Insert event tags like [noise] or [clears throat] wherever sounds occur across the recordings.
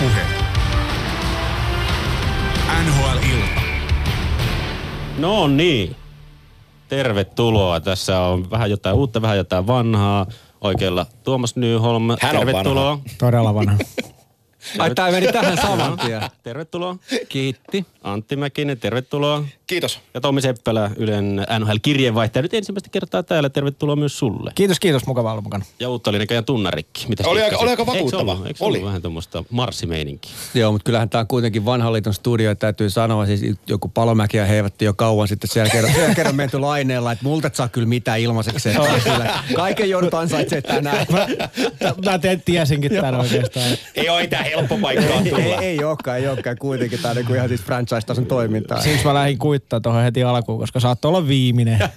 Ylepuhe. NHL-ilta. No niin. Tervetuloa. Tässä on vähän jotain uutta, vähän jotain vanhaa. Oikealla Tuomas Nyholm. Hän on Tervetuloa. Todella vanha. Ai tää meni tähän saman tien. Tervetuloa. Kiitti. Antti Mäkinen, tervetuloa. Kiitos. Ja Tommi Seppälä, Ylen NHL-kirjeenvaihtaja. Nyt ensimmäistä kertaa täällä. Tervetuloa myös sulle. Kiitos, kiitos. Mukava olla mukana. Ja uutta oli näköjään tunnarikki. Mitäs Oli aika- oli aika Eikö vakuuttava? ollut? Eikö Oli. ollut vähän tuommoista marssimeininkiä? Joo, mutta kyllähän tämä on kuitenkin vanhan liiton studio, täytyy sanoa. Siis joku palomäkiä heivatti jo kauan sitten siellä kerran, siellä kerran menty laineella, että multa et saa kyllä mitään ilmaiseksi. Että kyllä Kaiken joudut ansaitsee tänään. Mä, mä te- tiesinkin tämän oikeastaan. Ei ole mitään helppo paikkaa ei, tulla. ei olekaan, ei olekaan. Kuitenkin tämä on niinku ihan siis franchise-tason toimintaa. Siksi mä lähdin kuittaa tuohon heti alkuun, koska saattoi olla viimeinen. [laughs]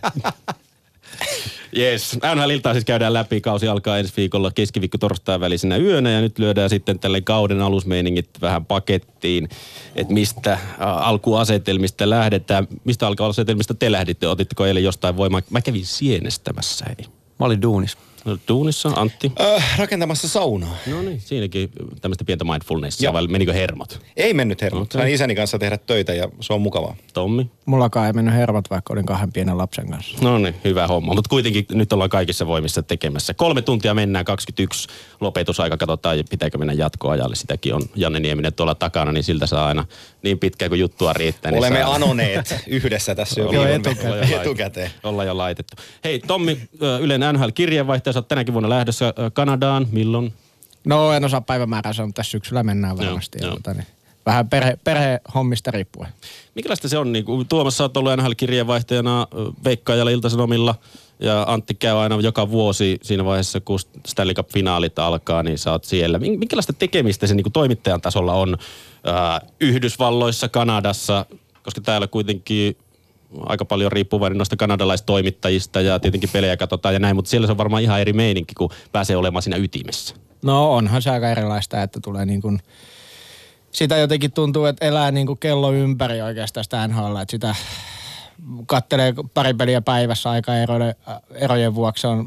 Yes. NHL-iltaa siis käydään läpi. Kausi alkaa ensi viikolla keskiviikko torstain välisenä yönä ja nyt lyödään sitten tälle kauden alusmeiningit vähän pakettiin, että mistä alkuasetelmista lähdetään. Mistä alkuasetelmista te lähditte? Otitteko eilen jostain voimaa? Mä kävin sienestämässä, hei. Mä olin duunis. No, Duunissa, Antti. Äh, rakentamassa saunaa. No niin, siinäkin tämmöistä pientä mindfulnessia, Joo. vai menikö hermot? Ei mennyt hermo. Okei. Sain isäni kanssa tehdä töitä ja se on mukavaa. Tommi? Mullakaan ei mennyt hermot, vaikka olin kahden pienen lapsen kanssa. No niin, hyvä homma. Mutta kuitenkin nyt ollaan kaikissa voimissa tekemässä. Kolme tuntia mennään, 21 lopetusaika. Katsotaan, pitääkö mennä jatkoajalle. Sitäkin on Janne Nieminen tuolla takana, niin siltä saa aina niin pitkään kuin juttua riittää. Niin Olemme saa- anoneet yhdessä tässä jo jo laitettu. etukäteen. Ollaan jo laitettu. Hei Tommi, Ylen NHL-kirjeenvaihtaja, sä oot tänäkin vuonna lähdössä Kanadaan. Milloin? No en osaa päivämäärää sanoa, tässä syksyllä mennään Joo, varmasti. joo. Ja, tota, niin, vähän perhe, perhehommista riippuen. Minkälaista se on? Niin kuin Tuomas, sä oot ollut NHL-kirjeenvaihtajana Veikkaajalla Iltasanomilla. Ja Antti käy aina joka vuosi siinä vaiheessa, kun Stanley Cup-finaalit alkaa, niin sä oot siellä. Min- Minkälaista tekemistä se niin kuin toimittajan tasolla on ää, Yhdysvalloissa, Kanadassa, koska täällä kuitenkin aika paljon riippuvainen noista kanadalaistoimittajista ja tietenkin pelejä katsotaan ja näin, mutta siellä se on varmaan ihan eri meininki, kun pääsee olemaan siinä ytimessä. No onhan se aika erilaista, että tulee niin kuin, sitä jotenkin tuntuu, että elää niin kuin kello ympäri oikeastaan sitä NHL, että sitä kattelee pari peliä päivässä aika erojen, erojen vuoksi on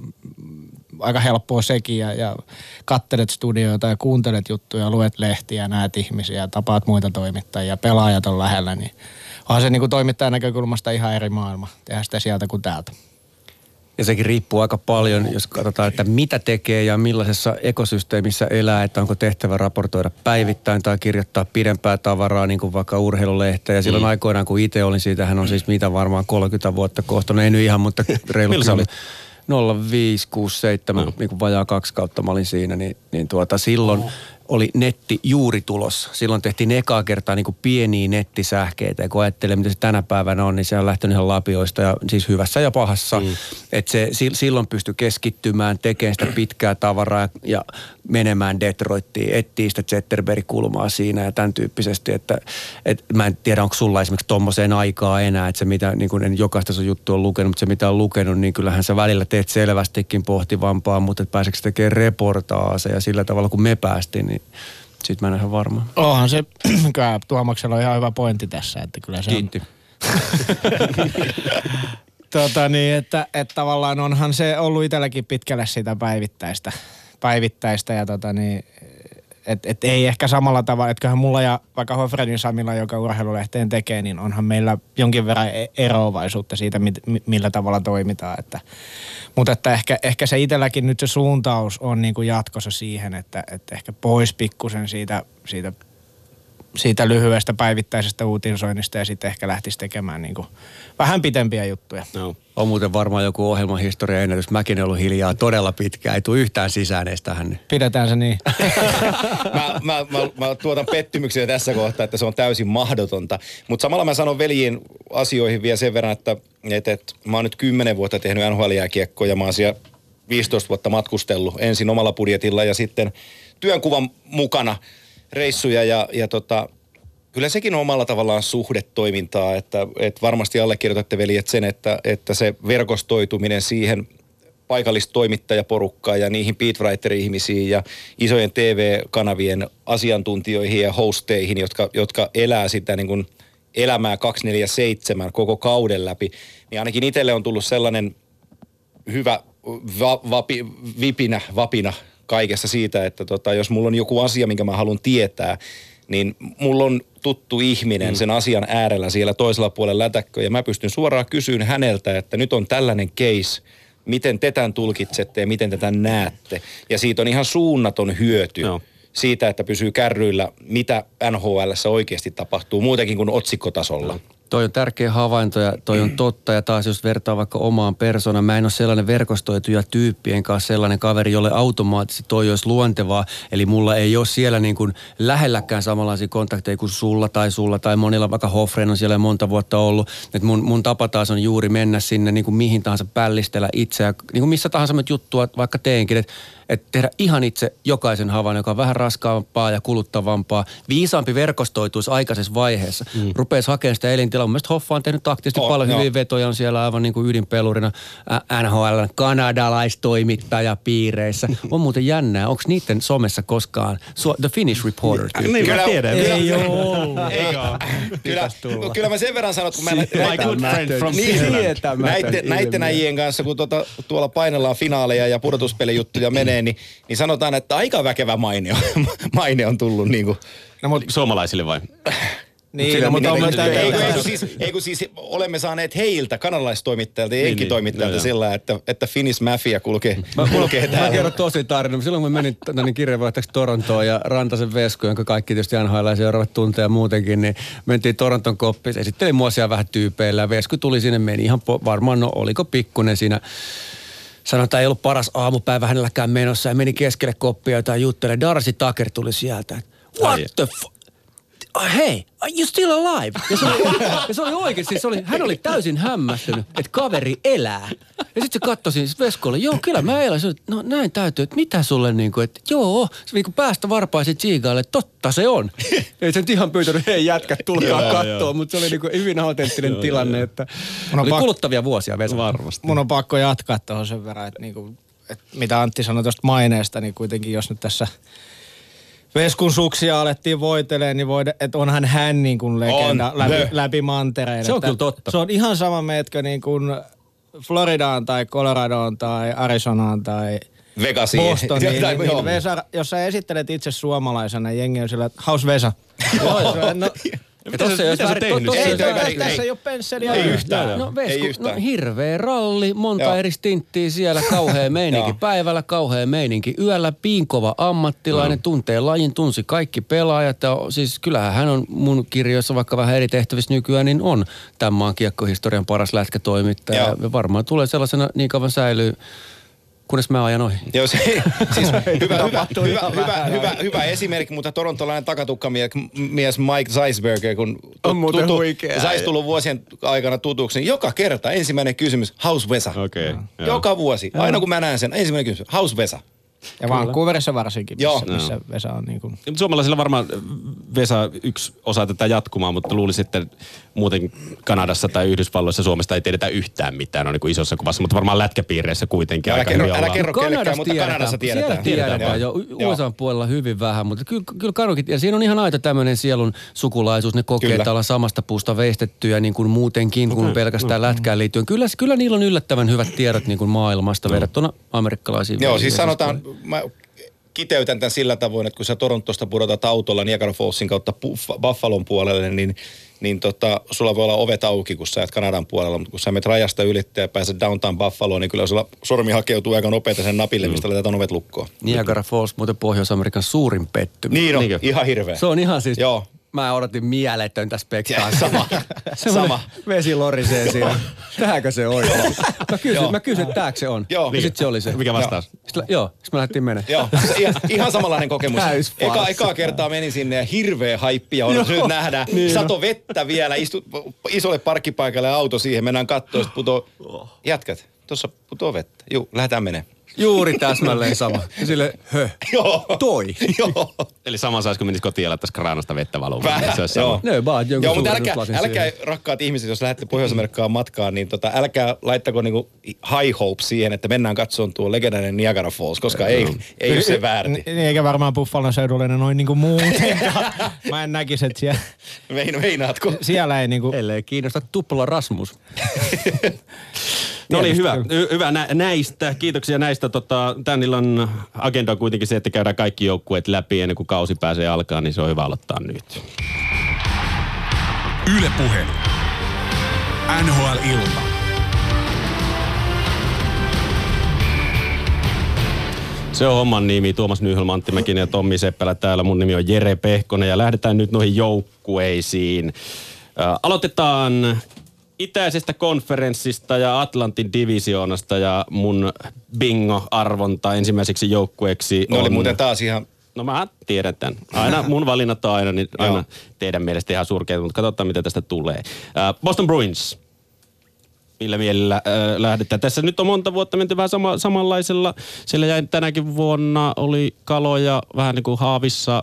aika helppoa sekin ja, ja kattelet studioita ja kuuntelet juttuja, luet lehtiä, näet ihmisiä, tapaat muita toimittajia, pelaajat on lähellä, niin onhan se niin kuin toimittajan näkökulmasta ihan eri maailma, tehdä sitä sieltä kuin täältä. Ja sekin riippuu aika paljon, jos katsotaan, että mitä tekee ja millaisessa ekosysteemissä elää, että onko tehtävä raportoida päivittäin tai kirjoittaa pidempää tavaraa, niin kuin vaikka urheilulehteen. Ja silloin mm. aikoinaan, kun itse olin siitä, hän on siis mitä varmaan 30 vuotta kohta, no ei nyt ihan, mutta reilu kymmenen- 05, 6, 7, No. niin kuin vajaa kaksi kautta mä olin siinä, niin, niin tuota, silloin oli netti juuri tulossa. Silloin tehtiin ekaa kertaa niin kuin pieniä nettisähkeitä ja kun ajattelee, mitä se tänä päivänä on, niin se on lähtenyt ihan lapioista ja siis hyvässä ja pahassa. Mm. Että se si- silloin pystyi keskittymään, tekemään sitä pitkää tavaraa ja menemään Detroittiin, etsii sitä Zetterberg-kulmaa siinä ja tämän tyyppisesti, että et mä en tiedä, onko sulla esimerkiksi tommoseen aikaa enää, että se mitä, niin kuin en jokaista sun juttu on lukenut, mutta se mitä on lukenut, niin kyllähän sä välillä teet selvästikin pohtivampaa, mutta että pääseekö se tekemään reportaaseja sillä tavalla, kun me päästiin, niin sit mä en ihan varma. Onhan se, [clears throat] kyllä Tuomaksella on ihan hyvä pointti tässä, että kyllä se on, Kiitti. [laughs] Tota niin, että, että tavallaan onhan se ollut itselläkin pitkälle sitä päivittäistä, päivittäistä ja tota niin, et, et ei ehkä samalla tavalla, että kyllähän mulla ja vaikka Hofredin Samilla, joka urheilulehteen tekee, niin onhan meillä jonkin verran e- eroavaisuutta siitä, mit, mi- millä tavalla toimitaan. Että, mutta että ehkä, ehkä se itselläkin nyt se suuntaus on niin kuin jatkossa siihen, että, että ehkä pois pikkusen siitä, siitä siitä lyhyestä päivittäisestä uutisoinnista ja sitten ehkä lähtisi tekemään niin kuin vähän pitempiä juttuja. No. On muuten varmaan joku ohjelmahistoria ennätys. Mäkin ollut hiljaa todella pitkään. Ei tule yhtään sisään edes tähän. Pidetään se niin. [laughs] mä, mä, mä, mä tuotan pettymyksiä tässä kohtaa, että se on täysin mahdotonta. Mutta samalla mä sanon veljiin asioihin vielä sen verran, että, että, että mä oon nyt 10 vuotta tehnyt NHL-jääkiekkoa ja mä oon siellä 15 vuotta matkustellut ensin omalla budjetilla ja sitten työnkuvan mukana reissuja ja, ja tota, kyllä sekin on omalla tavallaan suhdetoimintaa, että, että varmasti allekirjoitatte veljet sen, että, että se verkostoituminen siihen paikallistoimittajaporukkaan ja niihin beatwriter-ihmisiin ja isojen TV-kanavien asiantuntijoihin ja hosteihin, jotka, jotka elää sitä niin kuin elämää 247 koko kauden läpi, niin ainakin itselle on tullut sellainen hyvä va, vapi, vipinä, vapina kaikessa siitä, että tota, jos mulla on joku asia, minkä mä haluan tietää, niin mulla on tuttu ihminen mm. sen asian äärellä siellä toisella puolella lätäkkö ja mä pystyn suoraan kysyyn häneltä, että nyt on tällainen case, miten te tämän tulkitsette ja miten te tämän näette. Ja siitä on ihan suunnaton hyöty. Joo siitä, että pysyy kärryillä, mitä NHL oikeasti tapahtuu, muutenkin kuin otsikkotasolla. Toi on tärkeä havainto ja toi on totta. Ja taas jos vertaa vaikka omaan persoonaan, mä en ole sellainen verkostoituja tyyppien kanssa sellainen kaveri, jolle automaattisesti toi olisi luontevaa. Eli mulla ei ole siellä niin kuin lähelläkään samanlaisia kontakteja kuin sulla tai sulla tai monilla, vaikka Hoffren on siellä monta vuotta ollut. Et mun, mun tapa taas on juuri mennä sinne niin kuin mihin tahansa pällistellä itseä, niin kuin missä tahansa juttua vaikka teenkin. Että että tehdä ihan itse jokaisen havainnon, joka on vähän raskaampaa ja kuluttavampaa. Viisaampi verkostoituisi aikaisessa vaiheessa. Mm. Rupeisi hakemaan sitä elintilaa. Mielestäni Hoffa on tehnyt taktisesti oh, paljon hyviä vetoja, on siellä aivan niin kuin ydinpelurina NHL kanadalaistoimittajapiireissä. [laughs] on muuten jännää, onko niiden somessa koskaan The Finnish Reporter? Niin, niin mä tiedän. Ei ole. Kyllä, kyllä mä sen verran sanon, kun mä My good friend from näitten, näitten äijien kanssa, kun tuota, tuolla painellaan finaaleja ja pudotuspelijuttuja menee, menee, niin, niin sanotaan, että aika väkevä maine on, [laughs] maine on tullut niin kuin. No, mutta suomalaisille vai? Niin, no, mutta on ei, ei, ei, siis, ei kun siis olemme saaneet heiltä, kanalaistoimittajilta ja niin, enkitoimittajilta niin, sillä, että, että Finnish Mafia kulkee, mä, kulkee mä, täällä. Mä kerron tosi tarina. Silloin kun mä menin niin kirjeenvaihtajaksi Torontoon ja Rantasen Vesku, jonka kaikki tietysti NHL seuraavat tunteja muutenkin, niin mentiin Toronton koppiin. Esittelin mua siellä vähän tyypeillä ja Vesku tuli sinne, meni ihan po, varmaan, no oliko pikkunen siinä sanotaan, ei ollut paras aamupäivä hänelläkään menossa ja meni keskelle koppia jotain juttelemaan. Darcy Tucker tuli sieltä. What the fuck? Hei, are you still alive? Ja se oli, ja se oli oikeasti, se oli, hän oli täysin hämmästynyt, että kaveri elää. Ja sitten se katsoi siis Veskolle, joo kyllä mä elän. Se, no näin täytyy, että mitä sulle niin kuin, että joo, se niin kuin päästä varpaisi Tsiigaille, totta se on. [laughs] Ei se nyt ihan pyytänyt, hei jätkät, tulkaa katsoa, mutta se oli niin kuin hyvin autenttinen tilanne, että oli pak- kuluttavia vuosia Vesa. Varmasti. Mun on pakko jatkaa tuohon sen verran, että, niin kuin, että mitä Antti sanoi tuosta maineesta, niin kuitenkin jos nyt tässä – Veskun suksia alettiin voiteleen, niin voide, että onhan hän niin kuin legenda on. läpi, läpi mantereen. Se on kyllä totta. Se on ihan sama meetkö niin kuin Floridaan tai Coloradoon tai Arizonaan tai Vegasiin. Bostoniin. [laughs] niin, niin Vesa, jos sä esittelet itse suomalaisena, jengi on sillä, että house Vesa. [laughs] no, [laughs] mitä se, mitä se tehnyt? Ei, ei, ei, tässä ei ole pensseliä. Ei yhtään. No, Vesku, ei yhtään. no hirveä ralli, monta Joo. eri stinttiä siellä, kauhea meininki päivällä, kauhea meininki yöllä, piinkova ammattilainen, tuntee lajin, tunsi kaikki pelaajat. Ja siis kyllähän hän on mun kirjoissa, vaikka vähän eri tehtävissä nykyään, niin on tämän maan kiekkohistorian paras lätkätoimittaja. Ja varmaan tulee sellaisena niin kauan säilyy kunnes mä ajan ohi. Joo, se, siis [laughs] hyvä, hyvä, hyvä, hyvä, hyvä, hyvä, esimerkki, mutta torontolainen takatukkamies Mike Zeisberger, kun on muuten tutu. Sais tullut vuosien aikana tutuksi, niin joka kerta ensimmäinen kysymys, House Vesa. Okay, joka vuosi, aina kun mä näen sen, ensimmäinen kysymys, House Vesa. Ja Vancouverissa varsinkin, missä, Joo. missä Vesa on niin kuin... Suomalaisilla varmaan Vesa yksi osa tätä jatkumaa, mutta luulisin, että muuten Kanadassa tai Yhdysvalloissa Suomesta ei tiedetä yhtään mitään, on niin kuin isossa kuvassa, mutta varmaan lätkäpiireissä kuitenkin älä aika kerro, hyvin älä kerro kellekään, mutta tiedetään. Kanadassa tiedetään. Siellä tiedetään, tiedetään jo. USA puolella hyvin vähän, mutta kyllä, kyllä Kanukin, ja siinä on ihan aito tämmöinen sielun sukulaisuus. Ne kokee, kyllä. että ollaan samasta puusta veistettyjä niin kuin muutenkin kuin okay. pelkästään mm. lätkään liittyen. Kyllä, kyllä niillä on yllättävän hyvät tiedot niin kuin maailmasta verrattuna amerikkalaisiin. Joo, siis sanotaan, mä kiteytän tämän sillä tavoin, että kun sä Torontosta pudotat autolla Niagara Fallsin kautta Buffalon puolelle, niin, niin tota, sulla voi olla ovet auki, kun sä et Kanadan puolella, mutta kun sä menet rajasta ylittää ja pääset downtown Buffaloon, niin kyllä sulla sormi hakeutuu aika nopeasti sen napille, mistä mm. laitetaan ovet lukkoon. Niagara Falls, muuten Pohjois-Amerikan suurin pettymys. Niin on, Niinkö? ihan hirveä. Se on ihan siis, Joo mä odotin mieletöntä spektaakkelia. [laughs] Sama. Sama. Vesi lorisee siinä. Tähänkö se on? Mä kysyin, mä kysyin, että tääkö se on. Joo. Ja sit se oli se. Mikä vastaus? Sitten, joo, sitten me lähdettiin menemään. Joo, ihan, ihan samanlainen kokemus. Eka, ekaa kertaa menin sinne ja hirveä haippi ja nyt nähdään. Niin Sato vettä vielä, istu isolle parkkipaikalle auto siihen, mennään kattoon, sitten putoo. Jätkät, tuossa putoo vettä. Juu, lähdetään menemään. Juuri täsmälleen sama. Ja sille, hö, [laughs] Joo. toi. [laughs] Joo. Eli sama saisi, kun menisi kotiin ja kraanasta vettä valumaan. Se olisi sama. Ne vaan Joo, mutta älkää, älkää rakkaat ihmiset, jos lähdette Pohjois-Amerikkaan matkaan, niin tota, älkää laittako niinku high hope siihen, että mennään katsomaan tuo legendainen Niagara Falls, koska ei, ei ole se väärti. Niin, eikä varmaan Buffalon seudullinen noin niinku muutenkaan. [laughs] Mä en näkisi, että siellä... Mein, meinaatko? Siellä ei niinku... Ellei kiinnosta tupla Rasmus. No niin, hyvä. Hy- hyvä nä- näistä. Kiitoksia näistä. Tota, tämän illan agenda on kuitenkin se, että käydään kaikki joukkueet läpi ennen kuin kausi pääsee alkaa, niin se on hyvä aloittaa nyt. Ylepuhe. NHL-ilta. Se on homman nimi. Tuomas Nyhel, Antti Mäkinen ja Tommi Seppälä täällä. Mun nimi on Jere Pehkonen ja lähdetään nyt noihin joukkueisiin. Ä, aloitetaan itäisestä konferenssista ja Atlantin divisioonasta ja mun bingo-arvonta ensimmäiseksi joukkueeksi oli on... muuten taas ihan No mä tiedän tämän. Aina mun valinnat on aina, niin aina teidän mielestä ihan surkeita, mutta katsotaan mitä tästä tulee. Ä, Boston Bruins. Millä mielellä äh, lähdetään? Tässä nyt on monta vuotta menty vähän sama, samanlaisella. Siellä jäi tänäkin vuonna oli kaloja vähän niin kuin haavissa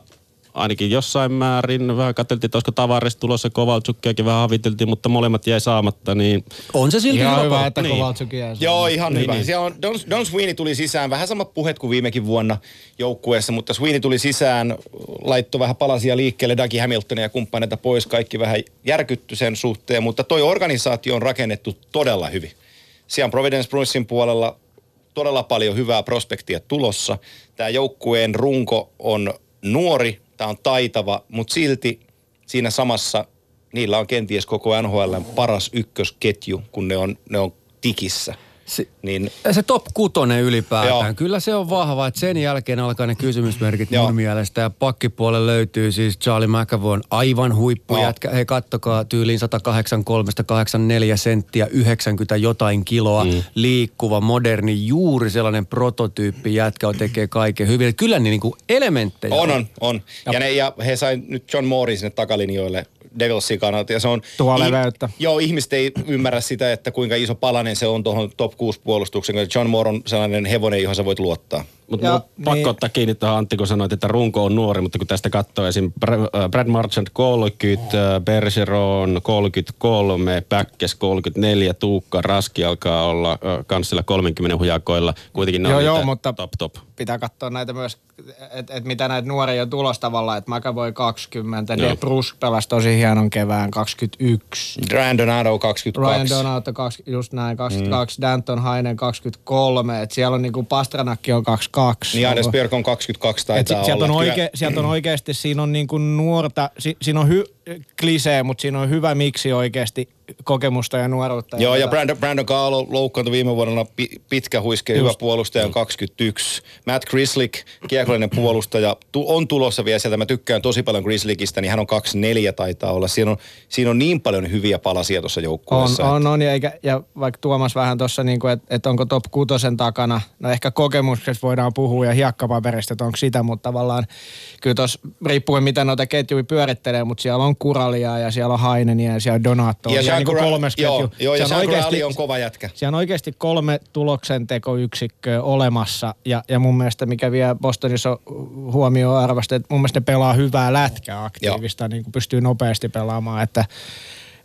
ainakin jossain määrin. Vähän katseltiin, että olisiko Tavares tulossa, Kovaltsukkiakin vähän haviteltiin, mutta molemmat jäi saamatta. Niin On se silti Ihan hyvä. että Niin. Kovaltsukin jää Joo, ihan Niin, hyvä. niin. Siellä on, Don, Don Sweeney tuli sisään, vähän samat puhet kuin viimekin vuonna joukkueessa, mutta Sweeney tuli sisään, laittoi vähän palasia liikkeelle, Dougie Hamiltonia ja kumppaneita pois, kaikki vähän järkytty sen suhteen, mutta toi organisaatio on rakennettu todella hyvin. Siellä on Providence Bruinsin puolella todella paljon hyvää prospektia tulossa. Tämä joukkueen runko on nuori, tämä on taitava, mutta silti siinä samassa niillä on kenties koko NHL paras ykkösketju, kun ne on, ne on tikissä. Se, Niin se top kutonen ylipäätään, Joo. kyllä se on vahva, että sen jälkeen alkaa ne kysymysmerkit Joo. mun mielestä. Ja pakkipuolelle löytyy siis Charlie McAvoy aivan huippujätkä. Hei kattokaa tyyliin 183-184 senttiä, 90 jotain kiloa, mm. liikkuva, moderni, juuri sellainen prototyyppi jätkä tekee kaiken hyvin. Kyllä niin niinku elementtejä on, on, on. Ja, ne, ja he sai nyt John Moorin sinne takalinjoille Devilsin kannalta. Ja se on, Tuo leveyttä. Joo, ihmiset ei ymmärrä sitä, että kuinka iso palanen se on tuohon top 6 puolustuksen. koska John Moore on sellainen hevonen, johon sä voit luottaa. Mutta Ja mun on pakko niin- ottaa kiinni tuohon Antti, kun sanoit, että runko on nuori, mutta kun tästä katsoo esim. Br- äh, Brad Marchand 30, äh, Bergeron 33, Päkkes 34, Tuukka Raski alkaa olla äh, kanssilla 30 hujakoilla. Kuitenkin ne Joo, on joo, niitä mutta- top top. pitää katsoa näitä myös, että et mitä näitä nuoria on tulos tavallaan, että McAvoy 20, Joo. De Bruce pelasi tosi hienon kevään 21. Ryan Donato 22. Ryan Donato, 20, just näin, 22, mm. Danton Hainen 23, että siellä on niinku Pastranakki on 22. Niin Anders Björk on 22 Et taitaa si- sieltä, on olla. oike, Kyllä- sieltä on oikeasti, siinä on niinku nuorta, si, siinä on hy, klisee, mutta siinä on hyvä miksi oikeasti kokemusta ja nuoruutta. Joo, ja tätä- Brandon, Brandon Carlo loukkaantui viime vuonna pi- pitkä huiske, hyvä puolustaja on 21. Matt Grislick, kiekollinen puolustaja, on tulossa vielä sieltä. Mä tykkään tosi paljon Grislickistä, niin hän on 24 taitaa olla. Siinä on, siinä on niin paljon hyviä palasia tuossa On, joukkueessa. on, on, ja, eikä, ja vaikka Tuomas vähän tuossa, niin että et onko top kutosen takana, no ehkä kokemuksesta voidaan puhua ja hiekkapaperista, että onko sitä, mutta tavallaan kyllä tuossa riippuen mitä noita ketjuja pyörittelee, mutta siellä on Kuralia ja siellä on Hainenia ja siellä on Donato. Ja ja niin kuin kolmes joo, ketju. joo, ja on Jean oikeasti- on kova jätkä. Siellä on oikeasti kolme tuloksentekoyksikköä olemassa ja, ja mun mielestä mikä vielä Bostonissa on huomioon arvasta, että mun mielestä ne pelaa hyvää lätkää aktiivista, niin kuin pystyy nopeasti pelaamaan, että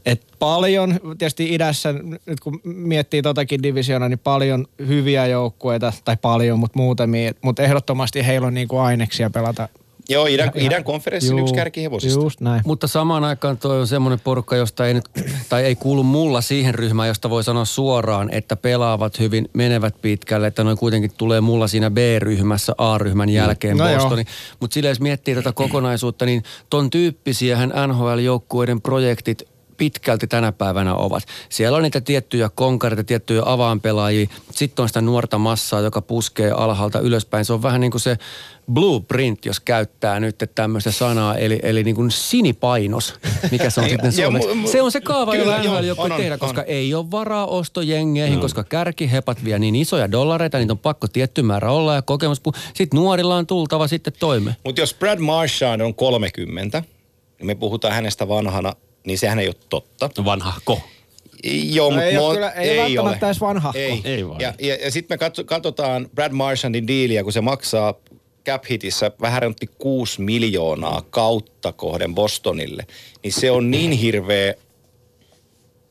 et paljon, tietysti idässä, nyt kun miettii totakin divisiona, niin paljon hyviä joukkueita, tai paljon, mutta muutamia, mutta ehdottomasti heillä on niinku aineksia pelata. Joo, idän, Ja- idän konferenssin Juu, yksi kärkihevosista. Just näin. Mutta samaan aikaan toi on semmoinen porukka, josta ei nyt, tai ei kuulu mulla siihen ryhmään, josta voi sanoa suoraan, että pelaavat hyvin, menevät pitkälle, että noin kuitenkin tulee mulla siinä B-ryhmässä A-ryhmän jälkeen No. Bostoni. Mutta sillä jos miettii tätä kokonaisuutta, niin ton tyyppisiähän NHL-joukkueiden projektit pitkälti tänä päivänä ovat. Siellä on niitä tiettyjä konkareita, tiettyjä avaanpelaajia. Sitten on sitä nuorta massaa, joka puskee alhaalta ylöspäin. Se on vähän niin kuin se blueprint, jos käyttää nyt tämmöistä sanaa, eli, eli niin kuin sinipainos, mikä se on [laughs] Ei, sitten ja suomeksi. mu- mu- Se on se kaava, kyllä, jolla NHL joku on, on, tehdä, on. koska ei ole varaa ostojengeihin, koska kärkihepat vie niin isoja dollareita, niitä on pakko tietty määrä olla ja kokemus. Sitten nuorilla on tultava sitten toimeen. Mutta jos Brad Marchand on 30, niin me puhutaan hänestä vanhana, niin sehän ei ole totta. Vanhahko. Joo, No mutta ei ole mo- kyllä- ei ole välttämättä edes vanhahko. Ei, Ei vaan. Ja, ja, ja sitten me katso, katsotaan Brad Marchandin diiliä, kun se maksaa cap hitissä vähän rentti 6 miljoonaa kautta kohden Bostonille, niin se on niin hirveä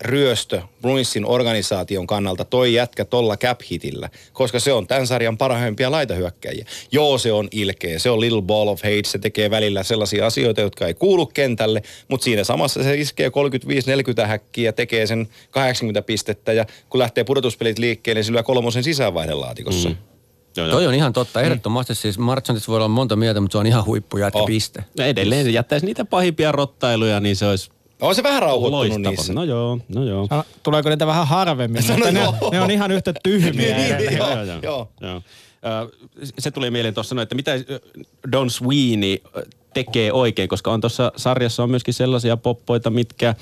ryöstö Bruinsin organisaation kannalta toi jätkä tolla cap hitillä, koska se on tämän sarjan parhaimpia laitahyökkäjiä. Joo, se on ilkeä, se on little ball of hate, se tekee välillä sellaisia asioita, jotka ei kuulu kentälle, mutta siinä samassa se iskee 35-40 häkkiä tekee sen 80 pistettä ja kun lähtee pudotuspelit liikkeelle, niin lyö kolmosen sisäänvaihdelaatikossa. Mm. Joo, Toi on ihan totta. Ehdottomasti siis Marchantissa voi olla monta mieltä, mutta se on ihan huippujätkä Oh. piste. No edelleen se jättäisi niitä pahimpia rottailuja, niin se olisi On se vähän rauhoittunut loistava. niissä. No joo, no joo. Sano, Tuleeko niitä vähän harvemmin, mutta ne, joo. ne on ihan yhtä tyhmiä Niin, edelleen. joo, Joo, joo, joo. joo. Se tuli mieleen tuossa, no, että mitä Don Sweeney tekee oikein, koska on tuossa sarjassa on myöskin sellaisia poppoita, mitkä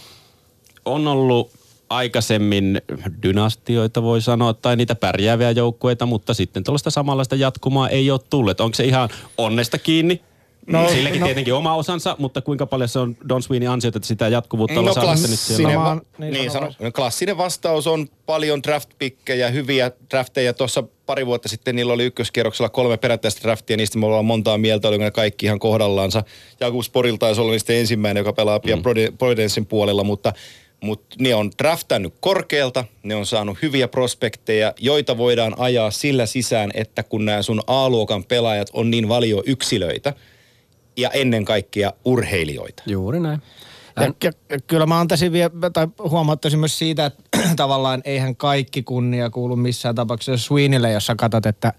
on ollut aikaisemmin dynastioita voi sanoa, tai niitä pärjääviä joukkueita, mutta sitten tuollaista samanlaista jatkumaa ei ole tullut. Onko se ihan onnesta kiinni? No, No, Silläkin no. tietenkin oma osansa, mutta kuinka paljon se on Don Sweeney ansiota, että sitä jatkuvuutta ollaan saanut nyt siellä? va- niin niin sano sano, no, klassinen vastaus on paljon draftpikkejä, hyviä drafteja. Tuossa pari vuotta sitten niillä oli ykköskierroksella kolme perättäistä draftia, niistä me ollaan montaa mieltä, oliko ne kaikki ihan kohdallaansa. Jakub Sporil taisi olla niistä ensimmäinen, joka pelaa pian mm. Providencein puolella, mutta mutta ne on draftannut korkealta, ne on saanut hyviä prospekteja, joita voidaan ajaa sillä sisään, että kun nämä sun A-luokan pelaajat on niin valio yksilöitä ja ennen kaikkea urheilijoita. Juuri näin. Ja, ja, ja kyllä mä antaisin vielä, tai huomauttaisin myös siitä, että [clears throat] tavallaan eihän kaikki kunnia kuulu missään tapauksessa Sweenille, jos sä katsot, että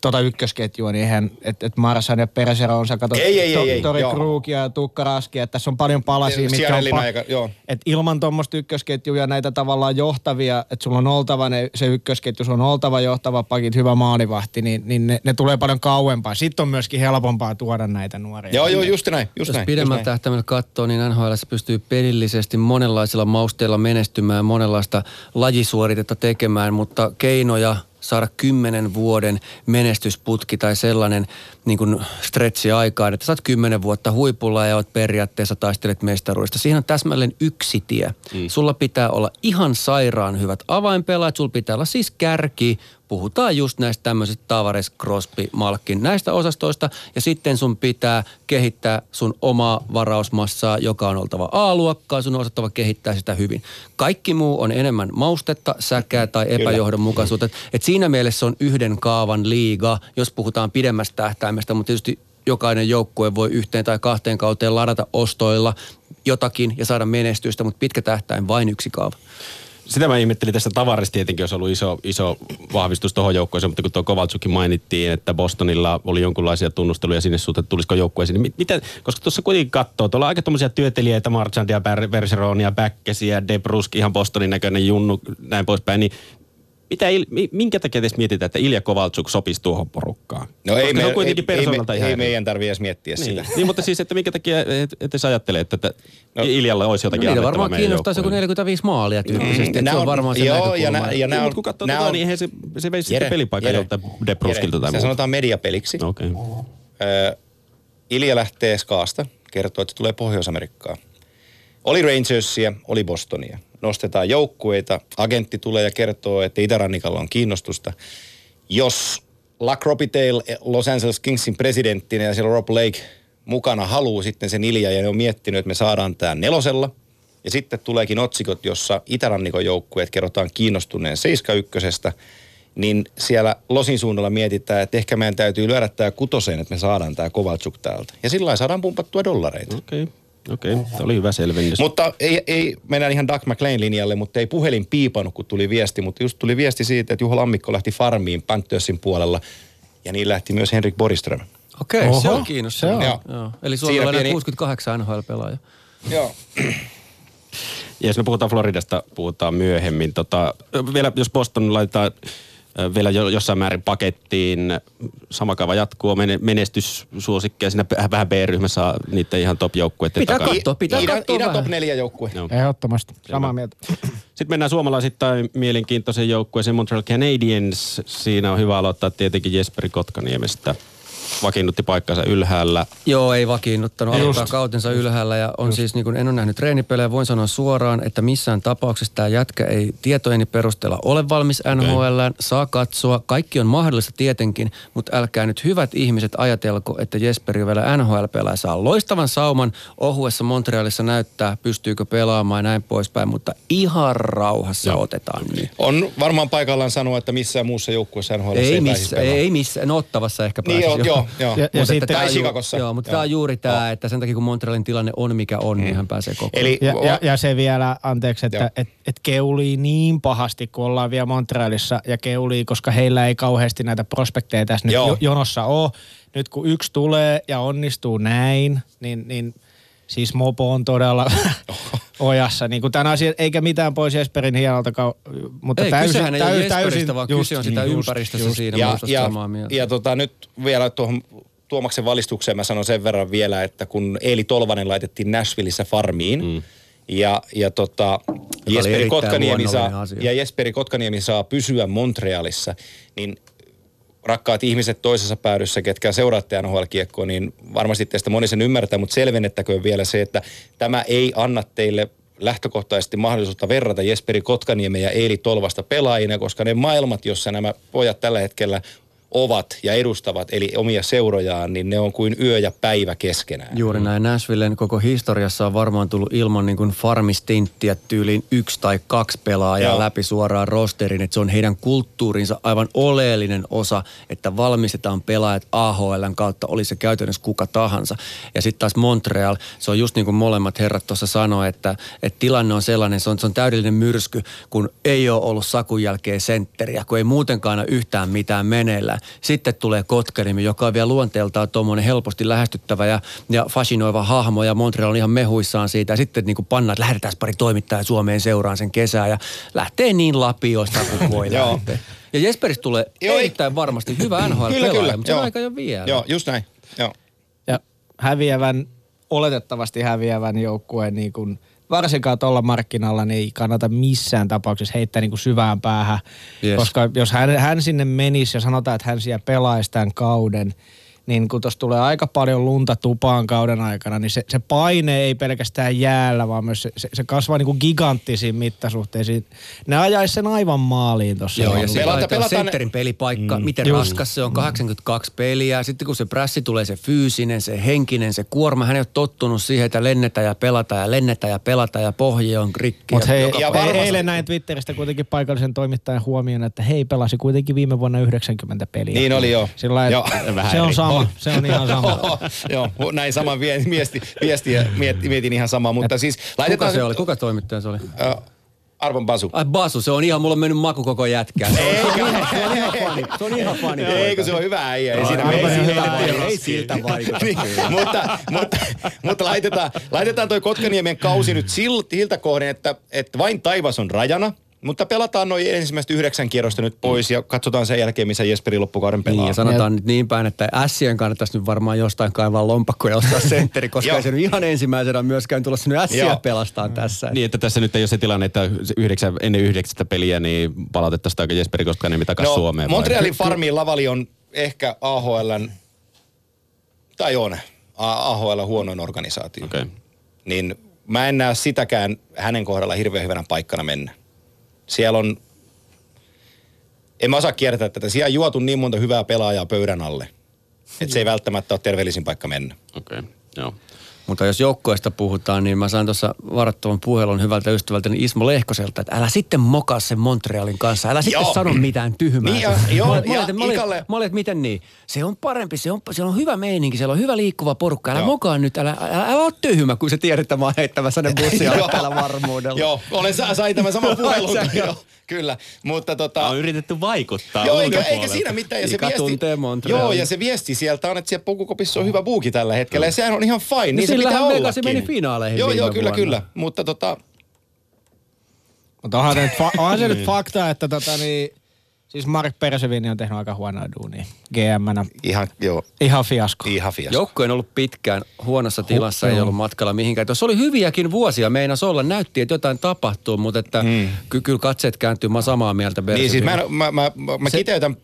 tota ykkösketjua, niin eihän, että et Marsan ja Persero on, sä katsot Ei, ei, ei, ei, Tori joo. Kruukia ja Tukka Raskia, että tässä on paljon palasia, mitkä on pa- aika, joo. et ilman tuommoista ykkösketjua ja näitä tavallaan johtavia, että sulla on oltava ne, se ykkösketju, sulla on oltava johtava pakit, hyvä maalivahti, niin, niin ne, ne, tulee paljon kauempaa. Sitten on myöskin helpompaa tuoda näitä nuoria. Joo, joo, just näin, just Jos näin. näin. tähtäimellä katsoo, niin NHL pystyy pelillisesti monenlaisilla mausteilla menestymään, monenlaista lajisuoritetta tekemään, mutta keinoja saada kymmenen vuoden menestysputki tai sellainen niin kuin stretchi aikaan, että sä oot kymmenen vuotta huipulla ja oot periaatteessa taistelet mestaruudesta. Siihen on täsmälleen yksi tie. Mm. Sulla pitää olla ihan sairaan hyvät avainpelaajat, sulla pitää olla siis kärki, puhutaan just näistä tämmöisistä Tavares, Crosby, Malkin, näistä osastoista. Ja sitten sun pitää kehittää sun omaa varausmassaa, joka on oltava A-luokkaa, sun on osattava kehittää sitä hyvin. Kaikki muu on enemmän maustetta, säkää tai epäjohdonmukaisuutta. Et, et siinä mielessä on yhden kaavan liiga, jos puhutaan pidemmästä tähtäimestä, mutta tietysti jokainen joukkue voi yhteen tai kahteen kauteen ladata ostoilla jotakin ja saada menestystä, mutta pitkä tähtäin vain yksi kaava. Sitä mä ihmettelin tästä tavarista tietenkin, jos ollut iso, iso vahvistus tuohon joukkueeseen, mutta kun tuo Kovaltsukin mainittiin, että Bostonilla oli jonkunlaisia tunnusteluja sinne suhteen, että tulisiko joukkueeseen, niin mit- miten, koska tuossa kuitenkin katsoo, tuolla on aika tuommoisia työtelijöitä, Marchandia, Bergeronia, Bäkkesiä, Debrusk, ihan Bostonin näköinen junnu, näin poispäin, niin mitä, minkä takia edes mietitään, että Ilja Kovaltsuk sopisi tuohon porukkaan? No ei, se me, on kuitenkin ei, ei, ihan ei meidän tarvitse edes miettiä Niin. sitä. niin, mutta siis, että minkä takia et, et ajattelee, että, että No. Iljalla olisi No jotakin annettavaa varmaan meidän kiinnostaisi joku joukkueelle. 45 maalia tyyppisesti. Mm, nää se on on- varmaan se joo, ja nä- ja niin, on- mutta kun katsoo tota, on- niin eihän se, se veisi sitten pelipaikan Jere, joltain Debruskilta tai Se sanotaan mediapeliksi. Okei. Okay. Ilja lähtee Skaasta, kertoo, että se tulee Pohjois-Amerikkaan. Oli Rangersia, oli Bostonia. Nostetaan joukkueita, agentti tulee ja kertoo, että Itärannikalla on kiinnostusta. Jos Luck Robitaille, Los Angeles Kingsin presidenttinä ja siellä Rob Lake mukana haluu sitten sen Ilja ja ne on miettinyt, että me saadaan tämä nelosella. Ja sitten tuleekin otsikot, jossa Itärannikon joukkueet kerrotaan kiinnostuneen 7-1, niin siellä Losin suunnalla mietitään, että ehkä meidän täytyy lyödä tämä kutoseen, että me saadaan tämä Kovaltsuk täältä. Ja sillä saadaan pumpattua dollareita. Okei. Tämä oli hyvä selvennys. Mutta ei, ei, mennään ihan Doug McLean linjalle, mutta ei puhelin piipannut, kun tuli viesti. Mutta just tuli viesti siitä, että Juho Lammikko lähti farmiin Panthersin puolella. Ja niin lähti myös Henrik Boriström. Okei, okay, se on kiinnostavaa. Joo. Joo. Eli on pieni- pieni... 68 NHL-pelaaja. Joo. Ja jos me puhutaan Floridasta, puhutaan myöhemmin. Tota, vielä jos Boston laitetaan vielä jo, jossain määrin pakettiin, sama kaava jatkuu, mene- menestyssuosikkeja siinä vähän- B-ryhmässä niiden ihan top-joukkueiden Pitää takana. katsoa, pitää Idän, katsoa vähän. top neljä joukkue. Joo. Ehdottomasti, samaa mieltä. Sitten mennään suomalaisittain mielenkiintoisen joukkueeseen Montreal Canadiens. Siinä on hyvä aloittaa tietenkin Jesperi Kotkaniemestä. Vakiinnutti paikkansa ylhäällä. Joo, ei vakiinnuttanut. Just. Aloittaa kautensa ylhäällä ja on siis, niin kuin en ole nähnyt treenipelejä, voin sanoa suoraan, että missään tapauksessa tämä jätkä ei tietojeni perusteella ole valmis NHL, saa katsoa. Kaikki on mahdollista tietenkin, mutta älkää nyt hyvät ihmiset ajatelko, että Jesperi vielä NHL-pelaaja saa loistavan sauman ohuessa Montrealissa näyttää, pystyykö pelaamaan ja näin poispäin, mutta ihan rauhassa Joo. otetaan nyt. On varmaan paikallaan sanoa, että missään muussa joukkueessa NHL Ei, ei missä, ei missään, no Ottavassa ehkä Niin, pääsisi, joo, joo, joo. Ja- ja Mutta sitten- ju- Chicagossa. Joo, mutta Joo. tämä on juuri tämä, että sen takia kun Montrealin tilanne on mikä on, niin hän pääsee koko Eli Ja, ja, ja se vielä, anteeksi, että et, et keulii niin pahasti, kun ollaan vielä Montrealissa ja keulii, koska heillä ei kauheasti näitä prospekteja tässä nyt Joo. jonossa ole. Nyt kun yksi tulee ja onnistuu näin, niin, niin siis Mopo on todella [laughs] ojassa. Niin kuin tämän asian, eikä mitään pois Jesperin hienolta, mutta Ei, täysin, kysehän ei ole täy- Jesperistä, vaan kyse on sitä just, ympäristöstä just. siinä. ja, ja, samaa mieltä. ja tota, nyt vielä tuohon Tuomaksen valistukseen mä sanon sen verran vielä, että kun Eeli Tolvanen laitettiin Nashvilleissa farmiin, mm. ja, ja tota, Jesperi Kotkaniemi, saa, asia. ja Jesperi Kotkaniemi saa pysyä Montrealissa, niin rakkaat ihmiset toisessa päädyssä, ketkä seuraatte NHL-kiekkoa, niin varmasti teistä moni sen ymmärtää, mutta selvennettäköön vielä se, että tämä ei anna teille lähtökohtaisesti mahdollisuutta verrata Jesperi Kotkaniemen ja Eeli Tolvasta pelaajina, koska ne maailmat, jossa nämä pojat tällä hetkellä ovat ja edustavat, eli omia seurojaan, niin ne on kuin yö ja päivä keskenään. Juuri näin. Nashvillen koko historiassa on varmaan tullut ilman niin kuin farmistinttiä tyyliin yksi tai kaksi pelaajaa Joo. läpi suoraan rosterin. Että se on heidän kulttuurinsa aivan oleellinen osa, että valmistetaan pelaajat AHLn kautta, oli se käytännössä kuka tahansa. Ja sitten taas Montreal, se on just niin kuin molemmat herrat tuossa sanoi, että, että tilanne on sellainen, se on, se on täydellinen myrsky, kun ei ole ollut sakun jälkeen sentteriä, kun ei muutenkaan yhtään mitään Sitten tulee Kotkanimi, joka on vielä luonteeltaan tuommoinen helposti lähestyttävä ja, ja fasinoiva hahmo ja Montreal on ihan mehuissaan siitä. Ja sitten niin kuin pannaan, että lähdetään pari toimittajaa Suomeen seuraan sen kesää ja lähtee niin lapioista kuin [laughs] voi. Ja Jesperistä tulee Joo, erittäin varmasti hyvä [clears throat] NHL-pelaaja, mutta se on aika jo vielä. Joo, just näin. Joo. Ja häviävän, oletettavasti häviävän joukkueen niin kuin, varsinkaan tuolla markkinalla niin ei kannata missään tapauksessa heittää niin kuin syvään päähän. Yes. Koska jos hän, hän sinne menisi ja sanotaan, että hän siellä pelaisi tämän kauden, niin kun tuossa tulee aika paljon lunta tupaan kauden aikana, niin se, se paine ei pelkästään jäällä, vaan myös se, se, se kasvaa niin kuin giganttisiin mittasuhteisiin. Ne ajaisi sen aivan maaliin tuossa. Joo, ja Pelata- sitten pelataan, pelataan- sentterin pelipaikka, mm, miten Just. raskas se on, 82 peliä. Sitten kun se prässi tulee, se fyysinen, se henkinen, se kuorma, hän ei ole tottunut siihen, että lennetään ja pelataan ja lennetään ja pelataan ja pohji on rikki. Mutta hei, Ja ja eilen näin Twitteristä kuitenkin paikallisen toimittajan huomioon, että hei pelasi kuitenkin viime vuonna 90 peliä. Niin oli joo. Sillä lailla, Joo. [laughs] se on eri. Sama, se on ihan sama. [laughs] Joo, näin saman vie- viesti, viestiä mietin, mietin ihan samaa, mutta siis Kuka laitetaan... se oli? Kuka toimittaja se oli? Äh, Arvon Basu. Ai Basu, se on ihan, mulla on mennyt maku koko jätkään. Se on, se on ihan, se on ihan fani. Se on ihan fani. Eikö se on hyvä äijä? Ei, siinä, ei, äijä. Ei siltä vaikuta. niin, mutta, mutta, mutta laitetaan, laitetaan toi Kotkaniemen kausi nyt sil- siltä kohden, että, että vain taivas on rajana. Mutta pelataan noin ensimmäiset yhdeksän kierrosta nyt pois ja katsotaan sen jälkeen, missä Jesperi loppukauden pelaa. Niin, ja sanotaan nyt niin päin, että Sien kannattaisi nyt varmaan jostain kaivaa lompakkoja ja ostaa [laughs] sentteri, koska ei se nyt ihan ensimmäisenä myöskään tulla sinne Ässiä Joo. pelastaan tässä. Niin, että tässä nyt ei ole se tilanne, että yhdeksän, ennen yhdeksättä peliä niin palautettaisiin aika Jesperi Koskaniemi takaisin Suomeen. vai? Montrealin farmiin Lavali on ehkä AHLn, tai on, AHL huonoin organisaatio. Okei. Okay. Niin mä en näe sitäkään hänen kohdalla hirveän hyvänä paikkana mennä. Siellä on, en mä osaa kiertää tätä, siellä on juotu niin monta hyvää pelaajaa pöydän alle, että se ei välttämättä ole terveellisin paikka mennä. Okei, okay. joo. Mutta jos joukkoista puhutaan, niin mä sain tuossa varattavan puhelun hyvältä ystävältäni Ismo Lehkoselta, että älä sitten mokaa sen Montrealin kanssa, älä sitten Joo. sano mitään tyhmää. Niin, ja- joo, Mä olin- mä ja olin, mä olin- mä olin, että miten niin? Se on parempi, se on, siellä on hyvä meininki, siellä on hyvä liikkuva porukka, älä Joo. mokaa nyt, älä, älä, älä ole tyhmä, kun se tiedät, että mä oon heittämässä ne bussia tällä varmuudella. Joo, olen, sa- sain tämän saman puhelun. Sä- joo, kyllä, mutta tota... On yritetty vaikuttaa Joo, eikä, eikä siinä mitään. Ja se viesti, joo, ja se viesti sieltä on, että siellä pukukopissa on hyvä buuki tällä hetkellä. Ja sehän on ihan fine, niin se sillähän pitää Vegasi meni finaaleihin Joo, viime joo, kyllä, vuonna. kyllä. Mutta tota, Mutta onhan, se nyt fa- [laughs] onhan se nyt fakta, että tota niin, siis Mark Persevini on tehnyt aika huonoa duunia GM-nä. ihan, joo, Ihan fiasko. ihan fiasko. Joukko on ollut pitkään huonossa tilassa, ei ollut matkalla mihinkään. Tuossa oli hyviäkin vuosia, meinas olla, näytti, että jotain tapahtuu, mutta että mm. ky- kyllä katseet kääntyy, mä samaa mieltä Niin siis mä, en- mä, mä, mä, mä Se- kiteytän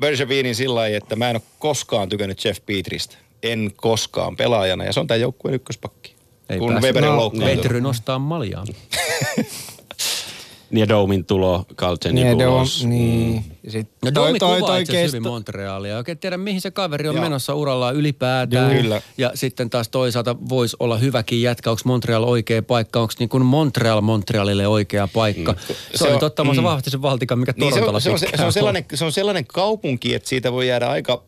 Bergevinin sillä lailla, että mä en ole koskaan tykännyt Jeff Petristä. En koskaan pelaajana. Ja se on tämä joukkueen ykköspakki. Ei kun. Weberin No. Petry nostaa maljaan. [laughs] Niin ja Domin tulo, Kaltsenin Niin, ulos. Dom, niin. Ja sit No toi, Domi toi, kuvaa toi itse asiassa kesto, hyvin Montrealia. Oikein tiedä, mihin se kaveri on Joo. menossa urallaan ylipäätään. Joo, kyllä. Ja sitten taas toisaalta voisi olla hyväkin jätkä. Onko Montreal oikea paikka? Onko niin kuin Montreal Montrealille oikea paikka? Mm. Se, Se oli on- ottamassa mm. vahvasti sen valtikan, mikä Niin se, Torontolla on, se, on, se, on sellainen, se on sellainen kaupunki, että siitä voi jäädä aika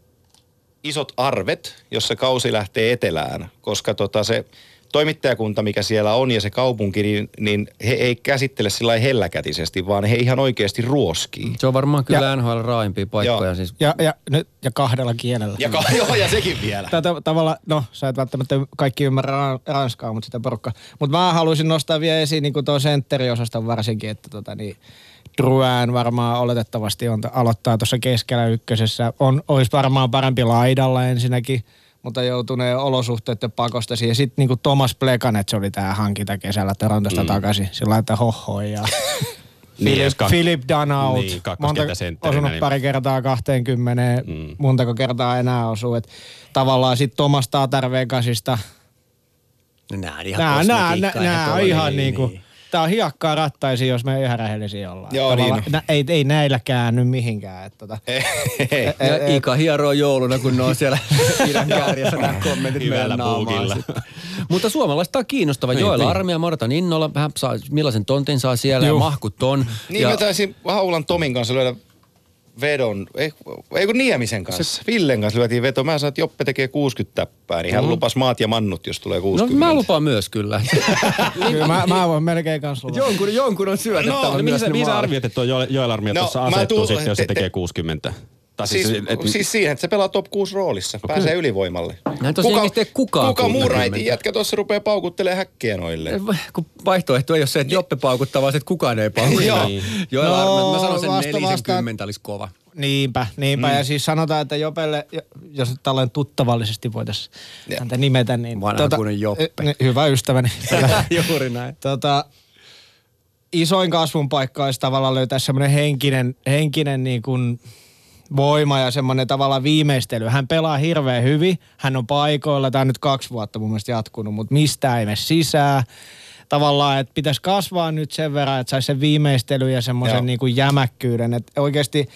isot arvet, jos se kausi lähtee etelään, koska tota se toimittajakunta, mikä siellä on ja se kaupunki, niin, niin he ei käsittele sillä lailla helläkätisesti, vaan he ihan oikeasti ruoskii. Se on varmaan kyllä Ja- NHL raaimpia paikkoja. Joo. Siis. ja, ja, nyt, ja kahdella kielellä. Ja, ka- [laughs] joo, ja sekin vielä. Tätä tavalla, no sä et välttämättä kaikki ymmärrä ran- ranskaa, mutta sitä porukkaa. Mutta mä haluaisin nostaa vielä esiin niin tuon sentteri-osaston varsinkin, että tota niin, Drouin varmaan oletettavasti on, aloittaa tuossa keskellä ykkösessä. On, olisi varmaan parempi laidalla ensinnäkin, mutta joutuneen olosuhteiden pakosta siihen. Sitten niin Thomas Plekanet, se oli tämä hankinta kesällä Torontosta mm. takaisin. Sillä että hohoi ja [laughs] Niin, Philip, Dunout. Niin, kakkoskenttä osunut niin- pari kertaa 20, mm. montako kertaa enää osuu. Et tavallaan sitten Thomas Tatar Vegasista. Nää on ihan Nää, nää, nää, nää on ihan niin, niinku, niin. Tää on hiakkaa rattaisi, jos me ihan rehellisiä ollaan. Joo, niin nä, ei, ei näillä käänny mihinkään. Et tota, Hei. [laughs] Ja Ika hieroo jouluna, kun ne on siellä [laughs] idän kärjessä nämä kommentit Hyvällä puukilla. Mutta suomalaista on kiinnostava. Niin, Joella niin. armia, Mortan innolla. Vähän saa, millaisen tontin saa siellä Juh. ja mahkut on. Niin ja, mä taisin Haulan Tomin kanssa lyödä vedon, ei, ei kun Niemisen kanssa, se... Villen kanssa lyötiin veto. Mä sanoin, että Joppe tekee 60 täppää, niin hän mm. lupas maat ja mannut, jos tulee no 60. mä lupaan myös kyllä. [laughs] kyllä mä, mä voin melkein kanssa luvata. jonkun, jonkun on syötettävä No, mihin myös ne mihin sä arvioit, että tuo Joel, Armia No, tuossa asettuu sitten, jos se te- tekee te- 60? Tai Siis, siis, et, siis siihen, että se pelaa top 6 roolissa, okay. pääsee ylivoimalle. Näin tee kukaan Kuka muu 60. raitin jätkä tuossa rupeaa paukuttelemaan häkkiä noille? Kun vaihtoehto ei ole se, että Joppe paukuttaa, vaan se, että kukaan ei paukuta. Joo. Joella No, armia, mä sanon sen vasta- 40 olisi kova. Niinpä, niinpä. Mm. Ja siis sanotaan, että Jopelle, jos nyt tällainen tuttavallisesti voitaisiin häntä nimetä, niin... Vanhakuninen Joppe. eh, Hyvä ystäväni. [laughs] Juuri näin. tota, isoin kasvun paikka olisi tavallaan löytää semmoinen henkinen, henkinen niin kuin voima ja semmoinen tavallaan viimeistely. Hän pelaa hirveän hyvin, hän on paikoilla, tämä on nyt kaksi vuotta mun mielestä jatkunut, mutta mistä ei mene sisään. Tavallaan, että pitäisi kasvaa nyt sen verran, että saisi sen viimeistely ja semmoisen niin kuin jämäkkyyden. Että oikeasti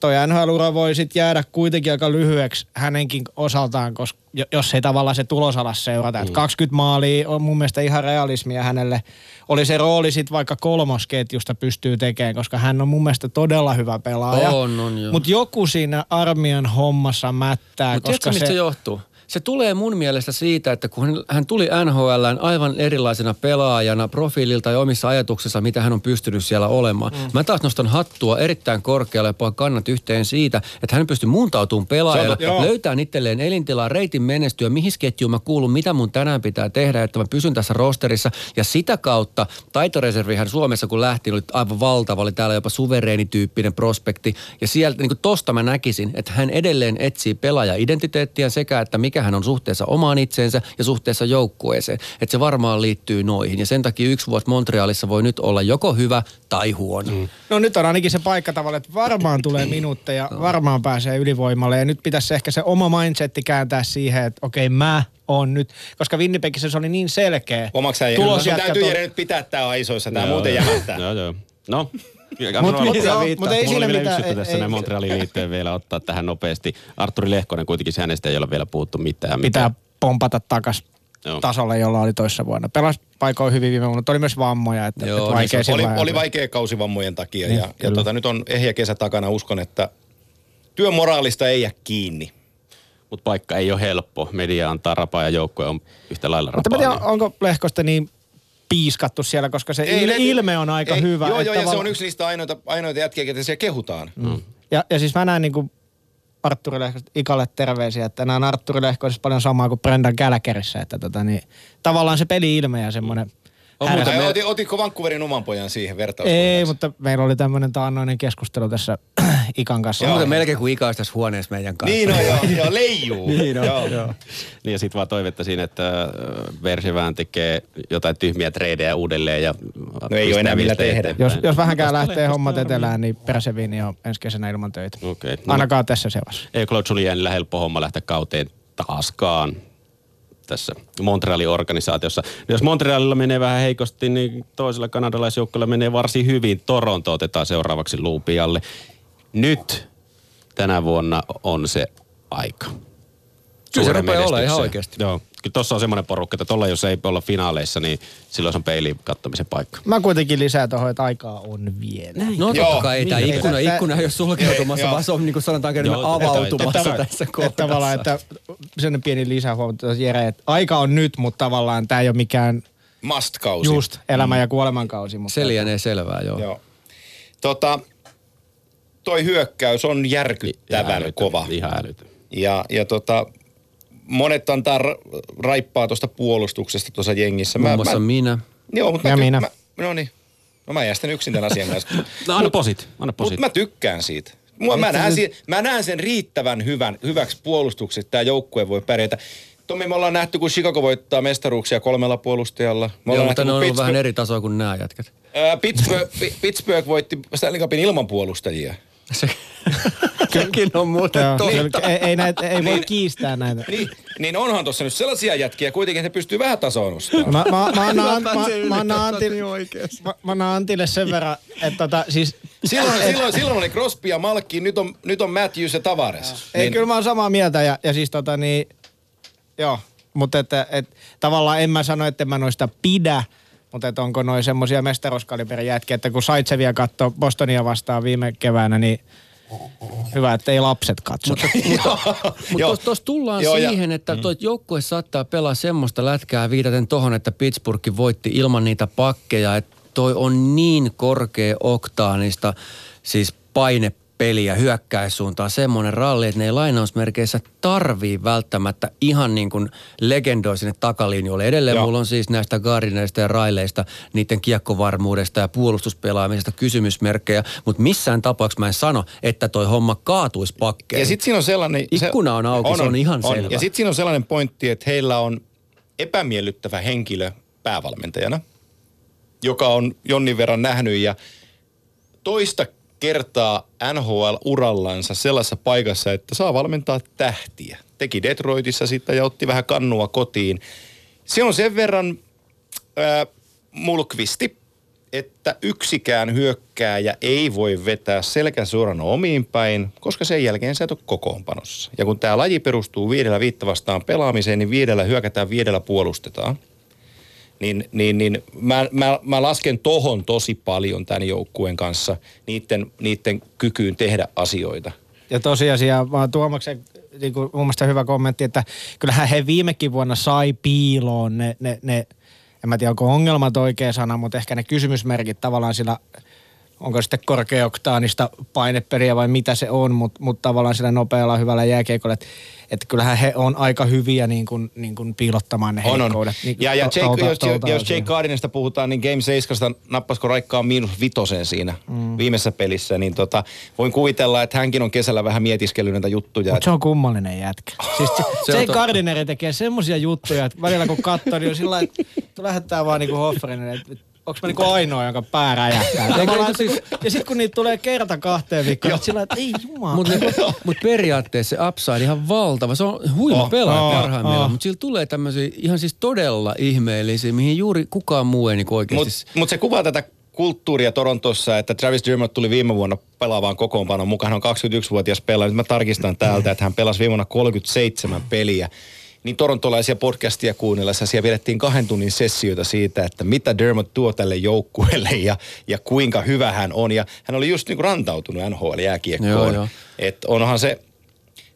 toi NHL-ura voi sitten jäädä kuitenkin aika lyhyeksi hänenkin osaltaan, koska jos ei tavallaan se tulos alas seurata. Mm. 20 maalia on mun mielestä ihan realismia hänelle. Oli se rooli sitten vaikka kolmosketjusta pystyy tekemään, koska hän on mun mielestä todella hyvä pelaaja. On, on, joo. Mutta joku siinä armian hommassa mättää, Mutta koska tiedätkö, mistä se... se johtuu? Se tulee mun mielestä siitä, että kun hän- tuli NHLään aivan erilaisena pelaajana profiililta ja omissa ajatuksissa, mitä hän on pystynyt siellä olemaan. Mm. Mä taas nostan hattua erittäin korkealle ja kannat yhteen siitä, että hän pystyy muuntautumaan pelaajana, on totta. löytää itselleen elintilaa, reitin menestyä, mihin ketjuun mä kuulun, mitä mun tänään pitää tehdä, että mä pysyn tässä rosterissa. Ja sitä kautta taitoreservihän Suomessa kun lähti, oli aivan valtava, oli täällä jopa suvereenityyppinen prospekti. Ja sieltä niin kuin tosta mä näkisin, että hän edelleen etsii pelaaja-identiteettiä sekä, että mikä hän on suhteessa omaan itseensä ja suhteessa joukkueeseen. Että se varmaan liittyy noihin. Ja sen takia yksi vuosi Montrealissa voi nyt olla joko hyvä tai huono. Mm. No nyt on ainakin se paikka tavallaan, että varmaan tulee minuutteja, varmaan pääsee ylivoimalle ja nyt pitäisi ehkä se oma mindsetti kääntää siihen, että okei mä oon nyt, koska Winnipegissä se oli niin selkeä. Omaksi äijä. Tulosjätkä Täytyy to- Jere nyt pitää tää aisoissa, tää Joo, muuten jämähtää. Joo, joo. No, Mut- mut ei siinä mitään, ei- tässä ei- näin Montrealin liitteen vielä ottaa tähän nopeasti. Arturi Lehkonen kuitenkin hänestä ei ole vielä puhuttu mitään. Pitää Mitä- pompata takas Joo. tasolle, jolla oli toissa vuonna. Pelas paikoin hyvin viime vuonna, mutta oli myös vammoja, että, Joo, että niin vaikea se Oli, oli vaikea kausi vammojen takia Niin, ja, ja tota, nyt on ehjä kesä takana. Uskon, että työmoraalista ei jää kiinni. Mutta paikka ei ole helppo. Media antaa rapaa ja joukkue on yhtä lailla Mutta rapaa. mä tiedän, onko Lehkosta niin piiskattu siellä, koska se il, ne- ilme on aika ei, hyvä. Joo, joo, ja se on yksi niistä ainoita, ainoita jätkiä, ketä siellä kehutaan. Mm. Ja, ja siis mä näen niin kuin Artturi Lehkosta Ikalle terveisiä, että näen Artturi Lehkoisessa paljon samaa kuin Brendan Gallagherissa, että tota, niin, tavallaan se peli-ilme ja semmoinen On härä- muuten Tai me- oti, otitko Vancouverin oman pojan siihen vertaukseen? Ei, mutta meillä oli tämmöinen taannoinen keskustelu tässä [clears throat] Ikan kanssa. On muuten melkein kuin Ika olisi tässä huoneessa meidän kanssa. Niin on, joo, joo, leijuu. [laughs] Niin on, joo. joo. Niin ja sitten vaan toivetta siinä, että Versevään tekee jotain tyhmiä treidejä uudelleen ja No ei ole enää millä tehdä. Jos, jos vähänkään lähtee hommat etelään, niin Perseviini on ensi kesänä ilman töitä. Okei. No, Ainakaan tässä seurassa. ei Claude Julienillä helppo homma lähteä kauteen taaskaan tässä Montrealin organisaatiossa. Jos Montrealilla menee vähän heikosti, niin toisella kanadalaisjoukkoilla menee varsin hyvin. Toronto otetaan seuraavaksi luupialle. Nyt tänä vuonna on se aika. Kyllä se rupeaa olemaan ihan oikeasti. Joo. Kyllä tuossa on semmoinen porukka, että tuolla jos ei olla finaaleissa, niin silloin se on peiliin kattomisen paikka. Mä kuitenkin lisää tuohon, että aikaa on vielä. No Joo, totta kai ei tämä niin, ikkuna, että- ikkuna ei ole sulkeutumassa, Joo. vaan se on niin kuin sanotaan totta- avautumassa kai. tässä Että tavallaan, kohdassa. että sen pieni lisähuomio, Jere, että aika on nyt, mutta tavallaan tämä ei ole mikään Must-kausi. just elämän ja kuoleman kausi. Mutta Se lienee selvää, joo. Joo. Tota, toi hyökkäys on järkyttävän älytön, kova. Ihan älytön. Ja, ja tota, monet antaa ra- raippaa tuosta puolustuksesta tuossa jengissä. Muun muassa minä. Joo, mutta Ja mä, minä. Mä, no niin. No mä jään sitten yksin tämän asian kanssa. [laughs] No anna posit, anna posit. Mutta mä tykkään siitä. Mua, mä, näen, si- mä näen sen riittävän hyvän, hyväksi puolustukseksi, että tämä joukkue voi pärjätä. Tommi, me ollaan nähty, kun Chicago voittaa mestaruuksia kolmella puolustajalla. Me Joo, ollaan mutta ne on ollut vähän Pittsburgh- eri tasoa kuin nämä jätkät. Ää, Pittsburgh, Pi- Pittsburgh voitti Stanley Cupin ilman puolustajia. Se, [laughs] sekin on muuten Joo, totta. ei, ei, näitä, ei voi Niin. kiistää näitä. Niin, niin onhan tuossa nyt sellaisia jätkiä kuitenkin, että ne pystyy vähän tasoa nostamaan. Mä, mä, mä, annan, mä, mä, annan mä, mä annan Antille sen verran, että tota, siis, Silloin, silloin, silloin oli Crosby ja Malkki, nyt on, nyt on Matthews ja Tavares. ei Niin- kyllä mä oon samaa mieltä ja, ja siis tota niin, joo, mutta että, et, tavallaan en mä sano, että mä noista pidä, mutta että onko noin semmoisia mestaruuskaliberin jätkiä, että kun Saitsevia katsoi Bostonia vastaan viime keväänä, niin hyvä, että ei lapset katso. Mutta [laughs] tuossa tos tullaan Joo, siihen, että toi joukkue saattaa pelaa semmoista lätkää viitaten tohon, että Pittsburgh voitti ilman niitä pakkeja. Että toi on niin korkea oktaanista, siis painepeliä hyökkäissuuntaan semmoinen ralli, että ne ei lainausmerkeissä tarvii välttämättä ihan niin kuin legendoi sinne takalinjoille. Edelleen Joo. mulla on siis näistä Gardineista ja Raileista, niiden kiekkovarmuudesta ja puolustuspelaamisesta kysymysmerkkejä, mutta missään tapauksessa mä en sano, että toi homma kaatuisi pakkeen. Ja sitten siinä on sellainen... Ikkuna on auki, se on ihan selvä. Ja sitten siinä on sellainen pointti, että heillä on epämiellyttävä henkilö päävalmentajana, joka on jonnin verran nähnyt ja toista kertaa NHL-urallansa sellaisessa paikassa, että saa valmentaa tähtiä. Teki Detroitissa sitä ja otti vähän kannua kotiin. Se on sen verran äh, mulkvisti, että yksikään hyökkääjä ei voi vetää selkä suorana omiin päin, koska sen jälkeen sä et ole kokoonpanossa. Ja kun tämä laji perustuu viidellä viitta vastaan pelaamiseen, niin viidellä hyökätään, viidellä puolustetaan. Niin, niin, niin mä, mä, mä lasken tohon tosi paljon tämän joukkueen kanssa, niiden, niiden kykyyn tehdä asioita. Ja tosiasia, vaan Tuomaksen niin kuin, mun mielestä hyvä kommentti, että kyllähän he viimekin vuonna sai piiloon ne, ne, ne en mä tiedä onko ongelmat oikea sana, mutta ehkä ne kysymysmerkit tavallaan sillä, onko sitten korkeoktaanista painepeliä vai mitä se on, mutta mut tavallaan sillä nopealla hyvällä jääkeikolla, että et kyllähän he on aika hyviä niin kuin, niin kuin piilottamaan ne On, on. Niin, Ja, ja Jake, tuolta- jos, tuolta jos. Jake Gardinesta puhutaan, niin Game 7 nappasko Raikkaan miinus vitosen siinä mm. viimeisessä pelissä, niin tota, voin kuvitella, että hänkin on kesällä vähän mietiskellyt näitä juttuja. Mutta se on kummallinen jätkä. [laughs] Siis se, Jake Gardineri tekee semmosia juttuja, että välillä kun katsoo, niin on sillä lailla, että lähettää vaan niinku Hofferinen, että onko mä niinku ainoa, jonka pää räjähtää. [laughs] Että kun- ja sitten kun niitä tulee kerta kahteen viikkoon, niin sillä että ei jumala. Mutta mut periaatteessa se upside ihan valtava. Se on huima Oh, pelaaja oh, parhaimmillaan, oh. mutta sillä tulee tämmöisiä ihan siis todella ihmeellisiä, mihin juuri kukaan muu ei niinku oikeasti... Mutta mut se kuvaa tätä kulttuuria Torontossa, että Travis Dermott tuli viime vuonna pelaavaan kokoonpanon mukaan. Hän on 21-vuotias pelaaja. Nyt mä tarkistan täältä, että hän pelasi viime vuonna 37 peliä. Niin torontolaisia podcastia kuunnellessa siellä pidettiin kahden tunnin sessioita siitä, että mitä Dermott tuo tälle joukkueelle ja, ja kuinka hyvä hän on. Ja hän oli just niinku rantautunut NHL-jääkiekkoon. Että onhan se,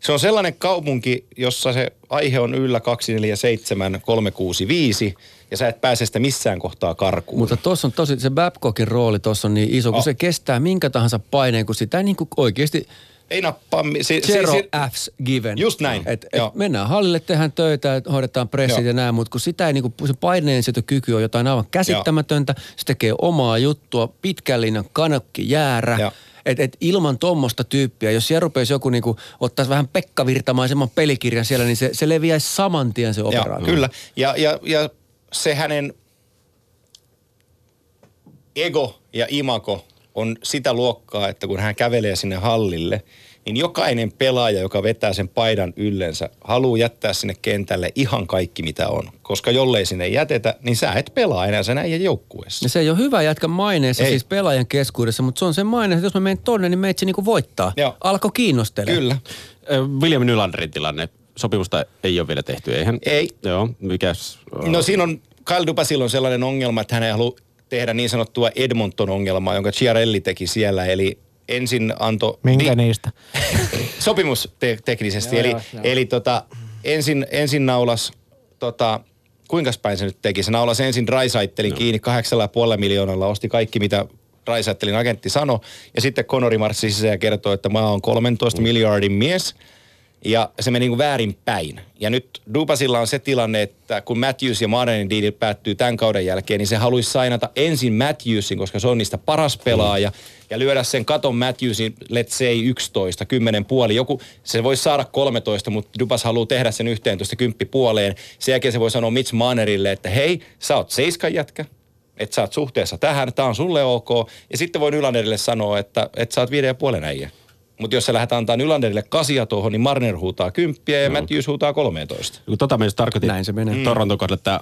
se on sellainen kaupunki, jossa se aihe on yllä 247 365 ja sä et pääse sitä missään kohtaa karkuun. Mutta tuossa on tosi, se Babcockin rooli tuossa on niin iso, kun Oh. se kestää minkä tahansa paineen, kun sitä ei niin kuin oikeasti Ei nappaa... Si, zero si, si, Fs given. Just näin, Et, joo. et mennään hallille, tehdään töitä, et hoidetaan pressit Joo. ja näin, mutta kun sitä ei niinku, se paineensietokyky on jotain aivan käsittämätöntä, se tekee omaa juttua, pitkän linjan kanakki jäärä. Joo. Et, et ilman tuommoista tyyppiä, jos siellä rupeisi joku niinku, ottaisi vähän Pekka Virtamaisemman pelikirjan siellä, niin se, se leviäisi saman tien se Joo, operaatio. kyllä. Ja, ja, ja se hänen ego ja imako on sitä luokkaa, että kun hän kävelee sinne hallille, niin jokainen pelaaja, joka vetää sen paidan yllensä, haluaa jättää sinne kentälle ihan kaikki mitä on. Koska jollei sinne jätetä, niin sä et pelaa enää sen äijän joukkueessa. Ja se ei ole hyvä jätkä maineessa Ei. siis pelaajan keskuudessa, mutta se on se maine, että jos mä menen tonne, niin meitsi niinku voittaa. Joo. Alko kiinnostella. Kyllä. William Nylanderin tilanne. Sopimusta ei ole vielä tehty, eihän? Ei. Joo, mikäs? No siinä on, Kyle Dupasilla on sellainen ongelma, että hän ei halua tehdä niin sanottua Edmonton-ongelmaa, jonka Chiarelli teki siellä. Eli ensin antoi... Minkä niistä? [laughs] sopimus te- teknisesti. Joo, eli joo, joo. eli tota, ensin, ensin naulas, tota, kuinka päin se nyt teki? Se naulas ensin Raisaittelin kiinni kahdeksalla ja puolella miljoonalla, osti kaikki mitä Raisaittelin agentti sanoi. Ja sitten Conori marssi sisään ja kertoi, että mä oon 13 Mm. miljardin mies. Ja se meni niin väärin päin. Ja nyt Dupasilla on se tilanne, että kun Matthews ja Marnerin diili päättyy tämän kauden jälkeen, niin se haluaisi sainata ensin Matthewsin, koska se on niistä paras pelaaja, ja lyödä sen katon Matthewsin, let's say 11, 10 puoli. Joku, se voisi saada 13, mutta Dupas haluaa tehdä sen 11, 10 puoleen. Sen jälkeen se voi sanoa Mitch Marnerille, että hei, sä oot seiskan jätkä, että sä oot suhteessa tähän, tää on sulle ok. Ja sitten voi Nylanderille sanoa, että, että sä oot viiden ja puolen äijä. Mutta jos sä lähdet antaa Nylanderille kasia tuohon, niin Marner huutaa kymppiä ja Matthews huutaa 13. Kun tota myös tarkoitin Näin se menee. mm. Toronton kohdalla, että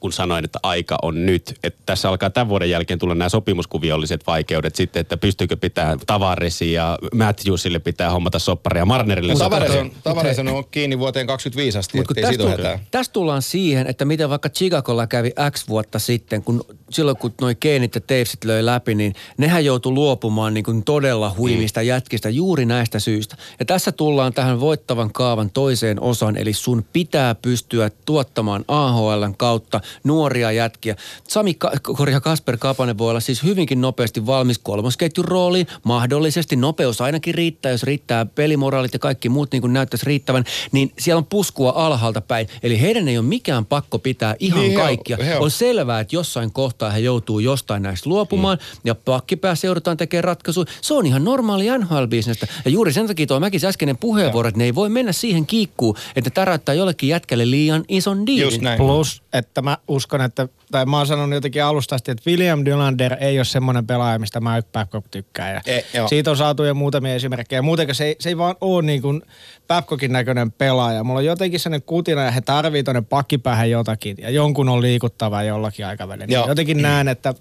kun sanoin, että aika on nyt, että tässä alkaa tämän vuoden jälkeen tulla nämä sopimuskuviolliset vaikeudet sitten, että pystyykö pitää Tavaresi ja Matthewsille pitää hommata sopparia Marnerille. Tavares sopparia. on, Tavares on ollut kiinni vuoteen 25 asti, ettei tästä, tull- tästä tullaan siihen, että miten vaikka Chicagolla kävi X vuotta sitten, kun silloin kun noi Keenit ja Tavesit löi läpi, niin nehän joutui luopumaan niin kuin todella huimista jätkistä juuri näistä syistä. Ja tässä tullaan tähän voittavan kaavan toiseen osaan, eli sun pitää pystyä tuottamaan AHLn kautta nuoria jätkiä. Sami Ka- korjaa Kasper Kapanen voi olla siis hyvinkin nopeasti valmis kolmosketjun rooliin. Mahdollisesti nopeus ainakin riittää, jos riittää pelimoraalit ja kaikki muut niin kuin näyttäisi riittävän, niin siellä on puskua alhaalta päin. Eli heidän ei ole mikään pakko pitää ihan Niin, niin, he on- kaikkia. he on. On selvää, että jossain kohtaa he joutuu jostain näistä luopumaan mm. ja pakkipäässä joudutaan tekemään ratkaisuja. Se on ihan normaali NHL-bisnestä. Ja juuri sen takia tuo Mäkis äskeinen puheenvuoro, että ne ei voi mennä siihen kiikkuun, että täräyttää jollekin jätkälle liian ison diilin. Just näin. Plus, että mä uskon, että, tai mä oon sanonut jotenkin alusta asti, että William Dylander ei ole semmoinen pelaaja, mistä mä Babcock tykkää. Ja joo. siitä on saatu jo muutamia esimerkkejä. Muutenkin se ei, se ei vaan ole niin kuin Babcockin näköinen pelaaja. Mulla on jotenkin sellainen kutina ja he tarvii tuonne pakkipäähän jotakin. Ja jonkun on liikuttava jollakin aikavälillä. Niin Joo. jotenkin näen, että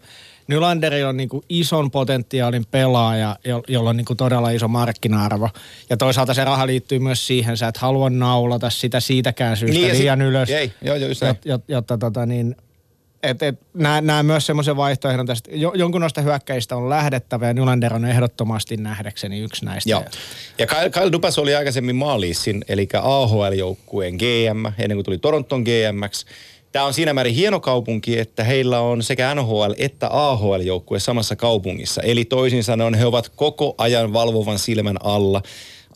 Nylanderi on niin kuin ison potentiaalin pelaaja, jo- jolla on niin kuin todella iso markkina-arvo. Ja toisaalta se raha liittyy myös siihen, sä et halua naulata sitä siitäkään syystä Niin, ja sit- liian ylös. Ei, joo, joo, just näin. Jot, jot, jotta tota niin, et, et, näen, myös semmoisen vaihtoehdon tästä. Jo, jonkun noista hyökkäistä on lähdettävä ja Nylander on ehdottomasti nähdäkseni yksi näistä. Joo. Ja Kyle, Kyle Dupas oli aikaisemmin maaliissin, eli AHL-joukkueen GM, ennen kuin tuli Toronton GMX. Tämä on siinä määrin hieno kaupunki, että heillä on sekä NHL että AHL-joukkue samassa kaupungissa. Eli toisin sanoen he ovat koko ajan valvovan silmän alla.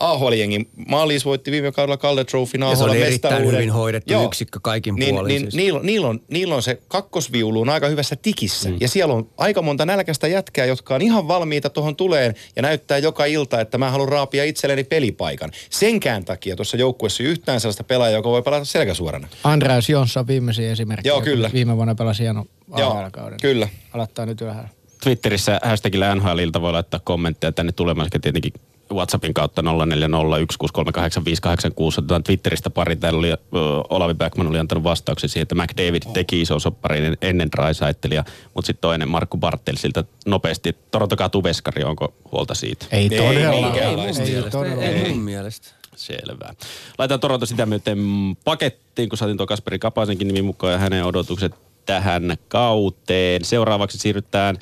AHL-jengin maaliis voitti viime kaudella Calder Trophyn Ja se AHL oli erittäin hyvin hoidettu yksikkö kaikin niin, puolin Niin, siis. niillä, niillä, on, niillä on se kakkosviulu on aika hyvässä tikissä. Mm. Ja siellä on aika monta nälkäistä jätkää, jotka on ihan valmiita tuohon tuleen ja näyttää joka ilta, että mä haluan raapia itselleni pelipaikan. Senkään takia tuossa joukkueessa yhtään sellaista pelaajaa, joka voi pelata selkäsuorana. Andreas Jonsson on viimeisiä esimerkkejä. Joo, kyllä. Viime vuonna pelasi hienon Joo, AHL-kauden. kyllä. Aloittaa nyt ylhäällä. Twitterissä hashtagillä NHLilta voi laittaa kommentteja tänne tulemaan, tietenkin WhatsAppin kautta 0401638586. Otetaan Twitteristä pari. Täällä oli, ö, Olavi Backman oli antanut vastauksen siihen, että McDavid teki ison sopparin ennen Drysaitelia, mutta sitten toinen Markku Bartel siltä nopeasti. Toronto katu veskari, onko huolta siitä? Ei, Ei todella. Ei, todella. ei, ei mun mielestä. Selvä. Laitetaan Toronto sitä myöten pakettiin, kun saatiin tuon Kasperi Kapasenkin nimi mukaan ja hänen odotukset tähän kauteen. Seuraavaksi siirrytään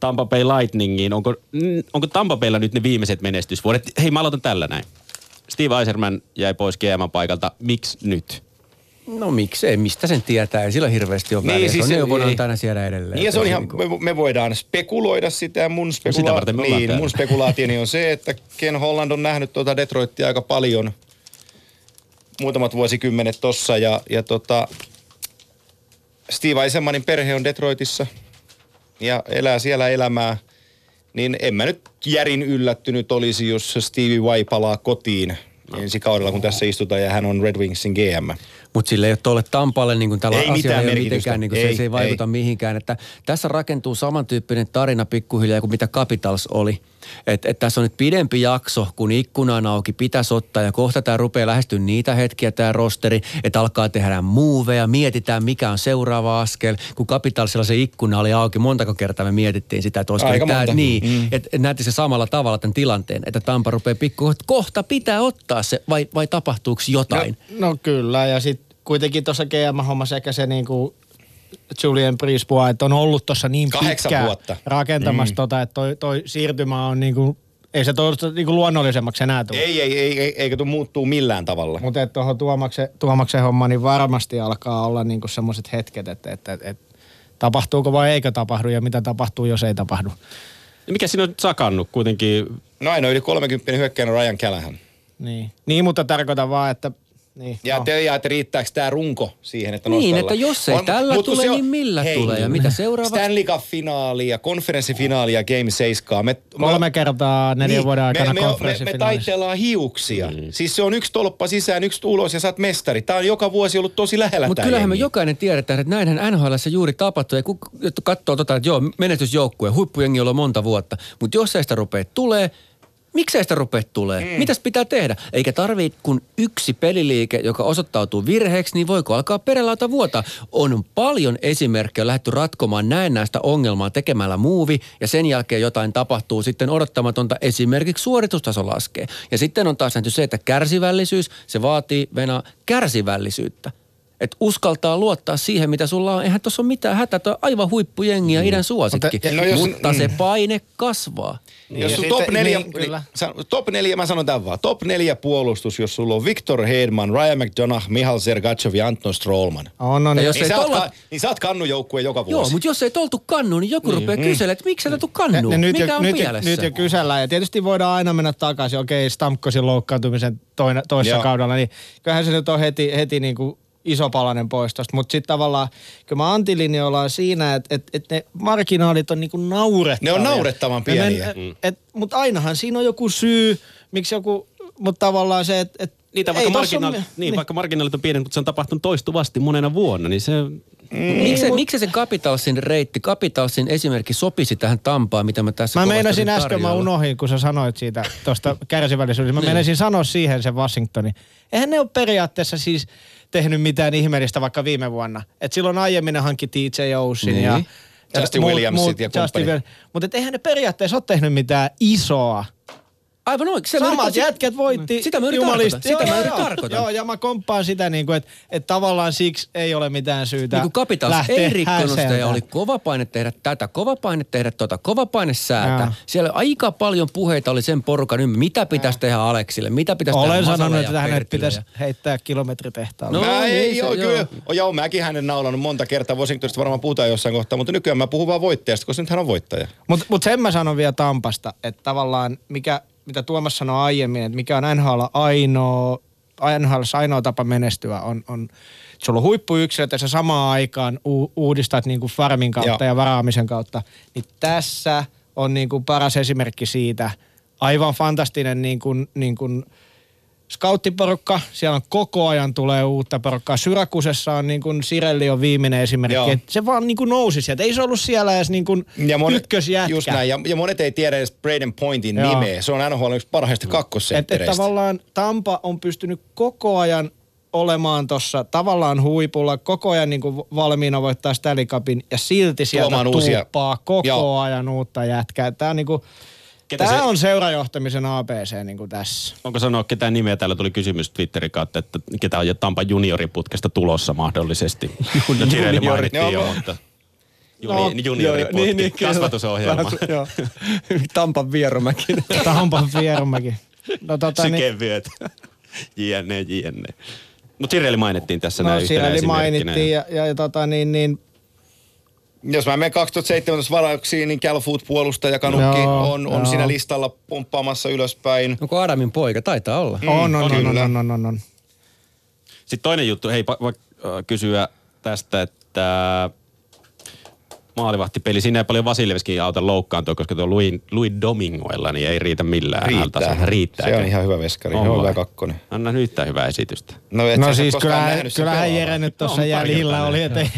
Tampa Bay Lightningiin. Onko, mm, onko Tampa Baylla nyt ne viimeiset menestysvuodet? Hei, mä aloitan tällä näin. Steve Eiserman jäi pois GM-paikalta. Miksi nyt? No miksei, mistä sen tietää, ei sillä hirveästi ole Niin, väliä. siis se on neuvonantajana ei. tänä siellä edelleen. Niin ja se on ihan, niinku- me, me voidaan spekuloida sitä ja mun, sitä spekula- me ollaan niin, mun spekulaationi on se, että Ken Holland on nähnyt tuota Detroittia aika paljon muutamat vuosikymmenet tossa ja, ja tota, Steve Eisenmanin perhe on Detroitissa ja elää siellä elämää, niin en mä nyt järin yllättynyt olisi, jos Stevie Y palaa kotiin ensi kaudella, kun tässä istutaan ja hän on Red Wingsin GM. Mutta sille ei ole tuolle Tampalle niin kuin tällä Ei mitään asialla ei ole mitenkään, niin kuin se, Ei, se ei vaikuta ei. mihinkään. Että tässä rakentuu samantyyppinen tarina pikkuhiljaa kuin mitä Capitals oli. Että et tässä on nyt pidempi jakso, kun ikkuna on auki, pitäisi ottaa ja kohta tämä rupeaa lähestyä niitä hetkiä tämä rosteri, että alkaa tehdä muuveja, mietitään mikä on seuraava askel. Kun Capitalsilla se ikkuna oli auki, montako kertaa me mietittiin sitä, että olisiko Aika monta. niin, Mm. että et näette se samalla tavalla tämän tilanteen, että Tampa rupeaa pikku, kohta pitää ottaa se vai, vai tapahtuuko jotain? No kyllä, ja sitten kuitenkin tuossa GM-hommassa sekä se niinku Julian Priespua, että on ollut tuossa niin pitkään vuotta. rakentamassa mm. tota, että toi, toi siirtymä on niinku, ei se tuosta niinku luonnollisemmaksi enää tule. Ei, ei, ei, ei eikä tuu muuttuu millään tavalla. Mutta tuohon Tuomaksen, Tuomaksen hommaan niin varmasti alkaa olla niinku semmoiset hetket, että, että, että, että tapahtuuko vai eikö tapahdu ja mitä tapahtuu, jos ei tapahdu. Ja mikä siinä on sakannut kuitenkin? No aina yli 30 hyökkäinen Ryan Callahan. Niin, niin mutta tarkoitan vaan, että niin, Ja no. te ja että riittääkö tämä runko siihen, että Niin, nostella. että jos ei tällä mut kun tule, se niin millä tulee? Ja mitä seuraavaksi? Stanley Cup-finaali ja konferenssifinaali ja Game 7. Me, Kolme kertaa neljän vuoden aikana me, me, me, me taitellaan hiuksia. Mm. Siis se on yksi tolppa sisään, yksi ulos ja sä oot mestari. Tämä on joka vuosi ollut tosi lähellä Mutta tää kyllähän me jengi. jokainen tiedetään, että näinhän NHL juuri tapahtuu. Ja kun katsoo tota, että joo, menestysjoukkue, huippujengi on ollut monta vuotta. Mutta jos ei sitä rupea tulee, miksei sitä rupea tulee? Mm. Mitäs pitää tehdä? Eikä tarvii kun yksi peliliike, joka osoittautuu virheeksi, niin voiko alkaa perälauta vuota? On paljon esimerkkejä lähdetty ratkomaan näennäistä ongelmaa tekemällä muuvi ja sen jälkeen jotain tapahtuu sitten odottamatonta esimerkiksi suoritustaso laskee. Ja sitten on taas nähty se, että kärsivällisyys, se vaatii Venä kärsivällisyyttä. Että uskaltaa luottaa siihen, mitä sulla on. Eihän tuossa ole mitään hätää. Tuo on aivan huippujengi ja idän suosikki. Mutta- no jos- Mutta se mm. paine kasvaa. Niin, jos sun sitten- top neljä, niin, niin, kyllä. top neljä, mä sanon tämän vaan, top neljä puolustus, jos sulla on Victor Hedman, Ryan McDonough, Mihal Sergachev ja Anton Strollman. On, no Ja niin. jos Niin ei sä, oot, tolla- ka- niin sä oot kannujoukkue joka vuosi. Joo, mutta jos ei toltu kannuun, niin joku niin. rupeaa kyselemään, että miksi sä tuu kannuun? Ja, ja nyt, Mikä jo, on nyt, pielessä? nyt jo kysellään. Ja tietysti voidaan aina mennä takaisin. Okei, Stamkosin loukkaantumisen toina, toissa Joo. kaudella, niin kyllähän se nyt on heti, heti niin kuin iso palanen pois tosta. Mutta sitten tavallaan, kyllä mä Antin linjoilla on siinä, että et, et ne marginaalit on niinku naurettavia. Ne on naurettavan pieniä. et- et, Mutta ainahan siinä on joku syy, miksi joku, mutta tavallaan se, että et, Niitä vaikka, marginaali, ole- niin, vaikka marginaalit on pienet, mutta se on tapahtunut toistuvasti monena vuonna, niin se... Miksi, miksi se Capitalsin reitti, Capitalsin esimerkki sopisi tähän Tampaan, mitä mä tässä Mä meinasin äsken, mä unohdin, kun sä sanoit siitä tuosta kärsivällisyydestä. Mä meinasin sanoa siihen sen Washingtonin. Eihän ne ole periaatteessa siis tehnyt mitään ihmeellistä vaikka viime vuonna. Et silloin aiemmin ne hankki TJ Ocean Niin. ja, ja Justin Williamsit ja kumppani. Mutta eihän ne periaatteessa ole tehnyt mitään isoa. Aivan oikein. Se mä Samat yritin- jätkät voitti Sitä mä yritin tarkoittaa. Sitä Joo, mä joo, yritin joo. tarkoittaa. Joo, ja mä komppaan sitä, niin kuin, että, että tavallaan siksi ei ole mitään syytä Niin kuin Capitals lähteä ei rikkonut sitä ja oli kova paine tehdä tätä, kova paine tehdä tota, kova paine säätää. Joo. Siellä aika paljon puheita oli sen porukan ympärillä, mitä pitäisi tehdä Aleksille, mitä pitäisi tehdä Olen Masalle sanonut, ja että hänet pitäisi ja- heittää kilometritehtaalle. No, mä niin ei, se- joo, joo. kyllä. Joo, mäkin hänen naulannut monta kertaa. Washingtonista varmaan puhutaan jossain kohtaa, mutta nykyään mä puhun vaan voittajasta, koska nyt hän on voittaja. Mutta mut sen mä sanon vielä Tampasta, että tavallaan mikä, mitä Tuomas sanoi aiemmin, että mikä on NHL ainoa, NHL ainoa tapa menestyä on, on että sulla on huippuyksilöt ja sä samaan aikaan u- uudistat niinku farmin kautta Joo. ja varaamisen kautta. Niin tässä on niinku paras esimerkki siitä. Aivan fantastinen niinku, niinku skauttiporukka, siellä on koko ajan tulee uutta porukkaa. Syrakusessa on niin kuin Sirelli on viimeinen esimerkki, se vaan niin kuin nousi sieltä. Ei se ollut siellä edes niin kuin ykkösjätkä. Just näin. Ja, ja monet ei tiedä edes Braden Pointin Joo. nimeä. Se on NHL yksi parhaista Että et kakkosenttereistä. tavallaan Tampa on pystynyt koko ajan olemaan tuossa tavallaan huipulla, koko ajan niin kuin valmiina voittaa Stanley Cupin ja silti sieltä Tuomaan uusia- tuuppaa koko Joo. ajan uutta jätkää. Tämä on, niin kuin, Ketä tämä se- on seurajohtamisen ABC niin kuin tässä. Onko sanoa ketään nimeä? Täällä tuli kysymys Twitterin kautta, että ketä on jo Tampan junioriputkesta tulossa mahdollisesti. [laughs] No, Jireli mainittiin Joo, jo, mutta No, juni, junioriputki, niin, kyllä. kasvatusohjelma. Joo. [laughs] Tampan Vieromäki. [laughs] Tampan Vieromäki. No tota niin, Sykevyöt. jne, jne. Mutta Jireli mainittiin tässä no näin yhtenä mainittiin ja, ja, ja tota niin, niin Jos mä menen 2017 varauksiin, niin Cal Food puolustaja Kanukki Joo, on, on joo. siinä listalla pumppaamassa ylöspäin. Onko Adamin poika? Taitaa olla. on, on, on, on, on, on, on, on. Sitten toinen juttu, hei, va- va- äh, kysyä tästä, että maalivahtipeli. Siinä ei paljon Vasilevskin auta loukkaantua, koska tuo Louis, Louis Domingoilla niin ei riitä millään. Riittää. Riittää. Se on ihan hyvä veskari. On hyvä kakkonen. Anna nyt hyvää esitystä. No, et No siis koskaan kyllähän. Jere nyt tuossa kertaa oli, että ei,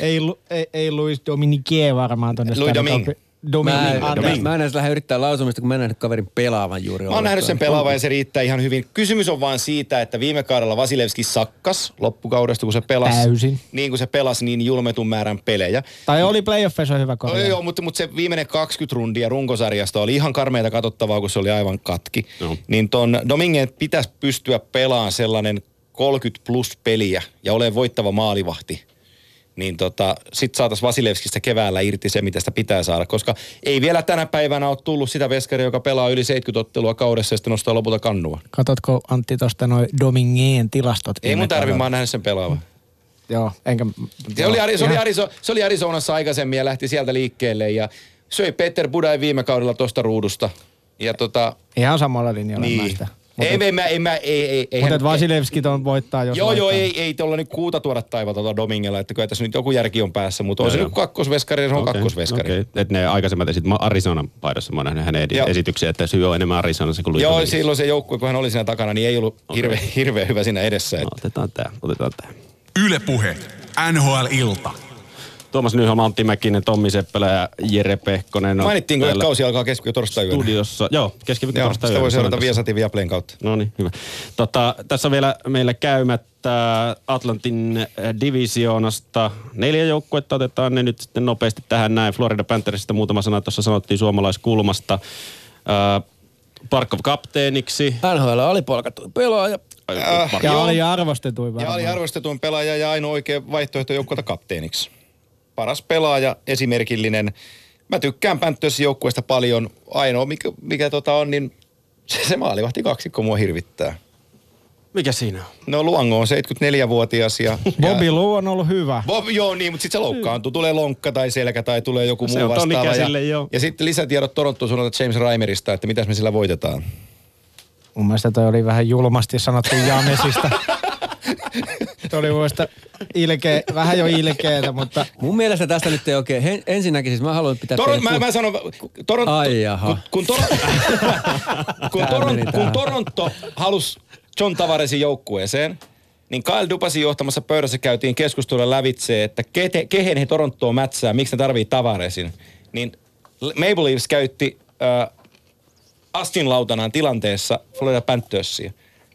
ei, ei, ei Luis Dominique varmaan tonne Louis Domingue. Domingue, Mä, mä, en edes lähde yrittää lausumista, kun mä en nähnyt kaverin pelaavan juuri Mä oon nähnyt sen pelaavan ja se riittää ihan hyvin. Kysymys on vaan siitä, että viime kaudella Vasilevski sakkas loppukaudesta, kun se pelasi. Täysin. Niin kuin se pelasi niin julmetun määrän pelejä. Tai oli playoffeissa hyvä Oh, korjaa. joo, mutta, mutta se viimeinen 20 rundia runkosarjasta oli ihan karmeita katsottavaa, kun se oli aivan katki. Joo. Niin ton Domingen pitäisi pystyä pelaamaan sellainen 30 plus peliä ja ole voittava maalivahti. Niin tota, sit saatais Vasilevskista keväällä irti se, mitä sitä pitää saada. Koska ei vielä tänä päivänä ole tullut sitä veskaria, joka pelaa yli 70 ottelua kaudessa ja sitten nostaa lopulta kannua. Katotko Antti tuosta noin Domingeen tilastot? Ei mun tarvi, mä oon nähnyt sen pelaavan. Joo, enkä... Se oli, Ari- se, oli Arizo, se oli Arizonassa aikaisemmin ja lähti sieltä liikkeelle ja söi Peter Budai viime kaudella tosta ruudusta. Ja tota, Ihan samalla linjalla niin. mä sitä. Ei, ei, mä, ei, mä, ei, ei, ei, Mutta Vasilevski ton voittaa, jos Joo, joo, ei, ei tuolla nyt kuuta tuoda taivata tuolla Domingella, että kyllä tässä nyt joku järki on päässä, mutta on se nyt kakkosveskari ja se on Okei, kakkosveskari. okei. Et ne aikaisemmat esit, mä Arizonan paidassa mä oon nähnyt hänen edi- Joo. esityksiä, että syy on enemmän Arizonassa kuin Joo, Dominguez. silloin se joukkue, kun hän oli siinä takana, niin ei ollut [laughs] hirveän hirveä hyvä siinä edessä. No, Että. otetaan tää, otetaan tää. Yle Puhe. NHL-ilta. Tuomas Nyholm, Antti Mäkinen, Tommi Seppälä ja Jere Pehkonen. on Mainittiinko, että kausi alkaa keskiviikko torstai yönä? Studiossa. Joo, keskiviikko Joo, torstai sitä voi seurata. Viasatin Viaplayn kautta. No niin, hyvä. Tota, tässä on vielä meillä käymättä Atlantin äh, divisioonasta neljä joukkuetta. Otetaan ne nyt sitten nopeasti tähän näin. Florida Panthersista muutama sana tuossa sanottiin suomalaiskulmasta. Äh, Parkov kapteeniksi. NHL alipalkattu pelaaja. Äh, Ja joo. oli arvostetuin Ja oli arvostetuin pelaaja ja ainoa oikea vaihtoehto joukkueelta kapteeniksi. Paras pelaaja, esimerkillinen. Mä tykkään Panthersin joukkueesta paljon. Ainoa, mikä, mikä tota on, niin se, se maalivahti kaksikko mua hirvittää. Mikä siinä on? No Luango on 74-vuotias ja... Bobby ja, Lou on ollut hyvä. Bob, joo, niin, mutta sitten se loukkaantuu. Tulee lonkka tai selkä tai tulee joku Se muu vastaava. ja, ja sitten lisätiedot Toronto suunnalta James Reimerista, että mitäs me sillä voitetaan. Mun mielestä toi oli vähän julmasti sanottu Jamesista. [laughs] toi oli mielestä ilkeä, vähän jo ilkeetä, mutta Mun mielestä tästä nyt ei oikein. Hen, ensinnäkin siis mä haluan pitää Toron, mä, mä sanon, Toronto, Ai jaha. kun, kun, Toron, [laughs] kun, Toron, kun. Toronto halusi John Tavaresin joukkueeseen, niin Kyle Dupasin johtamassa pöydässä käytiin keskustelua lävitse, että kete, kehen he Torontoon mätsää, miksi ne tarvii Tavaresin. Niin Maple Leafs käytti äh, Astin lautanaan tilanteessa Florida Panthersia.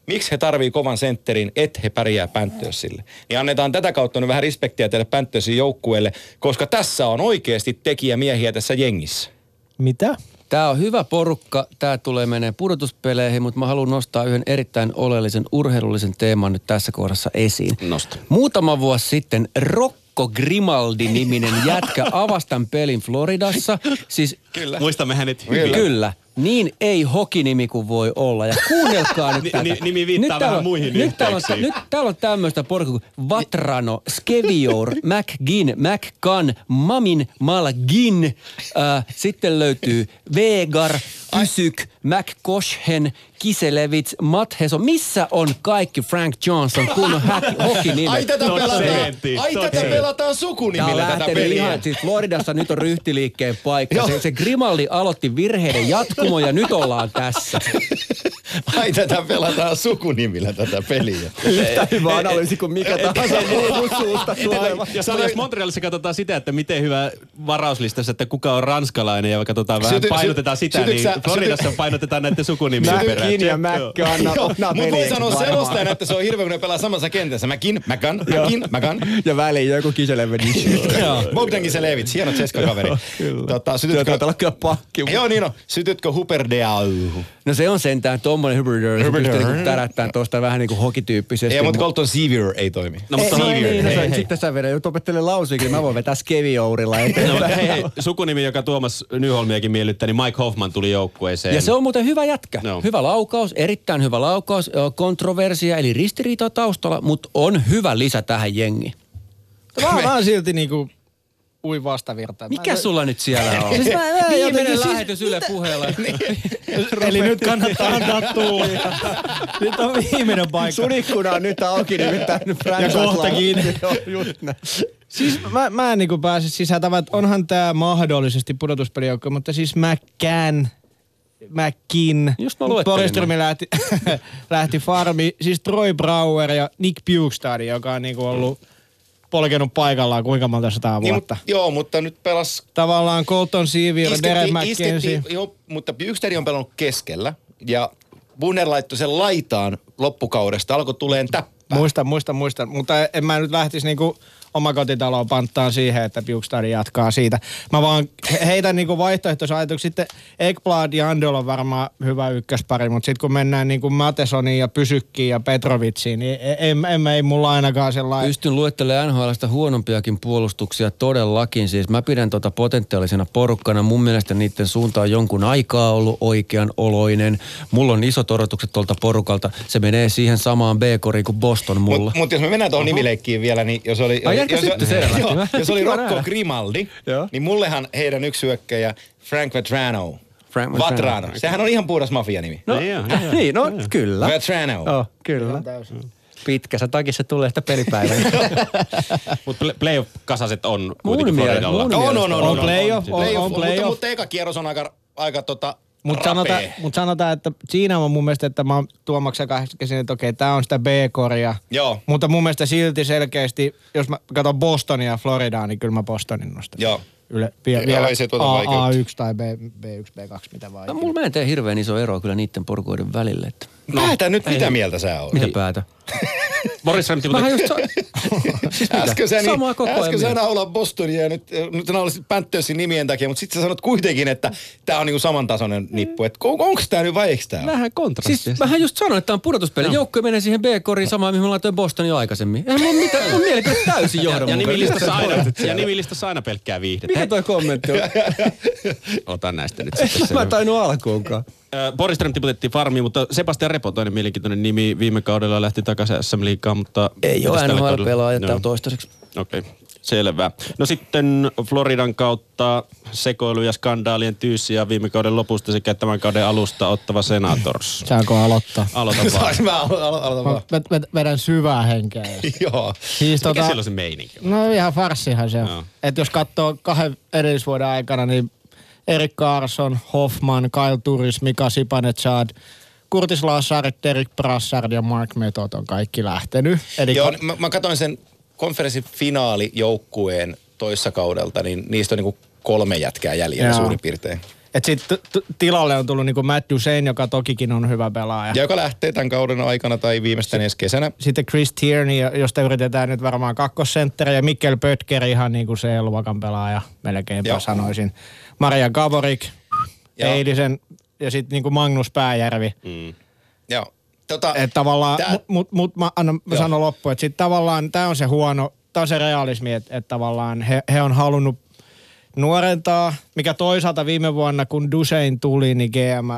Miksi he tarvii kovan sentterin, et he pärjää Panthersille? Niin annetaan tätä kautta nyt vähän respektiä teille Panthersin joukkueelle, koska tässä on oikeasti tekijämiehiä tässä jengissä. mitä? Tämä on hyvä porukka, tämä tulee menee pudotuspeleihin, mutta mä haluan nostaa yhden erittäin oleellisen urheilullisen teeman nyt tässä kohdassa esiin. Nosta. Muutama vuosi sitten Rocco Grimaldi-niminen jätkä avasi tämän pelin Floridassa. Siis Kyllä. Muistamme hänet Kyllä. hyvin. Kyllä. Niin ei hokinimi kuin voi olla. Ja kuunnelkaa nyt tätä. ni- nimi viittaa täällä vähän on- muihin nyt täällä, on, nyt täällä on tämmöistä porukkaa kuin Vatrano, Skevior, [laughs] McGinn, McCann, Mamin, Malgin. Äh, sitten löytyy Vegar, Kysyk, McCoshen, Kiselevits, Matheson. Missä on kaikki Frank Johnson, kun on hä- [laughs] hokinimet? Ai tätä pelataan, ai tätä pelataan sukunimillä tätä peliä. ihan, siis Floridassa nyt on ryhtiliikkeen paikka. Se, se Grimaldi aloitti virheiden jatkumo ja nyt ollaan tässä. [laughs] Ai tätä pelataan sukunimillä tätä peliä. Yhtä hyvä analyysi kuin mikä tahansa suusta tuleva. Jos, jos Montrealissa katsotaan sitä, että miten hyvä varauslistassa, että kuka on ranskalainen ja katsotaan vähän, painotetaan sitä, niin sä- Floridassa painotetaan näiden sukunimien perään. Mäkin ja Joo. Mäkkä, anna, anna Mutta voi sanoa varmaan. selostajana, että se on hirveä, kun ne pelaa samassa kentässä. Mäkin, Mäkan, Mäkin, Mäkan. Ja väliin joku kiseleveni. [laughs] Bogdan Kiselevits, hieno Ceska-kaveri. Tota, Kyllä sytytkö, taitaa olla kyllä pakki. joo niin on. Sytytkö Huperdeauhu? No se on sentään tommonen Huberder, se pystyy niinku tärättämään tuosta vähän niinku hokityyppisesti. Ei, mutta Colton Sevier ei toimi. No, Ei, mutta no, Sevier, niin, no, hei, hei. sitten sä vedät, lausuikin, niin mä voin vetää Skeviourilla No, hei, hei, sukunimi, joka Tuomas Nyholmiakin miellyttää, niin Mike Hoffman tuli joukkueeseen. Ja se on muuten hyvä jätkä. Joo. Hyvä laukaus, erittäin hyvä laukaus, kontroversia eli ristiriita taustalla, mutta on hyvä lisä tähän jengiin. Mä, mä oon silti niinku ui vastavirta. Mikä Mä- sulla nyt siellä on? [laughs] Siis mä- mä Viimeinen jotenkin siis- lähetys Yle puheella. [laughs] Eli nyt kannattaa antaa tuuli. [laughs] Nyt on viimeinen paikka. Sun ikkuna on nyt auki, nimittäin Ja kohta kiinni. Joo, just näin. Siis mä, mä en niinku pääse sisään. Tavat, onhan tää mahdollisesti pudotuspelijoukko, mutta siis McCann, McKin, Just mä luettelin Borgström lähti, lähti farmi, siis Troy Brauer ja Nick Bukestad, joka on niinku ollut polkenut paikallaan kuinka monta sataa Niin, vuotta. mutta, joo, mutta nyt pelas Tavallaan Colton Sevier, Derek McKenzie. joo, mutta Byksteri on pelannut keskellä ja Bunner laittoi sen laitaan loppukaudesta, alkoi tuleen täppää. Muistan, muistan, muistan. Mutta en mä nyt lähtisi niinku omakotitaloon panttaan siihen, että Bukestad jatkaa siitä. Mä vaan he- heitän niinku vaihtoehtoisen ajatuksen. Sitten Ekblad ja Andol on varmaan hyvä ykköspari, mutta sitten kun mennään niinku Matesoniin ja Pysykkiin ja Petrovitsiin, niin en, en, en, ei mulla ainakaan sellainen... Pystyn luettelemaan NHLstä huonompiakin puolustuksia todellakin. Siis mä pidän tota potentiaalisena porukkana. Mun mielestä niiden suunta on jonkun aikaa ollut oikean oloinen. Mulla on isot odotukset tuolta porukalta. Se menee siihen samaan B-koriin kuin Boston mulla. Mutta mut jos me mennään tuohon nimileikkiin vielä, niin jos oli, Ai, sitten se lähti? joo, jos oli Rocco. Grimaldi, niin mullehan heidän yksi hyökkäjä Frank Vetrano. Frank Vetrano. Vatrano. Sehän on ihan puhdas mafianimi. No, Niin, joo, äh, joo, niin, no kyllä. Vetrano. Oh, kyllä. Pitkässä takissa tulee sitä pelipäivänä. Mutta playoff-kasaset on kuitenkin Floridalla. mun On, on, on, On on, on, playoff, on- playoff, on mutta, playoff. mutta eka kierros on aika, aika tota, Mutta sanotaan, mut sanotaan, että siinä on mun mielestä, että mä oon Tuomaksen kanssa käsin, että okei, tää on sitä B-koria. Joo. Mutta mun mielestä silti selkeästi, jos mä katson Bostonia ja Floridaa, niin kyllä mä Bostonin nostan. Joo. Yle, vie, Joo, vielä ei se tuota A, vaikeutta. A1 tai B, B1, B2, mitä vaan. No, mulla mä en tee hirveän iso ero kyllä niiden porukoiden välille. Että. No, Päätä nyt, mitä mieltä sä oot? Mitä päätä? [laughs] Boris Remti, mutta just [laughs] siis mitä? Äsken sä, niin, Samaa koko ajan äsken sä naulat Bostonia ja nyt, nyt sä naulat Panthersin nimien takia, mutta sitten sä sanot kuitenkin, että tää on niinku samantasoinen nippu. Et on, onko tää nyt vai eikö tää vähän kontrastia. Siis mähän just sanoin, että tämä on pudotuspeli. Joukko menee siihen B-koriin samaan, mihin mä laitoin Bostonin jo aikaisemmin. Eihän mun mitään, mun mielipide täysin [laughs] ja, ja, johdonmukainen. nimilistassa aina, ja nimilistassa aina pelkkää viihdettä. Mikä toi kommentti on? Ota näistä nyt sitten Mä tainnut alkuunkaan. Ö, Boris Ström tiputettiin farmiin, mutta Sebastian Repo, toinen mielenkiintoinen nimi, viime kaudella lähti takaisin SM Liigaan, mutta... Ei ole? NHL-pelaaja täällä toistaiseksi. Okei, okay. selvä. No sitten Floridan kautta sekoilu ja skandaalien tyyssiä viime kauden lopusta sekä tämän kauden alusta ottava Senators. [laughs] Saanko aloittaa? Aloita vaan. Saanko mä alo- vaan? Mä ved- vedän syvää henkeä. [laughs] Joo. Siis Mikä tota, siellä on se meininki? no ihan farssihan se on. Että jos katsoo kahden edellisvuoden aikana, niin Erik Carson, Hoffman, Kyle Turis, Mika Sipanechad, Kurtis Lassarit, Derek Brassard ja Mark Method on kaikki lähtenyt. Eli Joo, mä, mä katsoin sen konferenssin finaalijoukkueen toissa kaudelta, niin niistä on niinku kolme jätkää jäljellä Joo. suurin piirtein. Et sit t- t- tilalle on tullut niinku Matt Duchesne, joka tokikin on hyvä pelaaja. Ja joka lähtee tämän kauden aikana tai viimeistään ensi kesänä. Sitten Chris Tierney, josta yritetään nyt varmaan kakkosentteri, ja Mikkel Pötker ihan niin kuin se luokan pelaaja, melkeinpä Joo. sanoisin. Maria Gavorik, Joo. Eilisen, ja sitten niin kuin Magnus Pääjärvi. Mm. Joo. Tota, Että tavallaan, tää- mut, mut, mut mä, annan, mä sanon loppuun, että sitten tavallaan tämä on se huono, tämä on se realismi, että, että tavallaan he, he on halunnut nuorentaa, mikä toisaalta viime vuonna, kun Dusein tuli, niin GM,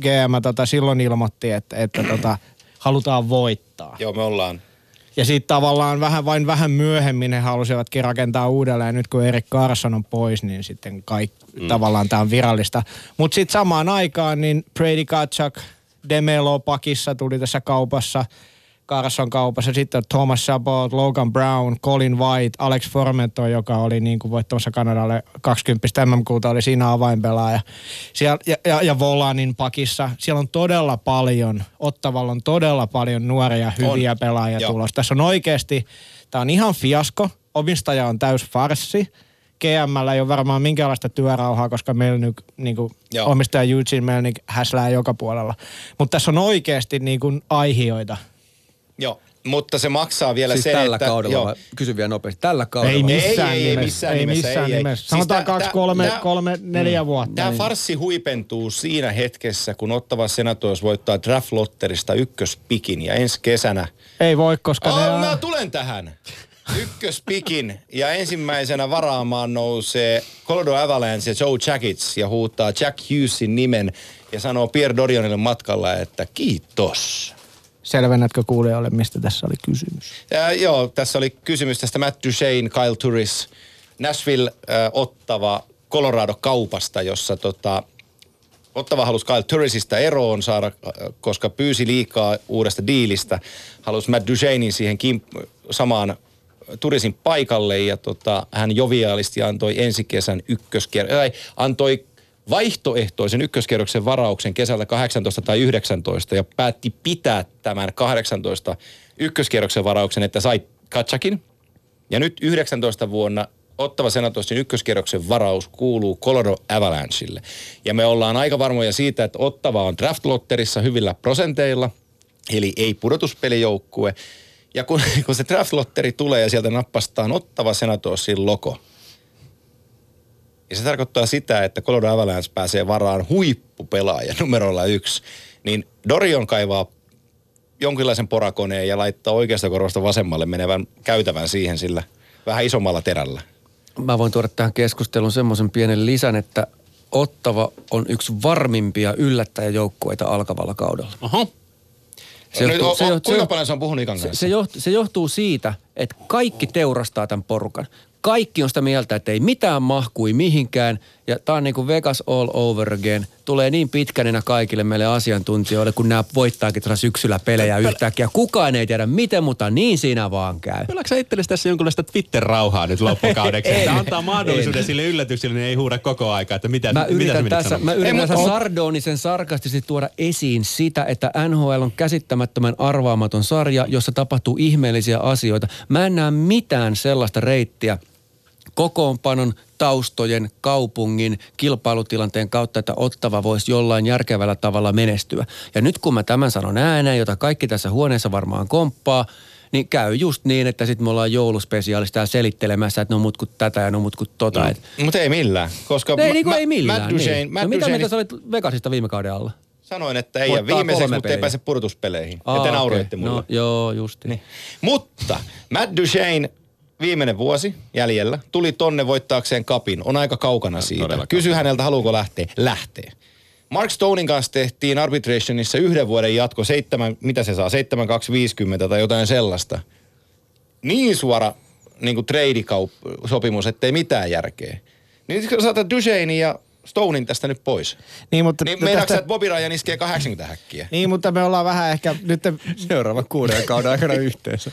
GM tota, silloin ilmoitti, että, että tota, halutaan voittaa. Joo, me ollaan. Ja sitten tavallaan vähän, vain vähän myöhemmin he halusivatkin rakentaa uudelleen. Nyt kun Erik Carson on pois, niin sitten kaik, mm. tavallaan tämä on virallista. Mutta sitten samaan aikaan niin Brady Kachak, Demelo pakissa tuli tässä kaupassa. Carson kaupassa. Sitten on Thomas Chabot, Logan Brown, Colin White, Alex Formento, joka oli niin kuin voittamassa Kanadalle 20 MM-kulta, oli siinä avainpelaaja. Siellä, ja, ja, ja Volanin pakissa. Siellä on todella paljon, Ottavalla on todella paljon nuoria, hyviä On. pelaajia Joo. tulossa. Tässä on oikeasti, tämä on ihan fiasko. Omistaja on täys farsi. GMllä ei ole varmaan minkäänlaista työrauhaa, koska Melnyk, niin kuin Joo. omistaja Eugene Melnyk häslää joka puolella. Mutta tässä on oikeasti niin kuin aihioita. Joo, mutta se maksaa vielä Siis sen, tällä että... kaudella, joo. vai? kysy vielä nopeasti. Tällä kaudella. Ei missään ei, ei, nimessä. missään ei nimessä, missään ei, ei. nimessä. Siis Sanotaan tää- kaksi, tää- kolme, tää- kolme, neljä vuotta. Tämä niin- farssi huipentuu siinä hetkessä, kun Ottava Senators voittaa draft lotterista ykköspikin ja ensi kesänä... Ei voi, koska ne Oh, on... mä tulen tähän! Ykköspikin ja ensimmäisenä varaamaan nousee Colorado Avalanche ja Joe Jackets ja huuttaa Jack Hughesin nimen ja sanoo Pierre Dorionille matkalla, että kiitos. Selvennätkö kuulijoille, mistä tässä oli kysymys? Ja, joo, tässä oli kysymys tästä Matt Duchene, Kyle Turris Nashville äh, ottava Colorado-kaupasta, jossa tota, Ottava halusi Kyle Turrisista eroon saada, koska pyysi liikaa uudesta diilistä. Halusi Matt Duchenein siihen kim- samaan Turisin paikalle ja tota, hän joviaalisti antoi ensi kesän ykköskierroksen, antoi vaihtoehtoisen ykköskierroksen varauksen kesältä 18 tai 19 ja päätti pitää tämän 18 ykköskierroksen varauksen, että sai Katsakin. Ja nyt 19 vuonna Ottava Senatorsin ykköskierroksen varaus kuuluu Colorado Avalancheille. Ja me ollaan aika varmoja siitä, että Ottava on draftlotterissa hyvillä prosenteilla, eli ei pudotuspelijoukkue. Ja kun, [laughs] kun se draftlotteri tulee ja sieltä nappastaan Ottava Senatorsin logo, ja se tarkoittaa sitä, että Colorado Avalanche pääsee varaan huippupelaaja [laughs] numerolla yksi, niin Dorion kaivaa jonkinlaisen porakoneen ja laittaa oikeasta korvasta vasemmalle menevän käytävän siihen sillä vähän isommalla terällä. Mä voin tuoda tähän keskusteluun semmoisen pienen lisän, että Ottava on yksi varmimpia yllättäjäjoukkueita alkavalla kaudella. Oho. Se johtuu, se, kuinka paljon se on puhunut Ikan kanssa? Se, se, johtuu, se johtuu siitä, että kaikki teurastaa tämän porukan kaikki on sitä mieltä, että ei mitään mahkui mihinkään. Ja tää on niin kuin Vegas all over again. Tulee niin pitkänä kaikille meille asiantuntijoille, kun nämä voittaakin tuossa syksyllä pelejä Pel- yhtäkkiä. Kukaan ei tiedä miten, mutta niin siinä vaan käy. Pelääkö sä itsellesi tässä jonkunlaista Twitter-rauhaa nyt loppukaudeksi? [laughs] että antaa mahdollisuuden en. sille yllätyksille, niin ei huuda koko aikaa, että mitä, mä yritän mitä tässä, Mä yritän ei, tässä on... sardonisen sarkastisesti tuoda esiin sitä, että NHL on käsittämättömän arvaamaton sarja, jossa tapahtuu ihmeellisiä asioita. Mä en näe mitään sellaista reittiä, kokoonpanon, taustojen, kaupungin, kilpailutilanteen kautta, että Ottava voisi jollain järkevällä tavalla menestyä. Ja nyt kun mä tämän sanon ääneen, jota kaikki tässä huoneessa varmaan komppaa, niin käy just niin, että sitten me ollaan jouluspesiaalista selittelemässä, että no mut kuin tätä ja no mut kuin tota. No, mutta ei millään, koska... Ei, niin ei millään. Matt Duchesne, niin. Matt no mitä mieltä sä olit Vegasista viime kauden alla? Sanoin, että ei ja viimeiseksi, mutta ei pääse pudotuspeleihin. Aa, ja te nauroitte okay. mulle. No, joo, just niin. Mutta Matt Duchesne viimeinen vuosi jäljellä, tuli tonne voittaakseen kapin, on aika kaukana siitä. Kysy häneltä, haluuko lähteä. Lähtee. Mark Stonein kanssa tehtiin arbitrationissa yhden vuoden jatko, seitsemän, mitä se saa, 7250 tai jotain sellaista. Niin suora niin kuin trade-sopimus, ettei mitään järkeä. Niin kun saatat Duchesne ja Stonein tästä nyt pois. Niin, mutta niin meinaatko tästä... että Bobby Ryan iskee 80 häkkiä? Niin, mutta me ollaan vähän ehkä nyt... Seuraavan kuuden kauden aikana yhteensä.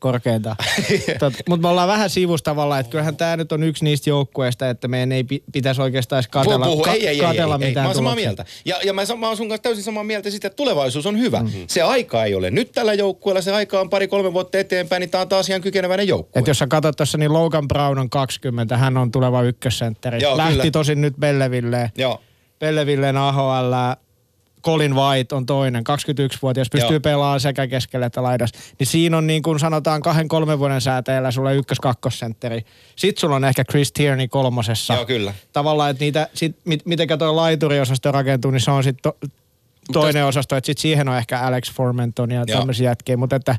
Korkeintaan. [laughs] Mutta me ollaan vähän sivustavalla, että kyllähän tämä nyt on yksi niistä joukkueista, että meidän ei pitäisi oikeastaan edes katella, Puhu, ka- ei, ei, katella ei, ei, mitään ei. Mä oon samaa mieltä. Ja, ja mä, mä oon sun kanssa täysin samaa mieltä siitä, että tulevaisuus on hyvä. Mm-hmm. Se aika ei ole. Nyt tällä joukkueella se aika on pari-kolme vuotta eteenpäin, niin tämä on taas ihan kykeneväinen joukkue. Et jos sä katsot tuossa, niin Logan Brown on 20, hän on tuleva ykkössentteri. Lähti kyllä. tosin nyt Bellevilleen. Joo. Bellevilleen AHL Colin White on toinen, 21-vuotias, pystyy Joo. pelaamaan sekä keskellä että laidassa. Niin siinä on niin kuin sanotaan kahden kolmen vuoden sääteellä sulle ykkös-kakkosentteri. Sitten sulla on ehkä Chris Tierney kolmosessa. Joo, kyllä. Tavallaan, että niitä, sit, mit, mitenkä tuo laituriosasto rakentuu, niin se on sitten to, toinen osasto, että sitten siihen on ehkä Alex Formenton ja tämmöisiä jätkiä, mutta että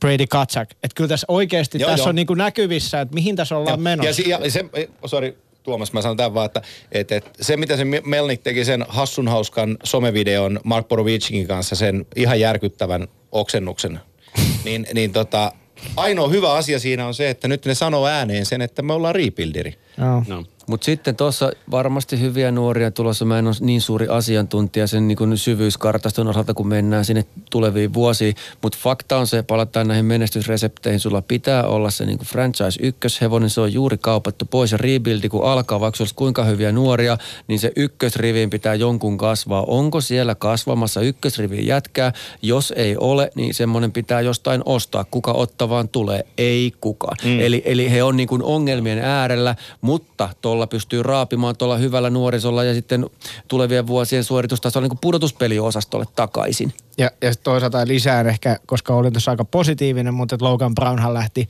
Brady Katsak. Että kyllä tässä oikeasti joo, tässä joo. on niin kuin näkyvissä, että mihin tässä ollaan joo. menossa. Ja, ja se, sorry, Tuomas, mä sanon tämän vaan, että, että, että se mitä se Melnik teki sen hassun hauskan somevideon Mark Borovicin kanssa, sen ihan järkyttävän oksennuksen, [laughs] niin, niin tota, ainoa hyvä asia siinä on se, että nyt ne sanoo ääneen sen, että me ollaan rebuilderi. No. no. Mutta sitten tuossa varmasti hyviä nuoria tulossa. Mä en ole niin suuri asiantuntija sen niin syvyyskartaston osalta, kun mennään sinne tuleviin vuosiin. Mutta fakta on se, palataan näihin menestysresepteihin. Sulla pitää olla se niin franchise ykköshevonen. Se on juuri kaupattu pois ja rebuildi kun alkaa, vaikka olisi kuinka hyviä nuoria, niin se ykkösriviin pitää jonkun kasvaa. Onko siellä kasvamassa ykkösriviin jätkää? Jos ei ole, niin semmoinen pitää jostain ostaa. Kuka ottavaan tulee? Ei kukaan. Mm. Eli, eli he on niin ongelmien äärellä, mutta tuolla pystyy raapimaan tuolla hyvällä nuorisolla ja sitten tulevien vuosien suoritustasolla niin pudotuspeliosastolle takaisin. Ja, ja toisaalta lisään ehkä, koska olin tuossa aika positiivinen, mutta Logan Brownhan lähti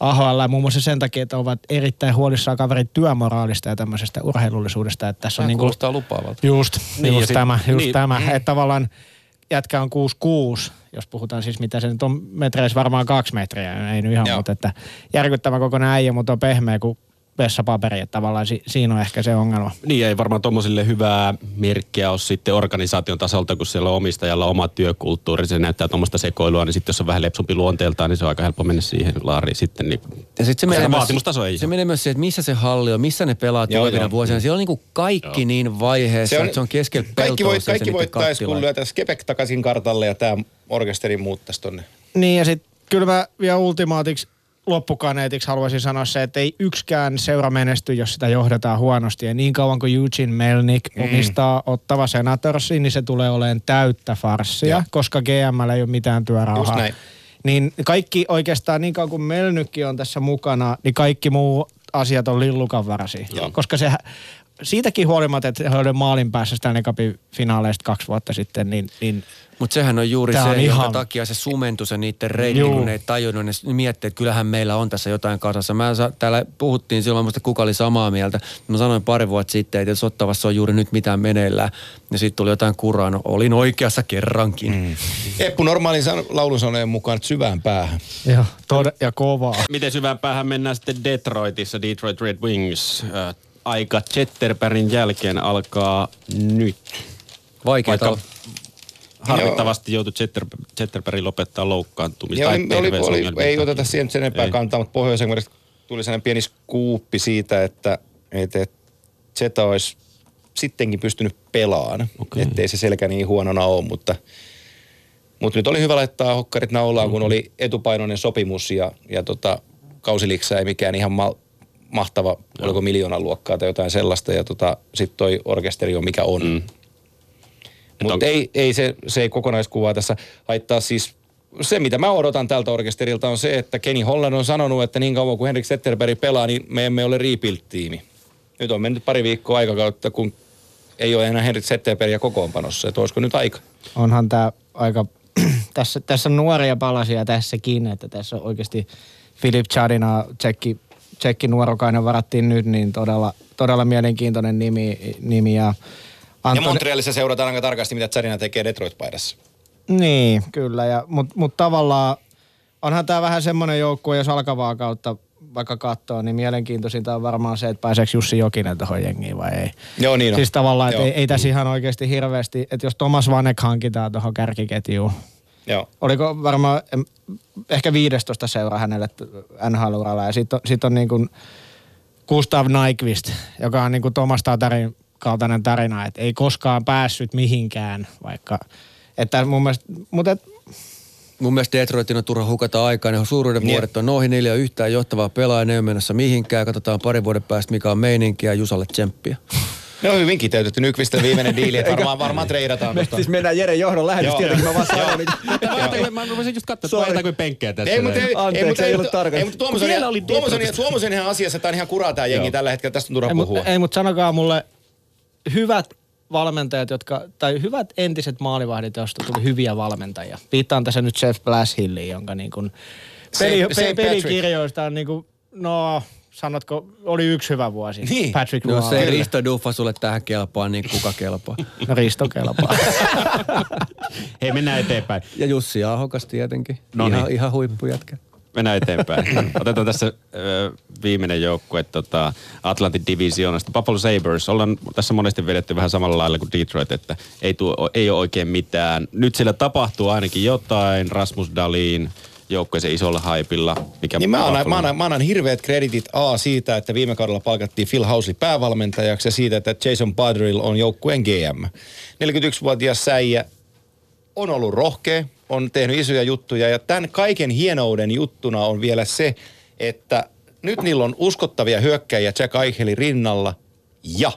AHL muun muassa sen takia, että ovat erittäin huolissaan kaverin työmoraalista ja tämmöisestä urheilullisuudesta. Että tässä on niin kuin, lupaavalta. Just, niin, just tämä, just niin, tämä. Mm. Että tavallaan jätkä on 6'6", jos puhutaan siis mitä se nyt on metreissä varmaan kaksi metriä, ei nyt ihan, Joo. mutta että järkyttävä kokoinen äijä, mutta on pehmeä kuin vessapaperi, että tavallaan si, siinä on ehkä se ongelma. Niin ei varmaan tuommoisille hyvää merkkiä ole sitten organisaation tasolta, kun siellä on omistajalla oma työkulttuuri. Se näyttää tuommoista sekoilua, niin sitten jos on vähän lepsumpi luonteeltaan, niin se on aika helppo mennä siihen laariin sitten. Niin Ja sitten se, menee se myös- vaatimustaso ei Se menee myös siihen, että missä se halli on, missä ne pelaat Joo, tulevina joo. vuosina. Siellä on niin kuin kaikki niin vaiheessa, se on, että se on keskellä kaikki, voi, kaikki voittaisi, kun lyötäisiin Skepek takaisin kartalle ja tämä orkesteri muuttaisi tonne. Niin ja sitten kyllä mä vielä ultimaatiksi loppukaneetiksi haluaisin sanoa se, että ei yksikään seura menesty, jos sitä johdetaan huonosti. Ja niin kauan kuin Eugene Melnick mm. omistaa Ottava Senatorsiin, niin se tulee olemaan täyttä farssia, Joo. koska GML ei ole mitään työrauhaa. Just näin. Niin kaikki oikeastaan niin kauan kuin Melnykki on tässä mukana, niin kaikki muu asiat on lillukan varasi. Joo. Koska se, siitäkin huolimatta, että he olivat maalin päässä Stanley Cupin finaaleista kaksi vuotta sitten, niin, niin Mutta sehän on juuri se, on jonka ihan- takia se sumentui se niiden reitti, Juu. kun ne ei tajunnut. Ne miettii, että kyllähän meillä on tässä jotain kasassa. Mä sa- täällä puhuttiin silloin, muista kuka oli samaa mieltä. Mä sanoin pari vuotta sitten, että jos Ottavassa on juuri nyt mitään meneillään. Ja sitten tuli jotain kuraa. No, olin oikeassa kerrankin. Mm. Eppu normaalin san- laulusanojen mukaan että syvään päähän. ja, tod- ja kovaa. Miten syvään päähän mennään sitten Detroitissa, Detroit Red Wings. Äh, aika Chetterbergin jälkeen alkaa nyt. Vaikea Vaikka harmittavasti joutui Chetter, Chetterberg lopettaa loukkaantumista tai oli, oli, oli, ei oteta siihen sen enempää Ei. kantaa, mutta pohjois tuli sellainen pieni skuuppi siitä, että, että, Zeta olisi sittenkin pystynyt pelaamaan. Okei. Ettei se selkä niin huonona ole, mutta, mutta nyt oli hyvä laittaa hokkarit naulaan, kun oli etupainoinen sopimus ja, ja tota, kausiliksä ei mikään ihan ma- mahtava, oliko miljoonan luokkaa tai jotain sellaista. Ja tota, sitten toi orkesteri on mikä on. Mm. Mutta onko- ei, ei se, se ei kokonaiskuvaa tässä haittaa siis se, mitä mä odotan tältä orkesterilta on se, että Kenny Holland on sanonut, että niin kauan kuin Henrik Zetterberg pelaa, niin me emme ole rebuild-tiimi. Nyt on mennyt pari viikkoa aikakautta, kun ei ole enää Henrik Zetterbergia kokoonpanossa. Että olisiko nyt aika? Onhan tämä aika, [clears throat] tässä, tässä on nuoria palasia tässäkin, että tässä on oikeasti Filip Chadina, tsekki, tsekki nuorukainen varattiin nyt, niin todella, todella mielenkiintoinen nimi, nimi ja Ja Antoni, Montrealissa seurataan aika tarkasti, mitä Zarina tekee Detroit-paidassa. Niin, kyllä. Ja, Mutta mut tavallaan onhan tämä vähän semmoinen joukkue, jos alkavaa kautta vaikka katsoo, niin mielenkiintoisinta on varmaan se, että pääseekö Jussi Jokinen tuohon jengiin vai ei. Joo, niin on. Siis tavallaan, että ei, ei tässä ihan oikeasti hirveästi, että jos Thomas Vanek hankitaan tuohon kärkiketjuun, Joo. oliko varmaan ehkä 15 seura hänelle NHL-uralla ja sitten on, sit on niin kuin Gustav Nyqvist, joka on niin kuin Thomas Tatarin kaltainen tarina, että ei koskaan päässyt mihinkään, vaikka, että mun mielestä, mutta et, Mun mielestä Detroitin on turha hukata aikaa. Ne suuruuden Niin. vuodet on noihin neljä yhtään johtavaa pelaajaa. Ne ei ole menossa mihinkään. Katsotaan parin vuoden päästä, mikä on meininki ja Jusalle tsemppiä. Ne on hyvin kiteytetty. Nykvisten viimeinen diili, että varmaan, varmaan treidataan tuosta. mennään Jere johdon lähetys. Tietenkin mä vaan sanon, Mä, mä rupesin just katsoa, että kuin penkkejä tässä. Ei, mutta ei, Anteeksi, ei, mutta ei ollut mutta- tarkoitus. Ei, mutta Tuomas on, Tuomas on. Tuomas on ihan asiassa, tämä on ihan kuraa tämä jengi Joo. tällä hetkellä, tästä on turha puhua. ei, mutta sanokaa mulle hyvät valmentajat, jotka, tai hyvät entiset maalivahdit, joista tuli hyviä valmentajia. Viittaan tässä nyt Jeff Blashilliin, jonka niin kuin peli, pe, Patrick. pelikirjoista on niin kuin, no sanotko, oli yksi hyvä vuosi. Niin. Patrick No se Risto Duffa sulle tähän kelpaa, niin kuka kelpaa. [laughs] No Risto kelpaa. [laughs] Hei, mennään eteenpäin. Ja Jussi Ahokas tietenkin. No ihan, niin. ihan huippujätkä. Mennään eteenpäin. [laughs] Otetaan tässä ö, viimeinen joukkue tota, Atlantin divisioonasta. Buffalo Sabres. Ollaan tässä monesti vedetty vähän samalla lailla kuin Detroit, että ei, tuo, ei ole oikein mitään. Nyt siellä tapahtuu ainakin jotain. Rasmus Dalin joukkueeseen isolla haipilla. Mikä Niin mä annan, mä, annan, mä annan hirveät kreditit A siitä, että viime kaudella palkattiin Phil Housley päävalmentajaksi ja siitä, että Jason Padrill on joukkueen GM. 41-vuotias säijä on ollut rohkea, on tehnyt isoja juttuja ja tämän kaiken hienouden juttuna on vielä se, että nyt niillä on uskottavia hyökkäjiä Jack Eichelin rinnalla ja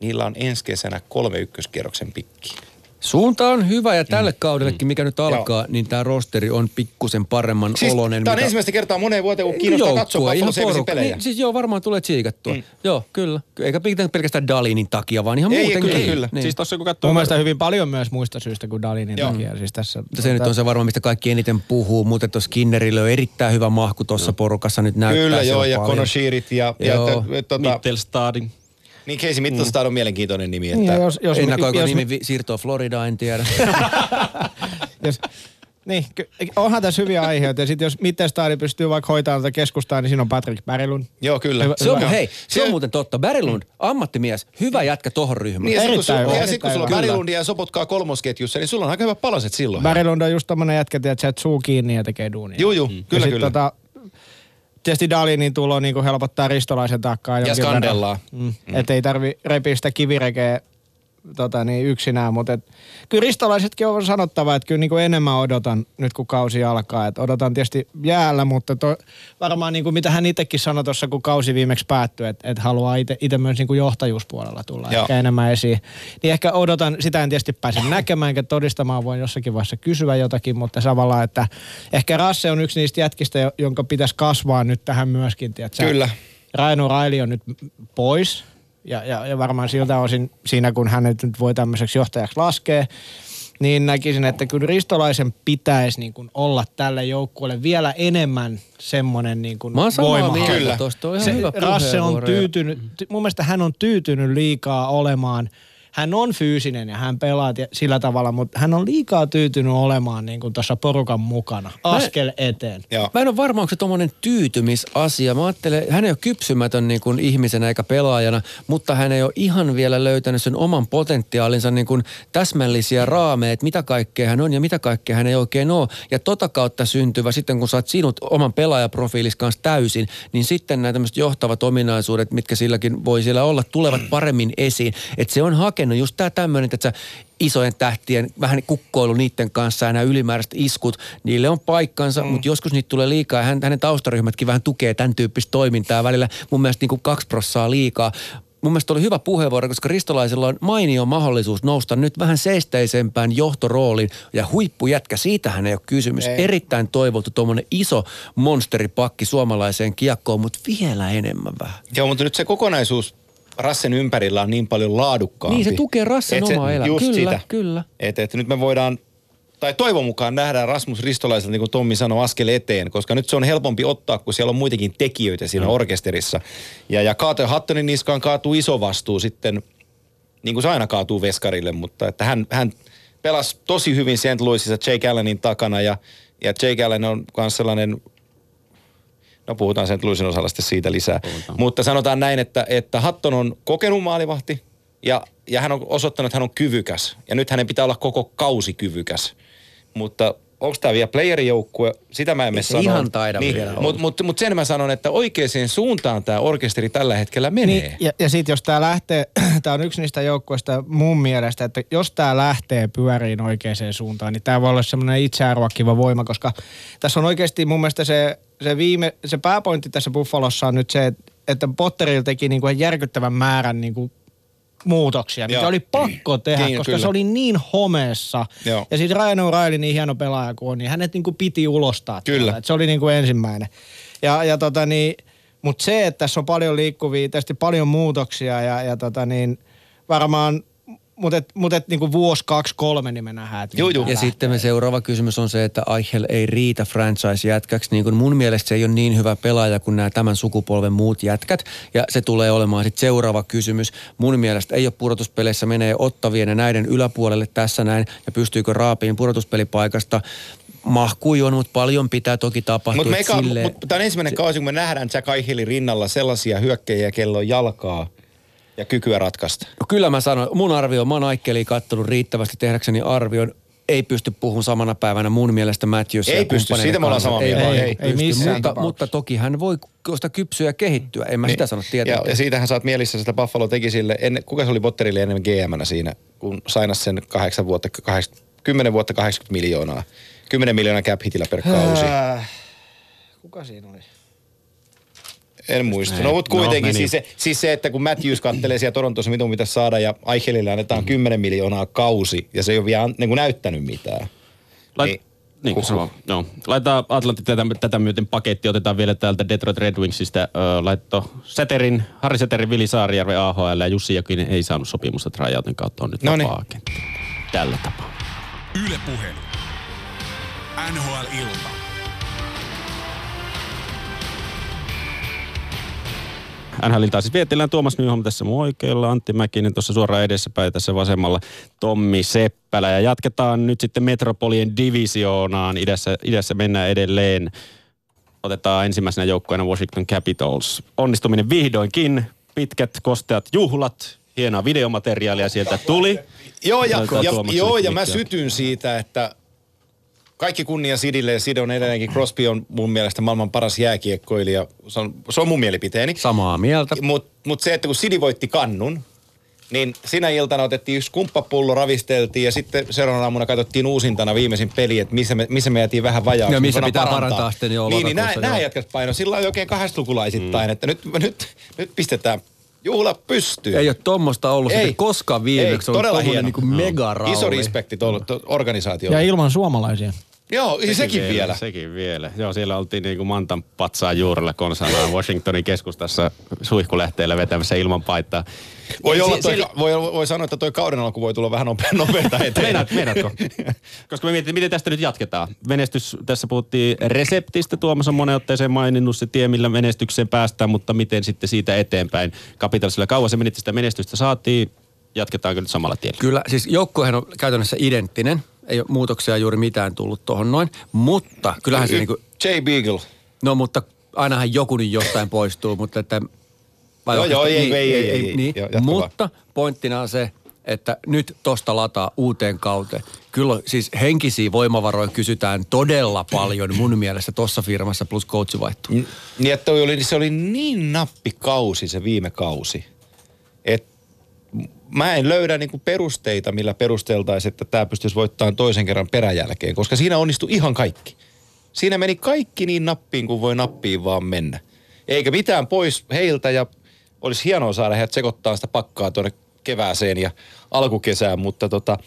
niillä on ensi kesänä kolme ykköskierroksen pikkiä. Suunta on hyvä ja tälle kaudellekin, mikä nyt alkaa, niin tämä rosteri on pikkusen paremman Siis oloinen. tämä on ensimmäistä kertaa moneen vuoteen, kun kiinnostaa katsoa Buffalo Sabresin pelejä. Niin, siis joo, varmaan tulee tsiikattua. Mm. Joo, kyllä. Eikä pelkästään- pelkästään Dalinin takia, vaan ihan Ei, muutenkin. kyllä, kyllä. Niin. Siis tossa kun katsoo... Mun mielestä hyvin paljon myös muista syistä kuin Dalinin Joo. takia. Siis tässä, se nyt on se varmaan, mistä kaikki eniten puhuu, mutta tuossa Skinnerillä on erittäin hyvä mahku tuossa porukassa nyt näyttää. Kyllä joo, ja Shearit ja, ja Joo. t- tota, Mittelstadin. Niin Casey Mittelstad on mielenkiintoinen nimi. Niin, Että, ja jos, jos, Ennakoiko jos, nimi vi- siirtoa Floridaan, en tiedä. [laughs] jos, Niin, ky- onhan tässä hyviä aiheita. Ja sitten jos Mittestadi pystyy vaikka hoitamaan tätä keskustaa, niin siinä on Patrick Berglund. Joo, kyllä. Hyvä. Se on, Joo. hei, se on muuten totta. Berilund, ammattimies, hyvä jätkä tohon ryhmään. Niin, ja sitten kun, Erittäin sulla- hyvä, ja sit, kun sulla on hyvä. Värilundia ja Sopotkaa kolmosketjussa, niin sulla on aika hyvät palaset silloin. Berglund on just tommonen jätkä, että suu kiinni ja tekee duunia. Juu, juu, Ja kyllä, sit kyllä. Tota, tietysti Dalinin tulo niin helpottaa ristolaisen taakkaa. jonkin verran. skandellaan. Mm. Mm. Että ei tarvi repiä sitä kivirekeä tota, niin yksinään, mutta et, kyllä ristolaisetkin on sanottava, että kyllä niin kuin enemmän odotan nyt kun kausi alkaa. Et odotan tietysti jäällä, mutta to, varmaan niin kuin mitä hän itsekin sanoi tuossa, kun kausi viimeksi päättyi, että et haluaa itse myös niin kuin johtajuuspuolella tulla Joo. ehkä enemmän esiin. Niin ehkä odotan, sitä en tietysti pääse näkemään enkä todistamaan, voin jossakin vaiheessa kysyä jotakin, mutta samalla, että ehkä Rasse on yksi niistä jätkistä, jo- jonka pitäisi kasvaa nyt tähän myöskin. Tiedätkö? Kyllä. Raino Raili on nyt pois ja, ja, ja varmaan siltä osin siinä, kun hänet nyt voi tämmöiseksi johtajaksi laskea, niin näkisin, että kyllä Ristolaisen pitäisi niin kuin olla tälle joukkueelle vielä enemmän semmoinen niin kuin Mä oon voima. mieltä Kyllä. tosta. On ihan Se, hyvä Rasse on tyytynyt, ty, mun mielestä hän on tyytynyt liikaa olemaan, hän on fyysinen ja hän pelaa tie- sillä tavalla, mutta hän on liikaa tyytynyt olemaan niin kuin tuossa porukan mukana, askel eteen. Joo. Mä en ole varma, onko se tommonen tyytymisasia. Mä ajattelen, hän ei ole kypsymätön niin kuin ihmisenä eikä pelaajana, mutta hän ei ole ihan vielä löytänyt sen oman potentiaalinsa niin kuin täsmällisiä raameja, että mitä kaikkea hän on ja mitä kaikkea hän ei oikein ole. Ja tota kautta syntyvä, sitten kun sä oot sinut oman pelaajaprofiilis kanssa täysin, niin sitten nämä tämmöiset johtavat ominaisuudet, mitkä silläkin voi siellä olla, tulevat paremmin esiin. Että se on hakenut just tämä tämmöinen, että sä isojen tähtien vähän kukkoilu niiden kanssa ja nämä ylimääräiset iskut, niille on paikkansa, mm. mutta joskus niitä tulee liikaa ja hän, hänen taustaryhmätkin vähän tukee tämän tyyppistä toimintaa välillä. Mun mielestä niin kuin kaksi prossaa liikaa. Mun mielestä oli hyvä puheenvuoro, koska Ristolaisella on mainio mahdollisuus nousta nyt vähän seisteisempään johtorooliin ja huippujätkä, siitähän ei ole kysymys. Ei. Erittäin toivottu tuommoinen iso monsteripakki suomalaiseen kiekkoon, mutta vielä enemmän vähän. Joo, mutta nyt se kokonaisuus Rassen ympärillä on niin paljon laadukkaampi. Niin, se tukee Rassen omaa elämää. Kyllä, sitä. kyllä. Et, et nyt me voidaan, tai toivon mukaan nähdään Rasmus Ristolaiselta, niin kuin Tommi sanoi, askel eteen, koska nyt se on helpompi ottaa, kun siellä on muitakin tekijöitä siinä mm. orkesterissa. Ja, ja Kaato Hattonin niskaan kaatuu iso vastuu sitten, niin kuin se aina kaatuu veskarille, mutta että hän, hän pelasi tosi hyvin St. Louisissa Jake Allenin takana ja, ja Jake Allen on myös sellainen No puhutaan sen Louisin osalla sitten siitä lisää. Puhutaan. Mutta sanotaan näin, että, että Hatton on kokenut maalivahti ja, ja hän on osoittanut, että hän on kyvykäs. Ja nyt hänen pitää olla koko kausi kyvykäs. Mutta onko tämä vielä playerijoukkue? Sitä mä en mene sanoa. ihan taida niin, vielä. Mutta mut, mut sen mä sanon, että oikeaan suuntaan tämä orkesteri tällä hetkellä menee. Niin, ja, ja sitten jos tämä lähtee, [clears throat] tämä on yksi niistä joukkueista mun mielestä, että jos tämä lähtee pyöriin oikeaan suuntaan, niin tämä voi olla semmoinen itsearvokiva voima, koska tässä on oikeasti mun mielestä se, se, viime, se pääpointti tässä Buffalossa on nyt se, että, että Potterilla teki niinku järkyttävän määrän niinku muutoksia, mikä Joo. oli pakko tehdä, Niin, koska kyllä. se oli niin homeessa. Joo. Ja sitten Ryan O'Reilly, niin hieno pelaaja kuin on, niin hänet niinku piti ulostaa. Kyllä. Et se oli niinku ensimmäinen. Ja, ja tota niin, mutta se, että tässä on paljon liikkuvia, tietysti paljon muutoksia ja, ja tota niin, varmaan, mutta et, mut et niinku vuosi, kaksi, kolme, niin me nähdään. juu. tää Ja lähtee. sitten me seuraava kysymys on se, että Eichel ei riitä franchise-jätkäksi. Niin kuin mun mielestä se ei ole niin hyvä pelaaja kuin nämä tämän sukupolven muut jätkät. Ja se tulee olemaan sitten seuraava kysymys. Mun mielestä ei ole pudotuspeleissä, menee ottavien ja näiden yläpuolelle tässä näin. Ja pystyykö raapiin pudotuspelipaikasta. Mahkui on, mutta paljon pitää toki tapahtua. Mutta silleen- mut, tämä on ensimmäinen kausi, kun me nähdään Jack Eichelin rinnalla sellaisia hyökkäjiä, kello on jalkaa ja kykyä ratkaista. No kyllä mä sanon, mun arvio, mä oon Aikkelia kattonut riittävästi tehdäkseni arvion. Ei pysty puhumaan samana päivänä mun mielestä Matthews Ei ja pysty, siitä me ollaan samaa mieltä. Ei, Ei, ei, ei pysty, missään mutta, mutta toki hän voi sitä kypsyä ja kehittyä. En mä sitä sano ja, tietenkään. ja siitähän saat mielissä sitä Buffalo teki sille, ennen, kuka se oli Potterille ennen gm siinä, kun sainas sen kahdeksan vuotta, kahdeksan, 10 vuotta 80 miljoonaa. 10 miljoonaa cap hitillä per kausi. Äh, Kuka siinä oli? En muista. Ei. No mutta No, kuitenkin meni. siis, se, siis se, että kun Matthews kattelee siellä Torontossa, mitä pitäisi saada ja Eichelille annetaan Mm. 10 miljoonaa kausi ja se ei ole vielä niin kuin näyttänyt mitään. Lait, Niin. niin, niin Huhhuh. no. Laitetaan Atlantti tätä, tätä myöten paketti. Otetaan vielä täältä Detroit Red Wingsista. Ö, laitto Seterin, Harri Seterin, Vili Saarijärven AHL ja Jussi Jokinen ei saanut sopimusta tryouten kautta. On nyt Noniin. vapaa agenti. Tällä tapaa. Yle Puhe. NHL-ilta. NHLilta siis vietellään Tuomas Nyholm tässä mun oikealla, Antti Mäkinen tuossa suoraan edessäpäin tässä vasemmalla, Tommi Seppälä. Ja jatketaan nyt sitten Metropolien divisioonaan, idässä, idässä mennään edelleen. Otetaan ensimmäisenä joukkueena Washington Capitals. Onnistuminen vihdoinkin, pitkät kosteat juhlat, hienoa videomateriaalia sieltä tuli. Joo, ja, ja, joo, ja mä sytyn siitä, että kaikki kunnia Sidille ja Sid on edelleenkin. Crosby on mun mielestä maailman paras jääkiekkoilija. Se on, se on mun mielipiteeni. Samaa mieltä. Mutta mut se, että kun Sidi voitti kannun, niin sinä iltana otettiin yksi kumppapullo, ravisteltiin ja sitten seuraavana aamuna katsottiin uusintana viimeisin peli, että missä me, missä me jäätiin vähän vajaaksi. Ja missä pitää parantaa sitten jo Niin, niin nämä, nämä jätkät paino sillä lailla oikein kahdestlukulaisittain, mm. että nyt, nyt, nyt pistetään juhla pystyyn. Ei ole tommosta ollut Ei. sitten koskaan viimeksi. Ei, todella hieno. Niin kuin mega Iso respekti tuolle to, organisaatiolle. Ja ilman suomalaisia. Joo, sekin, sekin vielä. Sekin vielä. Joo, siellä oltiin niin kuin Mantan patsaan juurella konsanaan Washingtonin keskustassa suihkulehteellä vetämässä ilman paittaa. Voi, olla toi, siellä- voi, voi sanoa, että toi kauden alku voi tulla vähän nope, nopeita [laughs] eteen. Meinaat, meinaatko? [laughs] Koska me mietin, miten tästä nyt jatketaan. Menestys, tässä puhuttiin reseptistä. Tuomas on monen otteeseen maininnut se tie, millä menestykseen päästään, mutta miten sitten siitä eteenpäin. Capitalsilla kauan se meni, sitä menestystä saatiin. Jatketaanko nyt samalla tiellä? Kyllä, siis joukkuehan on käytännössä identtinen. Ei ole muutoksia juuri mitään tullut tuohon noin. Mutta kyllähän se niinku, Jay Beagle. no mutta ainahan joku nyt jostain poistuu, mutta että... vai Joo, joo, ei, ei, ei, ei, ei. niin. Joo, jatka vaan. Mutta pointtina on se, että nyt tosta lataa uuteen kauteen. Kyllä siis henkisiä voimavaroja kysytään todella paljon mun mielestä tuossa firmassa plus coachi vaihtuu. Niin, että oli, se oli niin nappi kausi se viime kausi, että mä en löydä niinku perusteita, millä perusteltaisiin, että tämä pystyisi voittamaan toisen kerran peräjälkeen, koska siinä onnistui ihan kaikki. Siinä meni kaikki niin nappiin kuin voi nappiin vaan mennä. Eikä mitään pois heiltä ja olisi hienoa saada heidät sekoittaa sitä pakkaa tuonne kevääseen ja alkukesään, mutta tota,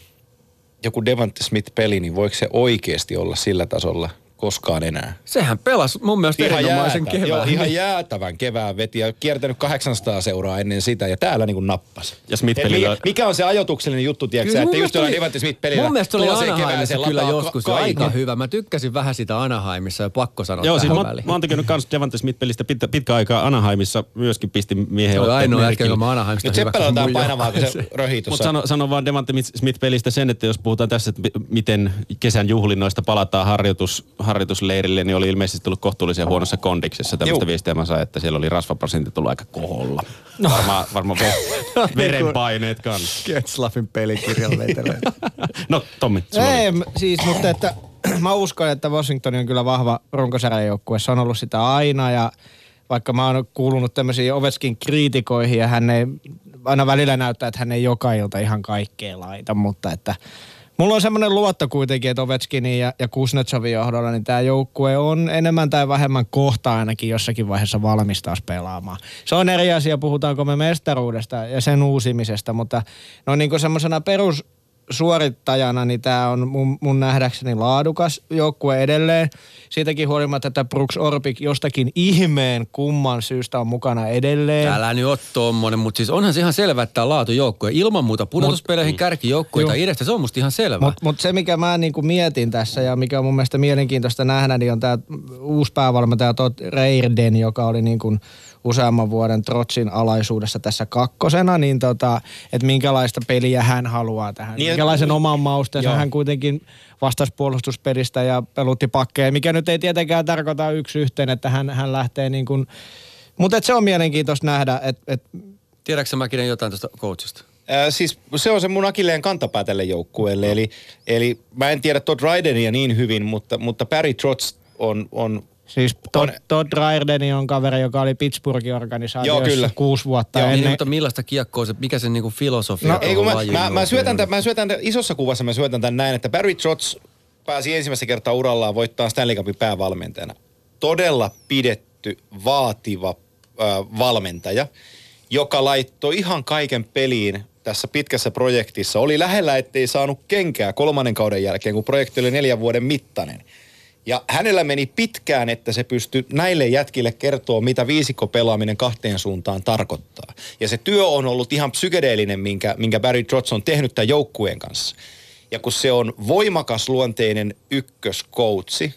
joku Devante Smith-peli, niin voiko se oikeasti olla sillä tasolla koskaan enää? Sehän pelasi mun mielestä erinomaisen jäätä- kevään. Joo, ihan jäätävän kevään veti ja kiertänyt 800 seuraa ennen sitä ja täällä niinku nappas. Ja Smith pelillä- mikä, mikä on se ajotuksellinen juttu, tiedätkö että just jollain oli- Devante Smith pelillä Mun mielestä oli Anaheimissa kyllä joskus ka- aika hyvä. Mä tykkäsin vähän sitä Anaheimissa ja pakko sanoa Joo, siis mä, väliin. mä oon tykännyt kans Devante Smith-pelistä pitkä, pitkä aikaa Anaheimissa. Myöskin pisti miehen Se oli ainoa jätkä, merkille. jonka mä Anaheimista Nyt on jotain mun painavaa, kun se röhii Mutta tuossa. sano, sano vaan Devante Smith-pelistä sen, että jos puhutaan tässä, että mi- miten kesän juhlinnoista palataan harjoitus, harjoitusleirille, niin oli ilmeisesti tullut kohtuullisen huonossa kondiksessa. Tämmöistä Juu. viestiä mä sain, että siellä oli rasvaprosentti tullut aika koholla. No. Varmaan varma ve- [laughs] verenpaineet kanssa. Ketslafin pelikirjan. [laughs] No Tommi, oli. Ei, m- siis, mutta että [clears throat] mä uskon, että Washington on kyllä vahva runkosarjajoukkue. Se on ollut sitä aina ja vaikka mä oon kuulunut tämmöisiin Ovetskin kriitikoihin ja hän ei, aina välillä näyttää, että hän ei joka ilta ihan kaikkea laita, mutta että Mulla on semmoinen luotto kuitenkin, että Ovechkinin ja, ja Kuznetsovin johdolla, niin tämä joukkue on enemmän tai vähemmän kohta ainakin jossakin vaiheessa valmis taas pelaamaan. Se on eri asia, puhutaanko me mestaruudesta ja sen uusimisesta, mutta no niin kuin semmoisena perus suorittajana, niin tämä on mun, mun nähdäkseni laadukas joukkue edelleen. Siitäkin huolimatta, että Brooks Orpik jostakin ihmeen kumman syystä on mukana edelleen. Älä nyt ole tommonen, mutta siis onhan se ihan selvä, että tämä laatujoukkue. Ilman muuta pudotuspeleihin kärkijoukkueita Joo. idästä, se on musta ihan selvä. Mutta mut se, mikä mä niinku mietin tässä ja mikä on mun mielestä mielenkiintoista nähdä, niin on tämä uusi päävalmentaja Todd Reirden, joka oli niinku useamman vuoden Trotsin alaisuudessa tässä kakkosena, niin tota, että minkälaista peliä hän haluaa tähän. Niin, Niin, minkälaisen oman mausteensa hän kuitenkin vastasi puolustuspelistä ja pelutti pakkeja, mikä nyt ei tietenkään tarkoita yksi yhteen, että hän, hän lähtee niin kuin, mutta se on mielenkiintoista nähdä, että et, Tiedätkö Mäkinen jotain tuosta coachista? Ää, siis se on se mun akilleen kantapää tälle joukkueelle. Eli, eli mä en tiedä Todd Rydenia niin hyvin, mutta, mutta Barry Trotz on, on siis Todd, On- Todd Reirden on kaveri, joka oli Pittsburghin organisaatiossa Joo, kyllä. kuusi vuotta Joo, ennen. niin, mutta millaista kiekkoa se, mikä se niinku filosofia No, ei, kun mä, mä, mä, syötän tämän, mä syötän tämän, isossa kuvassa mä syötän tämän näin, että Barry Trotz pääsi ensimmäistä kertaa urallaan voittaa Stanley Cupin päävalmentajana. Todella pidetty, vaativa äh, valmentaja, joka laittoi ihan kaiken peliin tässä pitkässä projektissa. Oli lähellä, ettei saanut kenkää kolmannen kauden jälkeen, kun projekti oli neljän vuoden mittainen. Ja hänellä meni pitkään, että se pystyi näille jätkille kertoa, mitä viisikko pelaaminen kahteen suuntaan tarkoittaa. Ja se työ on ollut ihan psykedeellinen, minkä, minkä Barry Trotz on tehnyt tämän joukkueen kanssa. Ja kun se on voimakas luonteinen ykköskoutsi,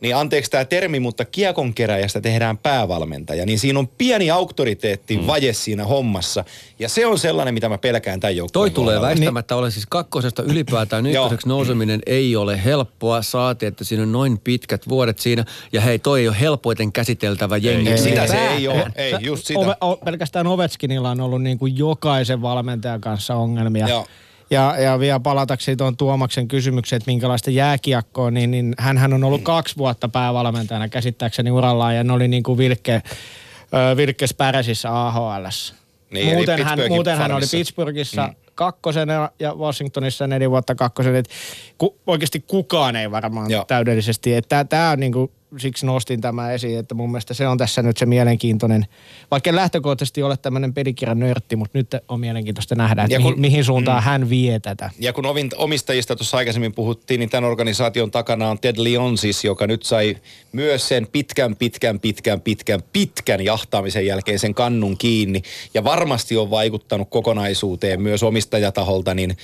niin anteeksi tämä termi, mutta kiekonkeräjästä tehdään päävalmentaja, niin siinä on pieni auktoriteetti mm. vaje siinä hommassa. Ja se on sellainen, mitä mä pelkään tämän joukkueen Toi tulee kohdalla. väistämättä ole siis kakkosesta ylipäätään [laughs] ykköseksi nouseminen ei ole helppoa. Saati, että siinä on noin pitkät vuodet siinä. Ja hei, toi ei ole helpoiten käsiteltävä jengi. Ei, sitä se ei ole. [laughs] Ei, just sitä. Ove, o, pelkästään Ovechkinilla on ollut niin kuin jokaisen valmentajan kanssa ongelmia. Joo. Ja, ja vielä palatakseni tuon Tuomaksen kysymykseen, että minkälaista jääkiekkoa, niin, niin hän on ollut kaksi vuotta päävalmentajana käsittääkseni urallaan ja ne oli niin kuin Vilkke, ö, Vilkkes Päresissä AHLssä. Niin, muuten, hän, muuten hän oli. Pittsburghissa mm. kakkosena ja Washingtonissa neljä vuotta kakkosena. Et ku, oikeasti kukaan ei varmaan Joo. täydellisesti. Tämä on niinku, siksi nostin tämä esiin, että mun mielestä se on tässä nyt se mielenkiintoinen, vaikka en lähtökohtaisesti ole tämmöinen pelikirjan nörtti, mutta nyt on mielenkiintoista nähdä, että Ja mihin, kun- mihin suuntaan mm. hän vie tätä. Ja kun omistajista tuossa aikaisemmin puhuttiin, niin tämän organisaation takana on Ted Leonsis, joka nyt sai myös sen pitkän, pitkän, pitkän, pitkän, pitkän jahtaamisen jälkeen sen kannun kiinni. Ja varmasti on vaikuttanut kokonaisuuteen myös omistajataholta, niin,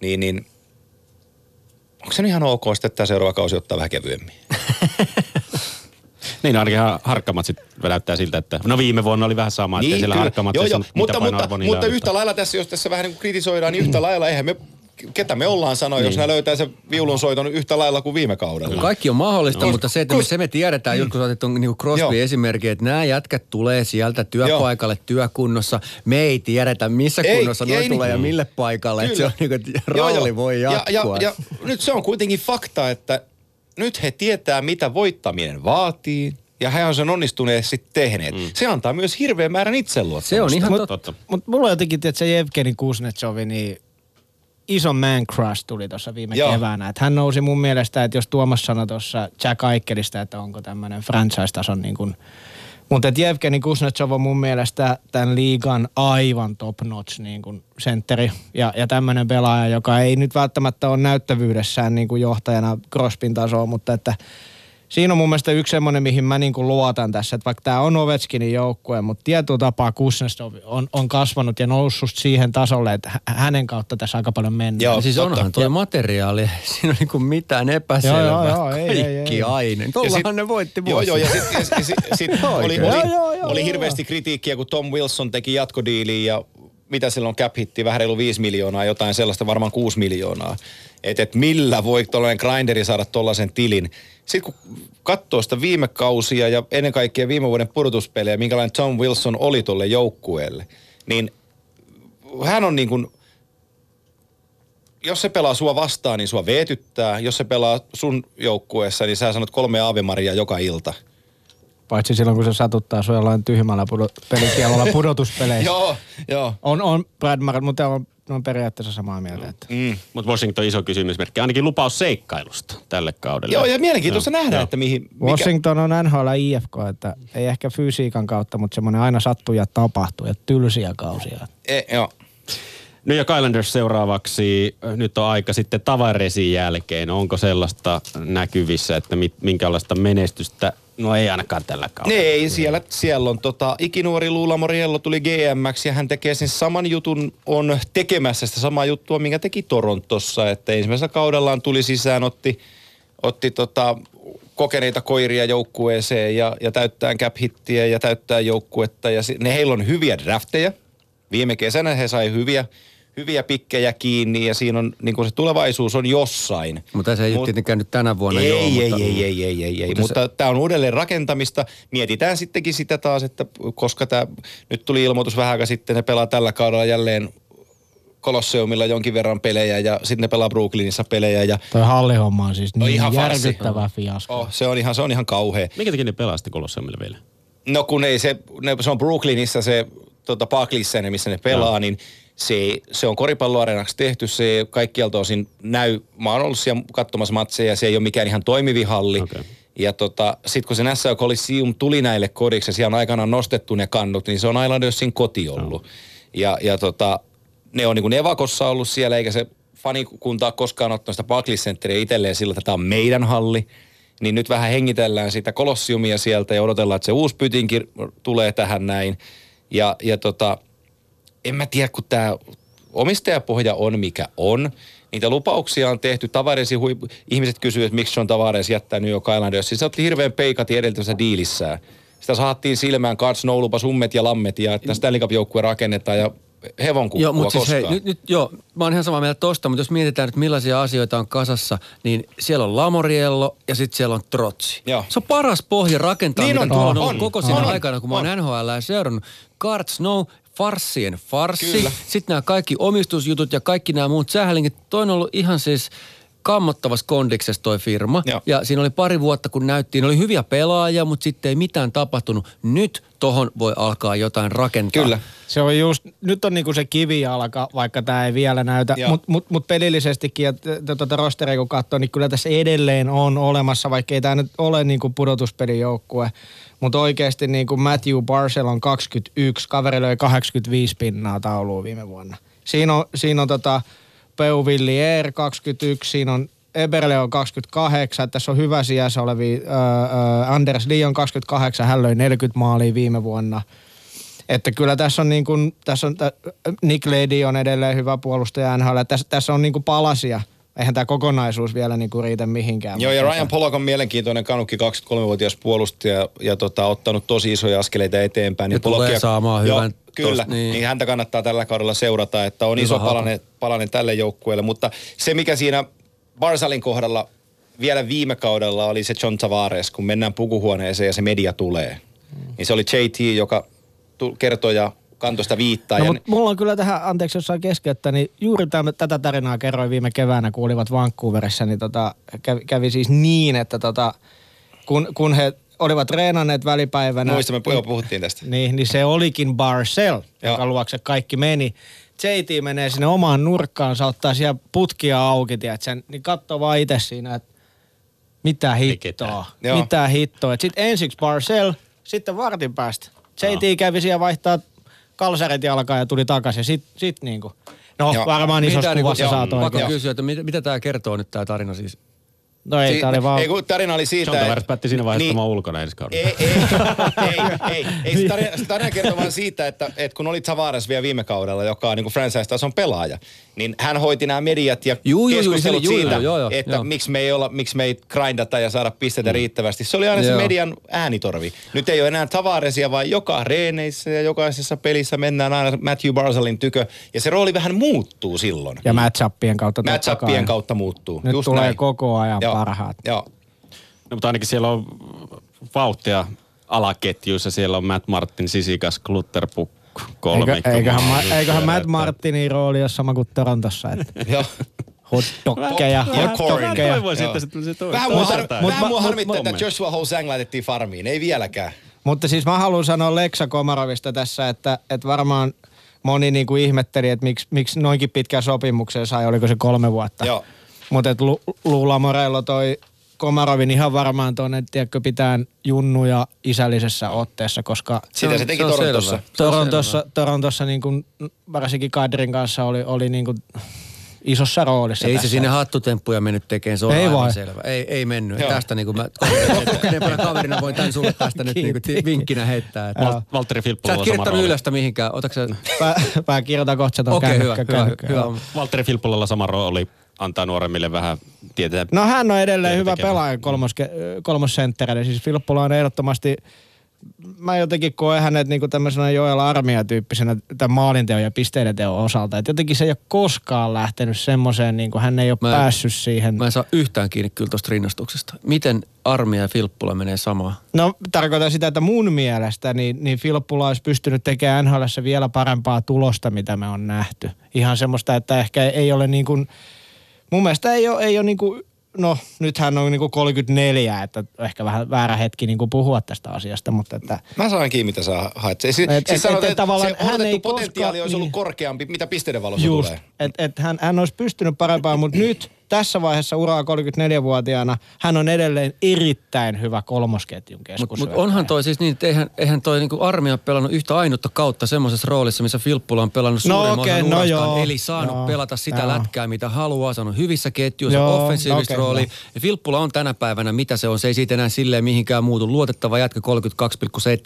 niin, niin onko se ihan ok, sitten että tämä seuraava kausi ottaa vähän kevyemmin? [laughs] Niin ainakin har- harkkamatsit näyttää siltä, että no viime vuonna oli vähän sama, että siellä kyllä. harkkamatsissa Joo, joo. Mutta, mutta, mutta yhtä lailla tässä, jos tässä vähän niin kuin kritisoidaan, niin yhtä lailla eihän me, ketä me ollaan sanoa, Niin. jos nämä löytää sen viulunsoiton yhtä lailla kuin viime kaudella. Kaikki on mahdollista, No. mutta se, että me, se me tiedetään, mm. kun sä otit tuon niin Crosby Joo. esimerkki, että nämä jätkät tulee sieltä työpaikalle työkunnossa. Me ei tiedetä, missä Ei, kunnossa noi ei tulee ja niin. mille paikalle. Että se on niin kuin, että Joo, ralli joo. voi ja, jatkua. ja, ja nyt se on kuitenkin fakta, että nyt he tietää, mitä voittaminen vaatii. Ja he on sen onnistuneet sitten tehneet. Mm. Se antaa myös hirveän määrän itseluottamusta. se on ihan Mut- totta. Mutta mulla on jotenkin, että se Evgeni Kuznetsovi, niin iso man crush tuli tuossa viime Joo. Keväänä. Että hän nousi mun mielestä, että jos Tuomas sanoi tuossa Jack Aikkelista, että onko tämmöinen franchise-tason niin kuin mutta Evgeni Kuznetsov on mun mielestä tämän liigan aivan top notch niin kuin sentteri ja, ja tämmöinen pelaaja, joka ei nyt välttämättä ole näyttävyydessään niin kuin johtajana Crosbyn tasoa, mutta että siinä on mun mielestä yksi semmoinen, mihin mä niin kuin luotan tässä, että vaikka tämä on Ovechkinin joukkue, mutta tietyllä tapaa Kuznetsov on, on kasvanut ja noussut siihen tasolle, että hä- hänen kautta tässä aika paljon mennään. Joo. Ja siis totta. onhan tuo materiaali, [laughs] siinä on niinku mitään epäselvää. Joo, joo, joo, ei, Kaikki ei, ei. aine. Ja Tuollahan ne voitti Joo, vuosia. joo, ja sitten sit, sit, sit [laughs] oli, oli. Joo, joo, joo, oli joo. hirveästi kritiikkiä, kun Tom Wilson teki jatkodiiliin ja mitä silloin cap hitti, vähän reilu 5 miljoonaa, jotain sellaista, varmaan 6 miljoonaa. Että et millä voi tuollainen grinderi saada tollaisen tilin. Sitten kun katsoo sitä viime kausia ja ennen kaikkea viime vuoden pudotuspelejä, minkälainen Tom Wilson oli tolle joukkueelle, niin hän on niin kuin, jos se pelaa sua vastaan, niin sua veetyttää. Jos se pelaa sun joukkueessa, niin sä sanot kolme aavemaria joka ilta. Paitsi silloin, kun se satuttaa sua jollain tyhmällä pudo- pelikielolla pudotuspeleissä. [laughs] Joo, joo. On, on Brad Murray, mutta on, on periaatteessa samaa mieltä. Että. Mm. Mutta Washington iso kysymysmerkki. Ainakin lupaus seikkailusta tälle kaudelle. Joo, ja mielenkiintoista Joo, nähdä, joo. että mihin... Mikä... Washington on NHL IFK, että ei ehkä fysiikan kautta, mutta semmoinen aina sattuu ja tapahtuu ja tylsiä kausia. E, joo. New York Islanders seuraavaksi. Nyt on aika sitten Tavaresin jälkeen. Onko sellaista näkyvissä, että mit, minkälaista menestystä? No ei ainakaan tällä kaudella. Ei, siellä, siellä on tota, ikinuori Luula Moriello tuli GMX ja hän tekee sen saman jutun, on tekemässä sitä samaa juttua, minkä teki Torontossa, että ensimmäisellä kaudellaan tuli sisään, otti, otti tota, kokeneita koiria joukkueeseen ja, ja täyttää cap ja täyttää joukkuetta ja ne, heillä on hyviä drafteja. Viime kesänä he sai hyviä, hyviä pikkejä kiinni ja siinä on, niin kuin se tulevaisuus on jossain. Mutta se ei Mut- ole tietenkään nyt tänä vuonna ei, joo, ei, mutta... ei, ei, ei, ei, ei, Mutta mutta, se- mutta tämä on uudelleen rakentamista. Mietitään sittenkin sitä taas, että koska tämä, nyt tuli ilmoitus vähän aikaa sitten, ne pelaa tällä kaudella jälleen Kolosseumilla jonkin verran pelejä ja sitten ne pelaa Brooklynissa pelejä ja Toi hallihomma on siis No niin ihan farssi. järkyttävä fiasko. oh, se, on ihan, se on ihan kauhea. Minkä takia ne pelasti Kolosseumille vielä? No kun ei se, ne, se on Brooklynissa se tota Barclays Center, missä ne pelaa, Joo. niin se, se on koripalloareenaksi tehty, se ei kaikkialta osin näy. Mä oon ollut siellä katsomassa matseja, se ei ole mikään ihan toimivi halli. Okei. Ja tota, sitten kun se Nassau Coliseum tuli näille kodiksi ja siellä on aikanaan nostettu ne kannut, niin se on Islandersin koti ollut. Ja, ja tota, ne on niin kuin Evakossa ollut siellä, eikä se fanikunta ole koskaan ottanut sitä Barclays Centeria itselleen sillä, että tämä on meidän halli. Niin nyt vähän hengitellään sitä kolossiumia sieltä ja odotellaan, että se uusi pytinki tulee tähän näin. Ja, ja tota, en mä tiedä, kun tämä omistajapohja on mikä on, Niitä lupauksia on tehty. Tavaresi hui... Ihmiset kysyvät, että miksi John Tavares jättää New York Islanders. Se otti hirveän peikati edeltävässä diilissään. Sitä saattiin silmään, Carl Snow lupas ummet ja lammet ja että Stanley Cup-joukkue rakennetaan ja hevon Joo, mutta siis hei, nyt, nyt, joo, mä oon ihan samaa mieltä tosta, mutta jos mietitään nyt millaisia asioita on kasassa, niin siellä on Lamoriello ja sitten siellä on Trotsi. Joo. Se on paras pohja rakentaa, Niin mitä on, tuolla on, on, on, koko on, siinä on, aikana, kun mä oon on. NHL seurannut. Cart Snow, farssien farssi, Kyllä. sitten nämä kaikki omistusjutut ja kaikki nämä muut sähälingit. Toi on ollut ihan siis kammottavassa kondiksessa toi firma. Joo. Ja siinä oli pari vuotta, kun näyttiin, oli hyviä pelaajia, mutta sitten ei mitään tapahtunut. Nyt tohon voi alkaa jotain rakentaa. Kyllä. Se on just, nyt on niinku se kivijalka, vaikka tämä ei vielä näytä, mutta mut, mut pelillisestikin, että tuota rosteria kun katsoo, niin kyllä tässä edelleen on olemassa, vaikka ei tämä nyt ole niinku pudotuspelijoukkue. Mutta oikeasti niinku Matthew Barcel on 21, kaveri löi 85 pinnaa tauluun viime vuonna. Siinä on, siinä on tota Peu Villier 21, siinä on Eberle on 28, tässä on hyvä sijassa olevi öö, Anders Lee on 28, hän löi 40 maalia viime vuonna. Että kyllä tässä on niin kuin, tässä on, Nick Lady on edelleen hyvä puolustaja NHL. Tässä, tässä on niin kuin palasia. Eihän tämä kokonaisuus vielä niin kuin riitä mihinkään. Joo, ja Ryan Pollock on mielenkiintoinen kanukki 23-vuotias puolustaja ja, ja tota, ottanut tosi isoja askeleita eteenpäin. Ja tulee Pollockia- saamaan Joo, hyvän Kyllä, tosta- niin. niin. niin. häntä kannattaa tällä kaudella seurata, että on Hyvä iso palanen, palanen tälle joukkueelle. Mutta se, mikä siinä Barsalin kohdalla vielä viime kaudella oli se John Tavares, kun mennään pukuhuoneeseen ja se media tulee. Niin se oli JT, joka kertoi ja kantoi sitä viittaa. No, ja mutta mulla on kyllä tähän, anteeksi jos saa keskeyttää, niin juuri täm, tätä tarinaa kerroin viime keväänä, kun olivat Vancouverissa, niin tota, kävi, kävi siis niin, että tota, kun, kun he olivat treenanneet välipäivänä. Muistamme, joo, puhuttiin tästä. Niin, niin se olikin Barcel, joka Joo. luokse kaikki meni. JT menee sinne omaan nurkkaansa, ottaa siellä putkia auki, tiedätkö, niin katsoo vaan itse siinä, että mitä hittoa, mitä hittoa. Sitten ensiksi Barcel, sitten vartin päästä. JT kävi siellä vaihtaa kalsarit jalkaan ja tuli takaisin. Sitten sit niinku, no Joo. varmaan isossa Mitä niinku- kuvassa joo, saa toi. Pakko Joo. kysyä, että mitä, mitä tämä kertoo nyt tämä tarina siis? No ei, tää oli vaan... ei, kun tarina oli siitä, John Tavares että- päätti siinä vaiheessa, niin, että ulkona ensi kaudella. Ei, ei, ei, ei, [laughs] ei. Se tarina, se tarina kertoo vaan siitä, että, että kun oli Tavares vielä viime kaudella, joka on niin franchise-tason pelaaja, niin hän hoiti nämä mediat ja Juu, juu, juu, keskustelut se oli- juu, siitä, juu, joo, joo, että joo. miksi me ei olla, miksi me ei grindata ja saada pisteitä Mm. riittävästi. Se oli aina se Joo. median äänitorvi. Nyt ei ole enää Tavaresia, vaan joka reeneissä ja jokaisessa pelissä mennään aina Matthew Barzalin tykö. Ja se rooli vähän muuttuu silloin. Ja matchappien kautta kai. kautta muuttuu. Nyt Just tulee näin. koko ajan Joo, parhaat. Joo. No, mutta ainakin siellä on vauhtia alaketjuissa. Siellä on Matt Martin, Sisikas, Klutterpuk, kolme. Eikö, eiköhän, ma, eiköhän Matt Martinin rooli ole sama kuin Torontossa, [laughs] että Joo. hotdogkeja, Ja Mä Corey. toivoisin, Joo. että se tulisi toista. Vähän mua, har, vähän mua harmittaa, mut- että Joshua Hosang laitettiin farmiin. Ei vieläkään. Mutta siis mä haluan sanoa Leksa Komarovista tässä, että, että varmaan moni niin kuin ihmetteli, että miksi, miksi noinkin pitkän sopimuksen sai, oliko se kolme vuotta. Joo. Mutta että Lu, Luula Morello toi Komarovin ihan varmaan tuonne, tiedätkö, pitään junnuja isällisessä otteessa, koska Sitä se teki Torontossa. Se on Torontossa, Torontossa niin kuin, varsinkin Kadrin kanssa oli, oli niin kuin isossa roolissa Ei tässä. se sinne hattutemppuja mennyt tekemään, se on Ei aivan vai? selvä. Ei, ei mennyt. Joo. Tästä niin kuin mä kokeneempana kaverina voin tämän sulle tästä nyt niin kuin vinkkinä heittää. Että Val- Valtteri Sä Filppula et on sama kirjoittanut rooli. ylös sitä mihinkään. Otatko sä... Pää, pää kirjoita kohta Okei, hyvä, kännykkä- hyvä, kännykkä, hyvä. joo. Valtteri Filppulalla sama rooli antaa nuoremmille vähän tietää. No hän on edelleen hyvä pelaaja kolmos, kolmossentterinä. Siis Filppula on ehdottomasti, mä jotenkin koen hänet niinku tämmöisenä Joel Armia-tyyppisenä tämän maalinteon ja pisteiden teon osalta. Et jotenkin se ei ole koskaan lähtenyt semmoiseen, niinku hän ei ole Mä- päässyt siihen. Mä en saa yhtään kiinni kyllä tuosta rinnastuksesta. Miten Armia ja Filppula menee samaan? No tarkoitan sitä, että mun mielestä niin, niin Filppula olisi pystynyt tekemään NHLssä vielä parempaa tulosta, mitä me on nähty. Ihan semmoista, että ehkä ei ole niin kuin, mun mielestä ei ole, ei ole niin kuin, no nyt hän on niin kuin 34, että ehkä vähän väärä hetki niin kuin puhua tästä asiasta, mutta että Mä saan kiinni, mitä sä haet. Siis, Et- siis et- sanotaan, et- että tavallaan se hän ei potentiaali koskaan- olisi ollut niin. korkeampi, mitä pisteiden valossa just, tulee. että et hän, hän olisi pystynyt parempaan, mutta nyt tässä vaiheessa uraa 34-vuotiaana hän on edelleen erittäin hyvä kolmosketjun Mutta keskushyökkääjä. mut onhan toi siis niin, että eihän, eihän toi niinku armia pelannut yhtä ainutta kautta semmoisessa roolissa, missä Filppula on pelannut No suurimman okei, osan no joo, eli saanut joo, pelata sitä joo. lätkää, mitä haluaa, saanut hyvissä ketjuissa, Joo, offensiivista okei, roolia. no. Filppula on tänä päivänä, mitä se on, se ei siitä enää silleen mihinkään muutu. Luotettava jätkä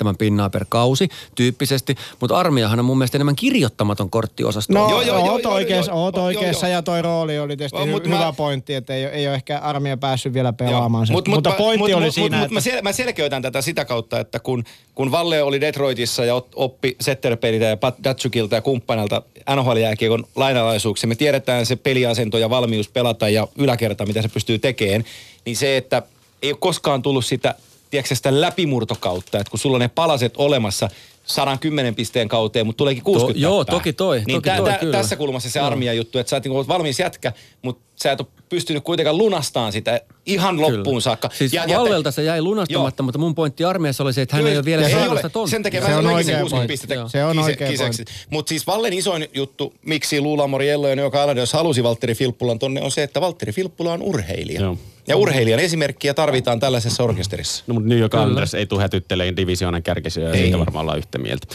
32,7 pinnaa per kausi tyyppisesti, mutta armiahan on mun mielestä enemmän kirjoittamaton korttiosasto. No, Joo, joo, joo, oot oikeassa, oot oikeassa ja toi rooli oli tietysti hy- mut hyvä pointti, että ei, ole- ei ole ehkä armia päässyt vielä pelaamaan sen. Mut, mut, mutta pointti mut, oli mut, siinä, mut, että... mä, sel, mä selkeytän tätä sitä kautta, että kun, kun Valle oli Detroitissa ja oppi Setterperiltä ja Pat Datsukilta ja kumppanilta NHL-jääkiekon lainalaisuuksia, me tiedetään se peliasento ja valmius pelata ja yläkerta, mitä se pystyy tekemään, niin se, että ei ole koskaan tullut sitä, tiedätkö, sitä läpimurtokautta, että kun sulla on ne palaset olemassa 110 pisteen kauteen, mutta tuleekin 60 joo, tappaa. toki toi, Niin toki tä- toi, tä- kyllä. tässä kulmassa se armia juttu, että sä oot niinku valmis jätkä, mutta sä et ole pystynyt kuitenkaan lunastamaan sitä ihan loppuun Kyllä. saakka. Siis ja, Vallelta se jäi lunastamatta, Joo. mutta mun pointti armiassa oli se, että hän Kyllä, ei ole vielä saanut ole. sitä tonttia. Sen takia Se on sen 60 pointti. pistettä Joo. Se on kise- kiseksi. pointti. Mutta siis Vallen isoin juttu, miksi Luula Moriello ja joka Aladios halusi Valtteri Filppulan tonne, on se, että Valtteri Filppula on urheilija. Joo. Ja urheilijan esimerkkiä tarvitaan tällaisessa orkesterissa. No, mutta New York Anders ei tule hätyttelemään divisioonan kärkisiä siitä varmaan ollaan yhtä mieltä.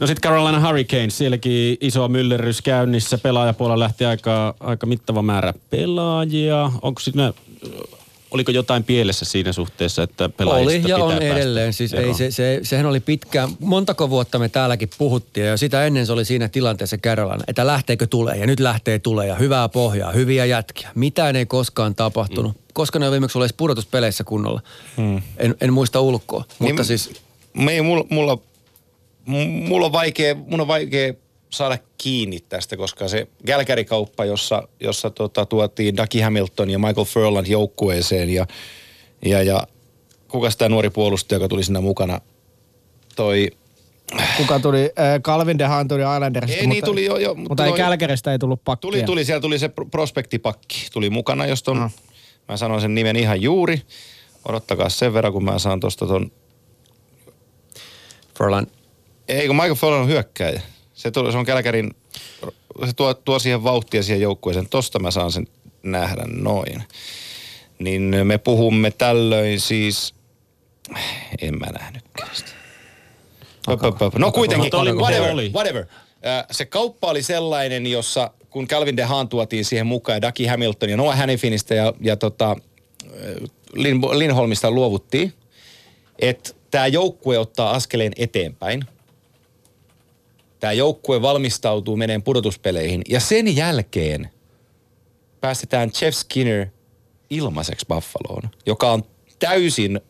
No sitten Carolina Hurricanes, sielläkin iso myllerrys käynnissä. Pelaajapuolella lähti aika, aika mittava määrä pelaajia. Onko siinä, oliko jotain pielessä siinä suhteessa, että pelaajista Oli ja pitää on päästä edelleen. Siis ei, se, se, sehän oli pitkään, montako vuotta me täälläkin puhuttiin ja sitä ennen se oli siinä tilanteessa Carolina, että lähteekö tulee ja nyt lähtee tulee ja hyvää pohjaa, hyviä jätkiä. Mitään ei koskaan tapahtunut. Mm. Koska ne on viimeksi ollut edes pudotuspeleissä kunnolla. Mm. En, en muista ulkoa, mutta Niin, siis Me ei, mulla, mulla, mulla, on vaikea, mun on vaikea saada kiinni tästä, koska se Gälkärikauppa, jossa, jossa tota, tuotiin Ducky Hamilton ja Michael Furland joukkueeseen ja, ja, ja kuka tämä nuori puolustaja, joka tuli siinä mukana, toi, Kuka tuli? Äh, Calvin DeHaan tuli Islandersista, Ei, niin mutta, tuli jo- jo, mutta, mutta ei Kälkäristä ei tullut pakkia. tuli, tuli, siellä tuli se pro- prospektipakki, tuli mukana, josta on, Ah. mä sanon sen nimen ihan juuri, odottakaa sen verran, kun mä saan tosta ton Furlan, Ei, kun Michael Furlan on hyökkäjä. Se, tuli, se on Kälkärin, se tuo, tuo siihen vauhtia siihen joukkueeseen. Tosta mä saan sen nähdä noin. Niin me puhumme tällöin siis, en mä nähnytkään sitä. Pöp, pöp, pöp. No kuitenkin, whatever, oli? whatever. Se kauppa oli sellainen, jossa kun Calvin DeHaan tuotiin siihen mukaan ja Ducky Hamilton ja Noah Hannifinistä ja, ja tota, Lin, Linholmista luovuttiin, että tämä joukkue ottaa askeleen eteenpäin. Tämä joukkue valmistautuu meneen pudotuspeleihin ja sen jälkeen päästetään Jeff Skinner ilmaiseksi Buffaloon, joka on täysin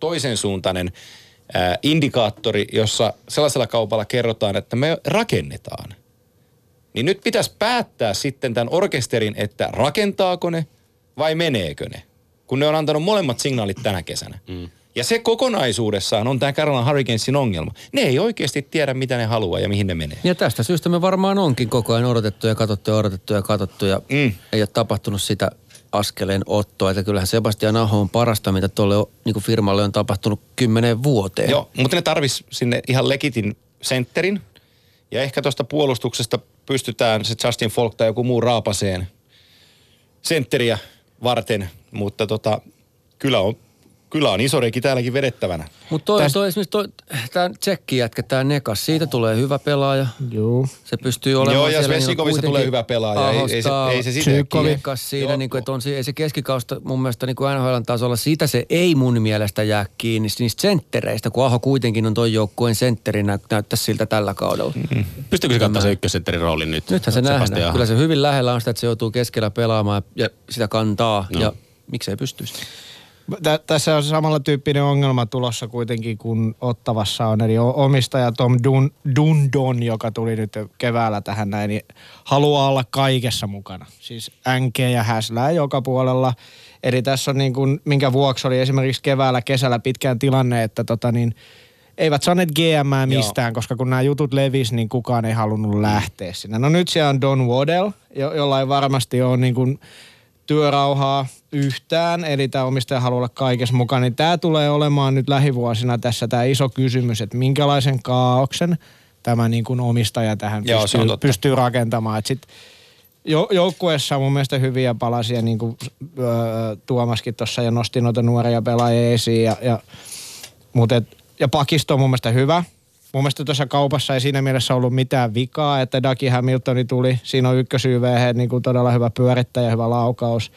toisen suuntainen ää, indikaattori, jossa sellaisella kaupalla kerrotaan, että me rakennetaan. Niin nyt pitäisi päättää sitten tämän orkesterin, että rakentaako ne vai meneekö ne, kun ne on antanut molemmat signaalit tänä kesänä. Mm. Ja se kokonaisuudessaan on tämä Carolina Hurricanesin ongelma. Ne ei oikeasti tiedä, mitä ne haluaa ja mihin ne menee. Ja tästä syystä me varmaan onkin koko ajan odotettu ja katsottu ja odotettu ja katsottu ja Mm. ei ole tapahtunut sitä askeleen ottoa. Että kyllähän Sebastian Aho on parasta, mitä tuolle niin firmalle on tapahtunut kymmenen vuoteen. Joo, mutta ne tarvis sinne ihan legitin sentterin. Ja ehkä tuosta puolustuksesta pystytään se Justin Falk tai joku muu raapaseen sentteriä varten. Mutta tota, kyllä on, kyllä on iso reiki täälläkin vedettävänä. Mutta toi, Tästä- toi, esimerkiksi toi, tämä tsekki jätkä, tämä Nekas, siitä tulee hyvä pelaaja. Joo. Se pystyy olemaan Joo, ja siellä, niin on Svesikovista tulee kuitenkin hyvä pelaaja. Ei, ei, se, ei se sitä. Nekas siinä, Joo. niin kuin, että on, si- ei se keskikausta mun mielestä niin kuin NHLn tasolla, siitä se ei mun mielestä jää kiinni niistä senttereistä, kun Aho kuitenkin on ton joukkueen sentteri, nä- näyttäisi siltä tällä kaudella. Mm-hmm. Pystyykö se katsoa se ykkösentterin roolin nyt? Nythän se nähdään. Kyllä se hyvin lähellä on sitä, että se joutuu keskellä pelaamaan ja sitä kantaa. No. Ja miksei pystyisi. Tä- tässä on samalla tyyppinen ongelma tulossa kuitenkin kuin Ottavassa on. Eli omistaja Tom Dun, Dundon, joka tuli nyt keväällä tähän näin, niin haluaa olla kaikessa mukana. Siis NK ja häslää joka puolella. Eli tässä on niin kuin, minkä vuoksi oli esimerkiksi keväällä, kesällä pitkään tilanne, että tota niin, eivät saaneet GM mistään, koska kun nämä jutut levis, niin kukaan ei halunnut lähteä sinne. No nyt siellä on Don Waddell, jo- jolla ei varmasti ole niin kuin työrauhaa yhtään, eli tämä omistaja haluaa olla kaikessa mukana, niin tämä tulee olemaan nyt lähivuosina tässä tämä iso kysymys, että minkälaisen kaauksen tämä niin kuin omistaja tähän Joo, pystyy, pystyy rakentamaan. Et sit, jo, joukkueessa on mun mielestä hyviä palasia, niin kuin öö, Tuomaskin tuossa jo nosti noita nuoria pelaajia esiin. Ja, ja, mutta et, ja pakisto on mun mielestä hyvä. Mun mielestä tuossa kaupassa ei siinä mielessä ollut mitään vikaa, että Daki Hamiltoni tuli. Siinä on ykkösyyvehe niin kuin todella hyvä pyörittäjä, hyvä laukaus.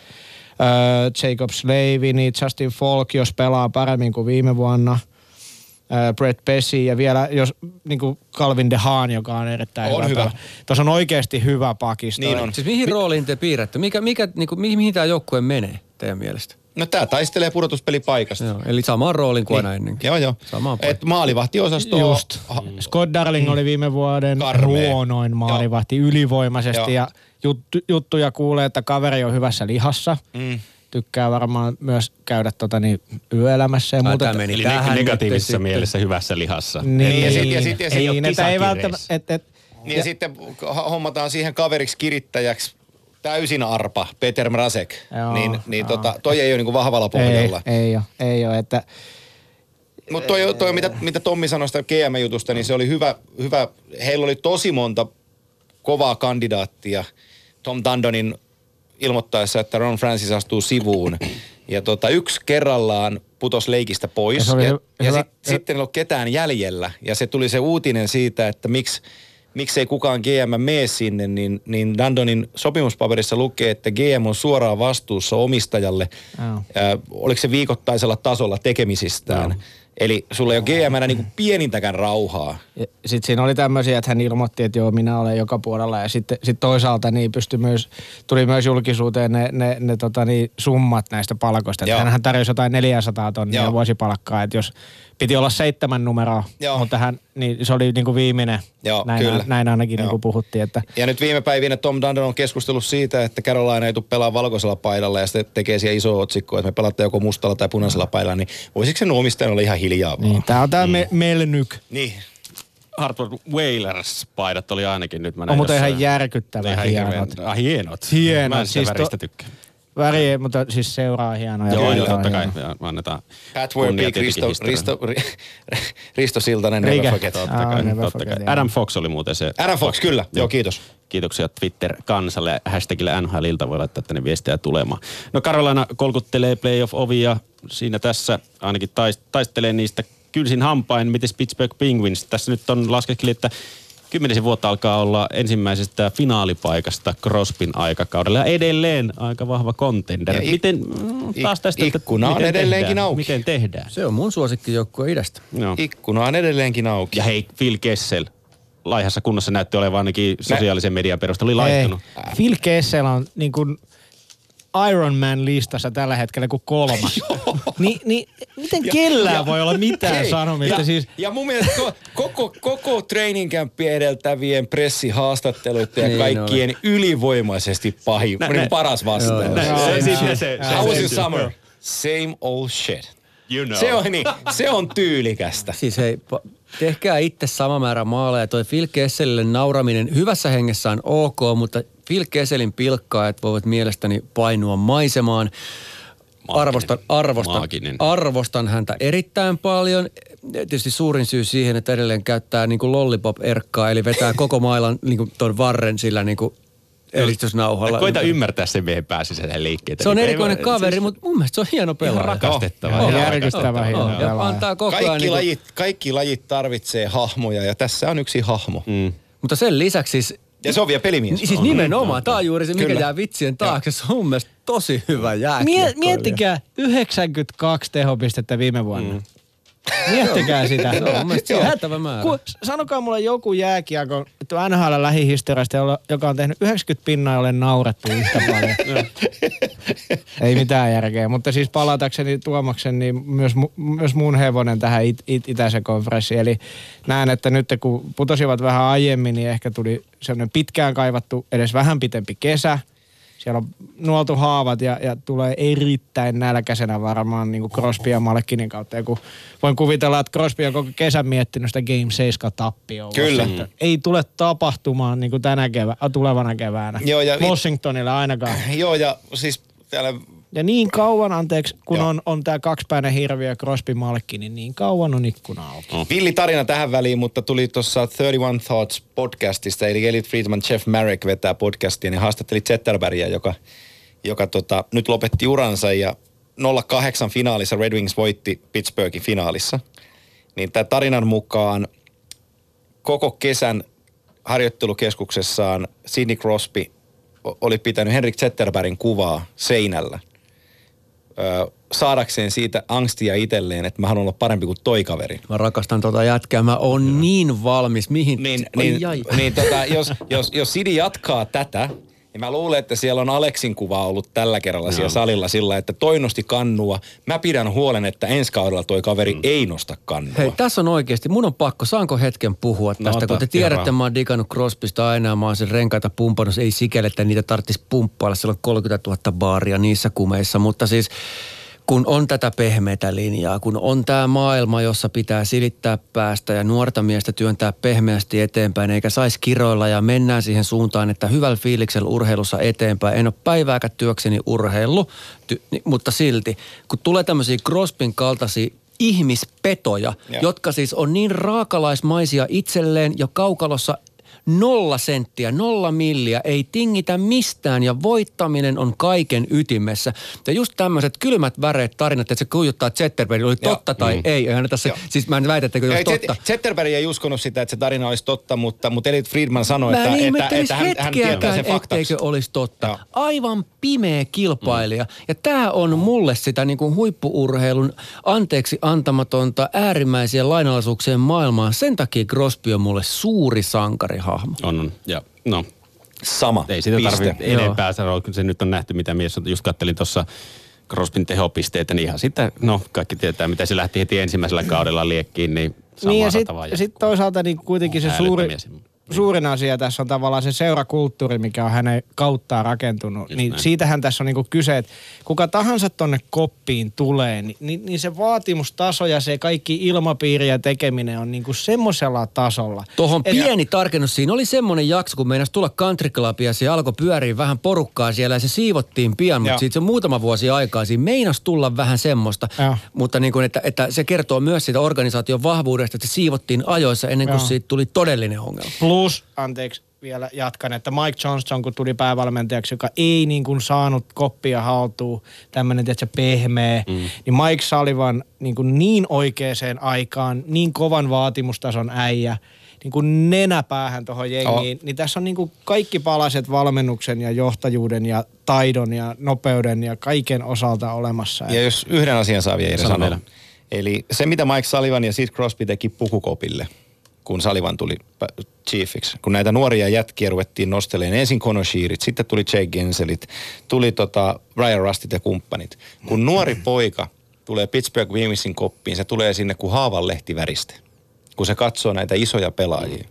Öö, Jacob Slavini, Justin Falk, jos pelaa paremmin kuin viime vuonna – Brett Pessi ja vielä jos niin kuin Calvin De Haan, joka on erittäin On hyvä. hyvä. Tuossa on oikeasti hyvä pakisto. Niin on. Siis mihin rooliin te piirrätte? Mikä, mikä, niin kuin, mihin, mihin tämä joukkue menee teidän mielestä? No tää taistelee pudotuspelipaikasta. Joo, eli samaan rooliin kuin aina ennenkin. Joo, joo. Samaan. Et maalivahtiosasto Just. Ha, Scott Darling oli viime vuoden Karmea. ruonoin maalivahti ylivoimaisesti Joo. ja juttu, juttuja kuulee, että kaveri on hyvässä lihassa. mm. Tykkää varmaan myös käydä tota, niin, yöelämässä ja Ai, muuta. tää meni Eli tähän negatiivisessa sitten. mielessä hyvässä lihassa. Niin, ja sit- ja sit- ja sit- ei ole niin, että ei kisakireissä. välttämättä, et, et, Niin ja, sitten ha- hommataan siihen kaveriksi kirittäjäksi täysin arpa, Peter Mrazek. Joo, niin niin joo. tota, toi ei ole niinku vahvalla ei, pohjalla. ei ole, ei ole, että Mutta toi, toi mitä, mitä Tommi sanoi sitä GM-jutusta, niin se oli hyvä, hyvä. Heillä oli tosi monta kovaa kandidaattia Tom Dandonin ilmoittaessa, että Ron Francis astuu sivuun. Ja tota, yksi kerrallaan putos leikistä Ja pois. Ja, ja, hy- ja hyvä- sit, sitten ei ollut ketään jäljellä. Ja se tuli se uutinen siitä, että miksi miksei kukaan GM mene sinne, niin, niin Dandonin sopimuspaperissa lukee, että GM on suoraan vastuussa omistajalle, Joo. ää, oliko se viikoittaisella tasolla tekemisistään. Eli sulla ei ole GMnä niinku pienintäkään rauhaa. Sitten siinä oli tämmöisiä, että hän ilmoitti, että joo, minä olen joka puolella. Ja sitten sit toisaalta niin pystyi myös, tuli myös julkisuuteen ne, ne, ne tota niin, summat näistä palkoista. Että hänhän tarjosi jotain 400 tonnia Joo. vuosipalkkaa. Että jos piti olla seitsemän numeroa, Joo. mutta hän, niin se oli niin kuin viimeinen. Joo, näin, kyllä. näin ainakin Joo. niin kuin puhuttiin. Että, Ja nyt viime päivinä Tom Dundon on keskustellut siitä, että Carolina ei tule pelaa valkoisella paidalla ja sitten tekee siellä iso otsikko, että me pelataan joko mustalla tai punaisella paidalla, niin voisiko sen omistajan olla ihan hiljaa vaan? niin, tämä on tämä mm. me, Melnyk. Niin. Hartford Whalers-paidat oli ainakin nyt. Mä On näin muuten ihan järkyttävän Ihan hienot. Ah, hienot. Hienot, Mä en sitä siis väristä to- tykkää. Väri, mutta siis seuraa hienoja. Joo, joo, totta kai. Ja Annetaan Pat kunnia Werbeek, tietenkin Risto. Risto, [laughs] Risto Siltanen, never forget. Totta kai, never totta kai. Adam. Fox oli muuten se. Adam Fox, kyllä. Joo, kiitos. Kiitoksia Twitter-kansalle. Hashtagille NHLilta voi laittaa tänne viestiä tulemaan. No Carolina kolkuttelee playoff-ovia. Siinä tässä ainakin tais- taistelee niistä kynsin hampain. Mites Pittsburgh Penguins? Tässä nyt on laskeskeli, että kymmenisen vuotta alkaa olla ensimmäisestä finaalipaikasta Crospin aikakaudella. Ja edelleen aika vahva contender. Ja ik- miten, mm, taas tästä, että ikkuna on miten edelleenkin tehdään? auki. Miten tehdään? Se on mun suosikkijoukkue idästä. Joo. Ikkuna on edelleenkin auki. Ja hei, Phil Kessel. Laihassa kunnossa näytti olevan ainakin sosiaalisen median perusteella. Oli laittanut. Ei. Phil Kessel on niin kuin Iron Man listassa tällä hetkellä kuin kolmas. [laughs] Ni, niin miten kellään ja- voi olla mitään Hei, sanomista? Ja, siis, ja mun mielestä ko, koko, koko training edeltävien pressihaastatteluiden ja Niin kaikkien ylivoimaisesti pahin, Nä- niin nä- paras vastaus. Nä- Joo, se, sitten se, se, How was se- your summer? Same old shit. You know. Se on, niin, se on tyylikästä. Siis hei, pa- tehkää itse sama määrä maaleja. Toi Phil Kesselille nauraminen hyvässä hengessä on ok, mutta Phil Kesselin pilkkaajat voivat mielestäni painua maisemaan. Arvostan, arvostan, Maaginen. arvostan häntä erittäin paljon. Tietysti suurin syy siihen, että edelleen käyttää niin lollipop-erkkaa, eli vetää [laughs] koko mailan niin ton varren sillä niin elistysnauhalla. Koita ymmärtää sen miehen pääsisäisen liikkeitä. Se on Niin ei erikoinen voi- kaveri, siis mutta mun mielestä se on hieno pelaaja. Ihan rakastettava. Joo, ihan järkyttävä rakastettava. hieno. Ja antaa koko ajan... Kaikki, niin kuin- lajit, kaikki lajit tarvitsee hahmoja ja tässä on yksi hahmo. Mm. Mutta sen lisäksi siis Ja se on vielä pelimies. Siis nimenomaan, tämä on juuri se, mikä Kyllä. jää vitsien taakse. Se on mun mielestä tosi hyvä jääkiekko. mie, miettikää 92 tehopistettä viime vuonna. Mm. Miettikää sitä. Se on mun määrä. Ku, sanokaa mulle joku jääkiekko, että NHL lähihistoriasta, joka on tehnyt 90 pinnaa, ole naurettu yhtä paljon. Ei mitään järkeä, mutta siis palatakseni Tuomaksen, niin myös, myös mun hevonen tähän it, it, itäisen konferenssiin. Eli näen, että nyt kun putosivat vähän aiemmin, niin ehkä tuli sellainen pitkään kaivattu, edes vähän pitempi kesä. Siellä on nuoltu haavat ja, ja tulee erittäin nälkäisenä varmaan niin kuin Crosby ja Malkinin kautta. Ja kun voin kuvitella, että Crosby on koko kesän miettinyt sitä Game 7 tappioa. Kyllä. Washington. Ei tule tapahtumaan niin kuin tänä kevä, tulevana keväänä. Joo, ja- Washingtonille ainakaan. Joo, ja siis täällä Ja niin kauan, anteeksi, kun Joo. on, on tämä kaksipäinen hirviö Crosby Malkki, niin niin kauan on ikkuna auki. Villi tarina tähän väliin, mutta tuli tuossa 31 Thoughts podcastista, eli Elliot Friedman, Jeff Marek vetää podcastia, niin haastatteli Zetterbergia, joka, joka tota, nyt lopetti uransa ja 08 finaalissa Red Wings voitti Pittsburghin finaalissa. Niin tämä tarinan mukaan koko kesän harjoittelukeskuksessaan Sidney Crosby oli pitänyt Henrik Zetterbergin kuvaa seinällä ö, saadakseen siitä angstia itselleen, että mä haluan olla parempi kuin toi kaveri. Mä rakastan tota jätkää. Mä oon niin valmis. Mihin? Niin, Ai, niin, ai. niin tota, jos, jos, jos Sidi jatkaa tätä, niin mä luulen, että siellä on Aleksin kuva ollut tällä kerralla siellä salilla sillä, että toi nosti kannua. Mä pidän huolen, että ensi kaudella toi kaveri mm. ei nosta kannua. Hei, tässä on oikeasti, mun on pakko, saanko hetken puhua No, tästä, ota, kun te tiedätte, kerran. mä oon digannut Crosbysta aina ja mä oon sen renkaita pumpannut, ei sikäli, että niitä tarvitsisi pumppailla, siellä on 30 000 baaria niissä kumeissa, mutta siis kun on tätä pehmeätä linjaa, kun on tämä maailma, jossa pitää silittää päästä ja nuorta miestä työntää pehmeästi eteenpäin, eikä saisi kiroilla ja mennään siihen suuntaan, että hyvällä fiiliksellä urheilussa eteenpäin. En ole päivääkään työkseni urheilu, ty- mutta silti, kun tulee tämmöisiä Crosbyn kaltaisia ihmispetoja, Joo. jotka siis on niin raakalaismaisia itselleen jo kaukalossa nolla senttiä, nolla milliä, ei tingitä mistään ja voittaminen on kaiken ytimessä. Ja just tämmöiset kylmät väreet tarinat, että se kujuttaa Zetterberg, oli Joo. totta tai mm. ei. Eihän tässä, Joo. siis mä en väitä, että Ei, totta. Zet- Zetterberg ei uskonut sitä, että se tarina olisi totta, mutta, mutta Elliot Friedman sanoi, Mä että, että, ihmettelisi että hän, hän tietää sen faktaksi. olisi totta. Joo. Aivan pimeä kilpailija. Ja tämä on mulle sitä niin kuin huippuurheilun anteeksi antamatonta äärimmäisiä lainalaisuuksien maailmaa. Sen takia Crosby on mulle suuri sankarihahmo. On, on. Ja no, Sama. ei sitä tarvitse enempää sanoa, kun se nyt on nähty, mitä mies on. Just kattelin tuossa Crosbyn tehopisteitä, niin ihan sitä, no kaikki tietää, mitä se lähti heti ensimmäisellä kaudella liekkiin, niin samaa Niin ja ratavaa sitten sit toisaalta niin kuitenkin se suuri. Suurin asia tässä on tavallaan se seurakulttuuri, mikä on hänen kauttaan rakentunut. Just niin näin. siitähän tässä on niinku kyse, että kuka tahansa tonne koppiin tulee, niin, niin, niin se vaatimustaso ja se kaikki ilmapiiri ja tekeminen on niinku semmoisella tasolla. Tuohon Et- pieni tarkennus. Siinä oli semmoinen jakso, kun meinas tulla country clubia, ja se alkoi pyöriä vähän porukkaa siellä ja se siivottiin pian, mutta siitä se on muutama vuosi aikaa. Siinä meinas tulla vähän semmoista. Joo. Mutta niin kuin, että, että, se kertoo myös siitä organisaation vahvuudesta, että se siivottiin ajoissa ennen kuin Joo. siitä tuli todellinen ongelma. Plus, anteeksi vielä jatkan, että Mike Johnson, kun tuli päävalmentajaksi, joka ei niin kuin saanut koppia haltuun, tämmöinen tietysti pehmeä, mm. niin Mike Sullivan niin, kuin niin oikeaan aikaan, niin kovan vaatimustason äijä, niin kuin nenäpäähän tuohon jengiin, oh. niin tässä on niin kuin kaikki palaset valmennuksen ja johtajuuden ja taidon ja nopeuden ja kaiken osalta olemassa. Ja jos yhden asian saa vielä Sano sanoa. Eli se, mitä Mike Sullivan ja Sid Crosby teki pukukopille, kun Sullivan tuli chiefiksi. Kun näitä nuoria jätkiä ruvettiin nostelemaan, ensin Conor Shearit, sitten tuli Jake Genselit, tuli tota Ryan Rustit ja kumppanit. Kun nuori poika tulee Pittsburgh Wingsin koppiin, se tulee sinne kuin haavan lehtiväriste, kun se katsoo näitä isoja pelaajia.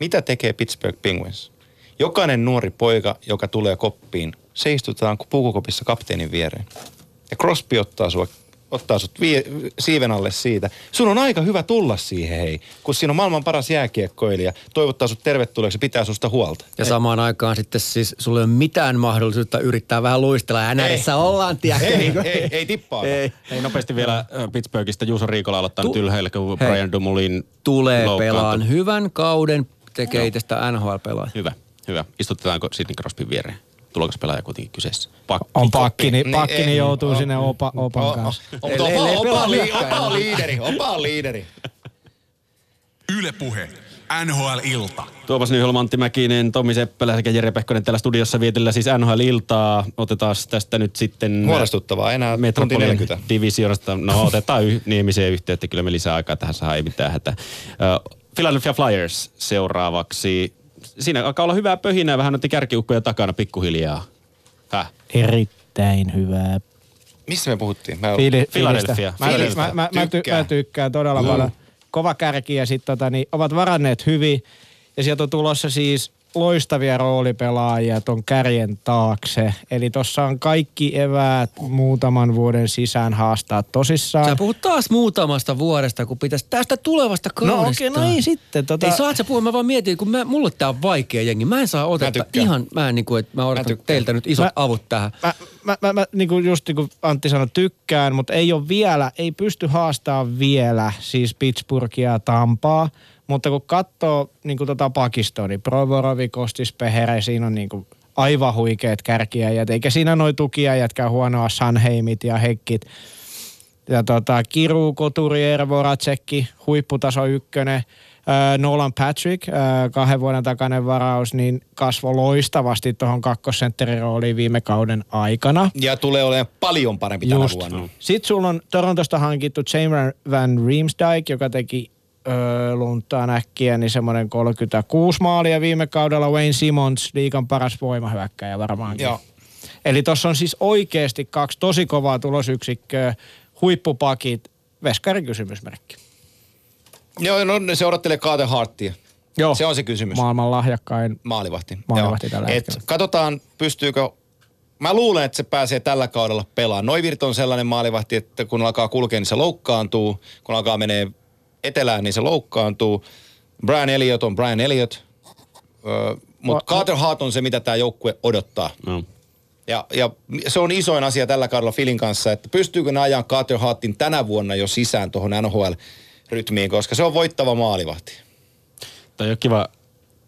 Mitä tekee Pittsburgh Penguins? Jokainen nuori poika, joka tulee koppiin, se istutetaan pukukopissa kapteenin viereen. Ja Crosby ottaa sua ottaa sut vie, siiven alle siitä. Sun on aika hyvä tulla siihen, hei. Kun siinä on maailman paras jääkiekkoilija, toivottaa sut tervetulleeksi pitää susta huolta. Ja samaan aikaan sitten siis sulla ei ole mitään mahdollisuutta yrittää vähän luistella. Ja NRissä ollaan, tiedätkö? Ei, niin kuin- ei, ei tippaa. Ei. Ei nopeasti vielä ö, Pittsburghista Juuso Riikola aloittaa Tu- nyt ylhäällä, kun Hei. Brian Dumulin Tulee pelaan hyvän kauden, tekee itsestä NHL-pelaaja. Hyvä, hyvä. Istutetaanko Sidney Crosbyn viereen? Tulokas pelaaja kuitenkin kyseessä? Pakki. On pakki, niin, Niin, pakki, ei. niin joutuu sinne opa, opan kanssa. opa- on li- lykkää. Opa on liideri, opa on liideri. Yle Puhe. NHL-ilta. Tuomas Nyholm, Antti Mäkinen, Tomi Seppälä sekä Jere Pehkonen täällä studiossa vietellä siis NHL-iltaa. Otetaan tästä nyt sitten... Huolestuttavaa, enää tunti Metropolin 40. divisioonasta. No otetaan y- Niemiseen yhteyttä, kyllä me lisää aikaa tähän saa, ei mitään hätä. Uh, Philadelphia Flyers seuraavaksi. Siinä alkaa olla hyvää pöhinää, vähän noita kärkiukkoja takana pikkuhiljaa. Häh? Erittäin hyvää Missä me puhuttiin? Mä Fili- Philadelphia. Mä, Filistä. mä, mä, mä, ty, Tykkään. mä tykkään todella paljon. Kova kärki ja sitten tota, niin, ovat varanneet hyvin. Ja sieltä on tulossa siis loistavia roolipelaajia ton kärjen taakse. Eli tuossa on kaikki eväät muutaman vuoden sisään haastaa tosissaan. Sä puhut taas muutamasta vuodesta, kun pitäisi tästä tulevasta no kaudesta. okei, no ei sitten. Tota, Ei saat sä puhua, mä vaan mietin, kun mä, mulle tää on vaikea jengi. Mä en saa otetta tykkään. ihan, mä en niinku, että mä odotan tykkään. teiltä nyt isot Mä- avut tähän. Mä, mä, mä, mä niin kuin just niin kuin Antti sanoi, tykkään, mutta ei ole vielä, ei pysty haastaa vielä siis Pittsburghia ja Tampaa. Mutta kun katsoo niin kuin tota pakistoa, niin Provorovi, Kostis, Pehere, siinä on niin kuin aivan huikeat kärkiäjät. Eikä siinä noin tukia jätkää huonoa Sanheimit ja Hekkit. Ja tota, Kiru, Koturier, Voracekki, huipputaso ykkönen. Nolan Patrick, kahden vuoden takainen varaus, niin kasvoi loistavasti tuohon kakkosentterin rooliin viime kauden aikana. Ja tulee olemaan paljon parempi tänä Just. vuonna. Sitten sulla on Torontosta hankittu James Van Riemsdyk, joka teki öö, luntaan äkkiä, niin semmoinen 36 maalia viime kaudella. Wayne Simmons, liikan paras voimahyökkäjä varmaankin. Joo. Eli tuossa on siis oikeasti kaksi tosi kovaa tulosyksikköä, huippupakit, veskarin kysymysmerkki. Joo, no se odottelee Carter Hartia. Joo. Se on se kysymys. Maailman lahjakkain. Maalivahti. Maalivahti Joo. tällä Et hetkellä. katsotaan, pystyykö... Mä luulen, että se pääsee tällä kaudella pelaamaan. Noivirt on sellainen maalivahti, että kun alkaa kulkea, niin se loukkaantuu. Kun alkaa menee etelään, niin se loukkaantuu. Brian Elliott on Brian Elliott. Öö, Mutta Va- Carter Hart on se, mitä tämä joukkue odottaa. No. Ja, ja se on isoin asia tällä kaudella Filin kanssa, että pystyykö ne ajan Carter Hartin tänä vuonna jo sisään tuohon NHL-rytmiin, koska se on voittava maalivahti. Toi on kiva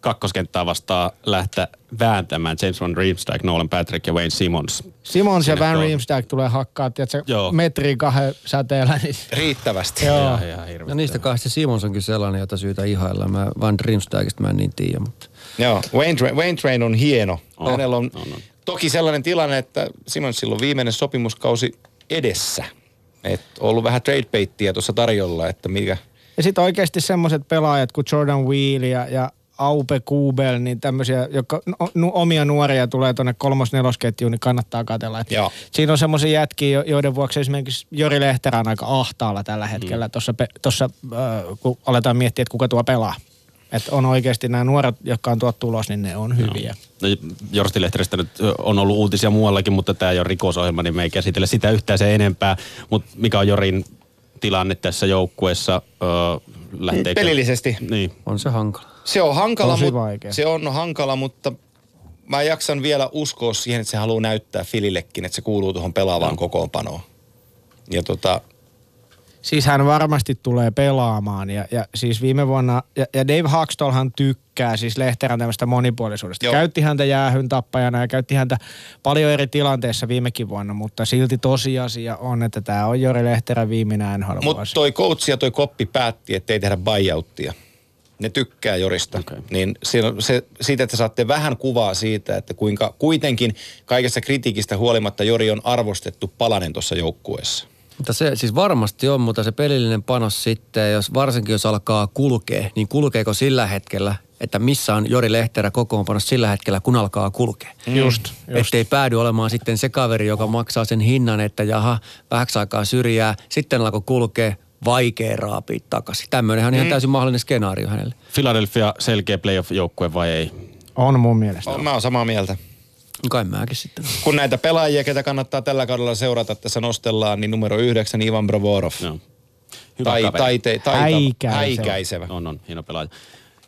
kakkoskenttää vastaan lähteä vääntämään James Van Riemsdyk, Nolan Patrick ja Wayne Simmons. Simons ja Van. Riemsdyk tulee hakkaa, tiedätkö, Joo. metriin kahden säteellä. Niin Riittävästi. Joo. Ihan hirveä. No niistä kahdesta Simons on kyllä sellainen, jota syytä ihailla. Mä Van Dreamstagista mä en niin tiedä, mutta... Joo, Wayne, Tra- Wayne Train on hieno. On, Hänellä on, on, on. toki sellainen tilanne, että Simonsilla on viimeinen sopimuskausi edessä. Et ollut vähän trade tuossa tarjolla, että mikä... Ja sitten oikeasti semmoiset pelaajat kuin Jordan Wheel ja, ja Aupe Kubel, niin tämmöisiä, jotka no, omia nuoria tulee tuonne kolmos-nelosketjuun, niin kannattaa katella. Et Joo. Siinä on semmoisia jätkiä, jo- joiden vuoksi esimerkiksi Jori Lehterä on aika ahtaalla tällä hetkellä, mm. tuossa, tossa, äh, kun aletaan miettiä, että kuka tuo pelaa. Että on oikeasti nämä nuoret, jotka on tuot tulos, niin ne on hyviä. No, Jorsti Lehteristä nyt on ollut uutisia muuallakin, mutta tämä ei ole rikosohjelma, niin me ei käsitellä sitä yhtään sen enempää. Mutta mikä on Jorin tilanne tässä joukkueessa? Öö, lähteekö? Pelillisesti. Niin. On se hankala. Se on hankala, Tosi mut, vaikea. se on hankala, mutta mä jaksan vielä uskoa siihen, että se haluaa näyttää Filillekin, että se kuuluu tuohon pelaavaan kokoonpanoon. Ja tota, Siis hän varmasti tulee pelaamaan ja, ja siis viime vuonna, ja, ja Dave Haxtolhan tykkää siis Lehterän tämmöistä monipuolisuudesta. Joo. Joo. Käytti häntä jäähyn tappajana ja käytti häntä paljon eri tilanteissa viimekin vuonna, mutta silti tosiasia on, että tämä on Jori Lehterän viimeinen nhl mutta toi coach ja toi koppi päätti, että ei tehdä buyouttia. Ne tykkää Jorista. Okei. Niin se, se, siitä, että saatte vähän kuvaa siitä, että kuinka kuitenkin kaikesta kritiikistä huolimatta Jori on arvostettu palanen tuossa joukkueessa. Mutta se siis varmasti on, mutta se pelillinen panos sitten, jos, varsinkin jos alkaa kulkea, niin kulkeeko sillä hetkellä, että missä on Jori Lehterä kokoonpanossa sillä hetkellä, kun alkaa kulkea. Just, just. Ettei päädy olemaan sitten se kaveri, joka maksaa sen hinnan, että jaha, vähäksi aikaa syrjää, sitten alkoi kulkea, vaikea raapia takaisin. Tämmöinenhän on ihan täysin mahdollinen skenaario hänelle. Philadelphia selkeä playoff-joukkue vai ei? On mun mielestä. Mä oon samaa mieltä. Kai mäkin sitten. Kun näitä pelaajia, ketä kannattaa tällä kaudella seurata, tässä nostellaan, niin numero yhdeksän Ivan Brovorov. Joo. Hyvä Tai, kaveri. taite, taitava, Häikäisevä. häikäisevä. On, on. Hieno pelaaja.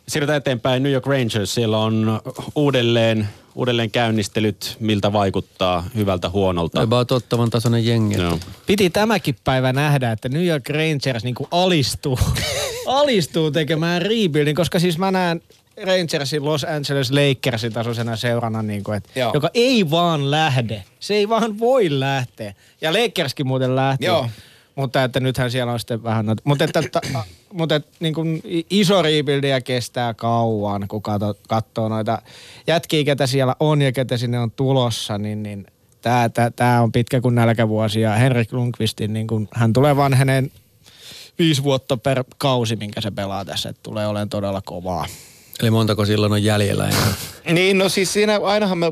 Siirrytään eteenpäin. New York Rangers. Siellä on uudelleen, uudelleen käynnistelyt, miltä vaikuttaa hyvältä huonolta. About ottavan tasoinen jengi. Joo. Piti tämäkin päivä nähdä, että New York Rangers niinku alistuu, [laughs] alistuu tekemään rebuildin, koska siis mä näen Rangersin Los Angeles Lakersin tasoisena seurana, niin kuin, että, Joo. joka ei vaan lähde. Se ei vaan voi lähteä. Ja Lakerskin muuten lähti. Joo. Mutta että nythän siellä on sitten vähän noita. Mutta että, että, mutta että niin kuin iso rebuildia kestää kauan, kun kato, katsoo noita jätkiä, ketä siellä on ja ketä sinne on tulossa, niin, niin tämä, tämä, tämä on pitkä kuin nälkävuosi. Ja Henrik Lundqvistin, niin kuin, hän tulee vanheneen viisi vuotta per kausi, minkä se pelaa tässä. Että tulee olemaan todella kovaa. Eli montako silloin on jäljellä enää? Niin, no siis siinä ainahan me,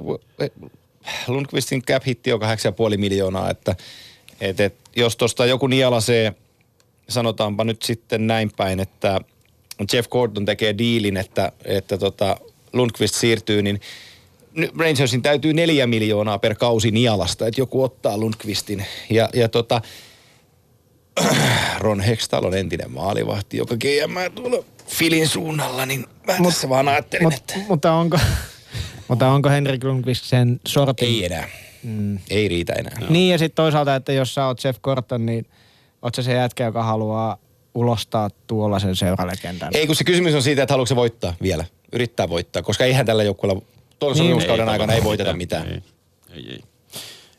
Lundqvistin cap hitti on 8,5 miljoonaa, että et, et, jos tuosta joku nielasee, sanotaanpa nyt sitten näin päin, että Jeff Gordon tekee diilin, että, että tota, Lundqvist siirtyy, niin Rangersin täytyy neljä miljoonaa per kausi nialasta, että joku ottaa Lundqvistin. Ja, ja tota, Ron Hextall on entinen maalivahti, joka GM tuolla Filin suunnalla, niin mä Mut- tässä vaan ajattelin, Mut, että mutta onko, mutta onko Henrik Lundqvist sen sortin? ei enää. Mm. Ei riitä enää. Niin ja sitten toisaalta, että jos sä oot Jeff Gorton, niin oot sä se jätkä, joka haluaa ulostaa tuollaisen seuralegendan. Ei, kun se kysymys on siitä, että haluatko se voittaa vielä. Yrittää voittaa, koska eihän tällä joukkueella tuon Niin. sopimuskauden aikana ei voiteta mitään. Ei, ei, ei.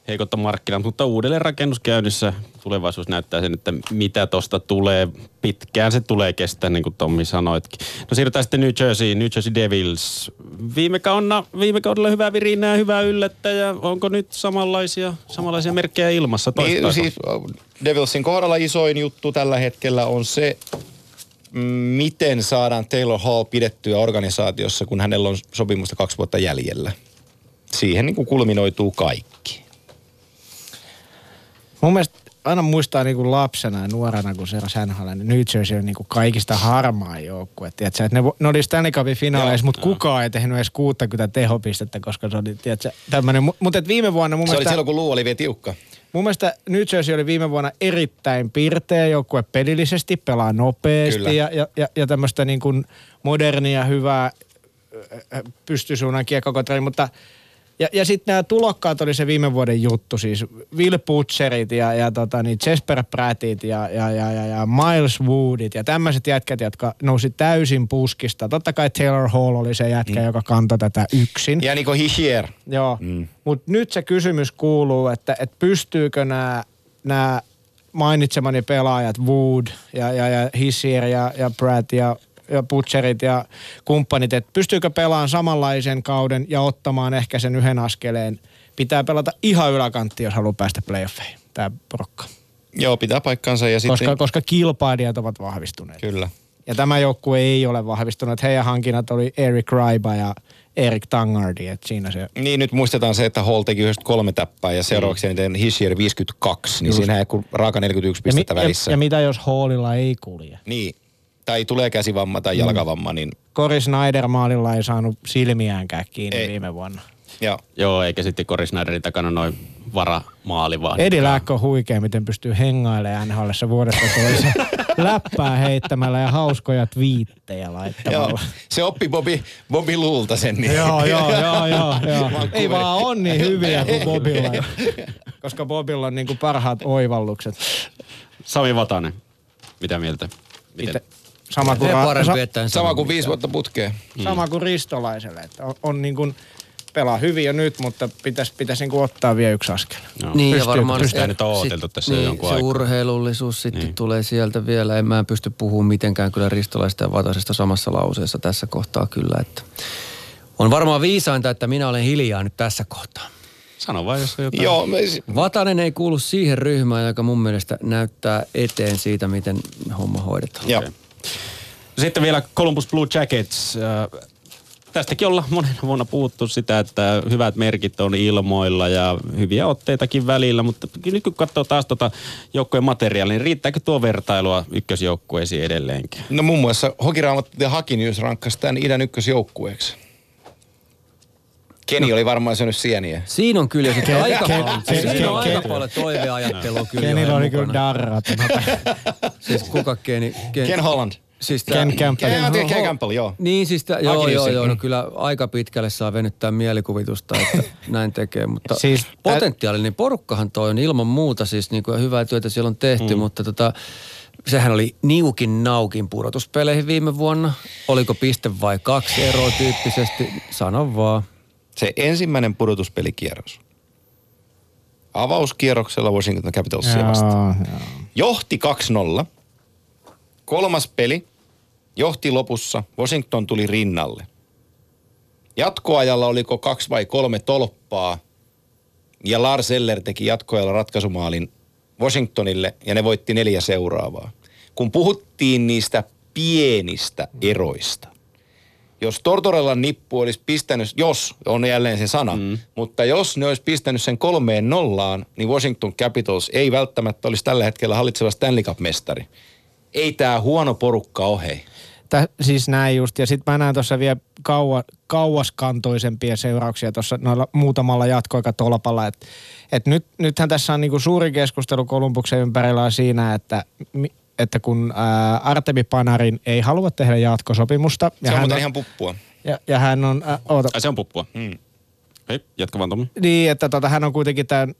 Heikotta markkinat, mutta uudelleen rakennuskäynnissä tulevaisuus näyttää sen, että mitä tosta tulee. Pitkään se tulee kestää, niin kuin Tommi sanoitkin. No siirrytään sitten New Jersey, New Jersey Devils. Viime, kaudella, viime kaudella hyvää virinää, hyvää yllättäjä. Onko nyt samanlaisia, samanlaisia merkkejä ilmassa? Niin, siis äh, Devilsin kohdalla isoin juttu tällä hetkellä on se, mm, miten saadaan Taylor Hall pidettyä organisaatiossa, kun hänellä on sopimusta kaksi vuotta jäljellä. Siihen niin kuin kulminoituu kaikki. Mun mielestä aina muistaa niinku lapsena ja nuorena, kun seurasi NHL, niin New Jersey on niinku kaikista harmaa joukkue. Tiedätkö, että ne, ne oli Stanley Cupin finaaleissa, mutta kukaan ei tehnyt edes 60 tehopistettä, koska se oli tiedätkö, tämmöinen. Mutta et viime vuonna mun Se oli mielestä, silloin, kun luu oli vielä tiukka. mun mielestä New Jersey oli viime vuonna erittäin pirteä joukkue pelillisesti, pelaa nopeasti Kyllä. ja, ja, ja, ja tämmöistä niin kuin modernia, hyvää pystysuunnan kiekkokontrolli, mutta ja, ja sitten nämä tulokkaat oli se viime vuoden juttu, siis Will Butcherit ja, ja tota, niin Jesper Prattit ja, ja, ja, ja, ja Miles Woodit ja tämmöiset jätkät, jotka nousi täysin puskista. Totta kai Taylor Hall oli se jätkä, mm. joka kantoi tätä yksin. Ja Niko Hischier. Joo, mm. mutta nyt se kysymys kuuluu, että, että pystyykö nämä mainitsemani pelaajat, Wood ja, ja, ja Hissier ja, ja Pratt ja, ja Butcherit ja kumppanit, että pystyykö pelaamaan samanlaisen kauden ja ottamaan ehkä sen yhden askeleen. Pitää pelata ihan yläkantti, jos haluaa päästä playoffeihin, tämä porukka. Joo, pitää paikkansa ja sitten... Koska, koska kilpailijat ovat vahvistuneet. Kyllä. Ja tämä joukkue ei ole vahvistunut. Heidän hankinnat oli Eric Raiba ja Erik Tangardi, että siinä se Niin nyt muistetaan se, että Hall teki yhdessä kolme täppää ja seuraavaksi eniten Hischier 52, niin Just. siinä ei kuin raaka 41 ja, mi- pistettä ja, välissä. ja mitä jos Hallilla ei kulje? Niin, tai tulee käsivamma tai jalkavamma, niin Cory Snyder maalilla ei saanut silmiäänkään kiinni Ei. viime vuonna. ja Joo, eikä sitten Cory Snyderin takana noin varamaali vaan. Edi Lääkkö on huikea, miten pystyy hengailemaan NHLssä vuodesta toiseen. [laughs] Läppää heittämällä ja hauskoja twiittejä joo, laittamalla. se oppi Bobi, Bobi Luulta sen. Niin. Joo, joo, joo, joo, [laughs] joo. Ei vaan on niin hyviä kuin Bobilla. Koska Bobilla on niin kuin parhaat oivallukset. Sami Vatanen, mitä mieltä? Miten? Itse, sama kuin, ra- parempi, sa- Sama kuin viisi vuotta putkeen. sama kuin Ristolaiselle. Että on, on niin kuin, pelaa hyvin jo nyt, mutta pitäisi, pitäisi niin ottaa vielä yksi askel. Joo. Niin, ja Pystyy- varmaan pystyy. ja nyt on odoteltu sit- tässä niin, jonkun se aikaa. urheilullisuus sitten Niin. tulee sieltä vielä. En mä pysty puhumaan mitenkään kyllä Ristolaista ja Vatasesta samassa lauseessa tässä kohtaa kyllä. Että on varmaan viisainta, että minä olen hiljaa nyt tässä kohtaa. Sano vaan, jos on jotain. Joo, me, Vatanen ei kuulu siihen ryhmään, joka mun mielestä näyttää eteen siitä, miten homma hoidetaan. joo. Okei. Sitten vielä Columbus Blue Jackets. Tästäkin ollaan monena vuonna puhuttu sitä, että hyvät merkit on ilmoilla ja hyviä otteitakin välillä, mutta nyt kun katsoo taas tuota joukkueen materiaalia, niin riittääkö tuo vertailua ykkösjoukkueisiin edelleenkin? No muun muassa Hokiraamat ja Hakinius rankkasi tämän idän ykkösjoukkueeksi. Keni no. oli varmaan syönyt sieniä. Siinä on kyllä sitten aika Ken- paljon, siinä on aika paljon toiveajattelua kyllä. Kenillä jo oli kyllä darrat. [laughs] Siis kuka Keni? Ken, Ken Holland. Siis Ken Campbell. Ken, Ken, Campbell, joo. Niin siis, tä, joo, joo, joo, no Mm. kyllä aika pitkälle saa venyttää mielikuvitusta, että [laughs] näin tekee, mutta Siis potentiaalinen porukkahan toi on ilman muuta siis niin kuin hyvää työtä siellä on tehty, mm. mutta tota, sehän oli niukin naukin pudotuspeleihin viime vuonna. Oliko piste vai kaksi eroa tyyppisesti? Sano vaan. Se ensimmäinen pudotuspelikierros. Avauskierroksella Washington Capitalsia vastaan. Joo. Johti 2-0. Kolmas peli. Johti lopussa. Washington tuli rinnalle. Jatkoajalla oliko kaksi vai kolme tolppaa. Ja Lars Eller teki jatkoajalla ratkaisumaalin Washingtonille ja ne voitti neljä seuraavaa. Kun puhuttiin niistä pienistä eroista. Jos Tortorellan nippu olisi pistänyt, jos on jälleen se sana, mm. mutta jos ne olisi pistänyt sen kolmeen nollaan, niin Washington Capitals ei välttämättä olisi tällä hetkellä hallitseva Stanley Cup-mestari. Ei tämä huono porukka ole, hei. Tä, siis näin just. Ja sitten mä näen tuossa vielä kauan, kauaskantoisempia seurauksia tuossa noilla muutamalla jatkoikatolpalla. Että et nyt, nythän tässä on niinku suuri keskustelu Kolumbuksen ympärillä on siinä, että että kun ää, Artemi Panarin ei halua tehdä jatkosopimusta. Se on hän muuten ihan puppua. Ja, ja hän on, ä, oota, Ai se on puppua. Mm. Hei, jatka vaan Tomi. niin, että tota, hän on kuitenkin tämän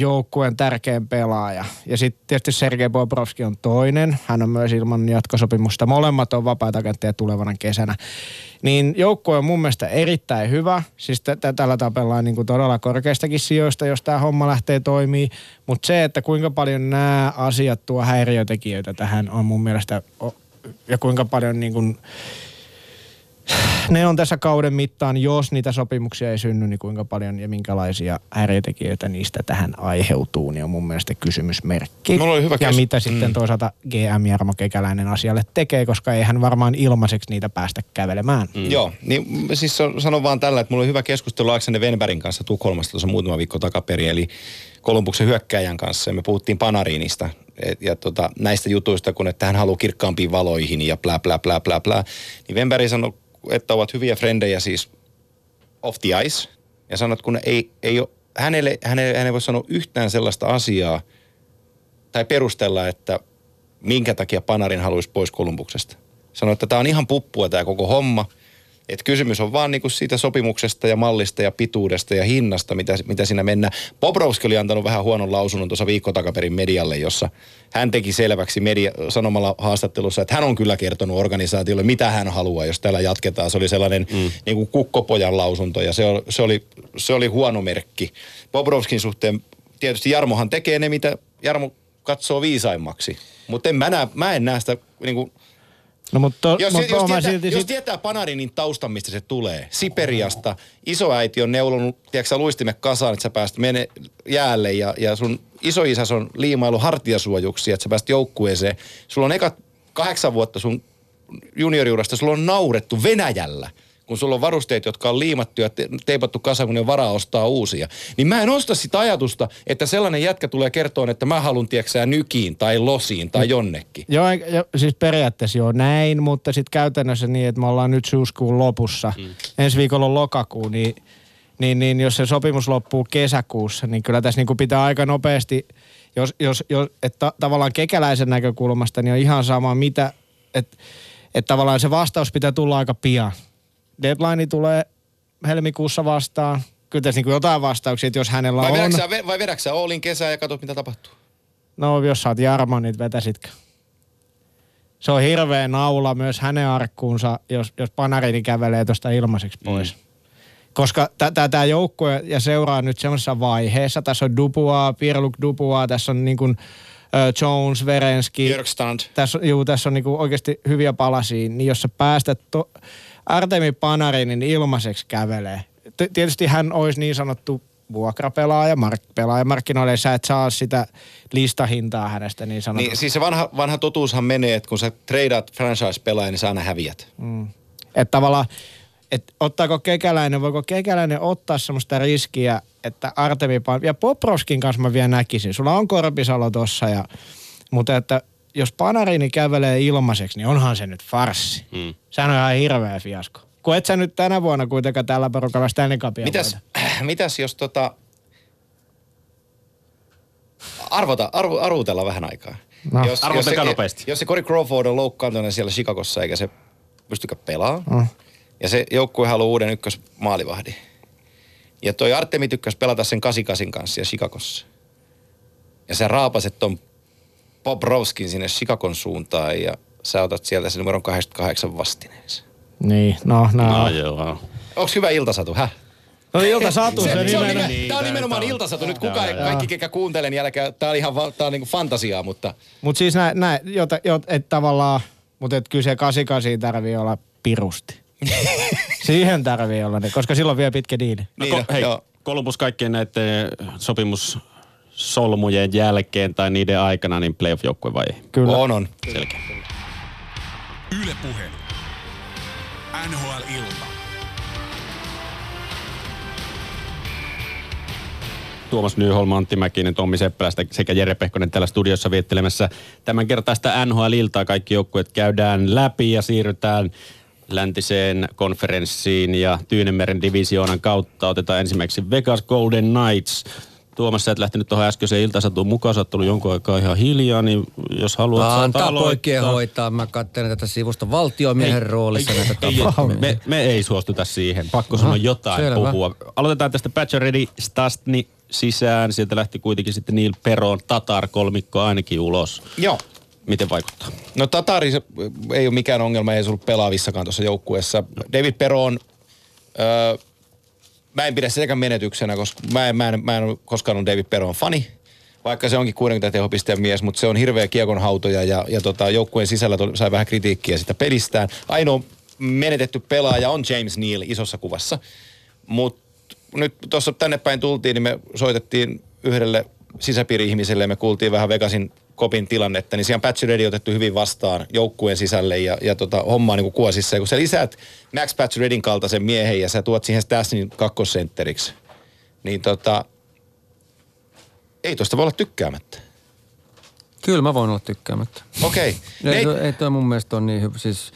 joukkueen tärkein pelaaja. Ja sitten tietysti Sergei Bobrovski on toinen. Hän on myös ilman jatkosopimusta. Molemmat on vapaita agentteja tulevana kesänä. Niin joukkue on mun mielestä erittäin hyvä. Siis tällä tapellaan niin kuin todella korkeistakin sijoista, jos tämä homma lähtee toimii. Mutta se, että kuinka paljon nämä asiat tuo häiriötekijöitä tähän on mun mielestä... Ja kuinka paljon niin kuin, ne on tässä kauden mittaan, jos niitä sopimuksia ei synny, niin kuinka paljon ja minkälaisia häiriötekijöitä niistä tähän aiheutuu, niin on mun mielestä kysymysmerkki. Mulla oli hyvä ja kes- mitä sitten Mm. toisaalta GM Jarmo Kekäläinen asialle tekee, koska ei hän varmaan ilmaiseksi niitä päästä kävelemään. Mm. Joo, niin siis on- sanon vaan tällä, että mulla oli hyvä keskustelu Alexander Venbergin kanssa Tukholmasta tuossa muutama viikko takaperin, eli Kolumbuksen hyökkäjän kanssa, ja me puhuttiin Panariinista et, ja tota, näistä jutuista, kun että hän haluaa kirkkaampiin valoihin ja plää, plää, plää, plää, plää. Niin Venberg sanoi, että ovat hyviä frendejä siis off the ice, ja sanoi, että kun ei, ei ole, hänelle, hänelle, hän ei voi sanoa yhtään sellaista asiaa, tai perustella, että minkä takia Panarin haluaisi pois Kolumbuksesta. Sanoi, että tämä on ihan puppua tämä koko homma. Että kysymys on vaan niinku siitä sopimuksesta ja mallista ja pituudesta ja hinnasta, mitä, mitä siinä mennään. Bobrovski oli antanut vähän huonon lausunnon tuossa viikko takaperin medialle, jossa hän teki selväksi media, sanomalla haastattelussa, että hän on kyllä kertonut organisaatiolle, mitä hän haluaa, jos täällä jatketaan. Se oli sellainen mm. niinku kukkopojan lausunto ja se, oli, se, oli, se oli huono merkki. Bobrovskin suhteen tietysti Jarmohan tekee ne, mitä Jarmo katsoo viisaimmaksi. Mutta en mä, mä en näe sitä niinku, No mutta, jos, mut jos, tietää, silti jos tietää Panarinin taustan, mistä se tulee, Siperiasta, isoäiti on neulonut, tiedätkö sä, luistimet kasaan, että sä pääst mene jäälle ja, ja sun isoisas on liimailu hartiasuojuksia, että sä pääst joukkueeseen. Sulla on ekat kahdeksan vuotta sun junioriurasta, sulla on naurettu Venäjällä kun sulla on varusteet, jotka on liimattu ja te- teipattu kasaan, kun ne varaa ostaa uusia. Niin mä en osta sitä ajatusta, että sellainen jätkä tulee kertoa, että mä haluan, tiedätkö nykiin tai losiin tai jonnekin. Joo, jo, siis periaatteessa joo näin, mutta sitten käytännössä niin, että me ollaan nyt syyskuun lopussa. Mm. Ensi viikolla on lokakuu, niin, niin, niin jos se sopimus loppuu kesäkuussa, niin kyllä tässä niin kuin pitää aika nopeasti, jos, jos, jos että tavallaan kekäläisen näkökulmasta, niin on ihan sama mitä, että että tavallaan se vastaus pitää tulla aika pian. Deadline tulee helmikuussa vastaan. Kyllä tässä niin jotain vastauksia, että jos hänellä Vai on. vedäksä, vai vedäksä Oolin kesää ja katsot, mitä tapahtuu? No, jos sä oot Jarmo, niin vetäisitkö? Se on hirveä naula myös hänen arkkuunsa, jos, jos Panarini kävelee tuosta ilmaiseksi pois. Mm. Koska tämä joukkue ja seuraa nyt semmoisessa vaiheessa. Tässä on Dupua, Pierre-Luc Dupua, tässä on niin kuin, Jones, Verenski. Björkstrand. Tässä, juu, tässä on niin kuin oikeasti hyviä palasia. Niin jos sä päästät to, Artemi Panarinin ilmaiseksi kävelee. T- tietysti hän olisi niin sanottu vuokrapelaaja, mark, pelaajamarkkinoille. Sä et saa sitä listahintaa hänestä niin sanotusti. Niin, siis se vanha, vanha totuushan menee, että kun sä treidaat franchise-pelaajan, niin sä aina häviät. Että tavallaan, että ottaako kekäläinen, voiko kekäläinen ottaa semmoista riskiä, että Artemi Pan- ja Poprovskin kanssa mä vielä näkisin. Sulla on Korpisalo tossa, ja, mutta että jos Panarini kävelee ilmaiseksi, niin onhan se nyt farssi. Mm. Sehän on ihan hirveä fiasko. Kun et sä nyt tänä vuonna kuitenkaan tällä porukalla Stanley Cupia Mitäs, [clears throat] mitäs jos tota... Arvota, arvo, arvutella vähän aikaa. No. jos, Arvotelkaa se, nopeasti. Jos se Corey Crawford on loukkaantunut siellä Chicagossa eikä se pystykään pelaa, Mm. ja se joukkue haluaa uuden ykkösmaalivahdin. Ja toi Artemi tykkäsi pelata sen 88 kanssa siellä Chicagossa. Ja sä raapaset ton Bob Rowskin sinne Chicagon suuntaan ja sä otat sieltä sen numeron 88 vastineeksi. Niin, no, no. No no. joo. Onks hyvä iltasatu, häh? no ilta satu se, Se, se on nimenomaan. nimen, Niin, tää on tää- nimenomaan on- iltasatu. Nyt kuka, kaikki, ketkä kuuntelen jälkeen, tää on ihan tää on niinku fantasiaa, mutta Mutta siis näin, näin jota, jot, et tavallaan, mutta et kyllä se 88 tarvii olla pirusti. [laughs] Siihen tarvii olla, ne, koska silloin vielä pitkä diili. No, Niin, ko- hei, joo. Columbus kaikkien näiden sopimussolmujen jälkeen tai niiden aikana, niin playoff-joukkue vai ei? Kyllä. on on. Selkeä. Yle Puhe. NHL-ilta. Tuomas Nyholm, Antti Mäkinen, Tommi Seppälästä sekä Jere Pehkonen täällä studiossa viettelemässä tämän kertaista NHL-iltaa. Kaikki joukkueet käydään läpi ja siirrytään läntiseen konferenssiin ja Tyynemeren divisioonan kautta. Otetaan ensimmäiseksi Vegas Golden Knights. Tuomas, sä et lähtenyt tuohon äskeiseen iltasatuun mukaan, sä oot ollut jonkun aikaa ihan hiljaa, niin jos haluat saat Antaa aloittaa. poikien hoitaa. Mä katselen tätä sivusta valtiomiehen Ei, roolissa ei, näitä ei, tapahtumia. me, me ei suostuta siihen. Pakko sanoa jotain selvä. puhua. Aloitetaan tästä Patcheredi Stastni sisään. Sieltä lähti kuitenkin sitten Neil Peron Tatar kolmikko ainakin ulos. Joo. Miten vaikuttaa? No Tatari ei ole mikään ongelma, ei se ollut pelaavissakaan tuossa joukkueessa. David Peron, öö, mä en pidä sitäkään menetyksenä, koska mä en, mä en, mä en ole koskaan ollut David Peron fani. Vaikka se onkin 60 tehopisteen mies, mutta se on hirveä kiekonhautoja ja, ja tota, joukkueen sisällä tuli- sai vähän kritiikkiä sitä pelistään. Ainoa menetetty pelaaja on James Neal isossa kuvassa. Mutta nyt tuossa tänne päin tultiin, niin me soitettiin yhdelle sisäpiiri-ihmiselle ja me kuultiin vähän Vegasin kopin tilannetta, niin siellä on Patch Ready otettu hyvin vastaan joukkueen sisälle ja, ja tota, hommaa niin kuin kuosissa. Ja kun sä lisäät Max Patch Reddin kaltaisen miehen ja sä tuot siihen Stasnin kakkosentteriksi, niin tota, ei tosta voi olla tykkäämättä. Kyllä mä voin olla tykkäämättä. Okei. Ei, Okay. toi, ei toi mun mielestä on niin hyvä. Siis,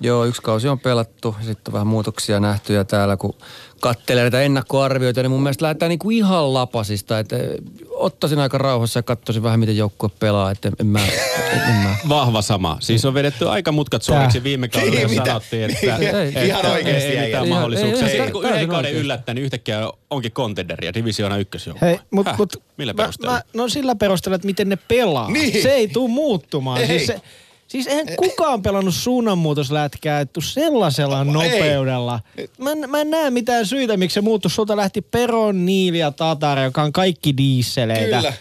joo, yksi kausi on pelattu, sitten on vähän muutoksia nähty ja täällä kun kattelee näitä ennakkoarvioita, niin mun mielestä lähdetään niinku ihan lapasista. Että eh, ottaisin aika rauhassa ja katsoisin vähän, miten joukkue pelaa. Että en mä, en mä. [laughs] Vahva sama. Siis on vedetty aika mutkat suoriksi viime kaudella, Ei sanottiin, että Ei, ei, ihan että oikeasti ei äijä. mitään Ihan- mahdollisuuksia. ei, ei, Sitten kun täysin yhden kauden yllättää, niin yhtäkkiä onkin contenderia, divisioona ykkösjoukko. Hei, mut, Häh? mut, Millä mä- perusteella? Mä, no sillä perusteella, että miten ne pelaa. Niin. Se ei tule muuttumaan. Ei. Siis, se, siis eihän kukaan pelannut suunnanmuutoslätkää että sellaisella Ei. nopeudella. Mä, en- mä en näe mitään syitä, miksi se muuttui. Sulta lähti Peron, Niili ja Tatar, joka on kaikki diisseleitä. Kyllä.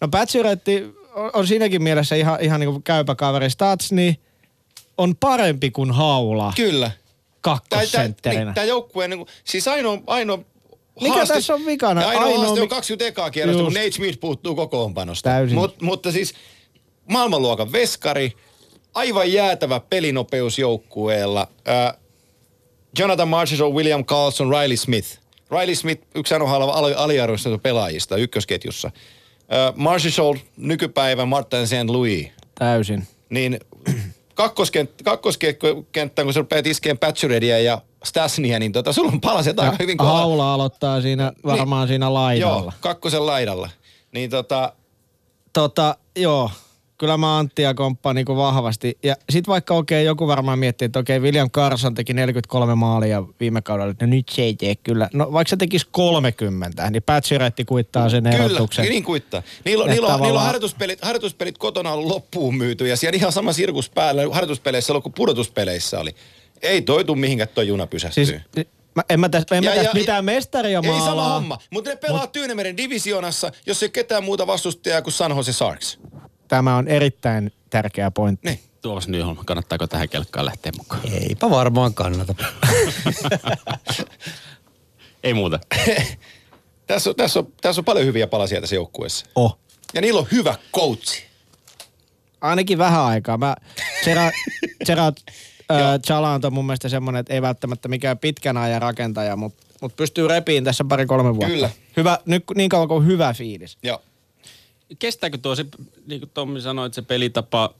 No Patsyretti on, on siinäkin mielessä ihan, ihan niin kuin käypä kaveri. Statsni on parempi kuin Haula Kyllä. kakkosentterinä. Tämä joukkue, niin kuin, siis ainoa, ainoa Mikä haaste, tässä on vikana? Ainoa, Ainoa haaste on mi- 20 ekaa kierrosta, kun. Nate Smith puuttuu kokoonpanosta. Täysin. Mut, mutta siis maailmanluokan veskari, aivan jäätävä pelinopeus joukkueella. Äh, Jonathan Marchessault, William Carlson, Riley Smith. Riley Smith, yksi NHL aliarvostettu pelaajista ykkösketjussa. Äh, Marchessault, nykypäivän Martin St. Louis Täysin. niin [clears throat] kakkoskenttä, kakkoskenttä kun sä rupeat iskeen Patcheredia ja Stasnia, niin tota, sulla on palaset aika hyvin kohdalla. Haula aloittaa siinä varmaan siinä laidalla. Joo, kakkosen laidalla. Niin tota, Tota, joo. Kyllä mä Anttia komppaan niin vahvasti. Ja sit vaikka okei, joku varmaan miettii, että okei, William Carson teki 43 maalia viime kaudella. No nyt se ei tee kyllä. No vaikka se tekisi 30, niin Patsyretti kuittaa sen kyllä, erotuksen. niin kuittaa. Niillä, on- Että niillä, on, niillä on tavallaan- harjoituspelit, harjoituspelit kotona ollut loppuun myyty ja siellä ihan sama sirkus päällä harjoituspeleissä ollut kuin pudotuspeleissä oli. Ei toi tuu mihinkään toi juna pysähtyy. Siis, mä, en mä en mä Ja- mitään mestaria Ei sama maalaa. homma, mutta ne pelaa Mut... Tyynemeren divisioonassa, jos ei ketään muuta vastustajaa kuin San Jose Sharks. Tämä on erittäin tärkeä pointti. Niin. Tuomas Nyholm, kannattaako tähän kelkkaan lähteä mukaan? Eipä varmaan kannata. [laughs] Ei muuta. [laughs] Tässä on, tässä, on, tässä on paljon hyviä palasia tässä joukkueessa. Oh. Ja niillä on hyvä coachi. Ainakin vähän aikaa. Mä, [laughs] Gerard, Gerard äh, Chalant on mun mielestä semmoinen, että ei välttämättä mikään pitkän ajan rakentaja, mutta mut pystyy repiin tässä pari-kolme vuotta. Kyllä. Hyvä, nyt niin kauan kuin on hyvä fiilis. Joo. Kestääkö tuo se, niin kuin Tommi sanoi, että se pelitapa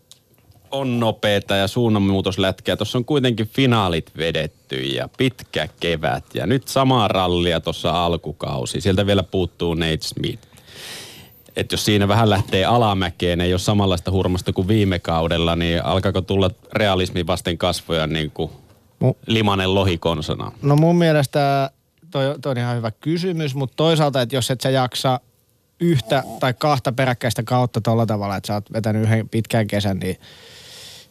on nopeeta ja suunnanmuutoslätkää. Tuossa on kuitenkin finaalit vedetty ja pitkä kevät ja nyt samaa rallia tuossa alkukausi. Sieltä vielä puuttuu Nate Smith. Et jos siinä vähän lähtee alamäkeen, ei ole samanlaista hurmasta kuin viime kaudella, niin alkaako tulla realismi vasten kasvoja niin kuin limanen lohikonsona? No mun mielestä toi, toi on ihan hyvä kysymys, mutta toisaalta, että jos et sä jaksa yhtä tai kahta peräkkäistä kautta tolla tavalla, että sä oot vetänyt yhden pitkän kesän, niin,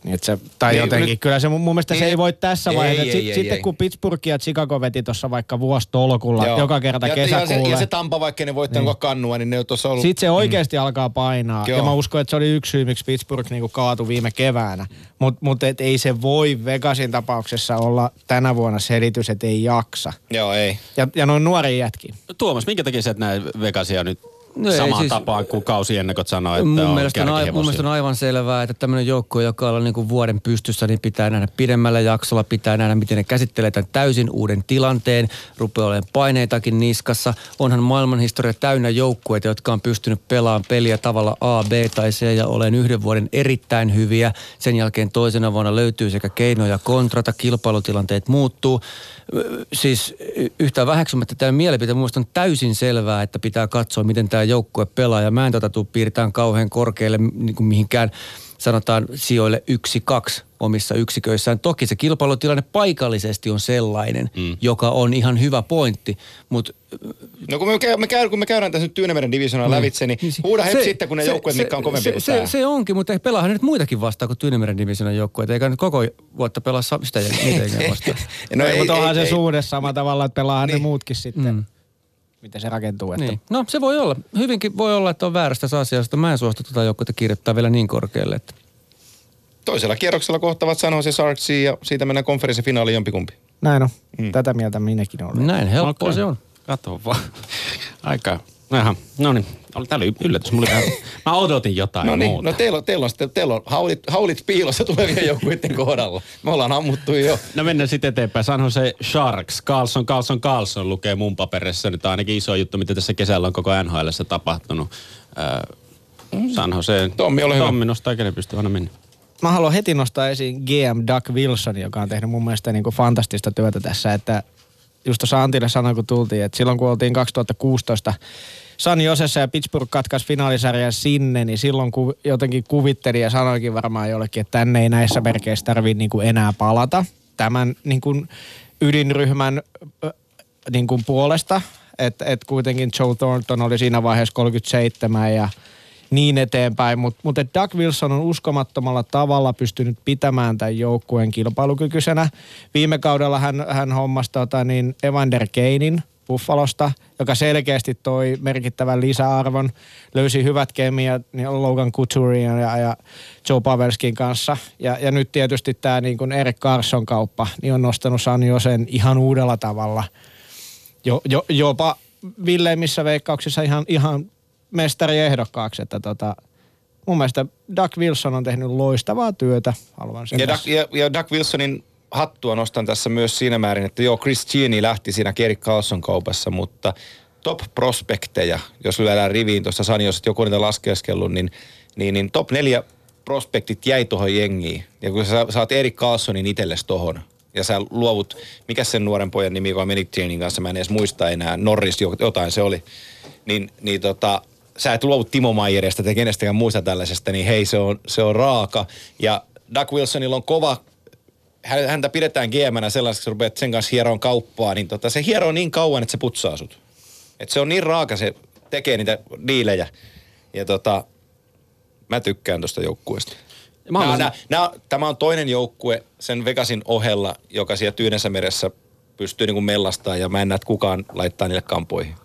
niin että se, tai Niin, niin, jotenkin, nyt- kyllä se mun, mun mielestä niin, se ei voi tässä ei, vaiheessa. ei, ei, ei, sitten ei. kun Pittsburgh ja Chicago veti tuossa vaikka vuostolkulla Joo. joka kerta ja, ja, kesäkuulle. se, ja se Tampa, vaikka ne voittanut niin. kannua, niin ne on tuossa ollut... Sitten se oikeasti mm. alkaa painaa. Joo. Ja mä uskon, että se oli yksi syy, miksi Pittsburgh niinku kaatui viime keväänä. Mutta mut et ei se voi Vegasin tapauksessa olla tänä vuonna selitys, että ei jaksa. Joo, ei. Ja, ja noin nuori jätki. Tuomas, minkä takia sä et näe Vegasia nyt No samaan siis- tapaan kuin kausiennakot sanoo, että Mun on mielestä, on, ai- mun mielestä on aivan selvää, että tämmöinen joukko, joka on niin kuin vuoden pystyssä, niin pitää nähdä pidemmällä jaksolla, pitää nähdä, miten ne käsittelee tämän täysin uuden tilanteen, rupeaa olemaan paineitakin niskassa. Onhan maailmanhistoria täynnä joukkueita, jotka on pystynyt pelaamaan peliä tavalla A, B tai C ja olen yhden vuoden erittäin hyviä. Sen jälkeen toisena vuonna löytyy sekä keinoja kontrata, kilpailutilanteet muuttuu. Siis y- yhtään väheksymättä tämä mielipite mun on täysin selvää, että pitää katsoa, miten tämä joukkue pelaa. Ja mä en tota tuu piirtään kauhean korkealle niin kuin mihinkään sanotaan sijoille yksi, kaksi omissa yksiköissään. Toki se kilpailutilanne paikallisesti on sellainen, mm. joka on ihan hyvä pointti, mutta No kun me, käy, me, käy, kun me käydään tässä nyt Tyynemeren divisioonaa lävitse, niin huuda heti sitten, kun ne joukkueet, mitkä on kovempi se, se, se, onkin, mutta ei pelaahan nyt muitakin vastaan kuin Tyynemeren divisionan joukkueita. Eikä nyt koko vuotta pelaa sitä jengiä [laughs] vastaan. No ei, ei, mutta onhan ei, se ei. suhde samalla tavalla, että pelaahan niin. Niin. ne muutkin sitten. Mm. Miten se rakentuu. Että Niin. No se voi olla. Hyvinkin voi olla, että on väärästä asiasta. Mä en suostu tätä joukkuetta kirjoittaa vielä niin korkealle. Että. Toisella kierroksella kohtavat San Jose Sharksia ja siitä mennään konferenssifinaaliin jompikumpi. Näin on. Mm. Tätä mieltä minäkin olen. Näin helppoa se on. Kato vaan. Aika. Jaha, no niin. Oli- Tää oli yllätys. Mulla oli [laughs] mä odotin jotain No niin, muuta. no teillä on, teillä on, sitten, teillä on haulit, haulit piilossa tulevien [laughs] joukkueiden kohdalla. Me ollaan ammuttu jo. No mennään sitten eteenpäin. Sanho se Sharks. Carlson, Carlson, Carlson lukee mun paperissa. Nyt on ainakin iso juttu, mitä tässä kesällä on koko NHL tapahtunut. Äh, Sanho se. Tommi, ole hyvä. Tommi nostaa, kenen pystyy aina mennä. Mä haluan heti nostaa esiin GM Doug Wilson, joka on tehnyt mun mielestä niin kuin fantastista työtä tässä, että just tuossa Antille sanoin, kun tultiin, että silloin kun oltiin 2016 San Josessa ja Pittsburgh katkaisi finaalisarjan sinne, niin silloin ku, jotenkin kuvitteli ja sanoikin varmaan jollekin, että tänne ei näissä merkeissä tarvitse niin enää palata tämän niin kuin ydinryhmän niin kuin puolesta. Että et kuitenkin Joe Thornton oli siinä vaiheessa 37 ja niin eteenpäin, mutta mut et Doug Wilson on uskomattomalla tavalla pystynyt pitämään tämän joukkueen kilpailukykyisenä. Viime kaudella hän, hän hommasi tota, niin Evander Keinin Buffalosta, joka selkeästi toi merkittävän lisäarvon, löysi hyvät kemiat niin Logan Couturin ja, ja Joe Pavelskin kanssa. Ja, ja nyt tietysti tämä niin kuin Erik Carson kauppa niin on nostanut San Josen ihan uudella tavalla jo, jo, jopa villeimmissä veikkauksissa ihan, ihan mestariehdokkaaksi, että tota, mun mielestä Doug Wilson on tehnyt loistavaa työtä, haluan sen Ja. Doug, ja, ja Doug Wilsonin hattua nostan tässä myös siinä määrin, että joo, Chris Gini lähti siinä Kerik Carlson kaupassa, mutta top prospekteja, jos lyödään riviin tuossa San jos joku niitä laskeskellut, niin, niin, niin top neljä prospektit jäi tuohon jengiin. Ja kun sä saat Erik Carlsonin itsellesi tohon, ja sä luovut, mikä sen nuoren pojan nimi, joka meni Janin kanssa, mä en edes muista enää, Norris, jo- jotain se oli, niin, niin tota, sä et luovu Timo Maijerista tai kenestäkään muista tällaisesta, niin hei, se on, se on raaka. Ja Doug Wilsonilla on kova häntä pidetään GMnä sellaisessa, kun rupeat sen kanssa hieroon kauppaa, niin tota, se hieroo niin kauan, että se putsaa sut. Et se on niin raaka, se tekee niitä diilejä. Ja tota, mä tykkään tuosta joukkueesta. Mä Nää, nää, nää, tämä on toinen joukkue sen Vegasin ohella, joka siellä Tyynessä meressä pystyy niinku mellastaa ja mä en näe, että kukaan laittaa niille kampoihin.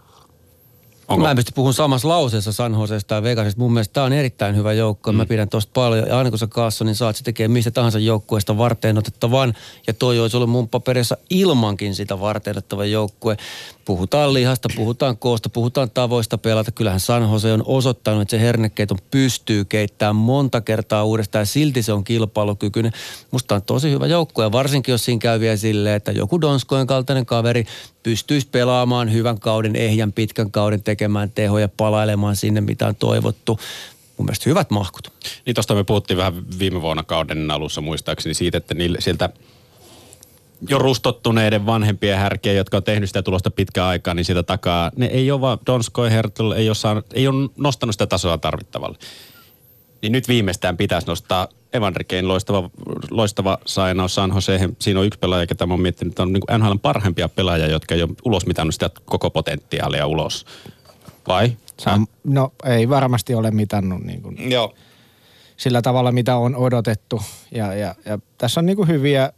Onko? Mä en pysty puhumaan samassa lauseessa San Josesta ja Vegasista. Mun mielestä tämä on erittäin hyvä joukko. Mm. Mä pidän tosta paljon. Ja aina kun sä kaassa, niin saat se tekee mistä tahansa joukkueesta varten otettavan. Ja toi olisi ollut mun paperissa ilmankin sitä varten otettava joukkue. Puhutaan lihasta, puhutaan koosta, puhutaan tavoista pelata. Kyllähän San Jose on osoittanut, että se hernekeiton pystyy keittämään monta kertaa uudestaan. Ja silti se on kilpailukykyinen. Musta on tosi hyvä joukkue. Ja varsinkin jos siinä käy vielä silleen, että joku Donskojen kaltainen kaveri pystyisi pelaamaan hyvän kauden, ehjän pitkän kauden, tekemään tehoja, palailemaan sinne, mitä on toivottu. Mun mielestä hyvät mahkut. Niin tuosta me puhuttiin vähän viime vuonna kauden alussa muistaakseni siitä, että niille, sieltä jo rustottuneiden vanhempien härkeä, jotka on tehnyt sitä tulosta pitkään aikaa, niin sitä takaa, ne ei ole vaan, Donskoi Hertel ei ole, saanut, ei ole nostanut sitä tasoa tarvittavalle. Niin nyt viimeistään pitäisi nostaa Evander Kane, loistava, loistava sainaus San Joseen. Siinä on yksi pelaaja, ketä mä oon miettinyt, että on niin NHLn parhaimpia pelaajia, jotka ei ole ulos mitannut sitä koko potentiaalia ulos. Vai? Sam, no ei varmasti ole mitannut niin kuin Joo. sillä tavalla, mitä on odotettu. Ja, ja, ja tässä on niin kuin hyviä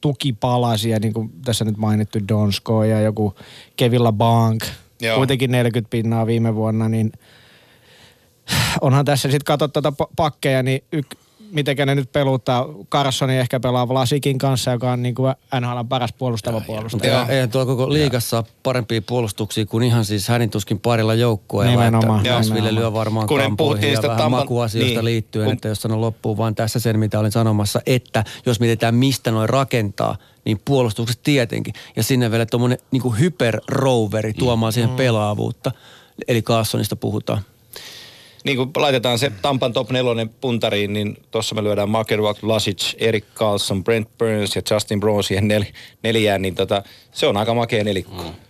tukipalasia, niin kuin tässä nyt mainittu Donsko ja joku Kevilla Bank. Joo. Kuitenkin 40 pinnaa viime vuonna, niin onhan tässä sitten katsot tuota pa- pakkeja, niin yk, miten ne nyt peluttaa. Carsoni ehkä pelaa Vlasikin kanssa, joka on niin kuin NHL paras puolustava puolustaja. Mutta eihän tuolla koko liigassa ole parempia puolustuksia kuin ihan siis hänin tuskin parilla joukkueella. Nimenomaan, Että Nashville nimenomaan. lyö varmaan Kun ne kampoihin ja vähän Tampan- makuasioista niin. liittyen, Kun- että jos sanon loppuun vaan tässä sen, mitä olin sanomassa, että jos mietitään mistä noin rakentaa, niin puolustuksessa tietenkin. Ja sinne vielä tuommoinen niin hyperroveri tuomaan Mm. siihen pelaavuutta. Eli Carsonista puhutaan. Niin kun laitetaan se Tampan top nelonen puntariin, niin tuossa me lyödään Makeruak, Lasic, Erik Carlson, Brent Burns ja Justin Bronze siihen nel, neljään, niin tota, se on aika makea nelikko. Mm.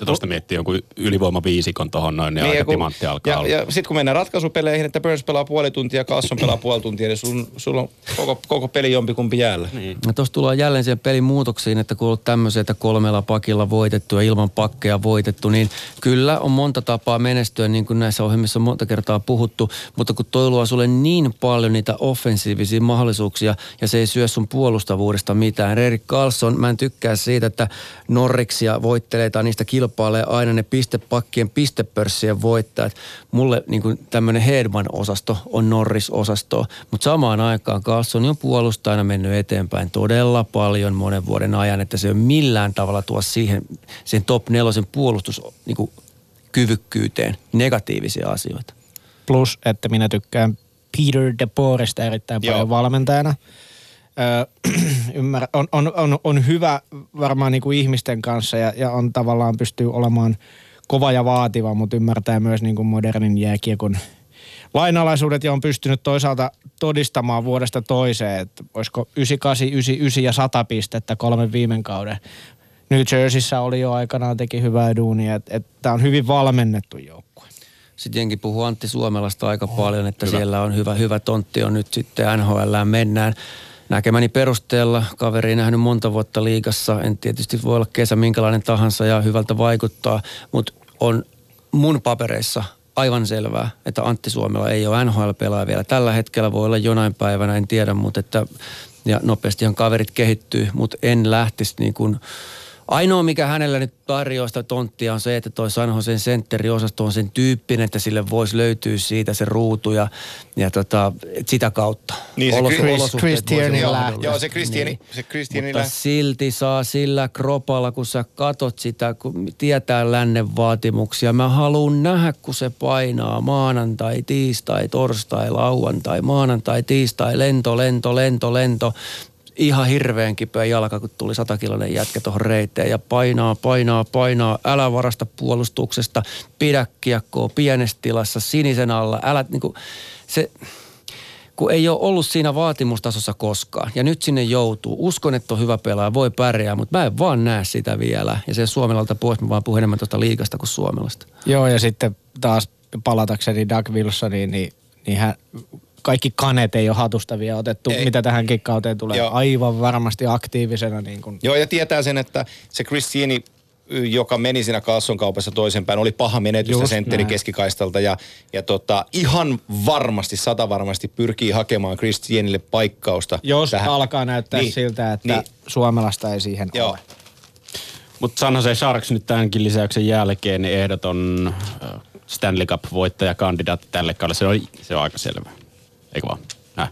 Ja tuosta miettii jonkun ylivoima viisikon tohon noin, niin, aika timantti alkaa ja, olla. ja sitten kun mennään ratkaisupeleihin, että Burns pelaa puoli tuntia, Carlson pelaa puoli tuntia, niin sun, sulla on koko, koko peli jompikumpi jäällä. Niin. Ja tuossa tullaan jälleen siihen pelin muutoksiin, että kun on ollut tämmöisiä, että kolmella pakilla voitettu ja ilman pakkeja voitettu, niin kyllä on monta tapaa menestyä, niin kuin näissä ohjelmissa on monta kertaa puhuttu, mutta kun toi luo sulle niin paljon niitä offensiivisia mahdollisuuksia ja se ei syö sun puolustavuudesta mitään. Erik Carlson, mä en tykkää siitä, että Norriksia voittelee tai niistä kilpailee aina ne pistepakkien pistepörssien voittajat. Mulle niin tämmöinen Hedman-osasto on Norris-osasto, mutta samaan aikaan Carlson on puolustajana mennyt eteenpäin todella paljon monen vuoden ajan, että se ei ole millään tavalla tuo siihen, sen top nelosen puolustus niin kuin kyvykkyyteen negatiivisia asioita. Plus, että minä tykkään Peter DeBoerista erittäin Joo. paljon valmentajana. [clears throat] Ymmärrä, on, on, on, on, hyvä varmaan niin kuin ihmisten kanssa ja, ja on tavallaan pystyy olemaan kova ja vaativa, mutta ymmärtää myös niin kuin modernin jääkiekon lainalaisuudet ja on pystynyt toisaalta todistamaan vuodesta toiseen, että olisiko 98, 99 ja 100 pistettä kolmen viime kauden. New Jerseyssä oli jo aikanaan teki hyvää duunia, että, että tämä on hyvin valmennettu joukkue. Sitten jengi puhuu Antti Suomelasta aika paljon, että hyvä. siellä on hyvä, hyvä tontti on nyt sitten NHL mennään. Näkemäni perusteella kaveri ei nähnyt monta vuotta liigassa. En tietysti voi olla kesä minkälainen tahansa ja hyvältä vaikuttaa, mutta on mun papereissa aivan selvää, että Antti Suomela ei ole NHL-pelaaja vielä. Tällä hetkellä voi olla jonain päivänä, en tiedä, mutta että, ja nopeastihan kaverit kehittyy, mutta en lähtisi niin kuin, Ainoa, mikä hänellä nyt tarjoaa sitä tonttia on se, että toi San Josen sentteriosasto on sen tyyppinen, että sille voisi löytyä siitä se ruutu ja, ja tota, sitä kautta. Niin se Olos- Chris- Chris mahdollista. Joo, se Kristiani, Niin. se Kristiani Mutta silti saa sillä kropalla, kun sä katot sitä, kun tietää lännen vaatimuksia. Mä haluan nähdä, kun se painaa maanantai, tiistai, torstai, lauantai, maanantai, tiistai, lento, lento, lento, lento. Ihan hirveän kipeä jalka, kun tuli satakiloinen jätkä tuohon reiteen ja painaa, painaa, painaa. Älä varasta puolustuksesta, pidä kiekkoa pienessä tilassa, sinisen alla. Älä niinku, se, kun ei ole ollut siinä vaatimustasossa koskaan. Ja nyt sinne joutuu. Uskon, että on hyvä pelaaja, voi pärjää, mutta mä en vaan näe sitä vielä. Ja se Suomelalta pois, mä vaan puhun enemmän tuosta liikasta kuin Suomelasta. Joo, ja sitten taas palatakseni Doug Wilsoniin, niin, niin hän, kaikki kanet ei ole hatusta vielä otettu, Ei. mitä tähän kikkauteen tulee. Joo. Aivan varmasti aktiivisena. Niin kuin. Joo, ja tietää sen, että se Kristiini, joka meni siinä kaupassa toisenpäin, oli paha menetys Just sentteri keskikaistalta ja, ja tota, ihan varmasti, sata varmasti pyrkii hakemaan Kristienille paikkausta. Jos tähän. alkaa näyttää Niin, siltä, että niin. Suomelasta ei siihen Joo. ole. Mutta San Jose Sharks nyt tämänkin lisäyksen jälkeen niin ehdoton äh, Stanley Cup-voittajakandidaatti tälle kaudelle. Se on, se on aika selvä. Eikö vaan? Häh?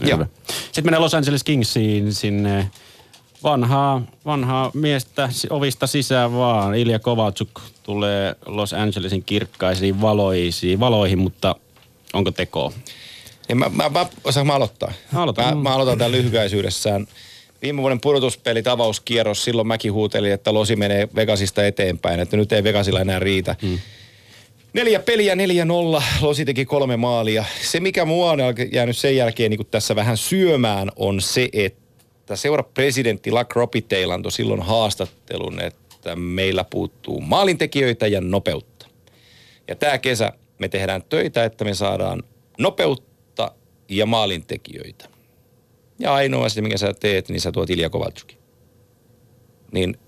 Joo. Hyvä. Sitten mennään Los Angeles Kingsiin sinne vanhaa, vanhaa miestä ovista sisään vaan. Ilja Kovalchuk tulee Los Angelesin kirkkaisiin valoisiin, valoihin, mutta onko tekoa? Ja mä, mä, mä, osaanko mä aloittaa? Aloita. Mä, mä aloitan tämän lyhykäisyydessään. Viime vuoden pudotuspeli avauskierros, silloin mäkin huutelin, että Losi menee Vegasista eteenpäin, että nyt ei Vegasilla enää riitä. Hmm. Neljä peliä, neljä nolla. Losi teki kolme maalia. Se, mikä mua on jäänyt sen jälkeen niin tässä vähän syömään, on se, että seura presidentti Luck Ropitail antoi silloin haastattelun, että meillä puuttuu maalintekijöitä ja nopeutta. Ja tämä kesä me tehdään töitä, että me saadaan nopeutta ja maalintekijöitä. Ja ainoa asia, minkä sä teet, niin sä tuot Ilja Kovaltsukin. Niin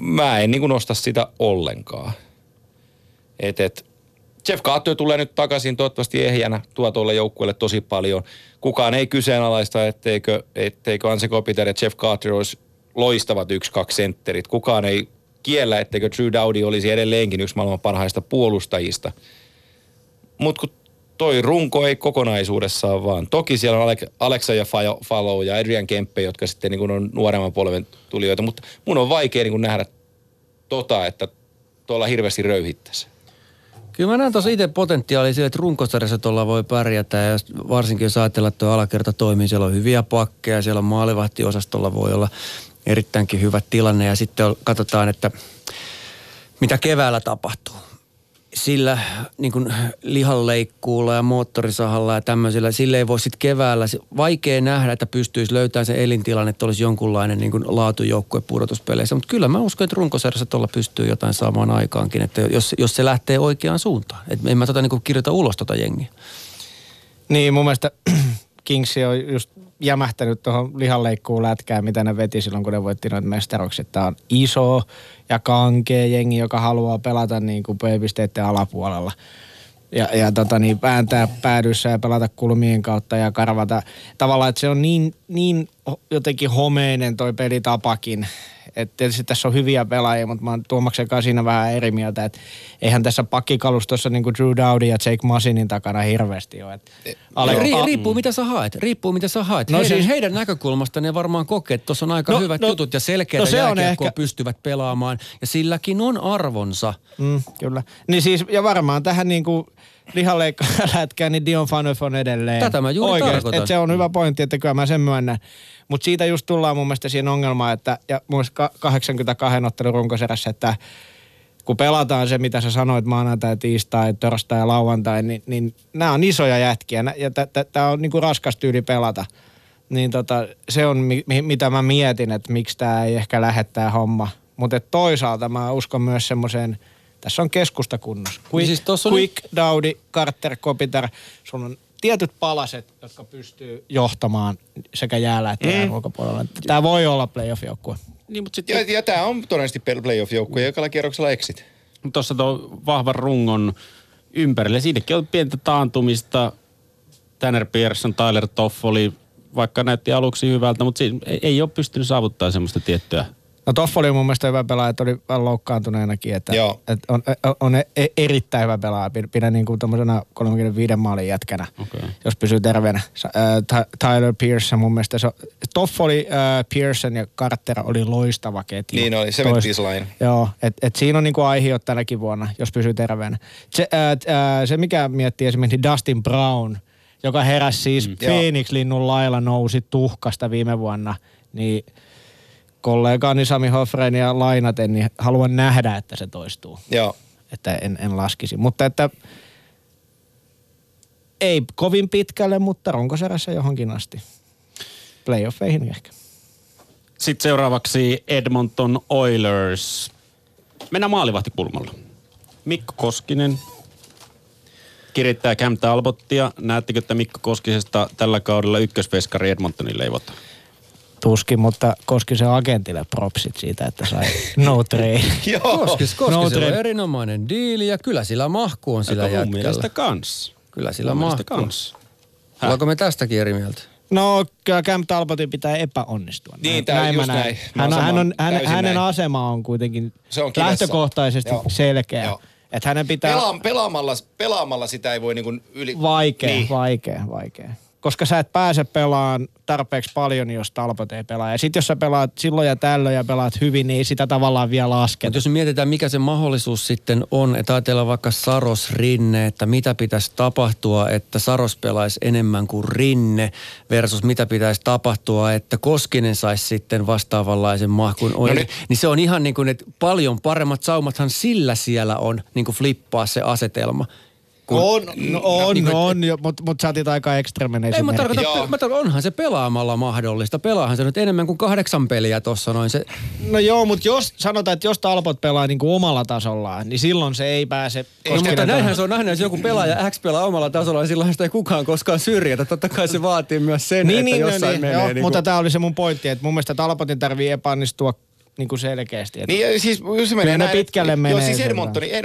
mä en niin nosta sitä ollenkaan. Et, et, Jeff Carter tulee nyt takaisin toivottavasti ehjänä, tuo tuolle joukkueelle tosi paljon. Kukaan ei kyseenalaista, etteikö, etteikö Anse Kopitar ja Jeff Carter olisi loistavat yksi-kaksi sentterit. Kukaan ei kiellä, etteikö Drew Dowdy olisi edelleenkin yksi maailman parhaista puolustajista. Mutta kun toi runko ei kokonaisuudessaan vaan. Toki siellä on Alexa ja Fallow ja Adrian Kempe, jotka sitten niin on nuoremman polven tulijoita, mutta mun on vaikea niin nähdä tota, että tuolla hirveästi röyhittäisi. Kyllä mä näen tuossa itse potentiaalia sille, että runkosarjassa tuolla voi pärjätä. Ja varsinkin jos ajatellaan, että tuo alakerta toimii, siellä on hyviä pakkeja, siellä on maalivahtiosastolla voi olla erittäinkin hyvä tilanne. Ja sitten katsotaan, että mitä keväällä tapahtuu. Sillä niin kuin lihanleikkuulla ja moottorisahalla ja tämmöisillä, sille ei voi sitten keväällä, vaikea nähdä, että pystyisi löytämään se elintilanne, että olisi jonkunlainen niin kuin laatujoukkue pudotuspeleissä. Mutta kyllä mä uskon, että runkosarjassa tuolla pystyy jotain saamaan aikaankin, että jos, jos se lähtee oikeaan suuntaan. Et en mä tota niin kuin kirjoita ulos tota jengiä. Niin, mun mielestä Kings on just jämähtänyt tuohon lihanleikkuun lätkään, mitä ne veti silloin, kun ne voitti noita mestarukset. Tämä on iso ja kankea jengi, joka haluaa pelata niin kuin P-pisteiden alapuolella. Ja, ja tota niin, vääntää päädyssä ja pelata kulmien kautta ja karvata. Tavallaan, että se on niin, niin jotenkin homeinen toi pelitapakin. Että tietysti tässä on hyviä pelaajia, mutta mä oon Tuomaksen kanssa siinä vähän eri mieltä, että eihän tässä pakkikalustossa niin kuin Drew Dowdy ja Jake Masinin takana hirveästi ole. Et Ale- Ri, riippuu mitä sä haet, riippuu mitä sä haet. No heidän, siis- heidän näkökulmasta ne varmaan kokee, että tuossa on aika No, hyvät no, jutut ja selkeitä no se on jääkiekkoa ehkä- pystyvät pelaamaan. Ja silläkin on arvonsa. Mm, kyllä. Niin siis, ja varmaan tähän niin kuin lihanleikkalätkään, [laughs] niin Dion Phaneuf on edelleen. Tätä mä juuri Oikeasti, tarkoitan. että se on hyvä pointti, että kyllä mä sen myönnän. Mutta siitä just tullaan mun mielestä siihen ongelmaan, että ja mun mielestä ka- 82 ottelun runkoserässä, että kun pelataan se, mitä sä sanoit maanantai, tiistai, torstai ja lauantai, niin, niin nämä on isoja jätkiä ja tämä on niinku raskas tyyli pelata. Niin tota, se on, mi- mi- mitä mä mietin, että miksi tämä ei ehkä lähde tää homma. Mutta toisaalta mä uskon myös semmoiseen, tässä on keskusta kunnossa. Quick, siis on quick Dowdy, Carter, Kopitar. Sun on tietyt palaset, jotka pystyy johtamaan sekä jäällä että jään ulkopuolella. Tämä voi olla playoff-joukkue. Niin, mutta sitten Ja, ja tämä on todennäköisesti playoff-joukkue, joka kierroksella exit. tuossa tuo vahvan rungon ympärille. Siinäkin on pientä taantumista. Tanner Pearson, Tyler Toffoli, vaikka näytti aluksi hyvältä, mutta siinä ei, ei ole pystynyt saavuttamaan semmoista tiettyä. No Toffoli on mun mielestä hyvä pelaaja, että oli vähän loukkaantuneenakin, että, Joo. että on, on e- erittäin hyvä pelaaja. Pidän- niin kuin tommosena 35 maalin jätkänä, Okei. jos pysyy terveenä. Tyler Pearson mun mielestä, se, Toffoli, ää, Pearson ja Carter oli loistava ketju. Niin oli, Tois- 70s line. Joo, että et siinä on niinku aihiot tänäkin vuonna, jos pysyy terveenä. Se, ää, se mikä miettii esimerkiksi Dustin Brown, joka heräsi siis mm. Phoenix-linnun lailla nousi tuhkasta viime vuonna, niin kollegaani Sami Hofreenia lainaten, niin haluan nähdä, että se toistuu. Joo. Että en, en laskisi. Mutta että ei kovin pitkälle, mutta runkoserässä johonkin asti. Playoffeihin ehkä. Sitten seuraavaksi Edmonton Oilers. Mennään maalivahtikulmalla. Mikko Koskinen kirittää Cam Talbottia. Näettekö, että Mikko Koskisesta tällä kaudella ykkösveskari Edmontonin leivotaan? Tuskin, mutta Koskisen agentille propsit siitä, että sai [laughs] no trade. Joo. Koskis, koskis No on erinomainen diili ja kyllä sillä mahku on sillä jätkällä. mielestä kans. Kyllä sillä mahku. kans. Ollaanko me tästäkin eri mieltä? No, kyllä Cam Talbotin pitää epäonnistua. Niin, just näen. näin. Mä oon Hän, on, hän on, hän, hänen näin. asema on kuitenkin Se on lähtökohtaisesti Joo. selkeä. Joo. Että hänen pitää... Pela, pelaamalla, pelaamalla sitä ei voi niinku yli... Vaikea, Niin. niin. vaikea, vaikea. Koska sä et pääse pelaan tarpeeksi paljon, jos Talbot ei pelaa. Ja sit jos sä pelaat silloin ja tällöin ja pelaat hyvin, niin sitä tavallaan vielä lasketa. Mutta jos mietitään, mikä se mahdollisuus sitten on, että ajatellaan vaikka Saros Rinne, että mitä pitäisi tapahtua, että Saros pelaisi enemmän kuin Rinne versus mitä pitäisi tapahtua, että Koskinen saisi sitten vastaavanlaisen mahkun. No nyt- niin se on ihan niin kuin, että paljon paremmat saumathan sillä siellä on niin kuin flippaa se asetelma. Kun- on, no, on, niin kuin- on, mutta mut sä otit aika ekstremen Ei, mä tarkoitan, Joo. mä tarkoitan, onhan se pelaamalla mahdollista. Pelaahan se nyt enemmän kuin kahdeksan peliä tuossa noin. Se, No joo, mutta jos sanotaan, että jos Talbot pelaa niin kuin omalla tasollaan, niin silloin se ei pääse... No, mutta näinhän se on nähnyt, jos joku pelaaja X pelaa omalla tasolla, niin silloin sitä ei kukaan koskaan syrjätä. Totta kai se vaatii myös sen, Niin, että niin, no jossain niin, menee. joo, niin kuin, mutta tämä oli se mun pointti, että mun mielestä Talbotin tarvii epäonnistua niin kuin selkeästi. Että Niin siis jos se menee ne näin, pitkälle menee Jos siis Edmontoni, Ed,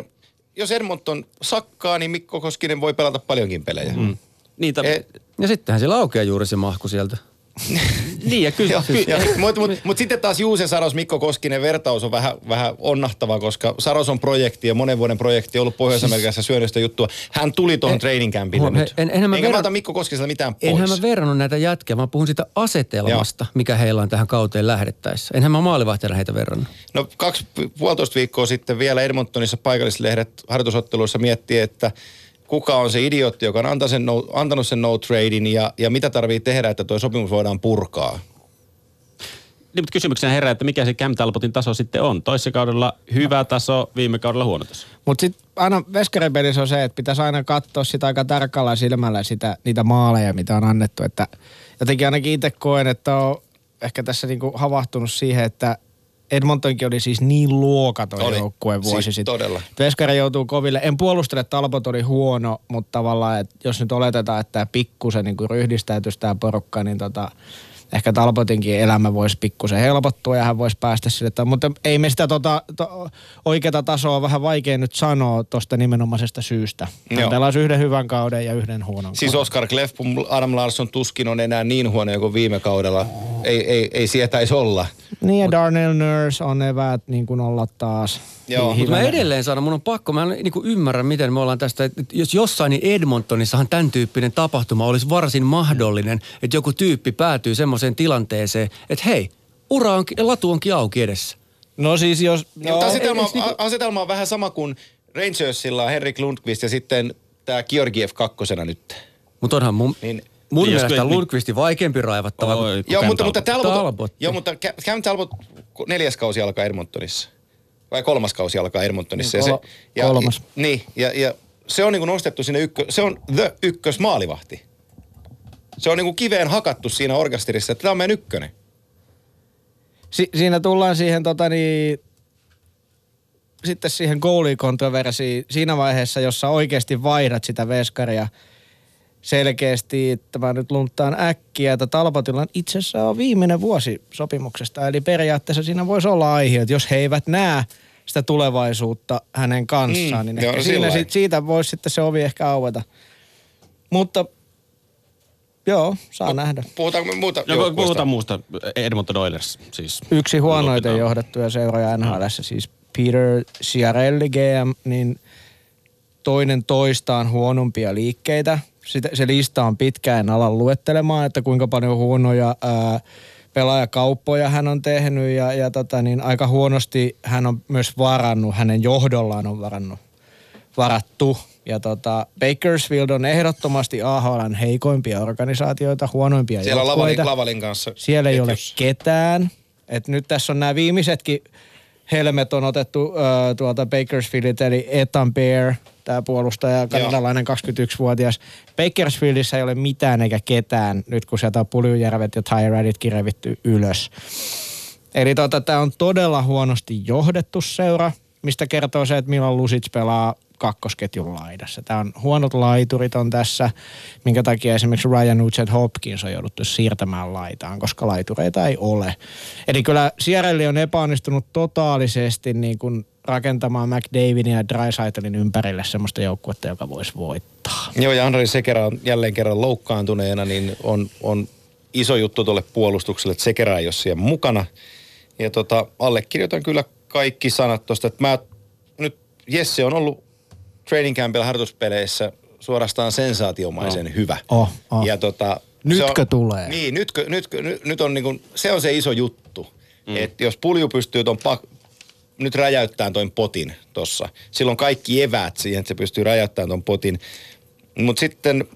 jos Edmonton sakkaa, niin Mikko Koskinen voi pelata paljonkin pelejä. Mm. Niitä, E, Ja sittenhän sillä aukeaa juuri se mahku sieltä. [laughs] Niin, ja kyllä, kyllä Mutta mut, mut sitten taas Juuse Saros, Mikko Koskinen vertaus on vähän, vähän onnahtava, koska Saros on projekti ja monen vuoden projekti ollut Pohjois-Amerikassa syönyt sitä juttua. Hän tuli tuohon training campille nyt. en- enhän mä Enkä verran- mä ota Mikko Koskisella mitään pois. Enhän mä verrannut näitä jätkiä, mä puhun siitä asetelmasta, mikä heillä on tähän kauteen lähdettäessä. Enhän mä maalivahtajana heitä verrannut. No kaksi, puolitoista viikkoa sitten vielä Edmontonissa paikallislehdet harjoitusotteluissa miettii, että kuka on se idiootti, joka on antanut sen no, antanut sen no tradein ja, ja mitä tarvii tehdä, että tuo sopimus voidaan purkaa. Niin, mutta kysymyksenä herää, että mikä se Cam Talbotin taso sitten on. Toisessa kaudella hyvä taso, viime kaudella huono taso. Mutta sitten aina veskaripelissä on se, että pitäisi aina katsoa sitä aika tarkalla silmällä sitä, niitä maaleja, mitä on annettu. Että jotenkin ainakin itse koen, että on ehkä tässä niinku havahtunut siihen, että Edmontonkin oli siis niin luokaton Oli. joukkue vuosi Siis sitten. todella. Veskari joutuu koville. En puolustele, että Talbot oli huono, mutta tavallaan, että jos nyt oletetaan, että tämä pikkusen niin ryhdistäytyisi tämä porukka, niin tota, ehkä Talbotinkin elämä voisi pikkusen helpottua ja hän voisi päästä sille. ta- Mutta ei me sitä tota, to, oikeata tasoa on vähän vaikea nyt sanoa tuosta nimenomaisesta syystä. Hän Joo. pelasi yhden hyvän kauden ja yhden huonon Siis kauden. Oscar Clefbom, Adam Larsson tuskin on enää niin huono kuin viime kaudella. Ei, ei, ei sietäisi olla. Niin ja Darnell Nurse on eväät niin kuin olla taas. Joo, Hi- Mutta mä edelleen sanon, mun on pakko, mä en niin ymmärrä, miten me ollaan tästä, että jos jossain niin Edmontonissahan tämän tyyppinen tapahtuma olisi varsin mahdollinen, että joku tyyppi päätyy semmoiseen tilanteeseen, että hei, ura on, latu onkin auki edessä. No siis jos... Niin, mutta asetelma, ei- ei- on, asetelma on vähän sama kuin Rangersilla on Henrik Lundqvist ja sitten tämä Georgiev kakkosena nyt. Mutta onhan mun, Niin- mun Niin, jos mielestä kyllä- Lundqvistin vaikeampi raivattava. Oi, kuin- kun Joo, mutta, mutta Talbot. Talbot, joo, mutta Ca- Cam Talbot neljäs kausi alkaa Edmontonissa. Vai kolmas kausi alkaa Edmontonissa. Ja Kol- se, ja, kolmas. Niin, ja, ja se on niinku nostettu sinne ykkö, se on the ykkösmaalivahti. Se on niinku kiveen hakattu siinä orkesterissa, että tämä on meidän ykkönen. Si- siinä tullaan siihen tota niin, sitten siihen goalie-kontroversiin siinä vaiheessa, jossa oikeasti vaihdat sitä veskaria selkeästi, että mä nyt lunttaan äkkiä, että Talbotilla on itse asiassa on viimeinen vuosi sopimuksesta. Eli periaatteessa siinä voisi olla aihe, että jos he eivät näe sitä tulevaisuutta hänen kanssaan, Mm, niin ehkä siinä siitä voisi sitten se ovi ehkä aueta. Mutta joo, saa nähdä. Puhutaanko me muuta No, puhutaan muusta. Edmonton Oilers siis. yksi huonoiten johdettuja seuroja NHL, siis Peter Ciarelli GM, niin toinen toistaan huonompia liikkeitä. Sitä, se lista on pitkä, en ala luettelemaan, että kuinka paljon huonoja ää, pelaajakauppoja hän on tehnyt ja, ja tota, niin aika huonosti hän on myös varannut, hänen johdollaan on varannut, varattu. Ja tota, Bakersfield on ehdottomasti AHLn heikoimpia organisaatioita, huonoimpia Siellä on joukkueita. Lavalin, Lavalin kanssa. Siellä ei ole ketjussa. ketään. Et nyt tässä on nämä viimeisetkin helmet on otettu äh, tuolta Bakersfieldiltä, eli Ethan Bear, tämä puolustaja, kanadalainen 21-vuotias. Bakersfieldissä ei ole mitään eikä ketään, nyt kun sieltä on Puljujärvet ja Tyraditkin revitty ylös. Eli tota, tämä on todella huonosti johdettu seura, mistä kertoo se, että Milan Lusic pelaa kakkosketjun laidassa. Tämä on huonot laiturit on tässä, minkä takia esimerkiksi Ryan Nugent Hopkins on jouduttu siirtämään laitaan, koska laitureita ei ole. Eli kyllä Sierrelli on epäonnistunut totaalisesti niin kuin rakentamaan McDavidin ja Drysaitlin ympärille semmoista joukkuetta, joka voisi voittaa. Joo, ja Andrei Sekera on jälleen kerran loukkaantuneena, niin on, on iso juttu tuolle puolustukselle, että Sekera ei ole siellä mukana. Ja tota, allekirjoitan kyllä kaikki sanat tuosta, että mä nyt Jesse on ollut training campilla harjoituspeleissä suorastaan sensaatiomaisen no. hyvä. Oh, oh. Ja tota, Nytkö se on, tulee? Niin, nytkö, nytkö, nyt, nyt on niinku, se on se iso juttu. Mm. Että jos pulju pystyy ton pak, nyt räjäyttämään toin potin tossa. Silloin kaikki eväät siihen, että se pystyy räjäyttämään ton potin. Mutta sitten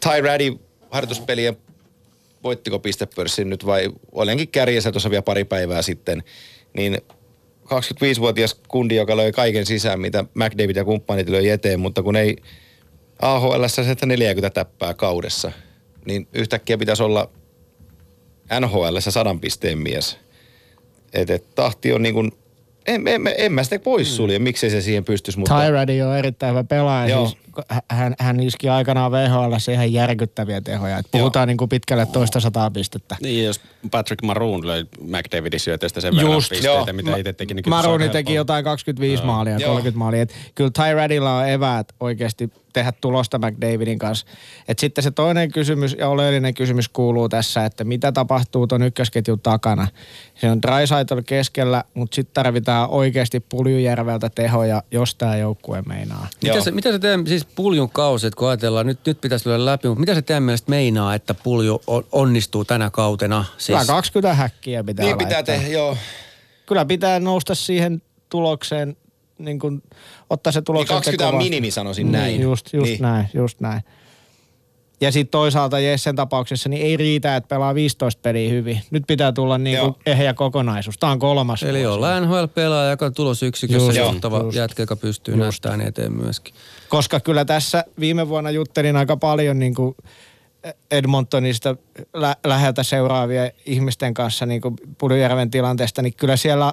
Ty Ratty harjoituspelien voittiko pistepörssin nyt vai olenkin kärjessä tuossa vielä pari päivää sitten, niin 25-vuotias kundi, joka löi kaiken sisään, mitä McDavid ja kumppanit löi eteen, mutta kun ei AHL 140 täppää kaudessa, niin yhtäkkiä pitäisi olla NHL sadan pisteen mies. Et, et tahti on niin kuin, en, en, en, en mä sitä pois sulje, miksei se siihen pystyisi, mutta... Tyradi on erittäin hyvä pelaaja. Joo. Siis hän, hän iski aikanaan VHL ihan järkyttäviä tehoja. Et puhutaan niin kuin pitkälle toista sataa pistettä. Niin, jos Patrick Maroon löi McDavidin syötöstä sen verran Just, pisteitä, joo. mitä itse teki. Niin helppoa. teki jotain 25 Joo. maalia, Joo. 30 maalia. Et kyllä Ty Radilla on eväät oikeasti tehdä tulosta McDavidin kanssa. Et sitten se toinen kysymys ja oleellinen kysymys kuuluu tässä, että mitä tapahtuu tuon ykkösketjun takana. Se on Dreisaitl keskellä, mutta sitten tarvitaan oikeasti Puljujärveltä tehoja, jos tämä joukkue meinaa. Mitä se, mitä se teidän, siis puljun kausi, että kun ajatellaan, nyt, nyt pitäisi lyödä läpi, mutta mitä se teidän mielestä meinaa, että pulju on, onnistuu tänä kautena? Kyllä Siis, 20 häkkiä pitää Niin pitää laittaa. tehdä, joo. Kyllä pitää nousta siihen tulokseen, niin kun ottaa se Niin tuloksen 20 teko on minimi, sanoisin näin. Niin, just, just niin. näin, just näin. Ja sitten toisaalta Jessen tapauksessa niin ei riitä, että pelaa 15 peliä hyvin. Nyt pitää tulla niin kuin ehjä kokonaisuus. Tämä on kolmas. eli vuosi. ollaan NHL-pelaaja, joka on tulosyksikössä Just, johtava just. jätkä, joka pystyy näyttämään eteen myöskin. Koska kyllä tässä viime vuonna juttelin aika paljon niin kuin Edmontonista lä- läheltä seuraavia ihmisten kanssa niin kuin Puljujärven tilanteesta, niin kyllä siellä,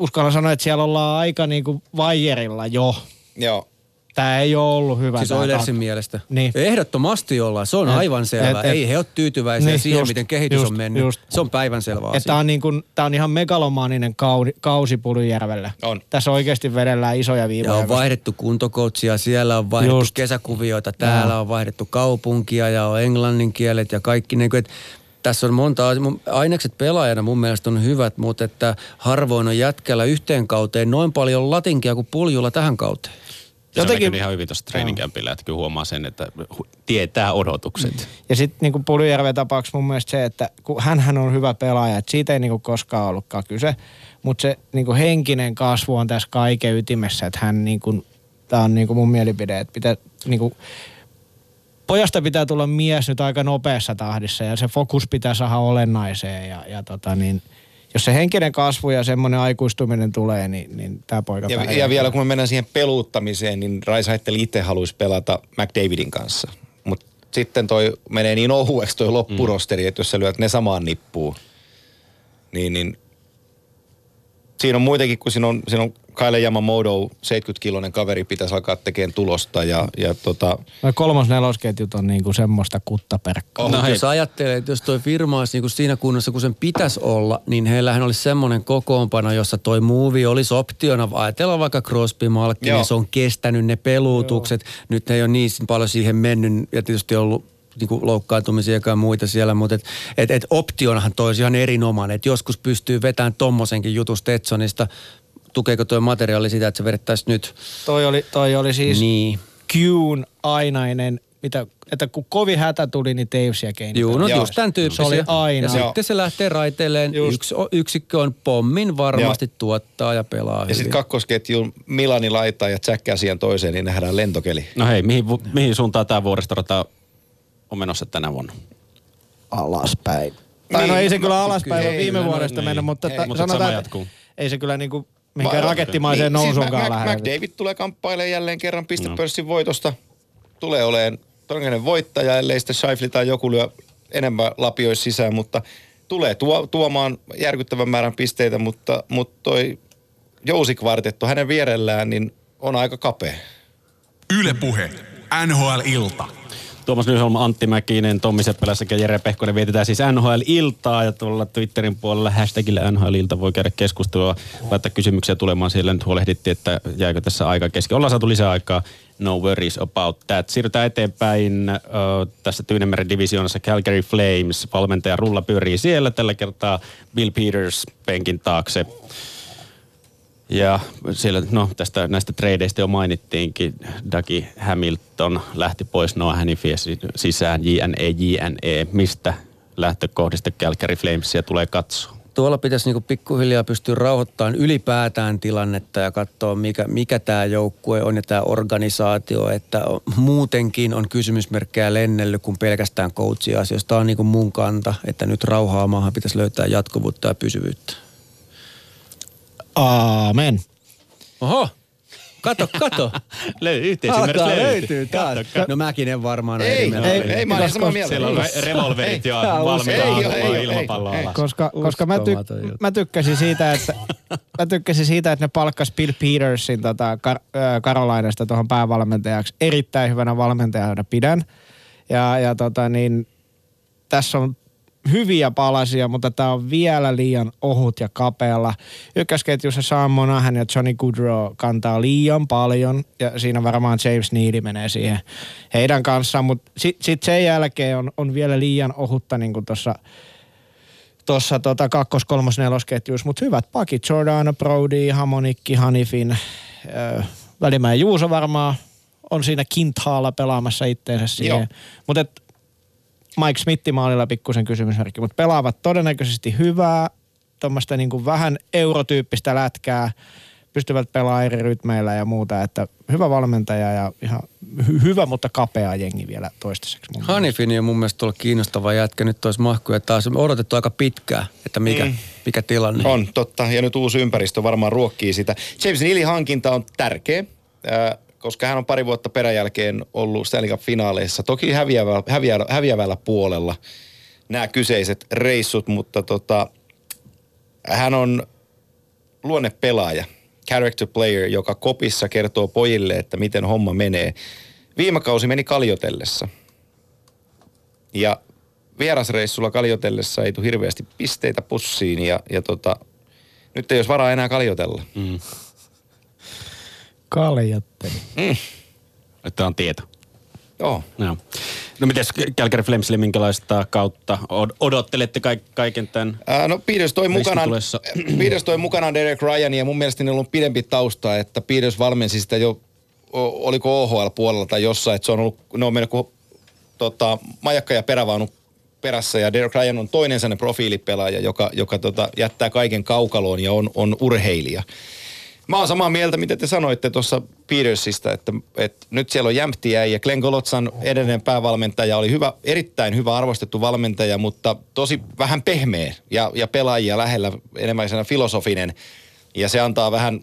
uskallan sanoa, että siellä ollaan aika niin kuin vaijerilla jo. Joo. Tämä ei ole ollut hyvä. Siis Oilersin mielestä. Niin. Ehdottomasti ollaan, se on Et- aivan selvä. et- et- Ei he ole tyytyväisiä Niin, siihen, just, miten kehitys just, on mennyt. just. Se on päivänselvä asia. tämä on, niin kuin, tää on ihan megalomaaninen kausi, kausi. On. Tässä oikeasti vedellään isoja Ja viivoja. on vaihdettu kuntokoutsia, siellä on vaihdettu Just. Kesäkuvioita, täällä on vaihdettu kaupunkia ja on englannin kielet ja kaikki. Niin kuin, että tässä on monta Ainekset pelaajana mun mielestä on hyvät, mutta että harvoin on jätkällä yhteen kauteen noin paljon latinkia kuin puljulla tähän kauteen. Se Jotenkin- Jotenkin... ihan hyvin tuossa treeninkämpillä, että kyllä huomaa sen, että tietää odotukset. Ja sitten niin Puljujärven tapauksessa mun mielestä se, että kun hänhän on hyvä pelaaja, että siitä ei niin kuin koskaan ollutkaan kyse. Mutta se niin kuin henkinen kasvu on tässä kaiken ytimessä, että hän niin kuin, tämä on niin kuin mun mielipide, että pitää niin kuin, pojasta pitää tulla mies nyt aika nopeassa tahdissa ja se fokus pitää saada olennaiseen ja, ja tota niin, jos se henkinen kasvu ja semmoinen aikuistuminen tulee, niin, niin tämä poika Ja, ja vielä kun me mennään siihen peluuttamiseen, niin Raisaitteli itse haluaisi pelata McDavidin kanssa. Mutta sitten toi menee niin ohueksi toi loppurosteri, että jos sä lyöt ne samaan nippuun, niin, niin siinä on muitakin, kun siinä on, siinä on Kyle Yamamoto, 70-kiloinen kaveri, pitäisi alkaa tekemään tulosta ja, ja tota, Noi kolmos nelosketjut on niin kuin semmoista kuttaperkkaa. Oh, No no hei. jos ajattelee, että jos toi firma olisi niinku siinä kunnossa, kun sen pitäisi olla, niin heillähän olisi semmoinen kokoonpano, jossa toi muuvi olisi optiona. Ajatellaan vaikka Crosby Malkki, niin se on kestänyt ne peluutukset. Joo. Nyt ei ole niin paljon siihen mennyt ja tietysti ollut niinku loukkaantumisia ja muita siellä, mutta et, et, et optionahan toi olisi ihan erinomainen. Et joskus pystyy vetämään tommosenkin jutun Stetsonista. Tukeeko tuo materiaali sitä, että se vedettäisiin nyt? Toi oli, toi oli siis Niin. Qn ainainen, mitä, että kun kovin hätä tuli, niin Taves ja Kane. Joo, no Joo. just tämän tyyppisiä. Se oli aina. Ja Joo. sitten se lähtee raiteilleen. Yksi yksikkö on pommin varmasti tuottaa ja pelaa ja sitten kakkosketjun Milani laittaa ja Jack asian toiseen, niin nähdään lentokeli. No hei, mihin, mihin suuntaan tämä vuoristorata on menossa tänä vuonna? alaspäin. Tai Niin, no ei se mä- kyllä alaspäin ei, ole viime no, no, vuodesta niin. mennyt, mutta, Ei, että mutta sanotaan, sama että jatkuu. ei se kyllä niinku mihinkään Ma- rakettimaiseen niin, siis nousuunkaan Mac- lähde. McDavid tulee kamppailemaan jälleen kerran pistepörssin voitosta. Tulee olemaan todennäköinen voittaja, ellei sitten Scheifele tai joku lyö enemmän lapioisi sisään, mutta tulee tuo, tuomaan järkyttävän määrän pisteitä, mutta, mutta toi jousikvartetto hänen vierellään niin on aika kapea. Yle Puhe. NHL-ilta. Tuomas Nyholm, Antti Mäkinen, Tommi Seppälä sekä Jere Pehkonen vietetään siis NHL-iltaa ja tuolla Twitterin puolella hashtagillä NHL-ilta voi käydä keskustelua, laittaa kysymyksiä tulemaan siellä. Nyt huolehdittiin, että jääkö tässä aika kesken. Ollaan saatu lisää aikaa. No worries about that. Siirrytään eteenpäin tässä Tyynemeren divisioonassa Calgary Flames. Valmentaja Rulla pyörii siellä tällä kertaa Bill Peters penkin taakse. Ja siellä, no tästä näistä tradeista jo mainittiinkin, Dougie Hamilton lähti pois Noah Hannifia sisään, JNE, JNE. Mistä lähtökohdista Calgary Flamesia tulee katsoa? Tuolla pitäisi niinku pikkuhiljaa pystyä rauhoittamaan ylipäätään tilannetta ja katsoa, mikä, mikä tämä joukkue on ja tämä organisaatio. Että muutenkin on kysymysmerkkejä lennellyt kuin pelkästään coachia-asioista. Tämä on niinku mun kanta, että nyt rauhaa maahan pitäisi löytää jatkuvuutta ja pysyvyyttä. Aamen. Oho, Kato, kato. [laughs] Löy, yhteisymmärrys Alkaa löytyy. löytyy taas. No mäkin en varmaan ole Ei, mieltä. ei, ei, mä olen samaa mieltä. Siellä on re- revolverit jo valmiina Ei, ei, ampumaan ei, ilmapalloa ei, alas. Koska, koska mä, juttu. mä, tykkäsin siitä, että, [laughs] mä tykkäsin siitä, että ne palkkas Bill Petersin tota, Kar- ö, Karolainasta tuohon päävalmentajaksi. Erittäin hyvänä valmentajana pidän. Ja, ja tota, niin, tässä on hyviä palasia, mutta tämä on vielä liian ohut ja kapealla. Ykkösketjussa Sam Monahan ja Johnny Goodrow kantaa liian paljon ja siinä varmaan James Needy menee siihen heidän kanssaan, mutta sitten sit sen jälkeen on, on vielä liian ohutta niin kuin tuossa tuossa tota kakkos-, kolmos-, nelosketjuissa, mutta hyvät pakit, Jordan, Brody, Hamonikki, Hanifin, ö, Välimäen Juuso varmaan on siinä kintaalla pelaamassa itteensä siihen. Mutta Mike Smithi maalilla pikkusen kysymysmerkki, mutta pelaavat todennäköisesti hyvää, tuommoista niinku vähän eurotyyppistä lätkää, pystyvät pelaamaan eri rytmeillä ja muuta, että hyvä valmentaja ja ihan hy- hyvä, mutta kapea jengi vielä toistaiseksi. Hanifini on mun mielestä tuolla kiinnostava jätkä. Nyt olisi mahkuja taas. Odotettu aika pitkään, että mikä, mm. mikä tilanne. On, totta. Ja nyt uusi ympäristö varmaan ruokkii sitä. James Nealin hankinta on tärkeä, koska hän on pari vuotta peräjälkeen ollut Stanley Cup-finaaleissa. Toki häviävällä, häviävällä, häviävällä puolella nämä kyseiset reissut, mutta tota, hän on luonnepelaaja, character player, joka kopissa kertoo pojille, että miten homma menee. Viime kausi meni kaljotellessa. Ja vierasreissulla kaljotellessa ei tule hirveästi pisteitä pussiin ja, ja tota, nyt ei olisi varaa enää kaljotella. Mm. Kaljatteli. Että on tieto. Joo. Joo. No mites Calgary Flamesille, minkälaista kautta od- odottelette kaik- kaiken tämän? Ää, no Peters toi mukanaan, Ristitulessa. [clears throat] Peters toi mukanaan Derek Ryan ja mun mielestä niillä on pidempi tausta, että Peters valmensi sitä jo, oliko OHL-puolella tai jossain, että se on ollut, ne on mennyt kuin tota, majakka ja perävaunu perässä ja Derek Ryan on toinen sellainen profiilipelaaja, joka, joka tota, jättää kaiken kaukaloon ja on, on urheilija. Mä oon samaa mieltä, mitä te sanoitte tuossa Petersistä, että, että nyt siellä on jämptiä ja Glenn Golotsan edellinen päävalmentaja oli hyvä, erittäin hyvä arvostettu valmentaja, mutta tosi vähän pehmeä ja, ja pelaajia lähellä enemmän filosofinen. Ja se antaa vähän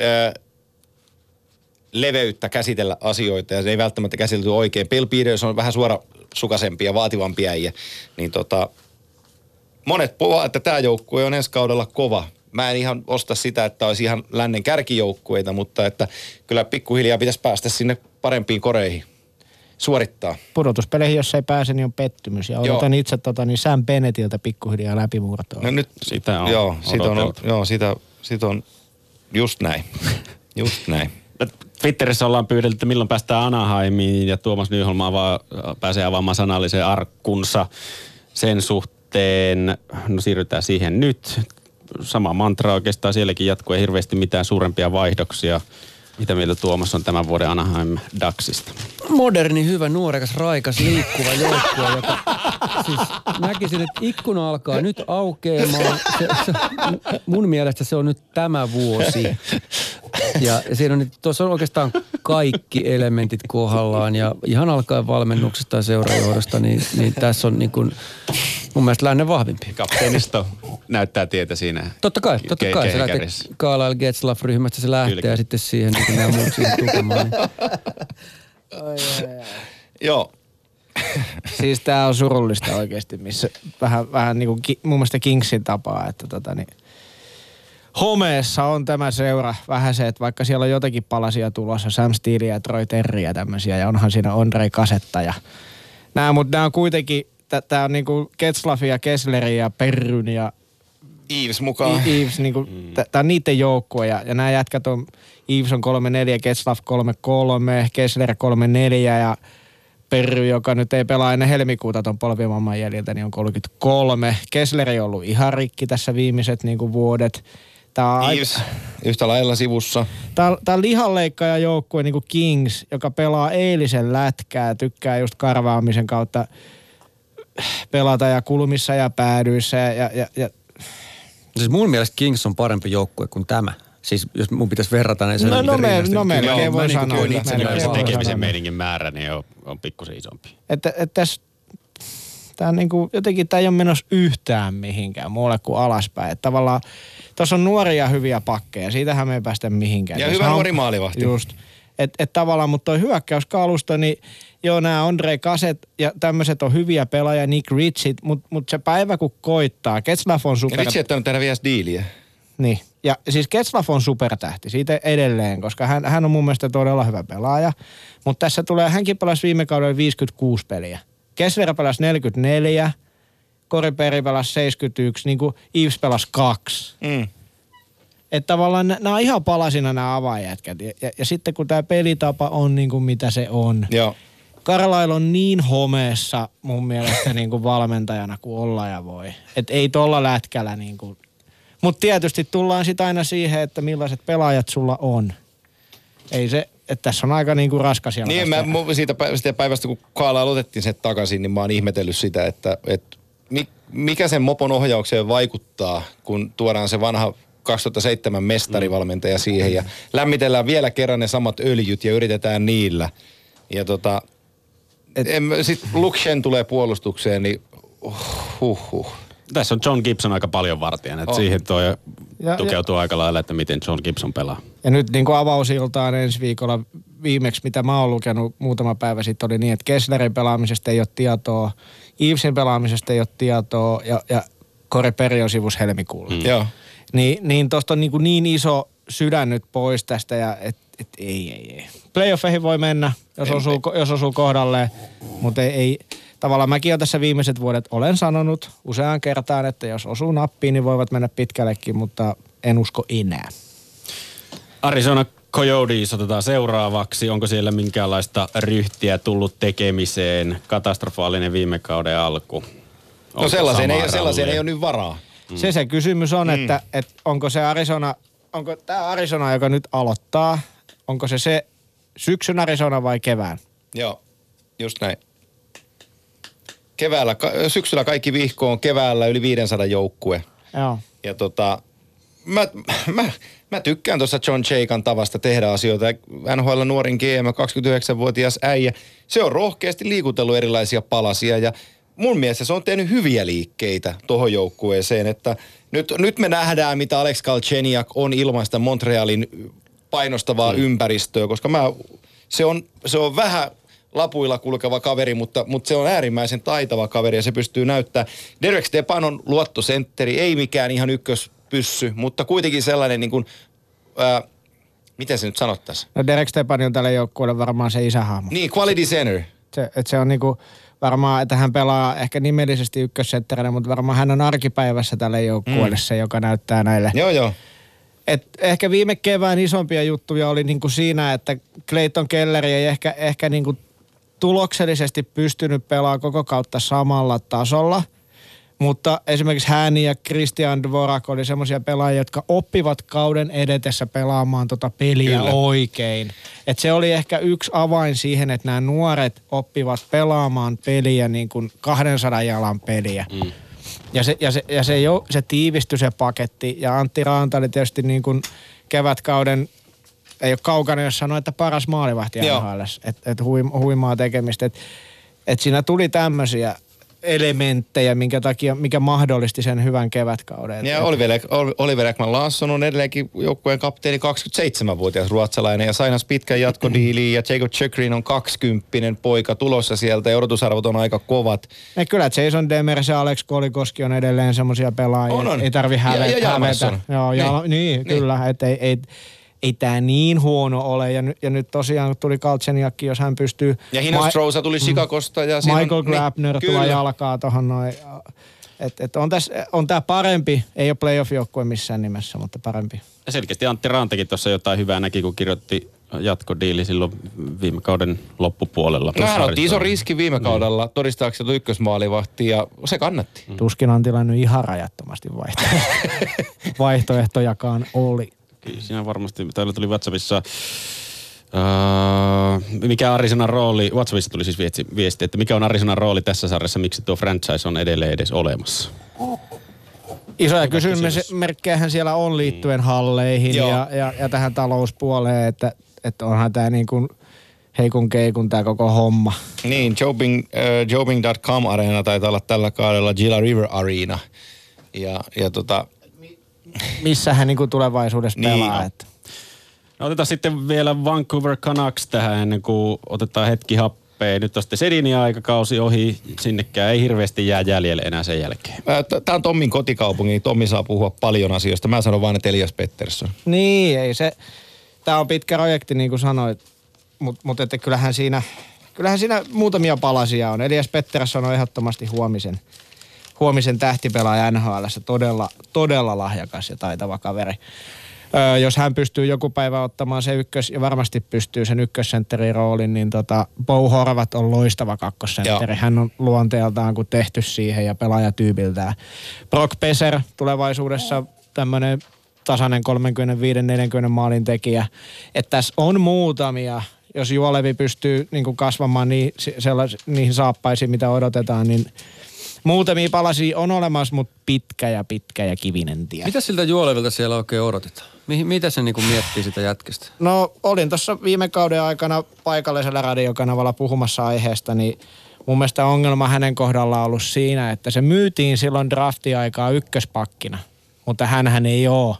ö, leveyttä käsitellä asioita ja se ei välttämättä käsitelty oikein. Bill Peters on vähän suorasukaisempi ja vaativampi äijä, niin tota, monet puhuvat, että tämä joukkue on ensi kaudella kova. Mä en ihan osta sitä, että olisi ihan lännen kärkijoukkueita, mutta että kyllä pikkuhiljaa pitäisi päästä sinne parempiin koreihin suorittaa. Pudotuspeleihin, jos ei pääse, niin on pettymys. Ja odotan itse tota, niin Sam Bennettiltä pikkuhiljaa läpimurtoa. No nyt, Sitä on joo, sit on, joo, sitä, sit on just näin. Just näin. [laughs] Twitterissä ollaan pyydelty, että milloin päästään Anaheimiin ja Tuomas Nyholm avaa, pääsee avaamaan sanallisen arkkunsa sen suhteen. No siirrytään siihen nyt. Sama mantra oikeastaan sielläkin jatkuu, ei hirveästi mitään suurempia vaihdoksia. Mitä mieltä Tuomas on tämän vuoden Anaheim Ducksista? Moderni, hyvä, nuorekas, raikas, liikkuva joukkue, joka siis näkisin, että ikkuna alkaa nyt aukeamaan. Se, se, mun mielestä se on nyt tämä vuosi. [laughs] Ja siinä on, nyt- tuossa on oikeastaan kaikki elementit kohdallaan ja ihan alkaen valmennuksesta ja seurajohdosta, niin, niin tässä on niin kuin, mun mielestä lännen vahvimpi. Kapteenisto näyttää tietä siinä. Totta kai, totta ke- kai. Se lähtee kehäkärjessä. Carlisle Getzlaff-ryhmästä, se lähtee Kyllä. ja sitten siihen niin nämä muut siihen tukemaan. [laughs] Niin. Joo. Siis tää on surullista oikeasti, missä vähän, vähän niin kuin mun mielestä Kingsin tapaa, että tota niin, homeessa on tämä seura vähän se, että vaikka siellä on jotakin palasia tulossa, Sam Steele ja Troy Terry ja tämmöisiä, ja onhan siinä Andre Kasetta ja nämä, mutta nämä on kuitenkin, tämä on niinku Ketslaff ja Kessleri ja Perryn ja Eves mukaan. Eves, niinku, Mm. tämä on niiden joukkue ja, ja nämä jätkät on, Eves on 3-4, Ketslaff 3-3, Kessler 3-4 ja Perry, joka nyt ei pelaa ennen helmikuuta ton polvimamman jäljiltä, niin on 33. Kessleri on ollut ihan rikki tässä viimeiset niinku vuodet. Tämä on, aika- Eves yhtä lailla sivussa. tää, on- tää on lihanleikkaaja joukkue niin kuin Kings, joka pelaa eilisen lätkää, tykkää just karvaamisen kautta pelata ja kulmissa ja päädyissä ja, ja, ja, ja Siis mun mielestä Kings on parempi joukkue kuin tämä. Siis jos mun pitäisi verrata, niin se No, no, me- rinnasti. no, melkein Kyllä, voi niinku sanoa, koin että itseni melkein Se voi aivan- tekemisen meiningin määrä niin on, on pikkusen isompi. että, että tässä Tämä niin kuin, jotenkin tämä ei ole menossa yhtään mihinkään muualle kuin alaspäin. Että tavallaan tuossa on nuoria hyviä pakkeja, siitähän me ei päästä mihinkään. Ja hyvä on- nuori maalivahti. Just. Että et tavallaan, mutta toi hyökkäyskalusto, niin joo, nämä Andre Kaset ja tämmöiset on hyviä pelaajia, Nick Ritchit, mutta mut se päivä kun koittaa, Ketslaff on Ja super... vitsi, että on tehdä vielä diiliä. Niin. Ja siis Ketslaff on supertähti siitä edelleen, koska hän, hän on mun mielestä todella hyvä pelaaja. Mutta tässä tulee, hänkin pelasi viime kaudella 56 peliä. Kessler pelasi 44, Koriperi pelasi 71, niin kuin Yves pelasi kaksi. Mm. Että tavallaan nämä on ihan palasina nämä avaajätkät. Ja, ja, ja sitten kun tämä pelitapa on niin kuin mitä se on. Joo. Karlail on niin homeessa mun mielestä niin kuin valmentajana kuin olla ja voi. Et ei tolla lätkällä niin kuin. Mutta tietysti tullaan sitten aina siihen, että millaiset pelaajat sulla on. Ei se, että tässä on aika niin kuin raskas Niin, mä, siitä, päivästä, kun Kaala otettiin sen takaisin, niin mä oon ihmetellyt sitä, että, että mikä sen mopon ohjaukseen vaikuttaa, kun tuodaan se vanha 2007 mestarivalmentaja siihen ja lämmitellään vielä kerran ne samat öljyt ja yritetään niillä. Ja tota, Et- sitten Lukshen tulee puolustukseen, niin huh, huh. Tässä on John Gibson aika paljon vartijana, että siihen toi Ja- tukeutuu aika lailla, että miten John Gibson pelaa. Ja nyt niin kuin avausiltaan ensi viikolla viimeksi, mitä mä oon lukenut muutama päivä sitten, oli niin, että Kesslerin pelaamisesta ei ole tietoa, Evesin pelaamisesta ei ole tietoa ja, ja Kore Peri on sivus helmikuulla. Mm. Joo. Niin, niin tosta on niin, kuin niin iso sydän nyt pois tästä ja et, et ei, ei, ei. Playoffeihin voi mennä, jos osuu, jos osuu kohdalleen, mutta ei, ei, tavallaan mäkin olen tässä viimeiset vuodet olen sanonut useaan kertaan, että jos osuu nappiin, niin voivat mennä pitkällekin, mutta en usko enää. Arizona Coyotes otetaan seuraavaksi. Onko siellä minkäänlaista ryhtiä tullut tekemiseen? Katastrofaalinen viime kauden alku. No Onko sellaiseen ei, sellaiseen ei ole nyt varaa. Mm. Se se kysymys on, että, että onko se Arizona, onko tämä Arizona, joka nyt aloittaa, onko se se syksyn Arizona vai kevään? Joo, just näin. Keväällä, syksyllä kaikki vihkoon, keväällä yli 500 joukkue. Joo. Ja tota, mä, mä, mä tykkään tuossa John Chaikan tavasta tehdä asioita. NHL nuorin GM, 29-vuotias äijä. Se on rohkeasti liikutellut erilaisia palasia ja mun mielestä se on tehnyt hyviä liikkeitä tuohon joukkueeseen. Että nyt, nyt me nähdään, mitä Alex Galchenyuk on ilmaista Montrealin painostavaa mm. ympäristöä, koska mä, se, on, se on vähän lapuilla kulkeva kaveri, mutta, mutta se on äärimmäisen taitava kaveri ja se pystyy näyttää. Derek Stepan on luottosentteri, ei mikään ihan ykköspyssy, mutta kuitenkin sellainen niin kuin, ää, miten se nyt sanottaisiin? No Derek Stepan on tälle joukkueelle varmaan se isähahmo. Niin, quality center. Se, että se on niinku varmaan, että hän pelaa ehkä nimellisesti ykkössentterinä, mutta varmaan hän on arkipäivässä tälle joukkueelle mm. se, joka näyttää näille. Joo, joo. Et ehkä viime kevään isompia juttuja oli niinku siinä, että Clayton Keller ei ehkä, ehkä niinku tuloksellisesti pystynyt pelaamaan koko kautta samalla tasolla. Mutta esimerkiksi hän ja Christian Dvorak oli semmoisia pelaajia, jotka oppivat kauden edetessä pelaamaan tota peliä Kyllä. oikein. Et se oli ehkä yksi avain siihen, että nämä nuoret oppivat pelaamaan peliä niin kuin 200 jalan peliä. Mm. Ja, se, ja, se, ja se, jo, se tiivistyi se paketti. Ja Antti Raanta oli tietysti niin kuin kevätkauden, ei ole kaukana, jos sanoo, että paras maalivahti. NHL. Että et huim, huimaa tekemistä. Että et siinä tuli tämmöisiä elementtejä, minkä takia, mikä mahdollisti sen hyvän kevätkauden. Et- Ja et- Oliver, Ol- Oliver Ekman Larsson on edelleenkin joukkueen kapteeni 27-vuotias ruotsalainen ja sainas pitkän jatkodiiliin [clears throat] ja Jacob Chekrin on 20 poika tulossa sieltä ja odotusarvot on aika kovat. Ja kyllä Jason Demers ja Alex Kolikoski on edelleen semmoisia pelaajia. On, on. Ei tarvi Ja- hävetä. ja hävetä. Jalmarsson. Joo, Niin. niin, niin, Niin. kyllä. Että ei, ei, ei tämä niin huono ole. Ja, ny, ja nyt tosiaan tuli Kaltseniakki, jos hän pystyy... Ja Hinostrosa tuli Chicagosta ja siinä on- Michael Grabner niin, kyllä. jalkaa tuohon noin. Et, et on, tässä, on tämä parempi, ei ole playoff-joukkue missään nimessä, mutta parempi. Ja selkeästi Antti Rantekin tuossa jotain hyvää näki, kun kirjoitti jatkodiili silloin viime kauden loppupuolella. No hän otti iso riski viime kaudella todistaakseen ykkösmaalivahti ja se kannatti. Mm. Tuskin on tilannut ihan rajattomasti vaihtoehtoja. [laughs] vaihtoehtojakaan oli. Kyllä Siinä varmasti, täällä tuli WhatsAppissa, Uh, mikä Arizonan rooli, WhatsAppissa tuli siis viesti, viesti, että mikä on Arizonan rooli tässä sarjassa, miksi tuo franchise on edelleen edes olemassa? Isoja kysymysmerkkejähän siellä on liittyen halleihin Joo. ja, ja, ja tähän talouspuoleen, että, että onhan tämä niin kuin heikun keikun tämä koko homma. Niin, Jobing, äh, Jobing.com Areena taitaa olla tällä kaudella Gila River Arena. Ja, ja tota, Missä hän niinku tulevaisuudessa Niin. pelaa. Että. No otetaan sitten vielä Vancouver Canucks tähän ennen kuin otetaan hetki happea. Nyt on sitten Sedinin aikakausi ohi, sinnekään ei hirveästi jää jäljelle enää sen jälkeen. Tämä on Tommin kotikaupunki, niin Tommi saa puhua paljon asioista. Mä sanon vaan, että Elias Pettersson. Niin, ei se, tämä on pitkä projekti niin kuin sanoit, mutta mut, että kyllähän siinä, kyllähän siinä muutamia palasia on. Elias Pettersson on ehdottomasti huomisen, huomisen tähtipelaaja NHL, todella, todella lahjakas ja taitava kaveri. Öö, jos hän pystyy joku päivä ottamaan se ykkös, ja varmasti pystyy sen ykkössentterin roolin, niin tota, Bo Horvat on loistava kakkosentteri. Joo. Hän on luonteeltaan kuin tehty siihen ja pelaajatyypiltään. Brock Peser tulevaisuudessa tämmöinen tasainen 35-40 maalin tekijä. Että tässä on muutamia, jos Juolevi pystyy niin kuin kasvamaan niin, sellais, niihin saappaisiin, mitä odotetaan, niin muutamia palasia on olemassa, mutta pitkä ja pitkä ja kivinen tie. Mitä siltä Juolevilta siellä oikein odotetaan? Mihin, mitä se niinku miettii sitä jätkästä? No olin tuossa viime kauden aikana paikallisella radiokanavalla puhumassa aiheesta, niin mun mielestä ongelma hänen kohdallaan on ollut siinä, että se myytiin silloin draftiaikaa ykköspakkina, mutta hän ei ole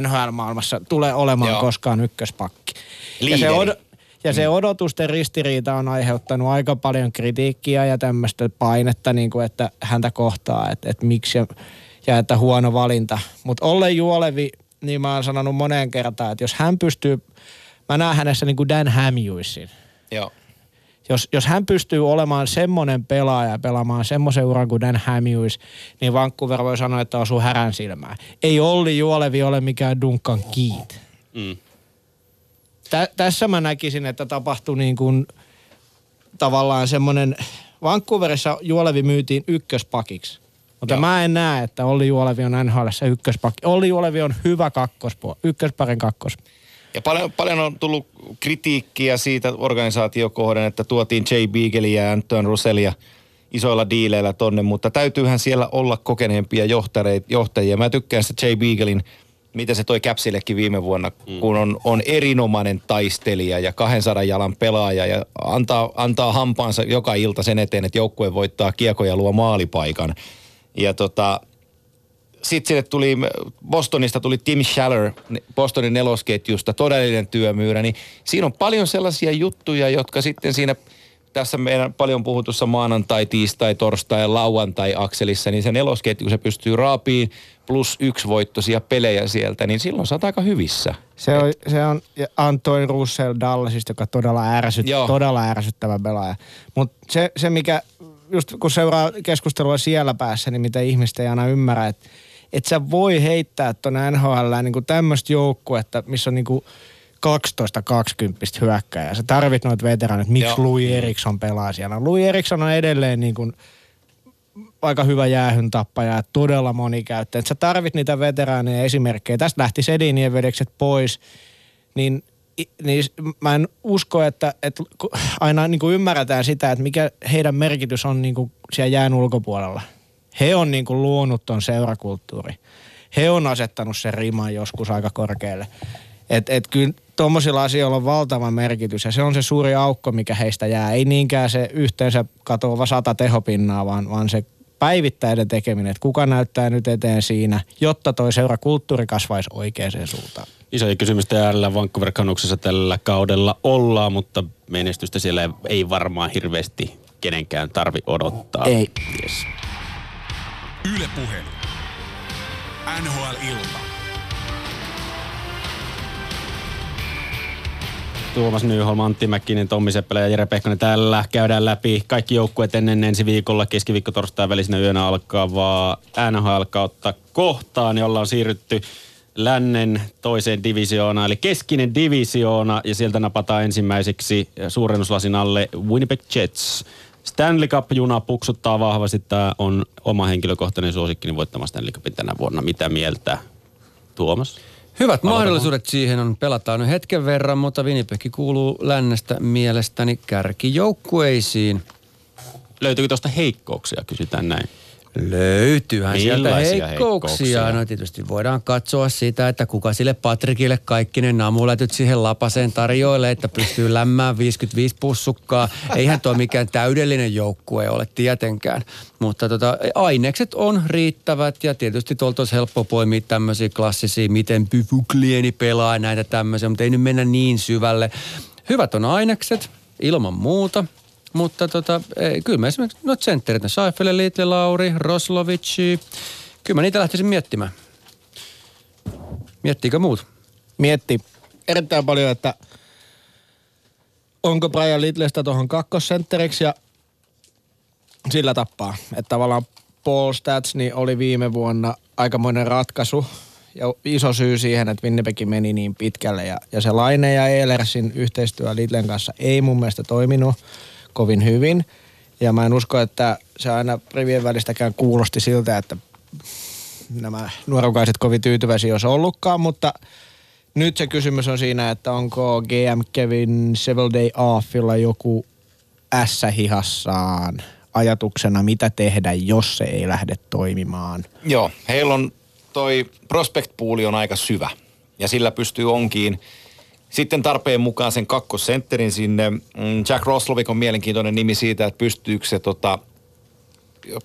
NHL-maailmassa tule olemaan Joo. koskaan ykköspakki. Ja se, Liideri. od- ja se odotusten ristiriita on aiheuttanut aika paljon kritiikkiä ja tämmöistä painetta, niin kuin, että häntä kohtaa, että, että miksi ja, ja että huono valinta. Mutta Olle Juolevi, niin mä oon sanonut moneen kertaan, että jos hän pystyy, mä näen hänessä niin kuin Dan Hamhuisin. Joo. Jos, jos hän pystyy olemaan semmoinen pelaaja ja pelaamaan semmoisen uran kuin Dan Hamhuis, niin Vancouver voi sanoa, että osuu härän silmään. Ei Olli Juolevi ole mikään Duncan Keat. Mm. Tä, tässä mä näkisin, että tapahtui niin kuin tavallaan semmoinen, Vancouverissa Juolevi myytiin ykköspakiksi. Mutta Joo. mä en näe, että Olli Juolevi on NHLssä ykköspakki. Olli Juolevi on hyvä kakkospuoli, ykkösparin kakkos. Ja paljon, paljon on tullut kritiikkiä siitä organisaatiokohden, että tuotiin Jay Beagleia ja Anton Russellia isoilla diileillä tonne, mutta täytyyhän siellä olla kokeneempia johtareita, johtajia. Mä tykkään sitä Jay Beaglein, mitä se toi Capsillekin viime vuonna, mm. kun on, on erinomainen taistelija ja 200 jalan pelaaja ja antaa, antaa hampaansa joka ilta sen eteen, että joukkue voittaa kiekoja ja luo maalipaikan. Ja tota, sitten sinne tuli, Bostonista tuli Tim Schaller, Bostonin nelosketjusta, todellinen työmyyrä, niin siinä on paljon sellaisia juttuja, jotka sitten siinä tässä meidän paljon puhutussa maanantai, tiistai, torstai lauantai akselissa, niin se nelosketju, se pystyy raapiin plus yksi voittoisia pelejä sieltä, niin silloin sä oot aika hyvissä. Se on, se on ja Antoine Russell Dallasista, joka todella, ärsyt, Joo. todella ärsyttävä pelaaja. Mutta se, se, mikä, just kun seuraa keskustelua siellä päässä, niin mitä ihmiset ei aina ymmärrä, että et sä voi heittää tuonne NHL niin tämmöistä joukkuetta, missä on niinku 12-20 hyökkäjää. Sä tarvit noita veteraanit. Miksi Joo. Louis Eriksson pelaa siellä? Louis Eriksson on edelleen niin kuin aika hyvä jäähyn tappaja ja todella monikäyttäjä. Sä tarvit niitä veteraaneja esimerkkejä. Tästä lähti Sedinien vedekset pois, niin, niin mä en usko, että, että aina niin kuin ymmärretään sitä, että mikä heidän merkitys on niin kuin siellä jään ulkopuolella. He on niin kuin luonut ton seurakulttuuri. He on asettanut sen riman joskus aika korkealle. Et, et kyllä tuommoisilla asioilla on valtava merkitys ja se on se suuri aukko, mikä heistä jää. Ei niinkään se yhteensä katoava sata tehopinnaa, vaan, vaan se päivittäinen tekeminen, että kuka näyttää nyt eteen siinä, jotta toi seurakulttuuri kasvaisi oikeaan suuntaan. Isoja kysymystä äärellä Vancouver Canucksissa tällä kaudella ollaan, mutta menestystä siellä ei- varmaan hirveästi kenenkään tarvi odottaa. Ei. Yes. Yle Puhe. NHL-ilta. Tuomas Nyholm, Antti Mäkkinen, Tommi Seppälä ja Jere Pehkonen täällä. Käydään läpi kaikki joukkueet ennen ensi viikolla keskiviikko torstai välisenä yönä alkavaa NHL-kautta kohtaan, jolla on siirrytty lännen toiseen divisioonaan, eli keskinen divisioona, ja sieltä napataan ensimmäiseksi suurennuslasin alle Winnipeg Jets. Stanley Cup-juna puksuttaa vahvasti. Tämä on oma henkilökohtainen suosikkini voittamaan Stanley Cupin tänä vuonna. Mitä mieltä, Tuomas? Hyvät mahdollisuudet siihen on. Pelataan nyt hetken verran, mutta Winnipeg kuuluu lännestä mielestäni kärkijoukkueisiin. Löytyykö tuosta heikkouksia, kysytään näin. Löytyyhän sieltä heikkouksia. heikkouksia? No tietysti voidaan katsoa sitä, että kuka sille Patrikille kaikki ne namulätyt siihen lapaseen tarjoilee, että pystyy lämmään 55 pussukkaa. Eihän tuo mikään täydellinen joukkue ole tietenkään. Mutta tota, ainekset on riittävät ja tietysti tuolta olisi helppo poimia tämmöisiä klassisia, miten Pyfuklieni pelaa näitä tämmöisiä, mutta ei nyt mennä niin syvälle. Hyvät on ainekset, ilman muuta. Mutta tota, ei, kyllä mä esimerkiksi, no tsentterit, ne Seifele, Liitle, Lauri, Roslovici, kyllä mä niitä lähtisin miettimään. Miettiikö muut? Mietti erittäin paljon, että onko Brian Littlestä tuohon kakkosentteriksi ja sillä tappaa. Että tavallaan Paul Stats niin oli viime vuonna aikamoinen ratkaisu ja iso syy siihen, että Winnipeg meni niin pitkälle. Ja, ja se Laine ja Eilersin yhteistyö Littlen kanssa ei mun mielestä toiminut kovin hyvin. Ja mä en usko, että se aina rivien välistäkään kuulosti siltä, että nämä nuorukaiset kovin tyytyväisiä olisi ollutkaan, mutta nyt se kysymys on siinä, että onko GM Kevin Seveldey Offilla joku ässä hihassaan ajatuksena, mitä tehdä, jos se ei lähde toimimaan. Joo, heillä on toi prospect on aika syvä ja sillä pystyy onkiin sitten tarpeen mukaan sen kakkosentterin sinne. Mm, Jack Roslovik on mielenkiintoinen nimi siitä, että pystyykö se tota,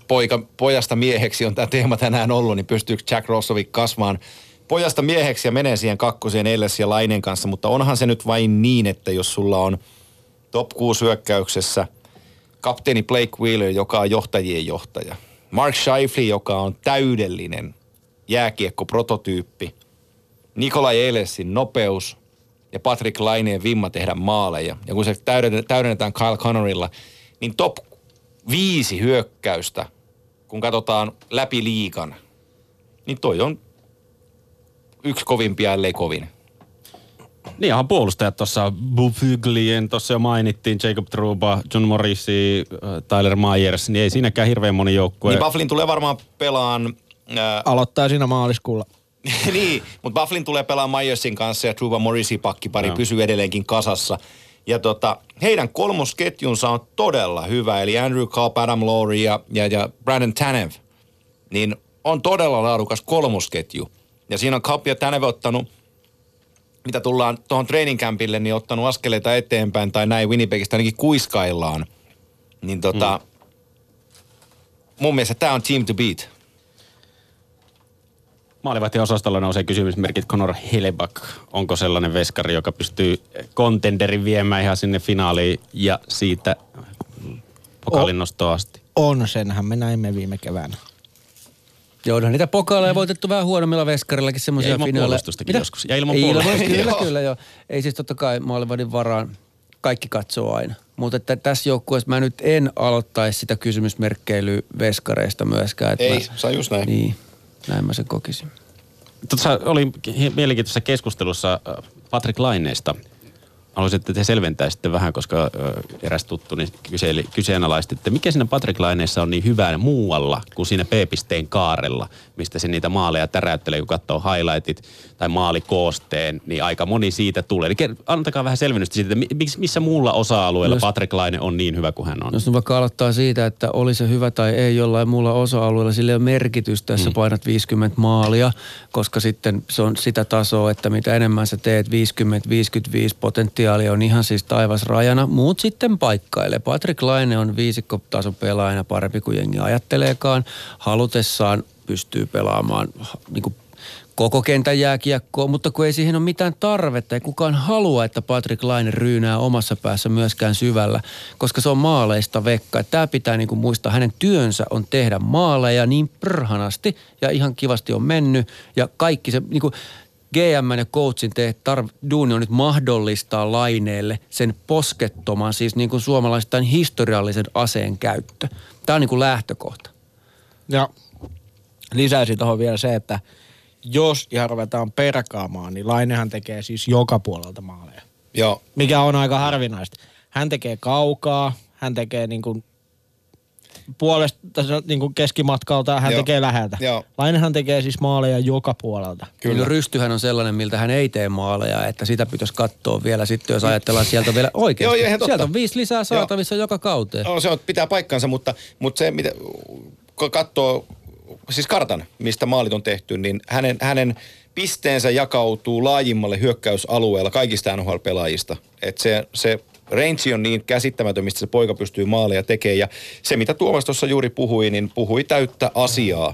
poika, pojasta mieheksi on tämä teema tänään ollut, niin pystyykö Jack Roslovik kasvamaan pojasta mieheksi ja menee siihen kakkoseen Elles ja Lainen kanssa, mutta onhan se nyt vain niin, että jos sulla on top 6 hyökkäyksessä kapteeni Blake Wheeler, joka on johtajien johtaja, Mark Scheifele, joka on täydellinen jääkiekko-prototyyppi, Nikolai Elesin nopeus ja Patrick Laineen vimma tehdä maaleja. Ja kun se täydennetään, täydennetään Kyle Connorilla, niin top viisi hyökkäystä, kun katsotaan läpi liikan, niin toi on yksi kovimpia, ellei kovin. Niin ihan puolustajat tuossa Bufuglien tuossa jo mainittiin, Jacob Truba, John Morrissey, äh, Tyler Myers, niin ei siinäkään hirveän moni joukkue. Niin Bufflin tulee varmaan pelaan... Ää, Aloittaa siinä maaliskuulla. [laughs] niin, mutta Bufflin tulee pelaamaan Myersin kanssa ja Truba Morrissey pakkipari Joo. pysyy edelleenkin kasassa. Ja tota, heidän kolmosketjunsa on todella hyvä, eli Andrew Cobb, Adam Lowry ja, ja, ja Brandon Tanev. Niin on todella laadukas kolmosketju. Ja siinä on Cobb ja Tanev ottanut, mitä tullaan tuohon training campille, niin ottanut askeleita eteenpäin tai näin Winnipegistä ainakin kuiskaillaan. Niin tota, mm. mun mielestä tämä on team to beat. Maalivahtien osastolla nousee kysymysmerkit Conor Hellebuck. Onko sellainen veskari, joka pystyy kontenderin viemään ihan sinne finaaliin ja siitä pokalin nostoon asti? On, senhän me näimme viime keväänä. Joo, onhan niitä pokaaleja voitettu vähän huonommilla veskarillakin semmoisia Ja ilman finaaleja. puolustustakin Mitä? joskus. Ja ilman ilman, puolustusta. kyllä, kyllä joo. Ei siis totta kai maalivadin varaan kaikki katsoo aina. Mutta että tässä joukkueessa mä nyt en aloittaisi sitä kysymysmerkkeilyä veskareista myöskään. Että Ei, mä, se on just näin. Niin, näin mä sen kokisin. Tuossa oli mielenkiintoisessa keskustelussa äh, Patrick Laineesta. Haluaisin, että te selventäisitte vähän, koska eräs tuttu niin kyseli, kyseenalaisti, että mikä siinä Patrick Laineessa on niin hyvää muualla kuin siinä P-pisteen kaarella, mistä se niitä maaleja täräyttelee, kun katsoo highlightit tai maalikoosteen, niin aika moni siitä tulee. Eli antakaa vähän selvennystä siitä, että missä muulla osa-alueella Jos- Patrick Laine on niin hyvä kuin hän on. Jos nyt vaikka aloittaa siitä, että oli se hyvä tai ei jollain muulla osa-alueella, sillä ei ole merkitystä, jos sä painat 50 maalia, koska sitten se on sitä tasoa, että mitä enemmän sä teet, 50-55 potentiaalia on ihan siis taivas rajana. Muut sitten paikkailee. Patrick Laine on viisikkotason pelaajana parempi kuin jengi ajatteleekaan. Halutessaan pystyy pelaamaan niin kuin koko kentän jääkiekkoa, mutta kun ei siihen ole mitään tarvetta, ei kukaan halua, että Patrick Laine ryynää omassa päässä myöskään syvällä, koska se on maaleista vekka. Tämä pitää niinku muistaa, hänen työnsä on tehdä maaleja niin prhanasti ja ihan kivasti on mennyt ja kaikki se niinku, GM ja coachin te tarv, duuni on nyt mahdollistaa laineelle sen poskettoman, siis niin kuin suomalaistain historiallisen aseen käyttö. Tämä on niin kuin lähtökohta. Ja lisäisin tuohon vielä se, että jos ihan ruvetaan perkaamaan, niin Lainehan tekee siis joka puolelta maaleja. Joo, Mikä on aika harvinaista. Hän tekee kaukaa, hän tekee niin kuin puolesta niin kuin keskimatkalta, hän Joo. tekee läheltä. Joo. Lainehan tekee siis maaleja joka puolelta. Kyllä. Kyllä. Rystyhän on sellainen, miltä hän ei tee maaleja, että sitä pitäisi katsoa vielä sitten, jos ajatellaan sieltä vielä oikeasti. Joo, sieltä on viisi lisää saatavissa joka kauteen. No, se on, pitää paikkansa, mutta, mutta se, mitä, katsoo siis kartan, mistä maalit on tehty, niin hänen, hänen pisteensä jakautuu laajimmalle hyökkäysalueella kaikista NHL-pelaajista. Et se, se range on niin käsittämätön, mistä se poika pystyy maaleja tekemään. Ja se, mitä Tuomas tuossa juuri puhui, niin puhui täyttä asiaa.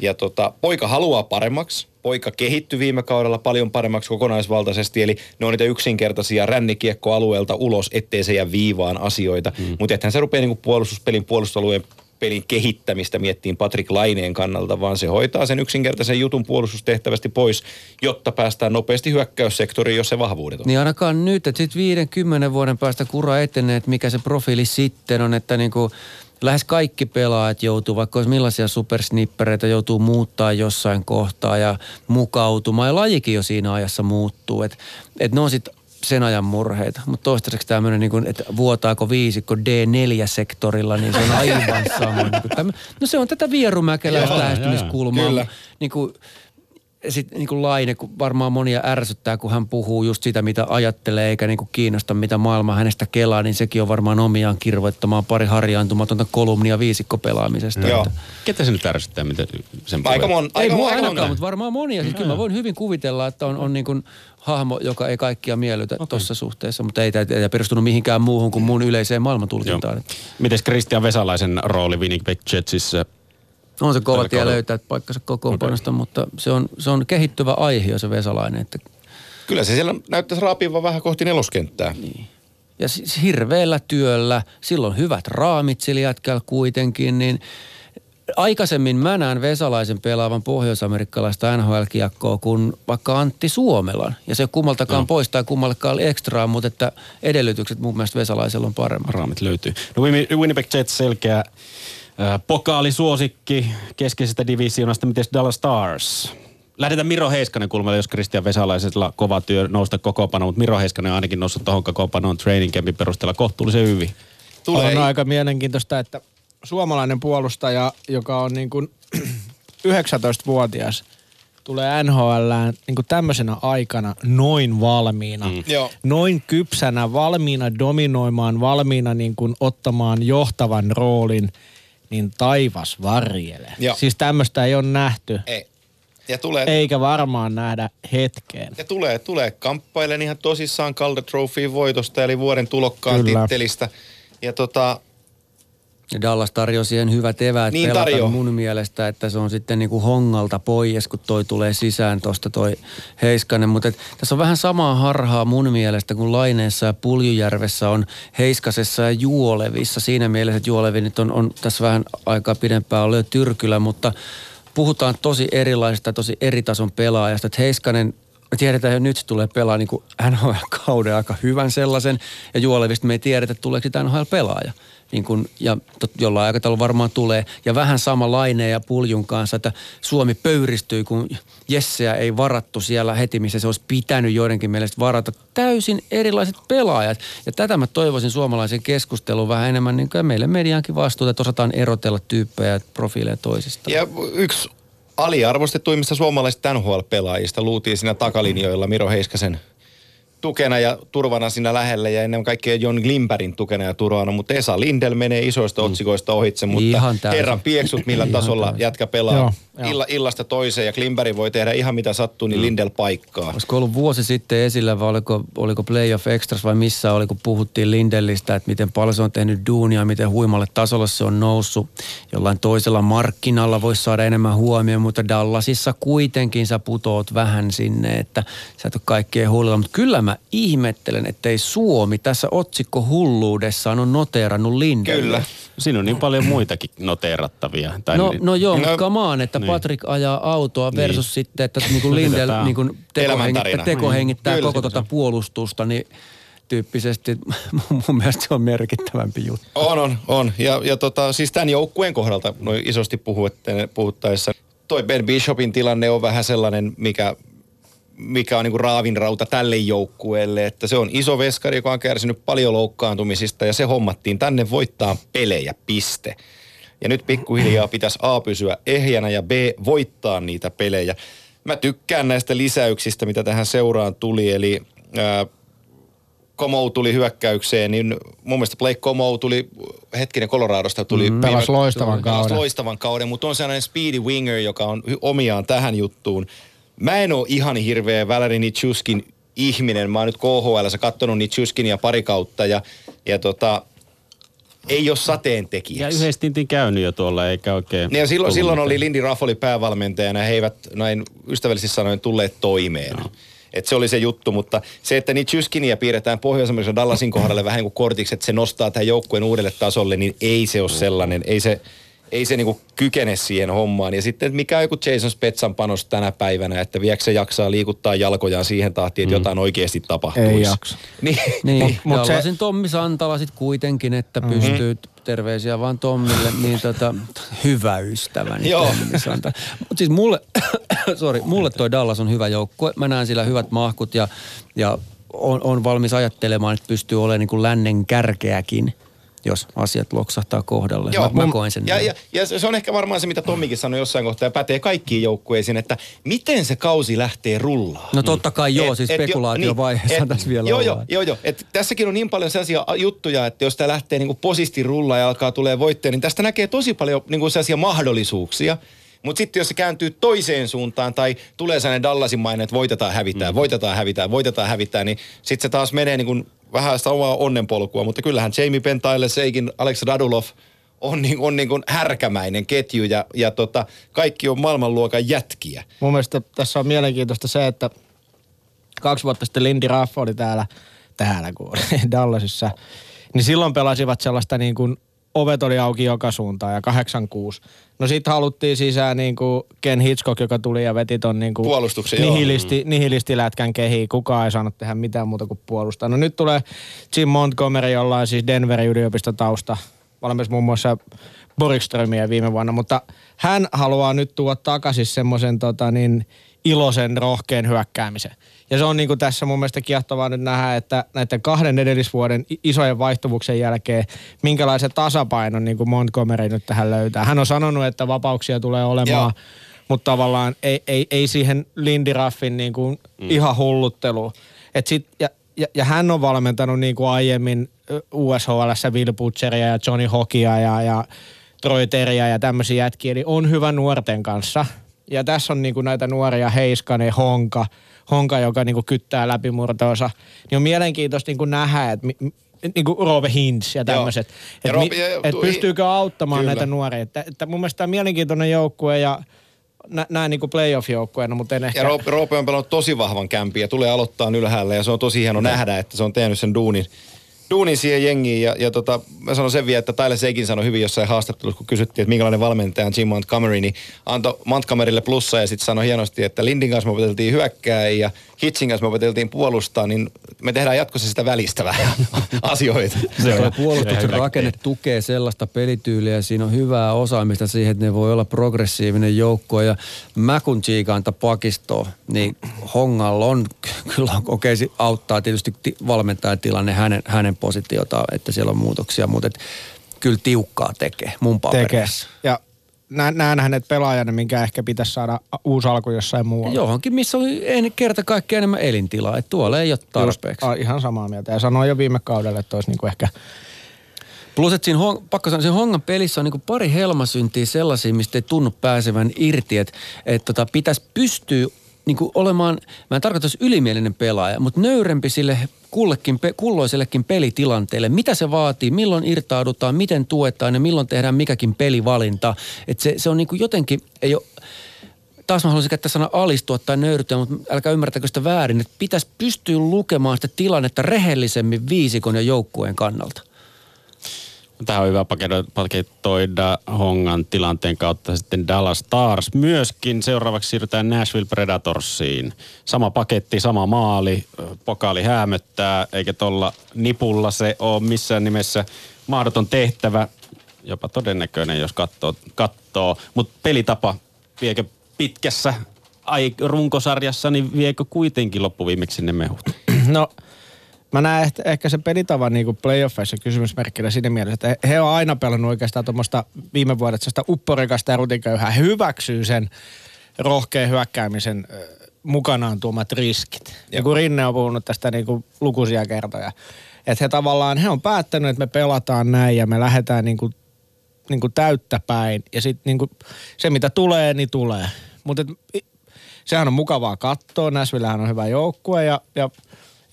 Ja tota, poika haluaa paremmaksi. Poika kehittyi viime kaudella paljon paremmaksi kokonaisvaltaisesti, eli ne on niitä yksinkertaisia rännikiekkoalueelta ulos, ettei se jää viivaan asioita. Mm. Mutta ethän se rupeaa niinku puolustuspelin puolustusalueen pelin kehittämistä miettiin Patrick Laineen kannalta, vaan se hoitaa sen yksinkertaisen jutun puolustustehtävästi pois, jotta päästään nopeasti hyökkäyssektoriin, jos se vahvuudet on. Niin ainakaan nyt, että sitten 50 vuoden päästä kura etenee, että mikä se profiili sitten on, että niinku lähes kaikki pelaajat joutuu, vaikka olisi millaisia supersnippereitä, joutuu muuttaa jossain kohtaa ja mukautumaan. Ja lajikin jo siinä ajassa muuttuu. Että et ne on sitten sen ajan murheita. Mutta toistaiseksi tämmöinen, niin kuin, että vuotaako viisikko D4-sektorilla, niin se on aivan sama. Niin kuin tämmö, no se on tätä vierumäkeläistä lähestymiskulmaa. Kyllä. Niin kuin, sitten niin kuin Laine, kun varmaan monia ärsyttää, kun hän puhuu just sitä, mitä ajattelee, eikä niin kuin kiinnosta, mitä maailma hänestä kelaa, niin sekin on varmaan omiaan kirvoittamaan pari harjaantumatonta kolumnia viisikkopelaamisesta. Joo. Että- Ketä se nyt ärsyttää, mitä sen Aika, mon, ei aika, mua aika ainakaan, monta. mutta varmaan monia. Siis kyllä mä voin hyvin kuvitella, että on, on niin kuin hahmo, joka ei kaikkia miellytä okay. tuossa suhteessa, mutta ei, ei, ei perustunut mihinkään muuhun kuin mun yleiseen maailmantulkintaan. Joo. Mites Christian Vesalaisen rooli Winnipeg Jetsissä? On se kova Tällä tie kaudella. löytää paikkansa kokoonpanosta, okay. mutta se on, se on kehittyvä aihe se Vesalainen. Että, Kyllä se siellä näyttäisi raapivan vähän kohti neloskenttää. Niin. ja siis hirveällä työllä, silloin hyvät raamit sillä jätkällä kuitenkin, niin aikaisemmin mä näen Vesalaisen pelaavan pohjoisamerikkalaista NHL-kiekkoa kuin vaikka Antti Suomelan. Ja se kummaltakaan no. pois tai kummallekaan ekstraa, mutta että edellytykset mun mielestä Vesalaisella on paremmat. Raamit löytyy. No Win- Winnipeg Jets selkeä pokaalisuosikki keskeisestä divisioonasta. Miten Dallas Stars? Lähdetään Miro Heiskanen kulmalle, jos Christian Vesalaisella kova työ nousta kokoonpanoon, mutta Miro Heiskanen on ainakin noussut tuohon kokoonpanoon training campin perusteella kohtuullisen hyvin. Tulee, On aika mielenkiintoista, että suomalainen puolustaja, joka on niin kuin [clears throat] 19-vuotias, tulee NHLään niin kuin tämmöisenä aikana noin valmiina. Mm. Joo. Noin kypsänä, valmiina dominoimaan, valmiina niin kuin ottamaan johtavan roolin, niin taivas varjele. Joo. Siis tämmöistä ei ole nähty, Ei. Ja tulee, eikä varmaan nähdä hetkeen. ja tulee, tulee kamppailemaan ihan tosissaan Calder Trophyin voitosta, eli vuoden tulokkaan Kyllä. tittelistä. Ja tota, Ja Dallas tarjosi siihen hyvät eväät Niin pelata tarjoaa. mun mielestä, että se on sitten niin kuin hongalta pois, kun toi tulee sisään tuosta toi Heiskanen. Mutta tässä on vähän samaa harhaa mun mielestä, kun Laineessa ja Puljujärvessä on Heiskasessa ja Juolevissa. Siinä mielessä, että Juolevi nyt on, on tässä vähän aikaa pidempään ollut jo Tyrkylä, mutta puhutaan tosi erilaisesta, tosi eri tason pelaajasta. Että Heiskanen me tiedetään jo nyt tulee pelaa niin NHL-kauden aika hyvän sellaisen. Ja Juolevista me ei tiedetä, tuleeko sitä NHL-pelaaja. Niin kun, ja tot, jollain aikataululla varmaan tulee. Ja vähän sama Laineen ja Puljun kanssa, että Suomi pöyristyi, kun Jesseä ei varattu siellä heti, missä se olisi pitänyt joidenkin mielestä varata. Täysin erilaiset pelaajat. Ja tätä mä toivoisin suomalaisen keskustelun vähän enemmän, niin kuin meille mediankin vastuuta, että osataan erotella tyyppejä ja profiileja toisistaan. Ja yksi aliarvostetuimmista suomalaisista NHL-pelaajista luutiin siinä takalinjoilla Miro Heiskasen tukena ja turvana siinä lähellä ja ennen kaikkea John Glimperin tukena ja turvana, mutta Esa Lindel menee isoista otsikoista ohitse, mutta Ihan täysin. herran pieksut, millä Ihan tasolla täysin. jätkä pelaa Joo. Illa, illasta toiseen ja Glimperi voi tehdä ihan mitä sattuu, niin Lindel paikkaa. Olisiko ollut vuosi sitten esillä vai oliko, oliko Playoff Extras vai missä oli, kun puhuttiin Lindellistä, että miten paljon se on tehnyt duunia, miten huimalle tasolle se on noussut. Jollain toisella markkinalla voisi saada enemmän huomioon, mutta Dallasissa kuitenkin sä putoot vähän sinne, että sä et ole kaikkea huolella. Mutta kyllä mä ihmettelen, ettei Suomi tässä otsikko hulluudessaan on noteerannut Lindelle. Kyllä. Siinä on niin paljon muitakin noteerattavia. Tai No, niin- no joo, mutta No, on, että niin. Patrick ajaa autoa versus Niin. sitten, että niin kuin Lindell Tämä on niin kuin tekohengittää, tekohengittää Kyllä. koko tuota puolustusta, niin tyyppisesti [laughs] mun mielestä se on merkittävämpi juttu. On, on, on. Ja, ja tota, siis tämän joukkueen kohdalta noin isosti puhuttaessa, toi Ben Bishopin tilanne on vähän sellainen, mikä, mikä on niinku raavin rauta tälle joukkueelle, että se on iso veskari, joka on kärsinyt paljon loukkaantumisista ja se hommattiin tänne voittaa pelejä, piste. Ja nyt pikkuhiljaa pitäisi A pysyä ehjänä ja B voittaa niitä pelejä. Mä tykkään näistä lisäyksistä, mitä tähän seuraan tuli, eli ää, Komou tuli hyökkäykseen, niin mun mielestä Blake Komou tuli, hetkinen Coloradosta tuli. Mm, pelasi loistavan kauden. loistavan kauden, mutta on sellainen speedy winger, joka on omiaan tähän juttuun. Mä en ole ihan hirveä Valery Nichuskin ihminen. Mä oon nyt KHL katsonut Nichuskinia pari kautta ja, ja tota, ei ole Ja sateentekijäksi. yhdessä tintin käynyt jo tuolla, eikä oikein... Niin ja silloin, silloin mitään. oli Lindy Raffoli päävalmentajana ja he eivät näin ystävällisesti sanoen tulleet toimeen. No. Et se oli se juttu, mutta se, että Nichuskinia piirretään pohjois Dallasin kohdalle vähän niin kuin kortiksi, että se nostaa tämän joukkueen uudelle tasolle, niin ei se ole sellainen. Ei se, ei se niinku kykene siihen hommaan. Ja sitten, että mikä on joku Jason Spetsan panos tänä päivänä, että viekö se jaksaa liikuttaa jalkojaan siihen tahtiin, että jotain oikeasti tapahtuisi. Ei jaksa. [laughs] Niin, Niin, Mut- mut, se- Tommi Santala sit kuitenkin, että mm-hmm. pystyy, terveisiä vaan Tommille, niin tota, hyvä ystäväni Joo. Tommi Santala. Mutta siis mulle, [coughs] sorry, mulle toi Dallas on hyvä joukkue. Mä näen sillä hyvät mahkut ja, ja on, on valmis ajattelemaan, että pystyy olemaan niin kuin lännen kärkeäkin, jos asiat loksahtaa kohdalle. Joo, mä, mä koen sen ja, ja, ja, se on ehkä varmaan se, mitä Tommikin sanoi jossain kohtaa ja pätee kaikkiin joukkueisiin, että miten se kausi lähtee rullaan. No totta kai joo, Et- siis jo- spekulaatiovaiheessa et- tässä vielä Joo, joo, joo, joo. Et tässäkin on niin paljon sellaisia juttuja, että jos tämä lähtee niinku posisti rullaan ja alkaa tulee voittoja, niin tästä näkee tosi paljon niinku sellaisia mahdollisuuksia. Mutta sitten jos se kääntyy toiseen suuntaan tai tulee sellainen Dallasin maine, että voitetaan hävitään, mm. voitetaan hävitään, voitetaan hävitään, niin sitten se taas menee niinku vähän sitä omaa onnenpolkua. Mutta kyllähän Jamie Tyler Seikin, Alex Radulov on, niin, on niin kuin härkämäinen ketju ja, ja tota, kaikki on maailmanluokan jätkiä. Mun mielestä tässä on mielenkiintoista se, että kaksi vuotta sitten Lindy Raff oli täällä, täällä kun [laughs] Dallasissa, niin silloin pelasivat sellaista niin kuin ovet oli auki joka suuntaan ja 86. No sitten haluttiin sisään niin kuin Ken Hitchcock, joka tuli ja veti ton niin kuin Puolustuksen, joo. nihilisti, nihilistilätkän kehiin. Kukaan ei saanut tehdä mitään muuta kuin puolustaa. No nyt tulee Jim Montgomery, jolla on siis Denverin yliopistotausta. Valmis muun muassa Borgströmiä viime vuonna, mutta hän haluaa nyt tuoda takaisin semmoisen tota, niin, iloisen, rohkean hyökkäämisen. Ja se on niin kuin tässä mun mielestä kiehtovaa nyt nähdä, että näiden kahden edellisvuoden isojen vaihtuvuuksien jälkeen, minkälaisen tasapainon niin kuin Montgomery nyt tähän löytää. Hän on sanonut, että vapauksia tulee olemaan, Joo. mutta tavallaan ei, ei, ei siihen Lindy Raffin niin kuin mm. ihan hullutteluun. Et sit, ja, ja, ja, hän on valmentanut niin kuin aiemmin USHL Will Butcheria ja Johnny Hokia ja, ja Troy ja tämmöisiä jätkiä, eli on hyvä nuorten kanssa. Ja tässä on niin kuin näitä nuoria Heiskanen, Honka, Honka, joka niin kuin kyttää läpimurtoonsa. Niin on mielenkiintoista niin kuin nähdä, että mi, niin kuin Rove Hintz ja tämmöiset. Että mi, et pystyykö auttamaan Kyllä. näitä nuoria. Että, että mun mielestä tämä on mielenkiintoinen joukkue ja nä, näin niin playoff-joukkueena, mutta en ehkä... Ja Roope, on pelannut tosi vahvan kämpiä ja tulee aloittaa ylhäällä ja se on tosi hieno nähdä, että se on tehnyt sen duunin, duunin siihen jengiin. Ja, ja tota, mä sanon sen vielä, että Tyler Seikin sanoi hyvin jossain haastattelussa, kun kysyttiin, että minkälainen valmentaja on Jim Montgomery, niin antoi Montgomerylle plussa ja sitten sanoi hienosti, että Lindin kanssa me hyökkää ja Hitchin kanssa me opeteltiin puolustaa, niin me tehdään jatkossa sitä välistä vähän [laughs] asioita. Se on- puolustuksen rakenne tukee sellaista pelityyliä, siinä on hyvää osaamista siihen, että ne voi olla progressiivinen joukko. Ja mä kun tsiikaan pakistoa, niin Hongalla on [laughs] kyllä okei, okay, auttaa tietysti ti- valmentajatilanne hänen, hänen positiotaan, että siellä on muutoksia, mutta et, kyllä tiukkaa tekee mun tekee. paperissa. Ja nä- näen hänet pelaajana, minkä ehkä pitäisi saada uusi alku jossain muualla. Johonkin, missä on en, kerta kaikkiaan enemmän elintilaa, että tuolla ei ole tarpeeksi. Just, a, ihan samaa mieltä. Ja sanoin jo viime kaudella, että olisi niinku ehkä... Plus, että siinä, hong, pakko sanoa, siinä Hongan pelissä on niin pari helmasyntiä sellaisia, mistä ei tunnu pääsevän irti, että, että tota, pitäisi pystyä niin olemaan, mä en tarkoita ylimielinen pelaaja, mutta nöyrempi sille kullekin, kulloisellekin pelitilanteelle. Mitä se vaatii, milloin irtaudutaan, miten tuetaan ja milloin tehdään mikäkin pelivalinta. Että se, se on niin jotenkin, ei ole, taas mä haluaisin käyttää sana alistua tai nöyrtyä, mutta älkää ymmärtäkö sitä väärin, että pitäisi pystyä lukemaan sitä tilannetta rehellisemmin viisikon ja joukkueen kannalta. Tähän on hyvä paketoida- Hongan tilanteen kautta sitten Dallas Stars. Myöskin seuraavaksi siirrytään Nashville Predatorsiin. Sama paketti, sama maali, pokaali häämöttää, eikä tuolla nipulla se ole missään nimessä mahdoton tehtävä. Jopa todennäköinen, jos katsoo. katsoo. Mutta pelitapa, viekö pitkässä ai, runkosarjassa, niin viekö kuitenkin loppuviimeksi ne mehut? No, mä näen ehkä, ehkä se pelitavan niin kuin playoffeissa kysymysmerkkinä siinä mielessä, että he, on aina pelannut oikeastaan tuommoista viime vuodet sitä upporikasta ja rutiköyhää. He hyväksyy sen rohkean hyökkäämisen mukanaan tuomat riskit. Ja kun Rinne on puhunut tästä niin kuin lukuisia kertoja, että he tavallaan, he on päättänyt, että me pelataan näin ja me lähdetään niin kuin, niin kuin täyttä päin. Ja sitten niin kuin, se mitä tulee, niin tulee. Mutta sehän on mukavaa katsoa, Näsvillähän on hyvä joukkue ja, ja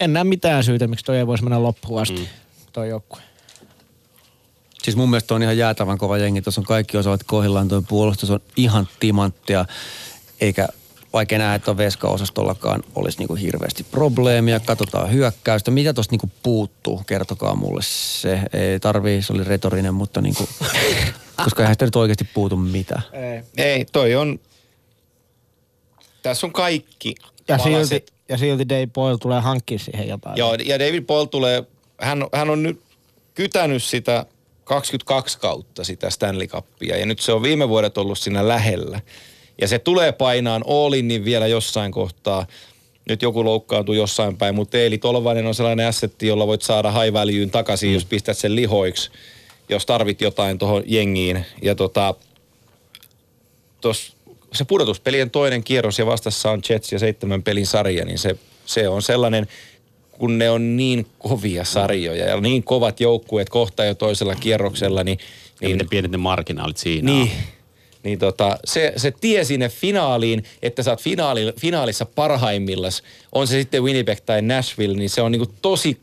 en näe mitään syytä, miksi toi ei voisi mennä loppuun asti, mm. toi joukkue. Siis mun mielestä on ihan jäätävän kova jengi. Tuossa on kaikki osaavat kohdillaan. Tuo puolustus on ihan timanttia. Eikä vaikka enää, että Veska-osastollakaan olisi niinku hirveästi probleemia. Katsotaan hyökkäystä. Mitä tuosta niinku puuttuu? Kertokaa mulle se. Ei tarvii, se oli retorinen, mutta niinku, [laughs] koska eihän sitä nyt oikeasti puutu mitään. Ei. Ei, toi on, tässä on kaikki Ja palaset. silti, ja silti Dave Boyle tulee hankkia siihen jotain. Joo, ja David Paul tulee, hän, hän on nyt kytänyt sitä 22 kautta sitä Stanley Cupia ja nyt se on viime vuodet ollut siinä lähellä. Ja se tulee painaan Allinin vielä jossain kohtaa. Nyt joku loukkaantuu jossain päin, mutta Eeli Tolvanen on sellainen assetti, jolla voit saada high valueen takaisin, mm. jos pistät sen lihoiksi, jos tarvit jotain tuohon jengiin. Ja tota, tos, se pudotuspelien toinen kierros ja vastassa on Jets ja seitsemän pelin sarja, niin se, se on sellainen, kun ne on niin kovia sarjoja ja niin kovat joukkueet kohta jo toisella kierroksella, niin, Ja niin miten pienet ne marginaalit siinä niin, on. niin tota, se, se tie sinne finaaliin, että oot finaali, finaalissa parhaimmillas, on se sitten Winnipeg tai Nashville, niin se on niinku tosi,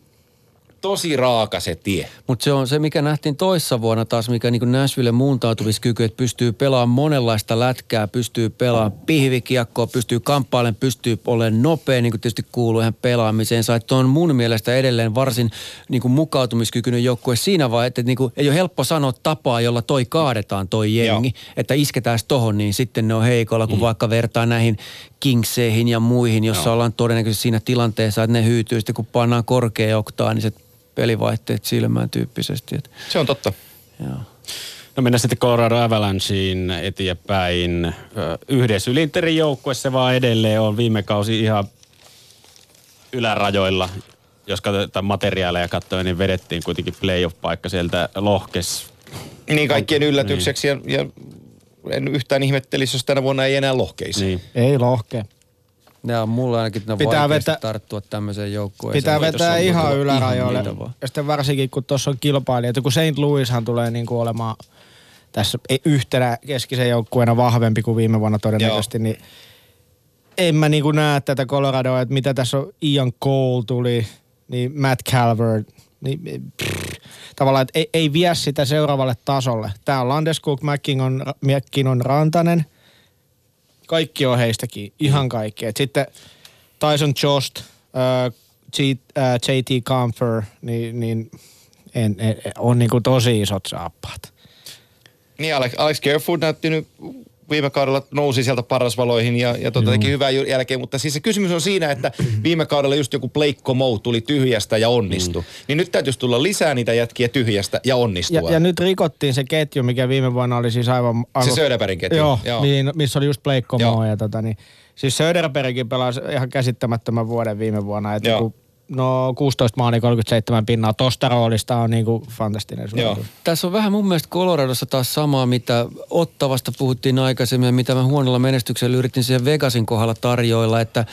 tosi raaka se tie. Mutta se on se, mikä nähtiin toissa vuonna taas, mikä niin Nashville muuntautumiskyky, että pystyy pelaamaan monenlaista lätkää, pystyy pelaamaan pihvikiekkoa, pystyy kamppailemaan, pystyy olemaan nopea, niin kuin tietysti kuuluu ihan pelaamiseen. Että on mun mielestä edelleen varsin niin kuin mukautumiskykyinen joukkue siinä vaiheessa, että niin kuin, ei ole helppo sanoa tapaa, jolla toi kaadetaan toi jengi, Joo. että isketään tohon, niin sitten ne on heikolla, kun mm. vaikka vertaa näihin Kingseihin ja muihin, jossa Joo. ollaan todennäköisesti siinä tilanteessa, että ne hyytyy sitten, kun pannaan korkea oktaa, niin se pelivaihteet silmään tyyppisesti. Et, Se on totta. joo. No mennään sitten Colorado Avalancheen eteenpäin. Yhdessä Ylinterin joukkue se vaan edelleen on viime kausi ihan ylärajoilla. Jos katsotaan materiaaleja katsoen, niin vedettiin kuitenkin playoff-paikka sieltä lohkes. Niin kaikkien yllätykseksi ja, ja en yhtään ihmettelisi, jos tänä vuonna ei enää lohkeisi. Niin. Ei lohke. Nämä on mulla ainakin ne Pitää Pitää vetää- tarttua tämmöiseen joukkueeseen. Pitää vetää on ihan ylärajoille. vaan. Ja sitten varsinkin, kun tuossa on kilpailijoita, kun St. Louishan tulee niin kuin olemaan tässä yhtenä keskisen joukkueena vahvempi kuin viime vuonna todennäköisesti, niin en mä niin kuin näe tätä Coloradoa, että mitä tässä on Ian Cole tuli, niin Matt Calvert, niin pff, tavallaan, että ei, ei vie sitä seuraavalle tasolle. Tää on Landeskog, McKinnon, McKinnon Rantanen, kaikki on heistäkin, ihan kaikki. Et sitten Tyson Jost, äh, G, äh, JT Comfer, niin, niin en, en, on niinku tosi isot saappaat. Niin Alex, Alex Kerfoot näytti nyt viime kaudella nousi sieltä parasvaloihin ja, ja tota, teki hyvää jälkeen, mutta siis se kysymys on siinä, että viime kaudella just joku Blake Comeau tuli tyhjästä ja onnistui. Mm. Niin nyt täytyisi tulla lisää niitä jätkiä tyhjästä ja onnistua. Ja, ja nyt rikottiin se ketju, mikä viime vuonna oli siis aivan... aivan Söderbergin ketju, Joo, joo. Niin, missä oli just Blake Joo. ja tota niin. Siis Söderbergin pelasi ihan käsittämättömän vuoden viime vuonna. Että Joo. Niinku, no 16 maali 37 pinnaa tosta roolista on niinku fantastinen suoritus. Tässä on vähän mun mielestä Coloradossa taas samaa, mitä Ottavasta puhuttiin aikaisemmin ja mitä mä huonolla menestyksellä yritin siihen Vegasin kohdalla tarjoilla, että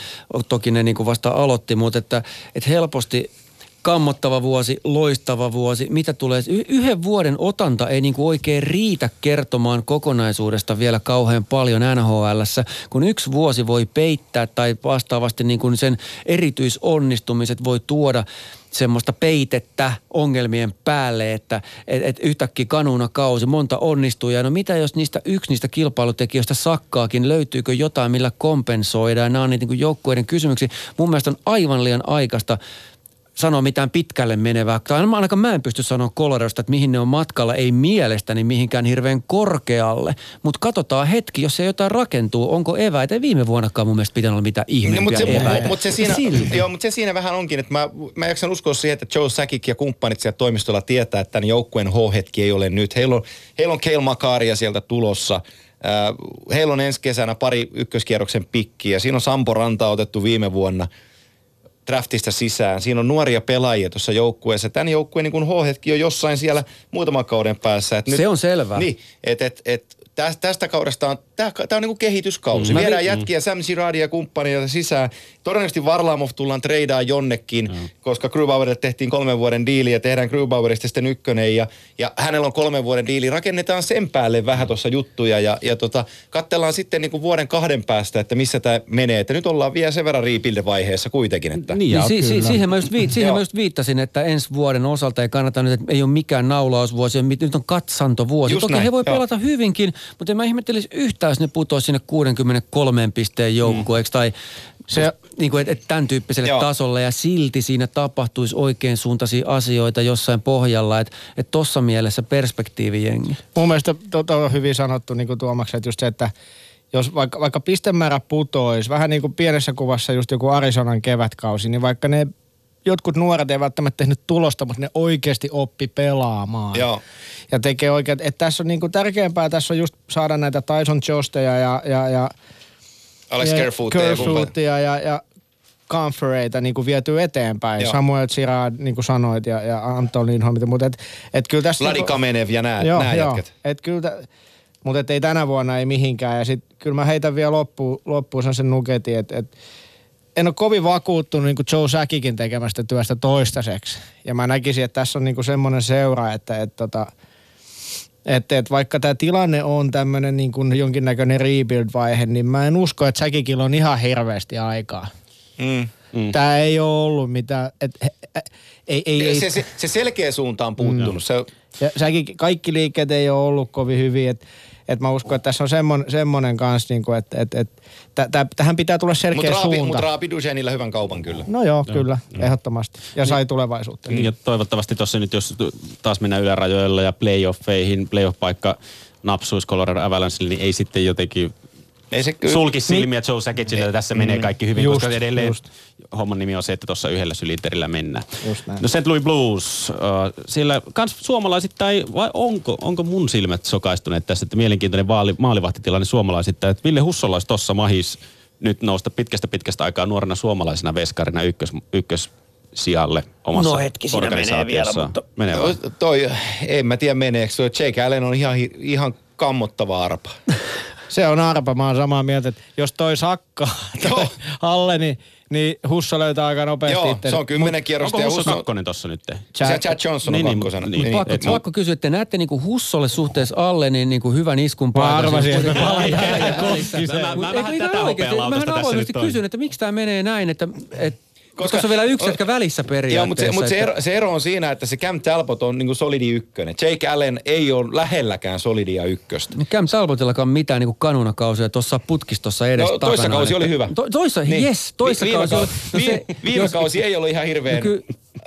toki ne niin kuin vasta aloitti, mutta että, että helposti kammottava vuosi, loistava vuosi. Mitä tulee? Y- yhden vuoden otanta ei niinku oikein riitä kertomaan kokonaisuudesta vielä kauhean paljon NHLssä, kun yksi vuosi voi peittää tai vastaavasti niinku sen erityisonnistumiset voi tuoda semmoista peitettä ongelmien päälle, että et, et yhtäkkiä kanuna kausi, monta onnistujaa. No mitä jos niistä yksi niistä kilpailutekijöistä sakkaakin, löytyykö jotain, millä kompensoidaan? Nämä on niitä niin joukkueiden kysymyksiä. Mun mielestä on aivan liian aikaista sanoa mitään pitkälle menevää. Tai ainakaan mä en pysty sanoa Coloradosta, että mihin ne on matkalla. Ei mielestäni mihinkään hirveän korkealle. Mutta katsotaan hetki, jos se jotain rakentuu. Onko eväitä? Ei viime vuonnakaan mun mielestä pitänyt olla mitään ihmeempiä mutta se, eväitä. mut se, siinä, joo, mut se siinä vähän onkin, että mä, mä jaksan uskoa siihen, että Joe Sakic ja kumppanit siellä toimistolla tietää, että tämän joukkueen H-hetki ei ole nyt. Heillä on, heillä on Keil Makaria sieltä tulossa. Äh, heillä on ensi kesänä pari ykköskierroksen pikkiä. Siinä on Sampo Ranta otettu viime vuonna draftista sisään. Siinä on nuoria pelaajia tuossa joukkueessa. Tämän joukkueen niin H-hetki on jossain siellä muutaman kauden päässä. Et Se on selvää. Niin, et, et, et, tästä, tästä kaudesta on tämä on niinku kehityskausi. Mm. Mm. Viedään vi- jätkiä Sam Girardia ja kumppaneita sisään. Todennäköisesti Varlamov tullaan treidaa jonnekin, mm. koska Grubauerille tehtiin kolmen vuoden diili ja tehdään Grubauerista sitten ykkönen. Ja, ja hänellä on kolmen vuoden diili. Rakennetaan sen päälle vähän tuossa juttuja ja, ja tota, katsellaan sitten niinku vuoden kahden päästä, että missä tämä menee. Että nyt ollaan vielä sen verran rebuild-vaiheessa kuitenkin. Että. Niin, Niin ja si- si- kyllä. siihen, mä just viit- siihen mä just viittasin, että ensi vuoden osalta ei kannata nyt, että ei ole mikään naulausvuosi, nyt on katsantovuosi. Just Toki näin, he voi joo. pelata hyvinkin, mutta en mä ihmettelisi yhtään, jos ne putoisi sinne 63 pisteen joukkueeksi tai se, niin kuin, että et tämän tyyppiselle Joo. tasolle ja silti siinä tapahtuisi oikein suuntaisia asioita jossain pohjalla, että et tossa mielessä perspektiivijengi. Mun mielestä tota on hyvin sanottu niin kuin Tuomaksen, että just se, että jos vaikka, vaikka pistemäärä putoisi, vähän niin kuin pienessä kuvassa just joku Arizonan kevätkausi, niin vaikka ne jotkut nuoret ei välttämättä tehnyt tulosta, mutta ne oikeasti oppi pelaamaan. Joo. Ja tekee oikein, että tässä on niin kuin tärkeämpää, tässä on just saada näitä Tyson Josteja ja, ja, ja Alex. Kerfootia ja, ja Comfereita niin kuin viety eteenpäin. Joo. Samuel Girard, niin kuin sanoit, ja, ja Anton Lindholm, mutta et, et kyllä tässä... Vladi niinku- Kamenev ja nämä, Joo, nämä joo. jätkät. Et kyllä, tä- mutta et ei tänä vuonna ei mihinkään. Ja sit kyllä mä heitän vielä loppuun, loppuun sen nuketin, että et, en ole kovin vakuuttunut niin kuin Joe Säkikin tekemästä työstä toistaiseksi. Ja mä näkisin, että tässä on niin kuin semmoinen seura, että et, tota, että et vaikka tämä tilanne on tämmöinen niin kuin jonkinnäköinen rebuild-vaihe, niin mä en usko, että Säkikillä on ihan hirveästi aikaa. Mm. Mm. Tämä ei ole ollut mitään, et, ei, ei, ei, Se, se, se selkeä suunta on puuttunut. Mm. Se, ja säkin, kaikki liikkeet ei ole ollut kovin hyviä, että et mä uskon, että tässä on semmonen, semmonen kanssa, niinku, että et, et, tä, tä, tähän pitää tulla selkeä mutta Raapi, suunta. mut Raapi Duchenilla hyvän kaupan kyllä. no joo, kyllä, ehdottomasti. Ja sai tulevaisuutta. Niin, ja toivottavasti tuossa nyt, jos taas mennään ylärajoilla ja playoffeihin, playoff-paikka napsuisi Colorado Avalanchelle, niin ei sitten jotenkin Ei se kyllä. sulki silmiä Joe Sakicille, että tässä menee kaikki hyvin, Just, koska edelleen just. homman nimi on se, että tuossa yhdellä sylinterillä mennään. No St. Louis Blues, uh, siellä kans suomalaisittain, vai onko, onko mun silmät sokaistuneet tässä, että mielenkiintoinen vaali, maalivahtitilanne suomalaisittain, että Ville Hussola olisi tuossa mahis nyt nousta pitkästä pitkästä aikaa nuorena suomalaisena veskarina ykkös, ykkös sijalle omassa No hetki, siinä menee vielä, mutta- Menee vai? Toi, toi, en mä tiedä meneekö. Jake Allen on ihan, ihan kammottava arpa. [laughs] Se on arpa, mä oon samaa mieltä, että jos toi sakkaa [laughs] Joo. alle, niin, niin Husso löytää aika nopeasti Joo, itten. se on kymmenen kierrosta. Onko ja Husso Husso- kakkonen tossa nyt? Se Chad Johnson on Niin, niin, kakkosena. niin, Niin, Pakko, et- pakko kysyä, että näette niinku Hussolle suhteessa alle niin niinku hyvän iskun Mä paikan. arvasin, Siis että Mä- mä-. Mä- mä vähän tätä Mähän tässä avoimesti nyt on. kysyn, että miksi tämä menee näin, että, että koska se on vielä yksi jätkä välissä Joo, periaatteessa. mutta se, mut se, ero, se ero on siinä, että se Cam Talbot on niinku solidi ykkönen. Jake Allen ei ole lähelläkään solidia ykköstä. No Cam Talbotillakaan mitään niinku kanunakausia tuossa putkistossa edes No, toissa takana, kausi oli hyvä. To, toissa, niin. yes, toissa Vi- viime kausi oli. kau- viime, viime jos- kausi ei ollut ihan hirveän... No, ky,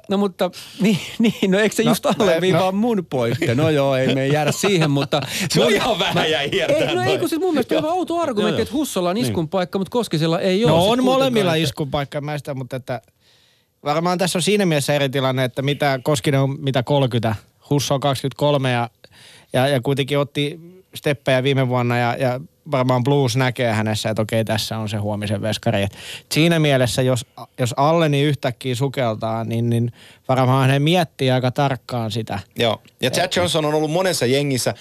no mutta, [laughs] niin, niin, no eikö se No, just alle no, no. mun pointti? No joo, ei me jäädä siihen, mutta... [laughs] Se on ihan vähän jäi hiertään Ei, no ei, kun siis mun mielestä on outo argumentti, että Hussolla on iskun paikka, mutta Koskisella ei ole. No on molemmilla iskun paikka, mä sitä, mutta että varmaan tässä on siinä mielessä eri tilanne, että mitä Koskinen on mitä 30, Husso on 23 ja, ja, ja kuitenkin otti steppejä viime vuonna ja, ja varmaan Blues näkee hänessä, että okei tässä on se huomisen veskari. Et siinä mielessä, jos, jos Alleni yhtäkkiä sukeltaa, niin, niin varmaan hän miettii aika tarkkaan sitä. Joo. Ja Chad Johnson on ollut monessa jengissä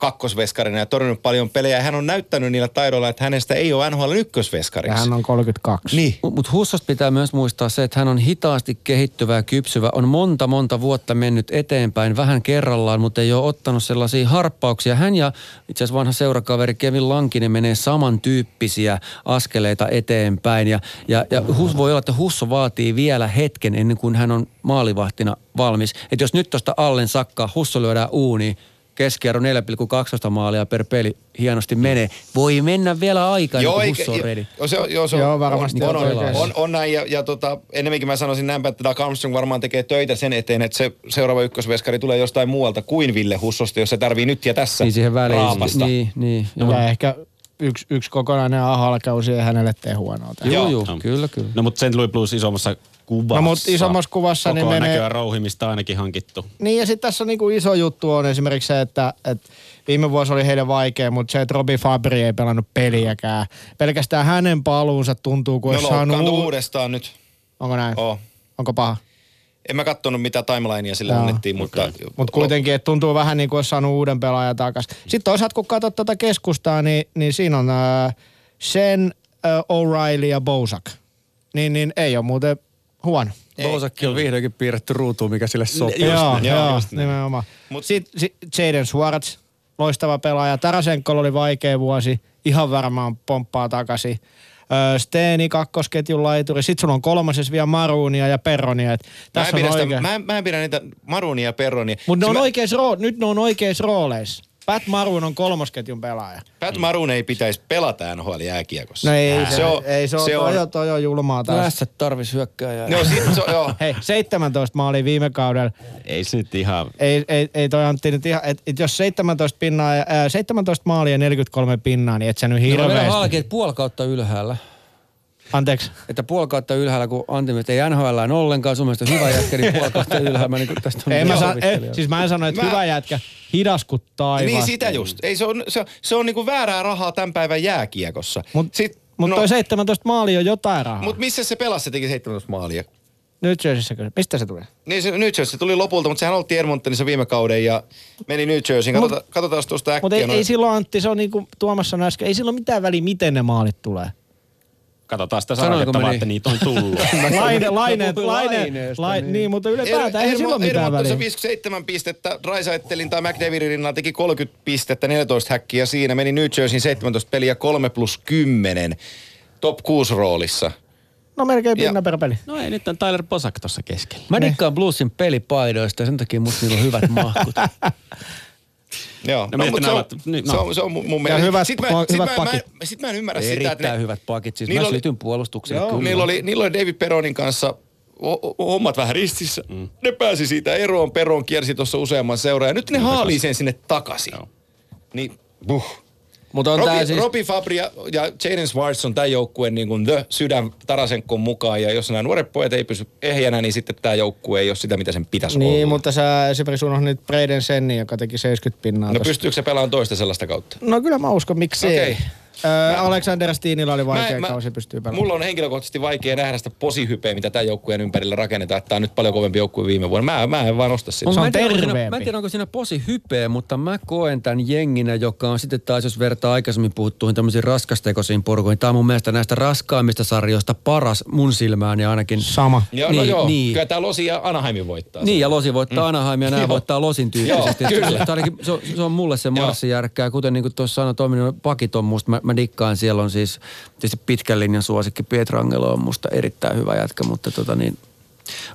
kakkosveskarina ja torjunut paljon pelejä. Ja hän on näyttänyt niillä taidoilla, että hänestä ei ole NHL Ja ykkösveskariksi. hän on 32. Niin. Mutta Hussosta pitää myös muistaa se, että hän on hitaasti kehittyvä ja kypsyvä. On monta, monta vuotta mennyt eteenpäin vähän kerrallaan, mutta ei ole ottanut sellaisia harppauksia. Hän ja itse asiassa vanha seurakaveri Kevin Lankinen menee samantyyppisiä askeleita eteenpäin. Ja, ja, ja Hus, voi olla, että Husso vaatii vielä hetken ennen kuin hän on maalivahtina valmis. Että jos nyt tuosta Allen sakkaa, Husso lyödään uuniin, keskiarvo 4,12 maalia per peli hienosti menee. Voi mennä vielä aikaa, Joo, kun eikä, Husso on ready. joo, se, on- joo, se on, Joo, varmasti on, on on, on, on, näin ja, ja tota, enemmänkin mä sanoisin näinpä, että Doug Armstrong varmaan tekee töitä sen eteen, että se seuraava ykkösveskari tulee jostain muualta kuin Ville Hussosta, jos se tarvii nyt ja tässä Niin siihen väliin. raapasta. Niin, niin. Joo, Ja ehkä yksi, yksi kokonainen ahalkausi ei hänelle tee huonoa. joo, Joo. joo, kyllä, kyllä. No mutta St. Louis Blues isommassa kuvassa. No, mut isommassa kuvassa Koko niin menee- näköä rouhimista ainakin hankittu. Niin ja sitten tässä on niinku iso juttu on esimerkiksi se, että, että viime vuosi oli heille vaikea, mutta se, että Robi Fabri ei pelannut peliäkään. Pelkästään hänen paluunsa tuntuu, kun No olisi saanut... uudestaan nyt. Onko näin? Oh. Onko paha? En mä kattonut mitä timelinea sille Joo. annettiin, mutta... Mutta kuitenkin, että tuntuu vähän niin kuin olisi saanut uuden pelaajan takaisin. Sitten toisaalta, kun katsot tuota keskustaa, niin, niin siinä on äh, Sen, äh, O'Reilly ja Bozak. Niin, niin ei ole muuten huono. Bozakki on vihdoinkin piirretty ruutuun, mikä sille sopii. Just joo, joo, joo, joo just nimenomaan. Mut- Sitten si, Jaden Schwartz, loistava pelaaja. Tarasenkolla oli vaikea vuosi, ihan varmaan pomppaa takaisin. Öö, Steeni kakkosketjun laituri. Sitten sulla on kolmosessa vielä Maruunia ja Perronia. Et Mä en, tässä on pidä sitä, mä, en, mä en pidä niitä Marunia ja Perronia. Mutta ne on mä- oikeis roo, nyt ne on oikeissa rooleissa. Pat Maroon on kolmosketjun pelaaja. Pat Maroon ei pitäisi pelata NHL jääkiekossa. No ei se, se on, ei se, on, se on, on, toi on julmaa taas. Tässä tarvis hyökkääjää. No, sit, se, on- joo. [laughs] Hei, 17 maalia viime kaudella. Ei se nyt ihan... Ei, ei, ei toi Antti nyt ihan, et, et jos 17, pinnaa, ää, 17 maalia ja 43 pinnaa, niin et sä nyt Meillä on vielä hirveästi. halki, että puoli kautta ylhäällä. Anteeksi. Että puoli kautta ylhäällä, kun Antti mielestä ei NHL on ollenkaan, sun mielestä hyvä jätkä, niin puoli kautta ylhäällä. Mä niin tästä on Ei mä sa- ei, sovittelija. siis mä en sano, että Mä- hyvä jätkä, hidas kuin taivas. Niin sitä just. Ei, se on, se on, se on niinku väärää rahaa tämän päivän jääkiekossa. Mut, Sit, mut no, toi 17 maalia on jotain rahaa. mut missä se pelasi, se teki 17 maalia? Nyt Jerseyssä kyllä. Mistä se tulee? Niin se New Jersey tuli lopulta, mutta sehän oltiin Edmontonissa viime kauden ja meni New Jerseyin. Katsotaan, katsotaan tuosta äkkiä. Mutta ei, noin. ei silloin Antti, se on niin kuin Tuomas sanoi äsken, ei silloin mitään väliä, miten ne maalit tulee. Katsotaan sitä sarjaketta niin? että niitä on tullut. [laughs] Laine, laine, laine, laine, niin. niin, mutta ylipäätään ei silloin mitään väliä. 57 pistettä, Raisaittelin tai McDavidin rinnalla teki 30 pistettä, 14 häkkiä siinä. Meni New Jerseyin 17 peliä 3 plus 10 top 6 roolissa. No melkein pinna per peli. No ei, nyt on Tyler Posak tuossa keskellä. Mä dikkaan Bluesin pelipaidoista ja sen takia musta niillä on hyvät mahkut. [laughs] Joo, No, mietin mut se, on, nämä- niin, no. se, on, se on mun mielestä. hyvät sit, pa- mä, sit, hyvät mä, mä, pakit. mä, sit mä en ymmärrä sitä, että Erittäin ne, hyvät pakit. Siis Niillä mä oli- sytyn puolustukselle Joo, kyllä. niillä oli, niillä oli David Peronin kanssa hommat vähän ristissä. Mm. Ne pääsi siitä eroon. Peron kiersi tuossa useamman seuraa ja nyt ne haalii sen sinne takaisin. Niin, buh. Mutta on tää Robi, siis... Robi Fabri ja, ja Jaden Swartz on tämän joukkueen niin kuin the sydän Tarasenkon mukaan. Ja jos nämä nuoret pojat ei pysy ehjänä, niin sitten tämä joukkue ei ole sitä, mitä sen pitäisi Niin, olla. mutta sä esimerkiksi unohdit Braden Senni, joka teki 70 pinnaa. No tossa. pystyykö se pelaamaan toista sellaista kautta? no kyllä mä uskon, miksi Okei. ei. Öö, Alexander Steenillä oli vaikea Mä- mä- kausi, pystyy pelaamaan. Mulla on henkilökohtaisesti vaikea nähdä sitä posihypeä, mitä tämän joukkueen ympärillä rakennetaan. Että Tämä on nyt paljon kovempi joukkue viime vuonna. Mä, mä en vaan osta sitä. On- Se mä, en tiedä, onko siinä, terveempi. mä en tiedä, onko siinä posi hypeä, mutta mä koen tämän jenginä, joka on sitten taas, jos vertaa aikaisemmin puhuttuihin tämmöisiin raskastekoisiin porukoihin. Tämä on mun mielestä näistä raskaimmista sarjoista paras mun silmään ja ainakin... Sama. Joo, no Niin, joo, niin. kyllä tämä Losi ja Anaheimin voittaa. Niin, ja Losi voittaa Anaheim ja nämä Joo. voittaa Losin tyyppisesti. Joo, kyllä. Se, se, on, se on mulle se marssijärkkää. Kuten niin kuin tuossa sanoi, toiminut pakit on musta, mä, mä dikkaan, siellä on siis tietysti pitkän linjan suosikki Pietrangelo on musta erittäin hyvä jätkä, mutta tota niin,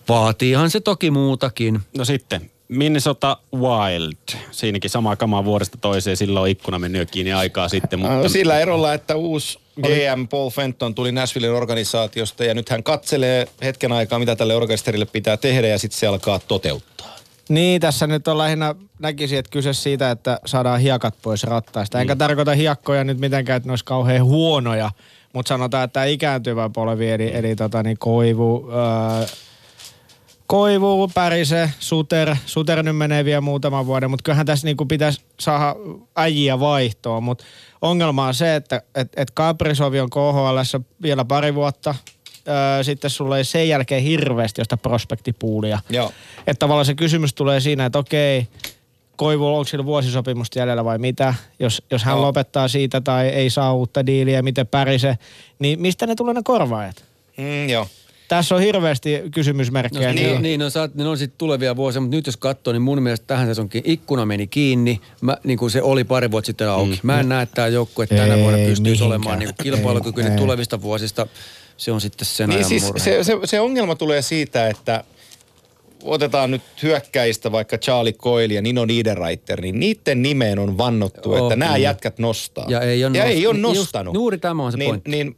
vaatiihan se toki muutakin. No sitten, Minnesota Wild. Siinäkin sama kama vuodesta toiseen. Silloin on ikkuna mennyt jo kiinni aikaa sitten. Mutta No, sillä erolla, että uusi GM Paul Fenton tuli Nashvillen organisaatiosta ja nyt hän katselee hetken aikaa, mitä tälle orkesterille pitää tehdä ja sitten se alkaa toteuttaa. Niin, tässä nyt on lähinnä, näkisin, että kyse siitä, että saadaan hiekat pois rattaista. Enkä tarkoita hiekkoja nyt mitenkään, että ne olisi kauhean huonoja, mutta sanotaan, että tämä ikääntyvä polvi, eli, eli tota, niin koivu, öö, Koivu, Pärise, Suter. Suter nyt menee vielä muutaman vuoden, mutta kyllähän tässä niinku pitäisi saada äjiä vaihtoon. Mutta ongelma on se, että et, et Kaprisovi on KHL vielä pari vuotta. Öö, sitten sulla ei sen jälkeen hirveästi josta prospektipuulia. Joo. Että tavallaan se kysymys tulee siinä, että okei, Koivu, onko sillä vuosisopimusta jäljellä vai mitä? Jos, jos hän Joo. lopettaa siitä tai ei saa uutta diiliä, miten Pärise, niin mistä ne tulee ne korvaajat? Mm, joo. Tässä on hirveästi kysymysmerkkejä. No, niin, niin no, saat, ne on sitten tulevia vuosia, mutta nyt jos katsoo, niin mun mielestä tähän sesonkin ikkuna meni kiinni, mä, niin kuin se oli pari vuotta sitten auki. Mm. Mä en näe, että tämä joukkue tänä vuonna pystyisi mihinkään. olemaan niin kuin kilpailukykyinen Ei, ei. tulevista vuosista. Se on sitten sen Niin ajan siis murhe. se, se, se ongelma tulee siitä, että otetaan nyt hyökkäistä vaikka Charlie Coyle ja Nino Niederreiter, niin niiden nimeen on vannottu, Joo, että nämä jätkät nostaa. Ja ei ole ja nost- ei ole niin just- nostanut. juuri tämä on se niin, pointti. Niin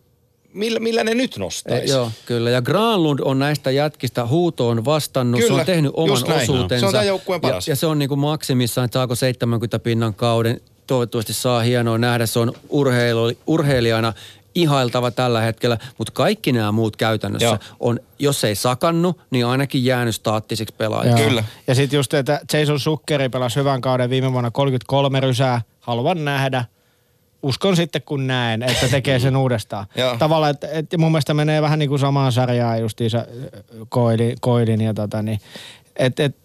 millä, millä ne nyt E, nostaisi? joo, kyllä. Ja Granlund on näistä jätkistä huutoon vastannut. se Kyllä, on tehnyt oman osuutensa. Se on joukkueen paras. Ja, ja se on niin kuin maksimissaan, että saako 70 pinnan kauden. Toivottavasti saa hienoa nähdä. Se on urheilu, urheilijana ihailtava tällä hetkellä, mutta kaikki nämä muut käytännössä Joo. on, jos ei sakannut, niin ainakin jäänyt staattiseksi pelaajaksi. Kyllä. Ja sitten just, että Jason Sukkeri pelasi hyvän kauden viime vuonna 33 rysää. Haluan nähdä, uskon sitten kun näen, että tekee sen uudestaan. [laughs] Tavallaan, että, että mun mielestä menee vähän niin kuin samaan sarjaan justiinsa Koilin, Koilin ja tota niin, että et,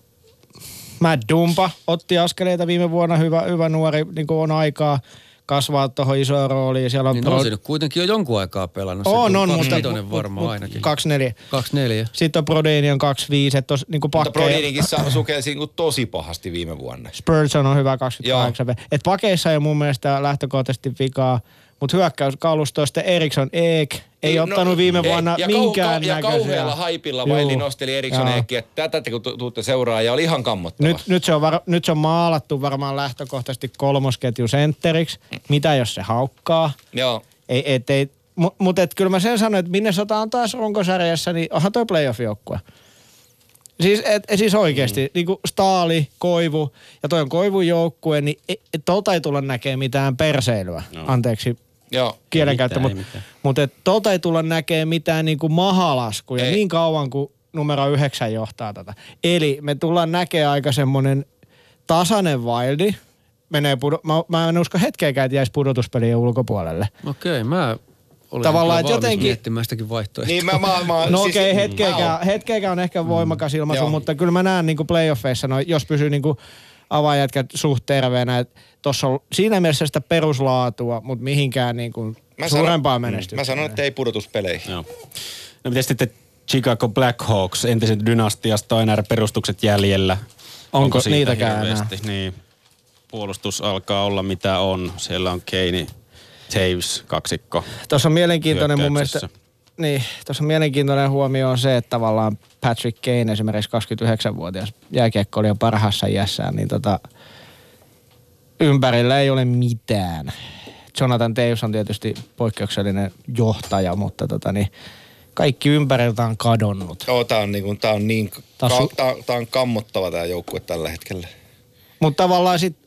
Matt Dumpa otti askeleita viime vuonna, hyvä, hyvä nuori, niin kuin on aikaa kasvaa tuohon isoon rooliin. Siellä on Niin pro- on siinä kuitenkin jo jonkun aikaa pelannut. on, se on, mutta, kaksivitonen varmaan ainakin. 24. 24. Sitten on Brodini on 25, että tos, niin kuin Mutta pakkeja. Brodinikin sa- sukelsi niinku tosi pahasti viime vuonna. Spurgeon on hyvä 28. Et pakeissa ei ole mun mielestä lähtökohtaisesti vikaa, mutta hyökkäyskalusto sitten Eriksson Eek ei No, ottanut viime ei, vuonna ja minkään kau- Ja näköisiä. kauhealla haipilla. Vaili nosteli Eriksson. Eekkiä. Tätä te kun tu- tuutte seuraa ja oli ihan kammottava. Nyt, nyt, se on var, nyt se on maalattu varmaan lähtökohtaisesti kolmosketju sentteriksi. Mitä jos se haukkaa? Joo. Ei, et, ei, Mutta mut et kyllä mä sen sanoin, että Minnesota on taas runkosarjassa, niin onhan toi playoff-joukkue. Siis, et, et siis oikeasti, mm. niin kuin Staali, Koivu, ja toi on Koivun joukkue, niin et, et tolta ei tulla näkemään mitään perseilyä. No. Anteeksi Joo. kielenkäyttö, mutta mut et tolta ei tulla näkemään mitään niin kuin mahalaskuja Ei. niin kauan kuin numero yhdeksän johtaa tätä. Eli me tullaan näkemään aika semmoinen tasainen wildi, menee pudo- mä, mä en usko hetkeäkään, että jäisi pudotuspelien ulkopuolelle. Okei, mä olen Tavallaan, että jotenkin- miettimään sitäkin vaihtoehtoa. Niin mä, mä, mä, No siis- okei, okay, mä hetkeäkään, hetkeäkään on ehkä voimakas ilmaisu, Joo. mutta kyllä mä näen niin playoffeissa, no, jos pysyy niin avaajätkät suht terveenä, tuossa on siinä mielessä sitä peruslaatua, mutta mihinkään niin kuin Mä suurempaa sanon- menestystä. Mä sanon, että ei pudotuspeleihin. Joo. No miten sitten Chicago Blackhawks, entisen dynastiasta on enää perustukset jäljellä? Onko siitä niitäkään hirveästi? Niin. Puolustus alkaa olla mitä on. Siellä on Keini, Taves, kaksikko. Tuossa on mielenkiintoinen mun mielestä. Niin, tuossa mielenkiintoinen huomio on se, että tavallaan Patrick Kane esimerkiksi 29-vuotias jääkiekkoilija parhaassa iässään, niin tota, ympärillä ei ole mitään. Jonathan Taves on tietysti poikkeuksellinen johtaja, mutta tota niin, kaikki ympäriltä on kadonnut. Joo, tää on, niinku, tää on niin, Tää on su- tää, tää on kammottava tää joukkue tällä hetkellä. Mutta tavallaan sitten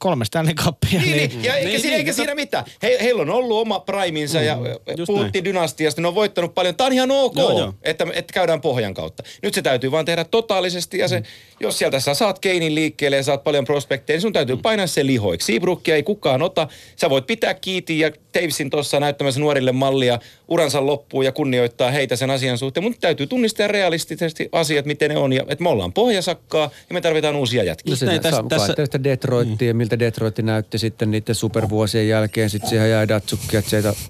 kolme Stanley Cupia, Niin, niin, niin, ja eikä, Niin, siinä, niin, eikä mutta- siinä mitään. He, heillä on ollut oma priminsa mm, ja puhuttiin dynastiasta, ne on voittanut paljon. Tämä on ihan ok, Joo, joo. Että, että käydään pohjan kautta. Nyt se täytyy vaan tehdä totaalisesti ja se, Mm. Jos sieltä sä saat Keinin liikkeelle ja saat paljon prospekteja, niin sun täytyy Mm. painaa se lihoiksi. Seabrookia ei kukaan ota. Sä voit pitää kiiti ja Tavesin tuossa näyttämässä nuorille mallia uransa loppuun ja kunnioittaa heitä sen asian suhteen. Mutta täytyy tunnistaa realistisesti asiat, miten ne on. Ja, että me ollaan pohjasakkaa ja me tarvitaan uusia jätkiä. No se näin, tässä- tässä, tässä... Detroittia ja miltä Detroit näytti sitten niiden supervuosien jälkeen. Sitten siihen jäi Datsukki ja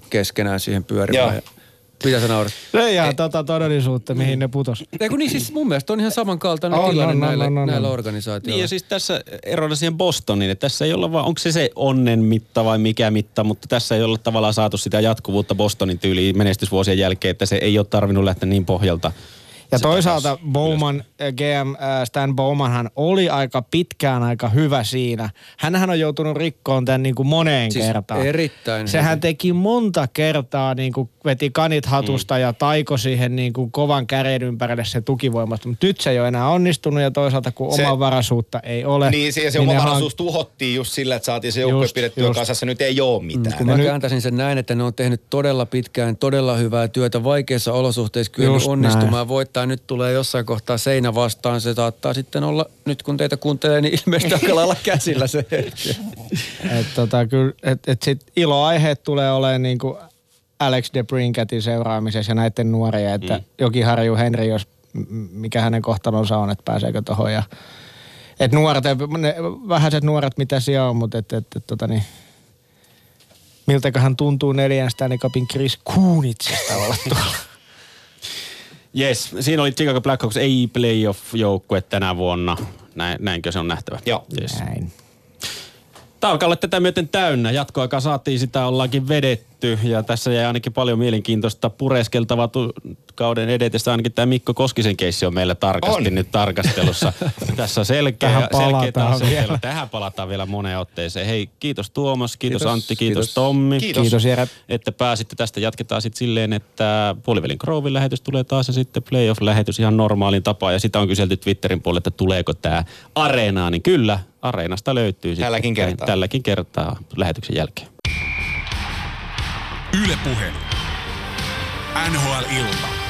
keskenään siihen pyörimään. Joo. Ja mitä sä naurat? se ei ihan tota todellisuutta, mihin ne putos. Ei kun niin siis mun mielestä on ihan samankaltainen On, tilanne on, näillä, on, on, näillä on. organisaatioilla. Niin ja siis tässä erona siihen Bostoniin, että tässä ei olla vaan, onko se se onnen mitta vai mikä mitta, mutta tässä ei olla tavallaan saatu sitä jatkuvuutta Bostonin tyyliin menestysvuosien jälkeen, että se ei ole tarvinnut lähteä niin pohjalta. Ja se toisaalta Bowman, äh, GM äh, Stan Bowmanhan oli aika pitkään aika hyvä siinä. Hänhän on joutunut rikkoon tämän niin kuin moneen Siis kertaan. erittäin Sehän hyvin. teki monta kertaa, niin kuin veti kanit hatusta Mm. ja taiko siihen niin kuin kovan käden ympärille se tukivoimasta. Mutta nyt se ei ole enää onnistunut ja toisaalta kun Se- oma varaisuutta ei ole. Niin, se, se ne oma hank- tuhottiin just sillä, että saatiin se joukkue pidettyä just. kasassa. Nyt ei ole mitään. Kun Ja mä nyt- kääntäisin sen näin, että ne on tehnyt todella pitkään, todella hyvää työtä vaikeissa olosuhteissa kyllä onnistumaan näin. voittaa. Nyt tulee jossain kohtaa seinä vastaan. Se saattaa sitten olla, nyt kun teitä kuuntelee, niin ilmeisesti aika lailla käsillä se hetki. [laughs] Et tota, kyllä, et, et sit iloaiheet tulee olemaan niin kuin Alex de Brinketin seuraamisessa ja näiden nuoria, että mm. Joki Harju Henry, jos mikä hänen kohtalonsa on, että pääseekö tuohon ja et nuoret, ne vähäiset nuoret, mitä siellä on, mutta et, et, et, tota niin, miltäköhän tuntuu neljän Stanley Cupin Chris Kunitsista olla tuolla. [laughs] Yes, siinä oli Chicago Blackhawks, ei playoff-joukkue tänä vuonna. Näin, näinkö se on nähtävä? Joo. Yes. Näin. Tämä alkaa olla tätä myöten täynnä. Jatkoaikaa saatiin, sitä ollaankin vedetty. Ja tässä jäi ainakin paljon mielenkiintoista pureskeltavaa tu- kauden edetessä. Ainakin tämä Mikko Koskisen keissi on meillä tarkasti On. nyt tarkastelussa. [laughs] tässä on selkeä, Tähän selkeä palataan asetelma. vielä. Tähän palataan vielä moneen otteeseen. Hei, kiitos Tuomas, kiitos, Kiitos, Antti, kiitos, kiitos. Tommi. Kiitos. Kiitos Jere. Että pääsitte tästä. Jatketaan sitten silleen, että puolivälin Grovin lähetys tulee taas ja sitten playoff-lähetys ihan normaalin tapaan. Ja sitä on kyselty Twitterin puolella, että tuleeko tämä areenaan. Niin kyllä, areenasta löytyy sitten. Tälläkin kertaa. Tälläkin kertaa lähetyksen jälkeen. Yle Puhe. NHL-ilta.